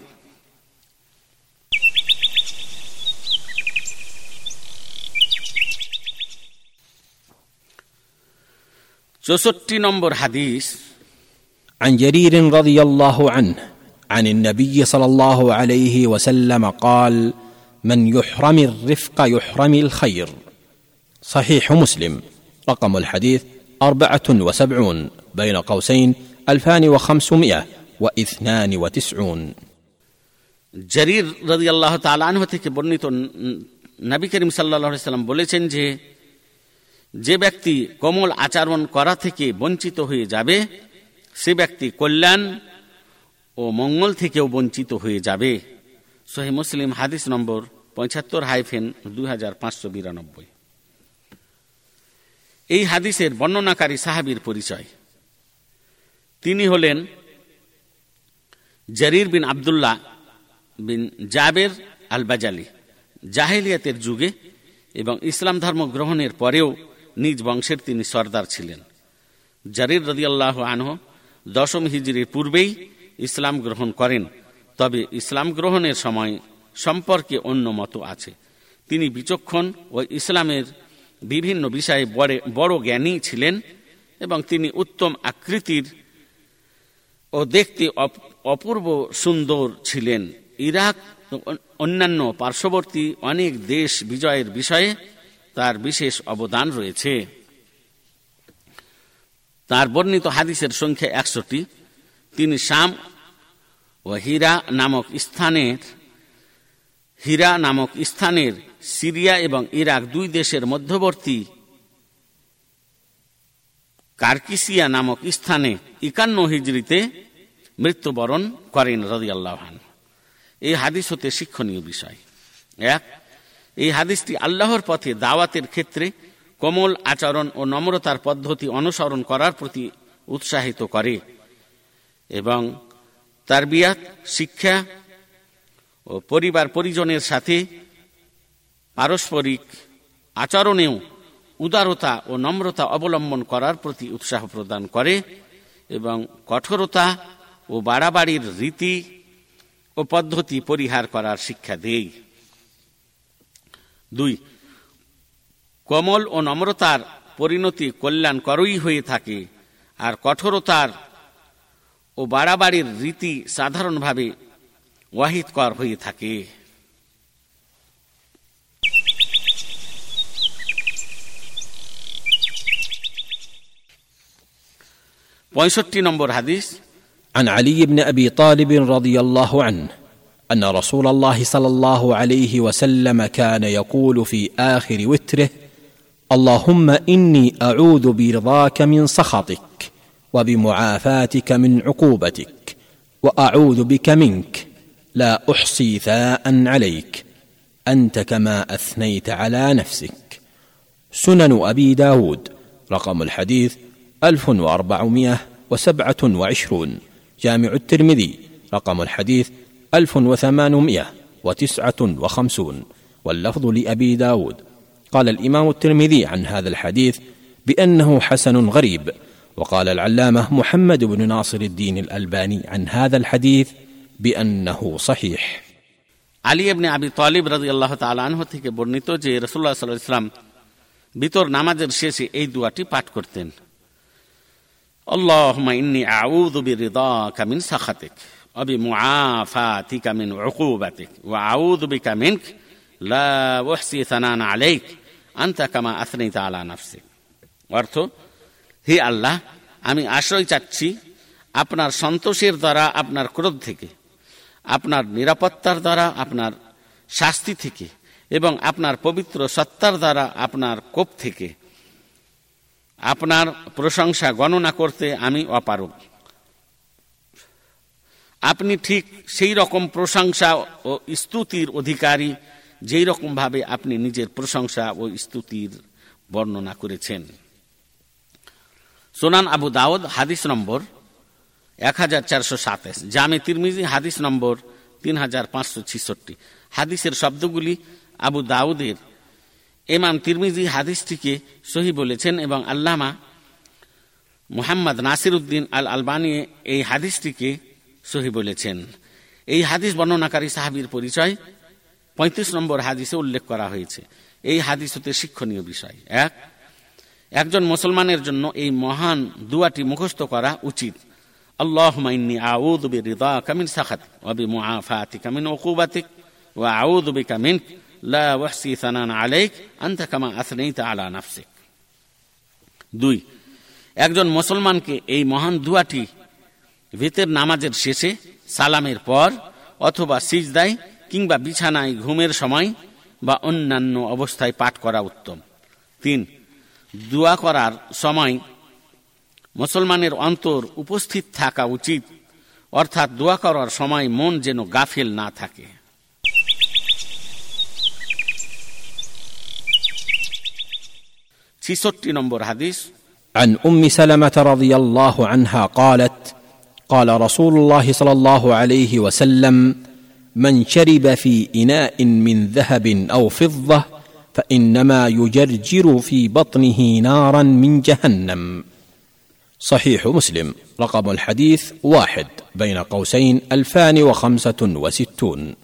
Speaker 1: চৌষট্টি নম্বর হাদিস
Speaker 2: عن جرير رضي الله عنه عن النبي صلى الله عليه وسلم قال من يحرم الرفق يحرم الخير صحيح مسلم رقم الحديث أربعة وسبعون بين قوسين ألفان وخمسمائة واثنان وتسعون
Speaker 1: জারির রাজি আল্লাহ তালানহ থেকে বর্ণিত নবী করিম সাল্লা সাল্লাম বলেছেন যে যে ব্যক্তি কোমল আচরণ করা থেকে বঞ্চিত হয়ে যাবে, সে ব্যক্তি কল্যাণ ও মঙ্গল থেকেও বঞ্চিত হয়ে যাবে। সোহে মুসলিম হাদিস নম্বর পঁচাত্তর হাইফেন দুই হাজার পাঁচশো বিরানব্বই। এই হাদিসের বর্ণনাকারী সাহাবির পরিচয়। তিনি হলেন জারির বিন আবদুল্লাহ বিন জাবের আল বাজালি জাহেলিয়াতের যুগে এবং ইসলাম ধর্ম গ্রহণের পরেও নিজ বংশের তিনি সর্দার ছিলেন। জারির রদিয়াল্লাহ আনহ দশম হিজড়ির পূর্বেই ইসলাম গ্রহণ করেন। তবে ইসলাম গ্রহণের সময় সম্পর্কে অন্য মতো আছে। তিনি বিচক্ষণ ও ইসলামের বিভিন্ন বিষয়ে বড় জ্ঞানী ছিলেন এবং তিনি উত্তম আকৃতির ও দেখতে অপূর্ব সুন্দর ছিলেন। ইরাক অন্যান্য পার্শ্ববর্তী অনেক দেশ বিজয়ের বিষয়ে তার বিশেষ অবদান রয়েছে। তার বর্ণিত হাদিসের সংখ্যা একশোটি তিনি শাম ও হীরা নামক স্থানের, হীরা নামক স্থানের সিরিয়া এবং ইরাক দুই দেশের মধ্যবর্তী কার্কিসিয়া নামক স্থানে ইকান্ন হিজড়িতে মৃত্যুবরণ করেন রদি আল্লাহান এই হাদিস হতে শিক্ষণীয় বিষয়। এক এই হাদিসটি আল্লাহর পথে দাওয়াতের ক্ষেত্রে কোমল আচরণ ও নম্রতার পদ্ধতি অনুসরণ করার প্রতি উৎসাহিত করে এবং তার বিয়াত শিক্ষা ও পরিবার পরিজনের সাথে পারস্পরিক আচরণেও উদারতা ও নম্রতা অবলম্বন করার প্রতি উৎসাহ প্রদান করে এবং কঠোরতা ও বাড়াবাড়ির রীতি ও পদ্ধতি পরিহার করার শিক্ষা দেয়। দুই কমল ও নম্রতার পরিণতি কল্যাণকরই হয়ে থাকে আর কঠোরতার ও বাড়াবাড়ির রীতি সাধারণভাবে ওয়াহিদকর হয়ে থাকে পঁয়ষট্টি নম্বর হাদিস
Speaker 2: عن علي بن ابي طالب رضي الله عنه أن رسول الله صلى الله عليه وسلم كان يقول في آخر وتره اللهم إني أعوذ برضاك من سخطك وبمعافاتك من عقوبتك وأعوذ بك منك لا أحصي ثاء عليك أنت كما أثنيت على نفسك. سنن أبي داود رقم الحديث 1427 جامع الترمذي رقم الحديث 1859 واللفظ لأبي داود قال الإمام الترمذي عن هذا الحديث بأنه حسن غريب وقال العلامة محمد بن ناصر الدين الألباني عن هذا الحديث بأنه صحيح
Speaker 1: আলী এবনে আবি তালিব রাজি আল্লাহ তালাহ থেকে বর্ণিত যে রসুল্লাহ সাল্লাহ ইসলাম বিতর নামাজের শেষে এই দুয়াটি পাঠ করতেন اللهم إني أعوذ برضاك من سخطك وبمعافاتك من عقوبتك وأعوذ بك منك لا أحصي ثناء عليك أنت كما أثنيت على نفسك অর্থ হে আল্লাহ আমি আশ্রয় চাচ্ছি আপনার সন্তোষের দ্বারা আপনার ক্রোধ থেকে আপনার নিরাপত্তার দ্বারা আপনার শাস্তি থেকে এবং আপনার পবিত্র সত্তার দ্বারা আপনার কোপ থেকে আপনার প্রশংসা গণনা করতে আমি অপারক আপনি ঠিক সেই রকম প্রশংসা ও স্তুতির অধিকারী যেই রকমভাবে আপনি নিজের প্রশংসা ও স্তুতির বর্ণনা করেছেন। সোনান আবু দাউদ, হাদিস নম্বর এক হাজার চারশো সাতাশ। জামে তিরমিজি, হাদিস নম্বর তিন হাজার পাঁচশো ছিষট্টি। হাদিসের শব্দগুলি আবু দাউদের এমাম তিরমিজি হাদিসটিকে সহি বলেছেন এবং আল্লামা মুহাম্মদ নাসির উদ্দিন আল আলবানি এই হাদিসটিকে সহি বলেছেন। এই হাদিস বর্ণনাকারী সাহাবির পরিচয় পঁয়ত্রিশ নম্বর হাদিসে উল্লেখ করা হয়েছে। এই হাদিস হতে শিক্ষণীয় বিষয়। এক, একজন মুসলমানের জন্য এই মহান দুয়াটি মুখস্থ করা উচিত। আল্লাহ অবি কামিন কামিন আলা দুই, একজন মুসলমানকে এই মহান দুয়াটি ভিতের নামাজের শেষে সালামের পর অথবা সিজদায় কিংবা বিছানায় ঘুমের সময় বা অন্যান্য অবস্থায় পাঠ করা উত্তম তিন দোয়া করার সময় মুসলমানের অন্তর উপস্থিত থাকা উচিত অর্থাৎ দোয়া করার সময় মন যেন গাফেল না থাকে ছিষট্টি নম্বর হাদিস
Speaker 2: عن ام سلمه رضي الله عنها قالت قال رسول الله صلى الله عليه وسلم من شرب في اناء من ذهب او فضه فانما يجرجر في بطنه نارا من جهنم صحيح مسلم رقم الحديث واحد بين قوسين الفان وخمسه وستون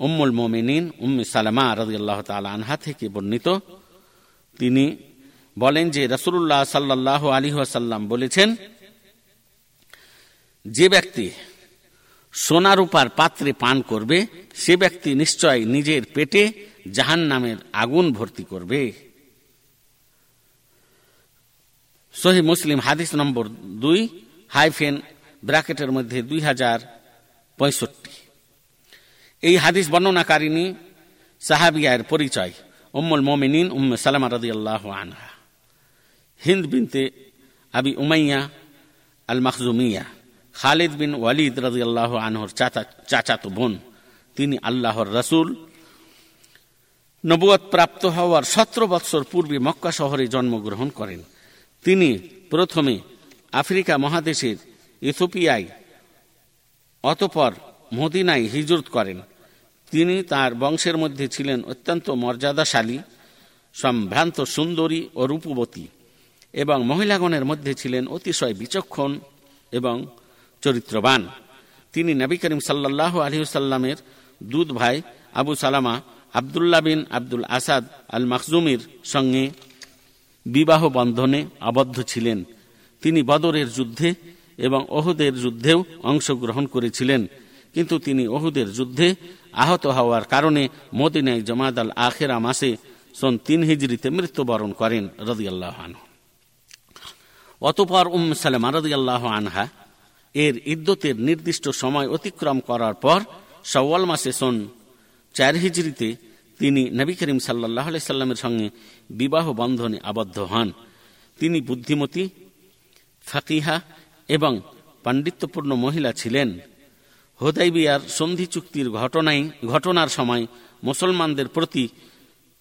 Speaker 1: উম্মুল মোমিনিন উম্মি সালামা রাজি আল্লাহ তালা আনহা থেকে বর্ণিত তিনি বলেন যে রসুল্লাহ সাল্লাহ আলী আসাল্লাম বলেছেন যে ব্যক্তি সোনারূপার পাত্রে পান করবে, সে ব্যক্তি নিশ্চয় নিজের পেটে জাহান নামের আগুন ভর্তি করবে। সহি মুসলিম হাদিস নম্বর দুই, হাইফেন ব্র্যাকেটের মধ্যে দুই হাজার পঁয়ষট্টি। এই হাদিস বর্ণনাকারিনী সাহাবিয়ার পরিচয়, উম্মুল মোমিনিন উম্মে সালামা রদি আল্লাহ আনহা। Hind bint Abi Umayya al Makhzumiyya Khalid bin Walid রাজি আল্লাহ আনহর চাচা, চাচাতো বোন। তিনি আল্লাহর রসুল। নবুয়ত প্রাপ্ত হওয়ার সতেরো বৎসর পূর্বে মক্কা শহরে জন্মগ্রহণ করেন। তিনি প্রথমে আফ্রিকা মহাদেশের ইথোপিয়ায় অতপর মদিনায় হিজরত করেন। তিনি তার বংশের মধ্যে ছিলেন অত্যন্ত মর্যাদাশালী, সম্ভ্রান্ত, সুন্দরী ও রূপবতী এবং মহিলাগণের মধ্যে ছিলেন অতিশয় বিচক্ষণ এবং চরিত্রবান। তিনি নবী করিম সাল্লাহ আলহিসাল্লামের দুধ ভাই আবু সালামা, আবদুল্লাহ বিন আব্দুল আসাদ আল মাকজুমির সঙ্গে বিবাহ বন্ধনে আবদ্ধ ছিলেন। তিনি বদরের যুদ্ধে এবং ওহুদের যুদ্ধেও অংশগ্রহণ করেছিলেন। কিন্তু তিনি ওহুদের যুদ্ধে আহত হওয়ার কারণে মদিনায় জমাদ আল আখেরা মাসে সন তিন হিজড়িতে মৃত্যুবরণ করেন, রদিয়াল্লাহ অতপর উম সালেমা রদিয়াল্লাহ আনহা এর ইদ্যতের নির্দিষ্ট সময় অতিক্রম করার পর সওয়াল মাসে সন চার হিজড়িতে তিনি নবী করিম সাল্লাহ সাল্লামের সঙ্গে বিবাহ বন্ধনে আবদ্ধ হন। তিনি বুদ্ধিমতী, ফাকিহা এবং পাণ্ডিত্যপূর্ণ মহিলা ছিলেন। হোদাইবিয়ার সন্ধি চুক্তির ঘটনায় ঘটনার সময় মুসলমানদের প্রতি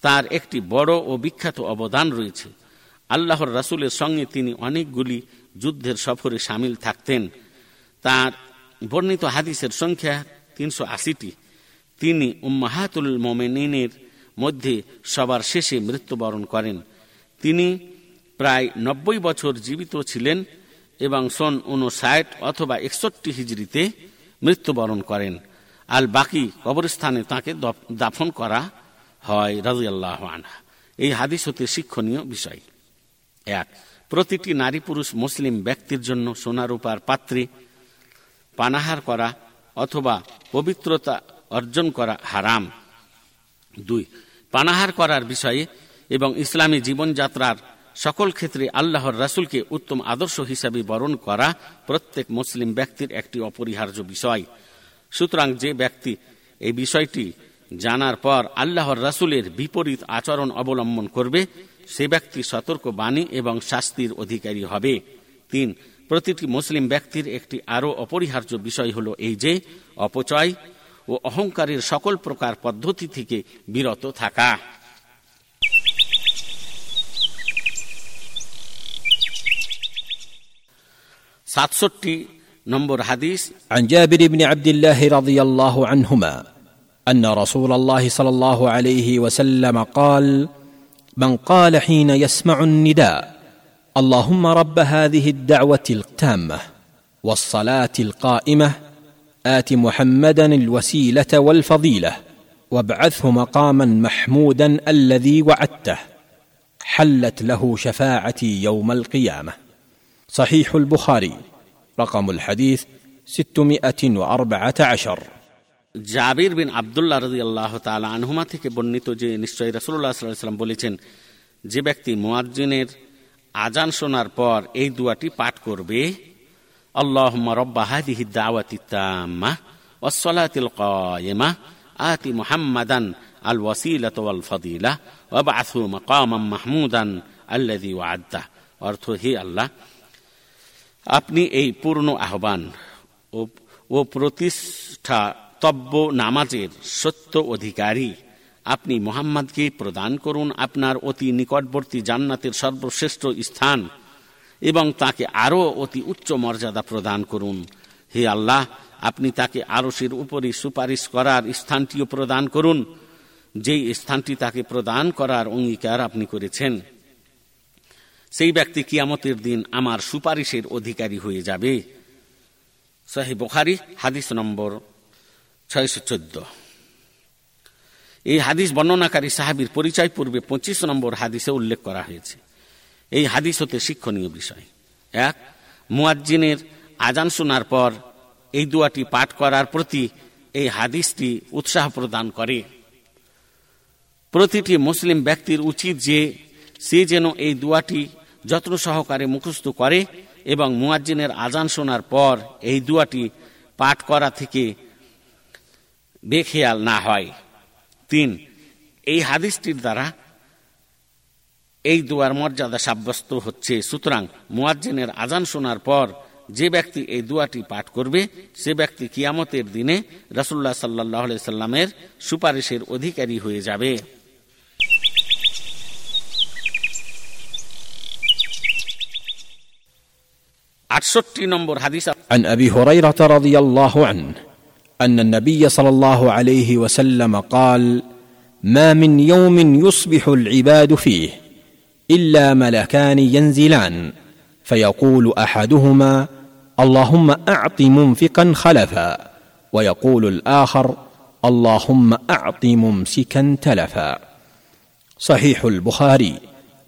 Speaker 1: তার একটি বড় ও বিখ্যাত অবদান রয়েছে। আল্লাহর রাসুলের সঙ্গে তিনি অনেকগুলি যুদ্ধের সফরে সামিল থাকতেন। তার বর্ণিত হাদিসের সংখ্যা তিনশো আশিটি। তিনি উম্মাহাতুল মোমেনিনের মধ্যে সবার শেষে মৃত্যুবরণ করেন। তিনি প্রায় নব্বই বছর জীবিত ছিলেন এবং সন উনষাট অথবা একষট্টি হিজড়িতে মৃত্যুবরণ করেন। আল বাকি কবরস্থানে তাকে দাফন করা হয় রাজিয়াল্লাহ আনহা। এই হাদিস হতে শিক্ষণীয় বিষয়। এক, প্রতিটি নারী পুরুষ মুসলিম ব্যক্তির জন্য সোনারূপার পাত্রে পানাহার করা অথবা পবিত্রতা অর্জন করা হারাম। দুই, পানাহার করার বিষয়ে এবং ইসলামী জীবনযাত্রার সকল ক্ষেত্রে আল্লাহর রাসুলকে উত্তম আদর্শ হিসাবে বরণ করা প্রত্যেক মুসলিম ব্যক্তির একটি অপরিহার্য বিষয়। সুতরাং যে ব্যক্তি এই বিষয়টি জানার পর আল্লাহর রাসুলের বিপরীত আচরণ অবলম্বন করবে, সে ব্যক্তি সতর্ক বাণী এবং শাস্তির অধিকারী হবে। তিন প্রতিটি মুসলিম ব্যক্তির একটি আরও অপরিহার্য বিষয় হল এই যে অপচয় ও অহংকারের সকল প্রকার পদ্ধতি থেকে বিরত থাকা সাতষট্টি নম্বর হাদিস
Speaker 2: عن جابر بن عبد الله رضي الله عنهما ان رسول الله صلى الله عليه وسلم قال من قال حين يسمع النداء اللهم رب هذه الدعوه التامه والصلاه القائمه ات محمدا الوسيله والفضيله وابعثه مقاما محمودا الذي وعدته حلت له شفاعتي يوم القيامه صحيح البخاري رقم الحديث ستمائه واربعه عشر
Speaker 1: জাবির বিন আবদুল্লাহ রদি আল্লাহ তালা আনহুমা থেকে বর্ণিত যে নিশ্চয়ই রসুল্লাহ সাল্লাম বলেছেন যে ব্যক্তি মুয়াজ্জিনের আজান শোনার পর এই দুয়াটি পাঠ করবে আল্লাহ রব্বা হাদিহি দাওয়াতি তাম্মা ওয়াসসালাতিল কায়েমা, আতি মুহাম্মাদান আল ওয়াসিলাত ওয়াল ফাদিলা ওয়াবআথু মাকামাম মাহমুদান আল্লাযী ওয়া'আদতা অর্থ, হে আল্লাহ, আপনি এই পূর্ণ আহ্বান ও প্রতিষ্ঠা তব্য নামাজের সত্য অধিকারী আপনি মোহাম্মদকে প্রদান করুন আপনার অতি নিকটবর্তী জান্নাতের সর্বশ্রেষ্ঠ স্থান এবং তাকে আরও অতি উচ্চ মর্যাদা প্রদান করুন। হে আল্লাহ, আপনি তাকে আরসের উপরে সুপারিশ করার স্থানটিও প্রদান করুন, যেই স্থানটি তাকে প্রদান করার অঙ্গীকার আপনি করেছেন। সেই ব্যক্তি কিয়ামতের দিন আমার সুপারিশের অধিকারী হয়ে যাবে। সাহি বোখারি, হাদিস নম্বর ছয়শো চোদ্দ। এই হাদিস বর্ণনাকারী সাহাবির পরিচয় পূর্বে পঁচিশ নম্বর হাদিসে উল্লেখ করা হয়েছে। এই হাদিস হতে শিক্ষণীয় বিষয়। এক, মুয়াজ্জিনের আজান শোনার পর এই দুয়াটি পাঠ করার প্রতি এই হাদিসটি উৎসাহ প্রদান করে। প্রতিটি মুসলিম ব্যক্তির উচিত যে সে যেন এই দুয়াটি যত্ন সহকারে মুখস্থ করে এবং মুয়াজ্জিনের আজান শোনার পর এই দুয়াটি পাঠ করা থেকে বেখেয়াল না হয়। তিন এই হাদিসটির দ্বারা এই দুয়ার মর্যাদা সাব্যস্ত হচ্ছে সুতরাং মুয়াজ্জিনের আজান শোনার পর যে ব্যক্তি এই দুয়াটি পাঠ করবে সে ব্যক্তি কিয়ামতের দিনে রসুল্লাহ সাল্লাহ সাল্লামের সুপারিশের অধিকারী হয়ে যাবে আটষট্টি নম্বর হাদিস
Speaker 2: عن ابي هريره رضي الله عنه أن النبي صلى الله عليه وسلم قال ما من يوم يصبح العباد فيه إلا ملكان ينزلان. فيقول أحدهما اللهم أعط منفقا خلفا. ويقول الآخر اللهم أعط ممسكا تلفا. صحيح البخاري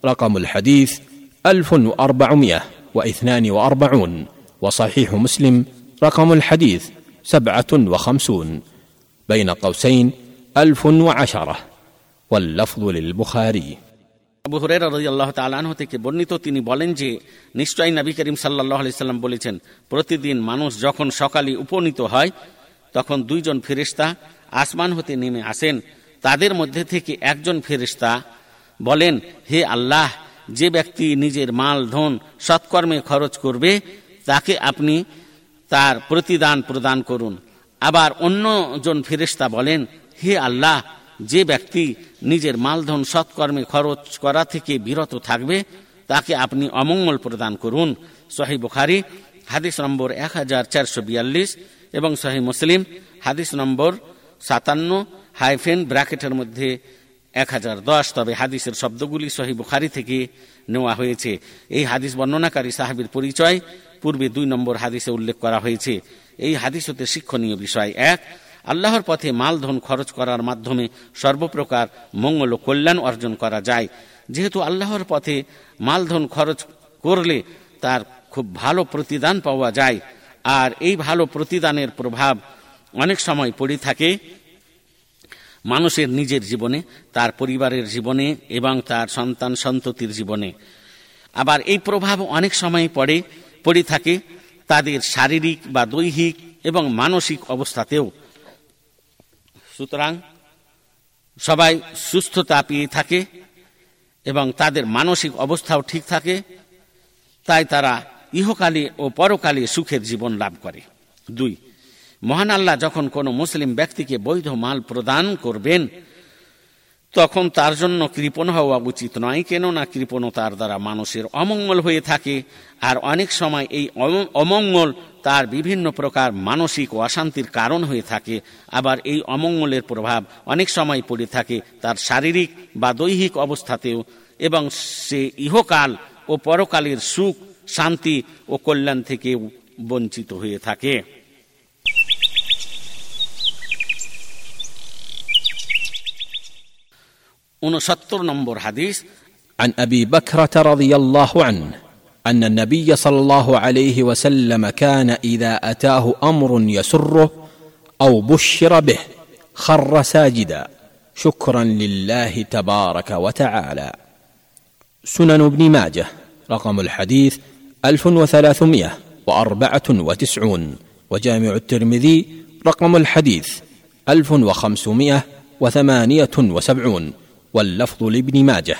Speaker 2: رقم الحديث ألف وأربعمائة واثنان وأربعون. وصحيح مسلم رقم الحديث سبعه وخمسون بين قوسين الف وعشره واللفظ للبخاري
Speaker 1: আবু হুরেরা রাদিয়াল্লাহু তাআলা আনহু থেকে বর্ণিত তিনি বলেন যে নিশ্চয়ই নবী করিম সাল্লাল্লাহু আলাইহি সাল্লাম বলেছেন প্রতিদিন মানুষ যখন সকালে উপনীত হয় তখন দুইজন ফেরেশতা আসমান হতে নেমে আসেন তাদের মধ্যে থেকে একজন ফেরেশতা বলেন হে আল্লাহ যে ব্যক্তি নিজের মাল ধন সৎকর্মে খরচ করবে তাকে আপনি তার প্রতিদান প্রদান করুন। আবার অন্যজন ফেরেশতা বলেন, হে আল্লাহ, যে ব্যক্তি নিজের মালধন সৎকর্মে খরচ করা থেকে বিরত থাকবে, তাকে আপনি অমঙ্গল প্রদান করুন। সহি বুখারি, হাদিস নম্বর এক হাজার চারশো বিয়াল্লিশ এবং সহি মুসলিম, হাদিস নম্বর সাতান্ন, হাইফেন ব্র্যাকেটের মধ্যে এক হাজার দশ। তবে হাদিসের শব্দগুলি সহি বুখারি থেকে নেওয়া হয়েছে। এই হাদিস বর্ণনাকারী সাহাবির পরিচয় পূর্বে দুই নম্বর হাদিসে উল্লেখ করা হয়েছে। এই হাদিস হতে শিক্ষণীয় বিষয় এক, আল্লাহর পথে মালধন খরচ করার মাধ্যমে সর্বপ্রকার মঙ্গল ও কল্যাণ অর্জন করা যায়। যেহেতু আল্লাহর পথে মালধন খরচ করলে তার খুব ভালো প্রতিদান পাওয়া যায়, আর এই ভালো প্রতিদানের প্রভাব অনেক সময় পড়ে থাকে মানুষের নিজের জীবনে, তার পরিবারের জীবনে এবং তার সন্তান সন্ততির জীবনে। আবার এই প্রভাব অনেক সময় পড়ে পড়ে থাকে, তাদের শারীরিক বা দৈহিক এবং মানসিক অবস্থাতেও। সুতরাং সবাই সুস্থতা পেয়ে থাকে এবং তাদের মানসিক অবস্থাও ঠিক থাকে, তাই তারা ইহকালে ও পরকালে সুখের জীবন লাভ করে। দুই, মহান আল্লাহ যখন কোনো মুসলিম ব্যক্তিকে বৈধ মাল প্রদান করবেন তখন তার জন্য কৃপণ হওয়া উচিত নয়, কেননা কৃপণতার দ্বারা মানুষের অমঙ্গল হয়ে থাকে, আর অনেক সময় এই অমঙ্গল তার বিভিন্ন প্রকার মানসিক অশান্তির কারণ হয়ে থাকে, আবার এই অমঙ্গলের প্রভাব অনেক সময় পড়ে থাকে তার শারীরিক বা দৈহিক অবস্থাতেও, এবং সে ইহকাল ও পরকালের সুখ, শান্তি ও কল্যাণ থেকে বঞ্চিত হয়ে থাকে। ونسطر نمبر حديث.
Speaker 2: عن أبي بكرة رضي الله عنه أن النبي صلى الله عليه وسلم كان إذا أتاه أمر يسره أو بشر به خر ساجدا. شكرا لله تبارك وتعالى. سنن ابن ماجه رقم الحديث 1394 وجامع الترمذي رقم الحديث 1578 واللفظ لابن ماجه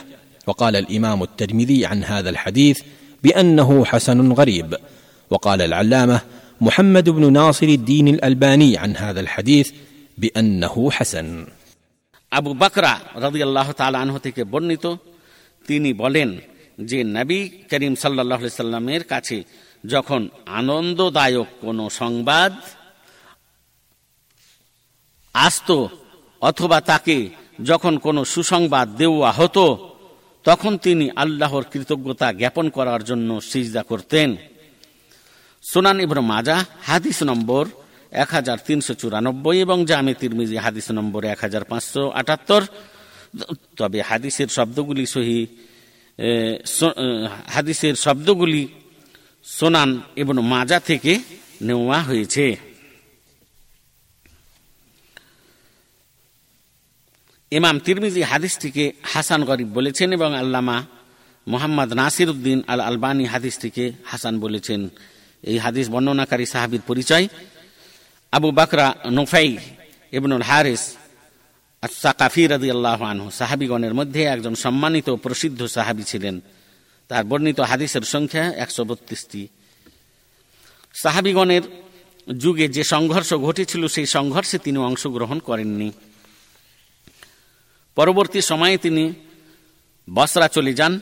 Speaker 2: وقال الامام الترمذي عن هذا الحديث بانه حسن غريب وقال العلامه محمد بن ناصر الدين الالباني عن هذا الحديث بانه حسن
Speaker 1: আবু বাকরা রদি আল্লাহ আনহ থেকে বর্ণিত তিনি বলেন যে নবী করিম সাল্লাহ সাল্লামের কাছে যখন আনন্দদায়ক কোনো সংবাদ আসত অথবা তাকে যখন কোনো সুসংবাদ দেওয়া হতো, তখন তিনি আল্লাহর কৃতজ্ঞতা জ্ঞাপন করার জন্য সিজদা করতেন। সোনান ইব্র মাজা হাদিস নম্বর এক হাজার তিনশো চুরানব্বই এবং জামে তিরমিজি, হাদিস নম্বর এক হাজার পাঁচশো আটাত্তর। তবে হাদিসের শব্দগুলি সহি হাদিসের শব্দগুলি সোনান এবং মাজা থেকে নেওয়া হয়েছে। ইমাম তিরমিজি হাদিসটিকে হাসান গরিব বলেছেন এবং আল্লামা মোহাম্মদ নাসির উদ্দিন আল আলবানী হাদিসটিকে হাসান বলেছেন। এই হাদিস বর্ণনাকারী সাহাবির পরিচয়। আবু বাকরা নোফাই ইবনুল হারিস সাকাফি রদি আল্লাহ আনহু সাহাবিগণের মধ্যে একজন সম্মানিত প্রসিদ্ধ সাহাবি ছিলেন। তার বর্ণিত হাদিসের সংখ্যা একশো বত্রিশটি। সাহাবিগণের যুগে যে সংঘর্ষ ঘটেছিল, সেই সংঘর্ষে তিনি অংশগ্রহণ করেননি। পরবর্তী সময়ে তিনি বসরা চলে যান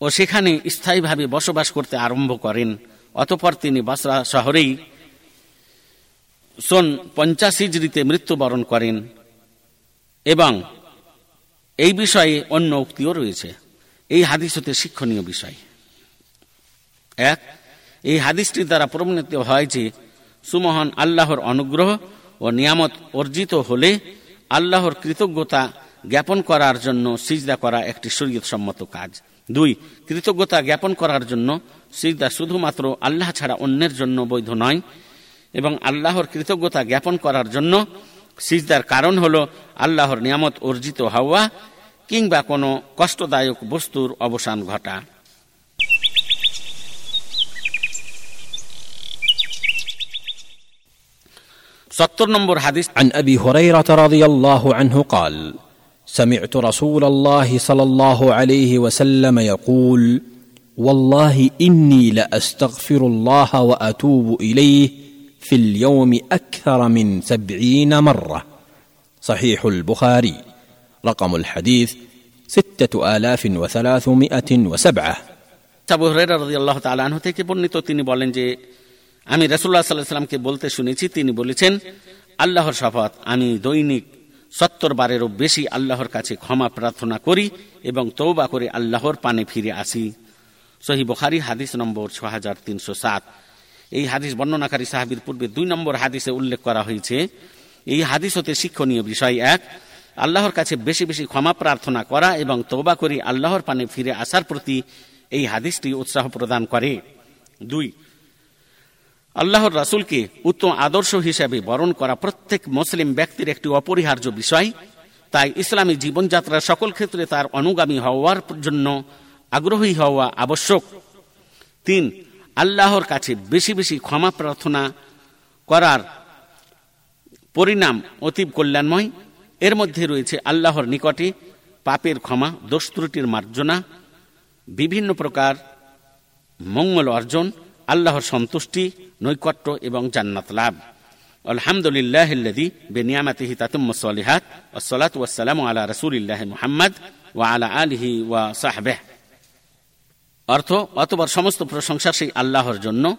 Speaker 1: ও সেখানে স্থায়ীভাবে বসবাস করতে আরম্ভ করেন। অতপর তিনি বসরা শহরেই সন পঞ্চাশি জড়িতে মৃত্যুবরণ করেন এবং এই বিষয়ে অন্য উক্তিও রয়েছে। এই হাদিস হতে শিক্ষণীয় বিষয়। এক, এই হাদিসটির দ্বারা প্রমাণিত হয় যে সুমহান আল্লাহর অনুগ্রহ ও নিয়ামত অর্জিত হলে আল্লাহর কৃতজ্ঞতা জ্ঞাপন করার জন্য সিজদা করা একটি শরীয়ত সম্মত কাজ দুই কৃতজ্ঞতা জ্ঞাপন করার জন্য সিজদা শুধুমাত্র আল্লাহ ছাড়া অন্যের জন্য বৈধ নয় এবং আল্লাহর কৃতজ্ঞতা জ্ঞাপন করার জন্য সিজদার কারণ হল আল্লাহর নিয়ামত অর্জিত হওয়া কিংবা কোনো কষ্টদায়ক বস্তুর অবসান ঘটা সত্তর নম্বর হাদিস
Speaker 2: عن ابي هريره رضي الله عنه قال سمعت رسول الله صلى الله عليه وسلم يقول والله اني لاستغفر الله واتوب اليه في اليوم اكثر من سبعين مره صحيح البخاري رقم الحديث سته الاف وثلاثمائه وسبعه
Speaker 1: আবু হুরায়রা রাদিয়াল্লাহু তাআলা আনহু থেকে বর্ণিত তিনি বলেন যে আমি রাসূলুল্লাহ সাল্লাল্লাহু আলাইহি সাল্লামকে বলতে শুনেছি তিনি বলেছেন আল্লাহর শপথ আমি দৈনিক সত্তর বারেরও বেশি আল্লাহর কাছে ক্ষমা প্রার্থনা করি এবং তৌবা করে আল্লাহর পানে ফিরে আসি। সহি বখারি, হাদিস নম্বর ছ হাজার তিনশো সাত। এই হাদিস বর্ণনাকারী সাহাবির পূর্বে দুই নম্বর হাদিসে উল্লেখ করা হয়েছে। এই হাদিস হতে শিক্ষণীয় বিষয় এক, আল্লাহর কাছে বেশি বেশি ক্ষমা প্রার্থনা করা এবং তৌবা করে আল্লাহর পানে ফিরে আসার প্রতি এই হাদিসটি উৎসাহ প্রদান করে। দুই আল্লাহর রাসুলকে উত্তম আদর্শ হিসেবে বরণ করা প্রত্যেক মুসলিম ব্যক্তির একটি অপরিহার্য বিষয়। তাই ইসলামী জীবনযাত্রার সকল ক্ষেত্রে তার অনুগামী হওয়ার জন্য আগ্রহী হওয়া আবশ্যক। তিন, আল্লাহর কাছে বেশি বেশি ক্ষমা প্রার্থনা করার পরিণাম অতীব কল্যাণময়। এর মধ্যে রয়েছে আল্লাহর নিকটে পাপের ক্ষমা, দোষ ত্রুটির মার্জনা, বিভিন্ন প্রকার মঙ্গল অর্জন আল্লাহর সন্তুষ্টি, নৈকট্য এবং জান্নাত লাভ। আলহামদুলিল্লাহ বেনিয়ামাতিহি তাতুম্ম সলিহাত ওসলাত ওয়াসালাম আলা রসুলিল্লাহ মুহাম্মদ ওয়া আলা আলিহি ওয়া সাহবেহ। অর্থ অতবার সমস্ত প্রশংসা সেই আল্লাহর জন্য,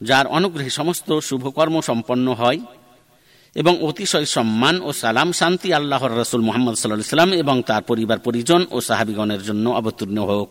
Speaker 1: যার অনুগ্রহে সমস্ত শুভকর্ম সম্পন্ন হয় এবং অতিশয় সম্মান ও সালাম শান্তি আল্লাহর রসুল মোহাম্মদ সাল্লাহ সাল্লাম এবং তার পরিবার পরিজন ও সাহাবিগণের জন্য অবতীর্ণ হোক।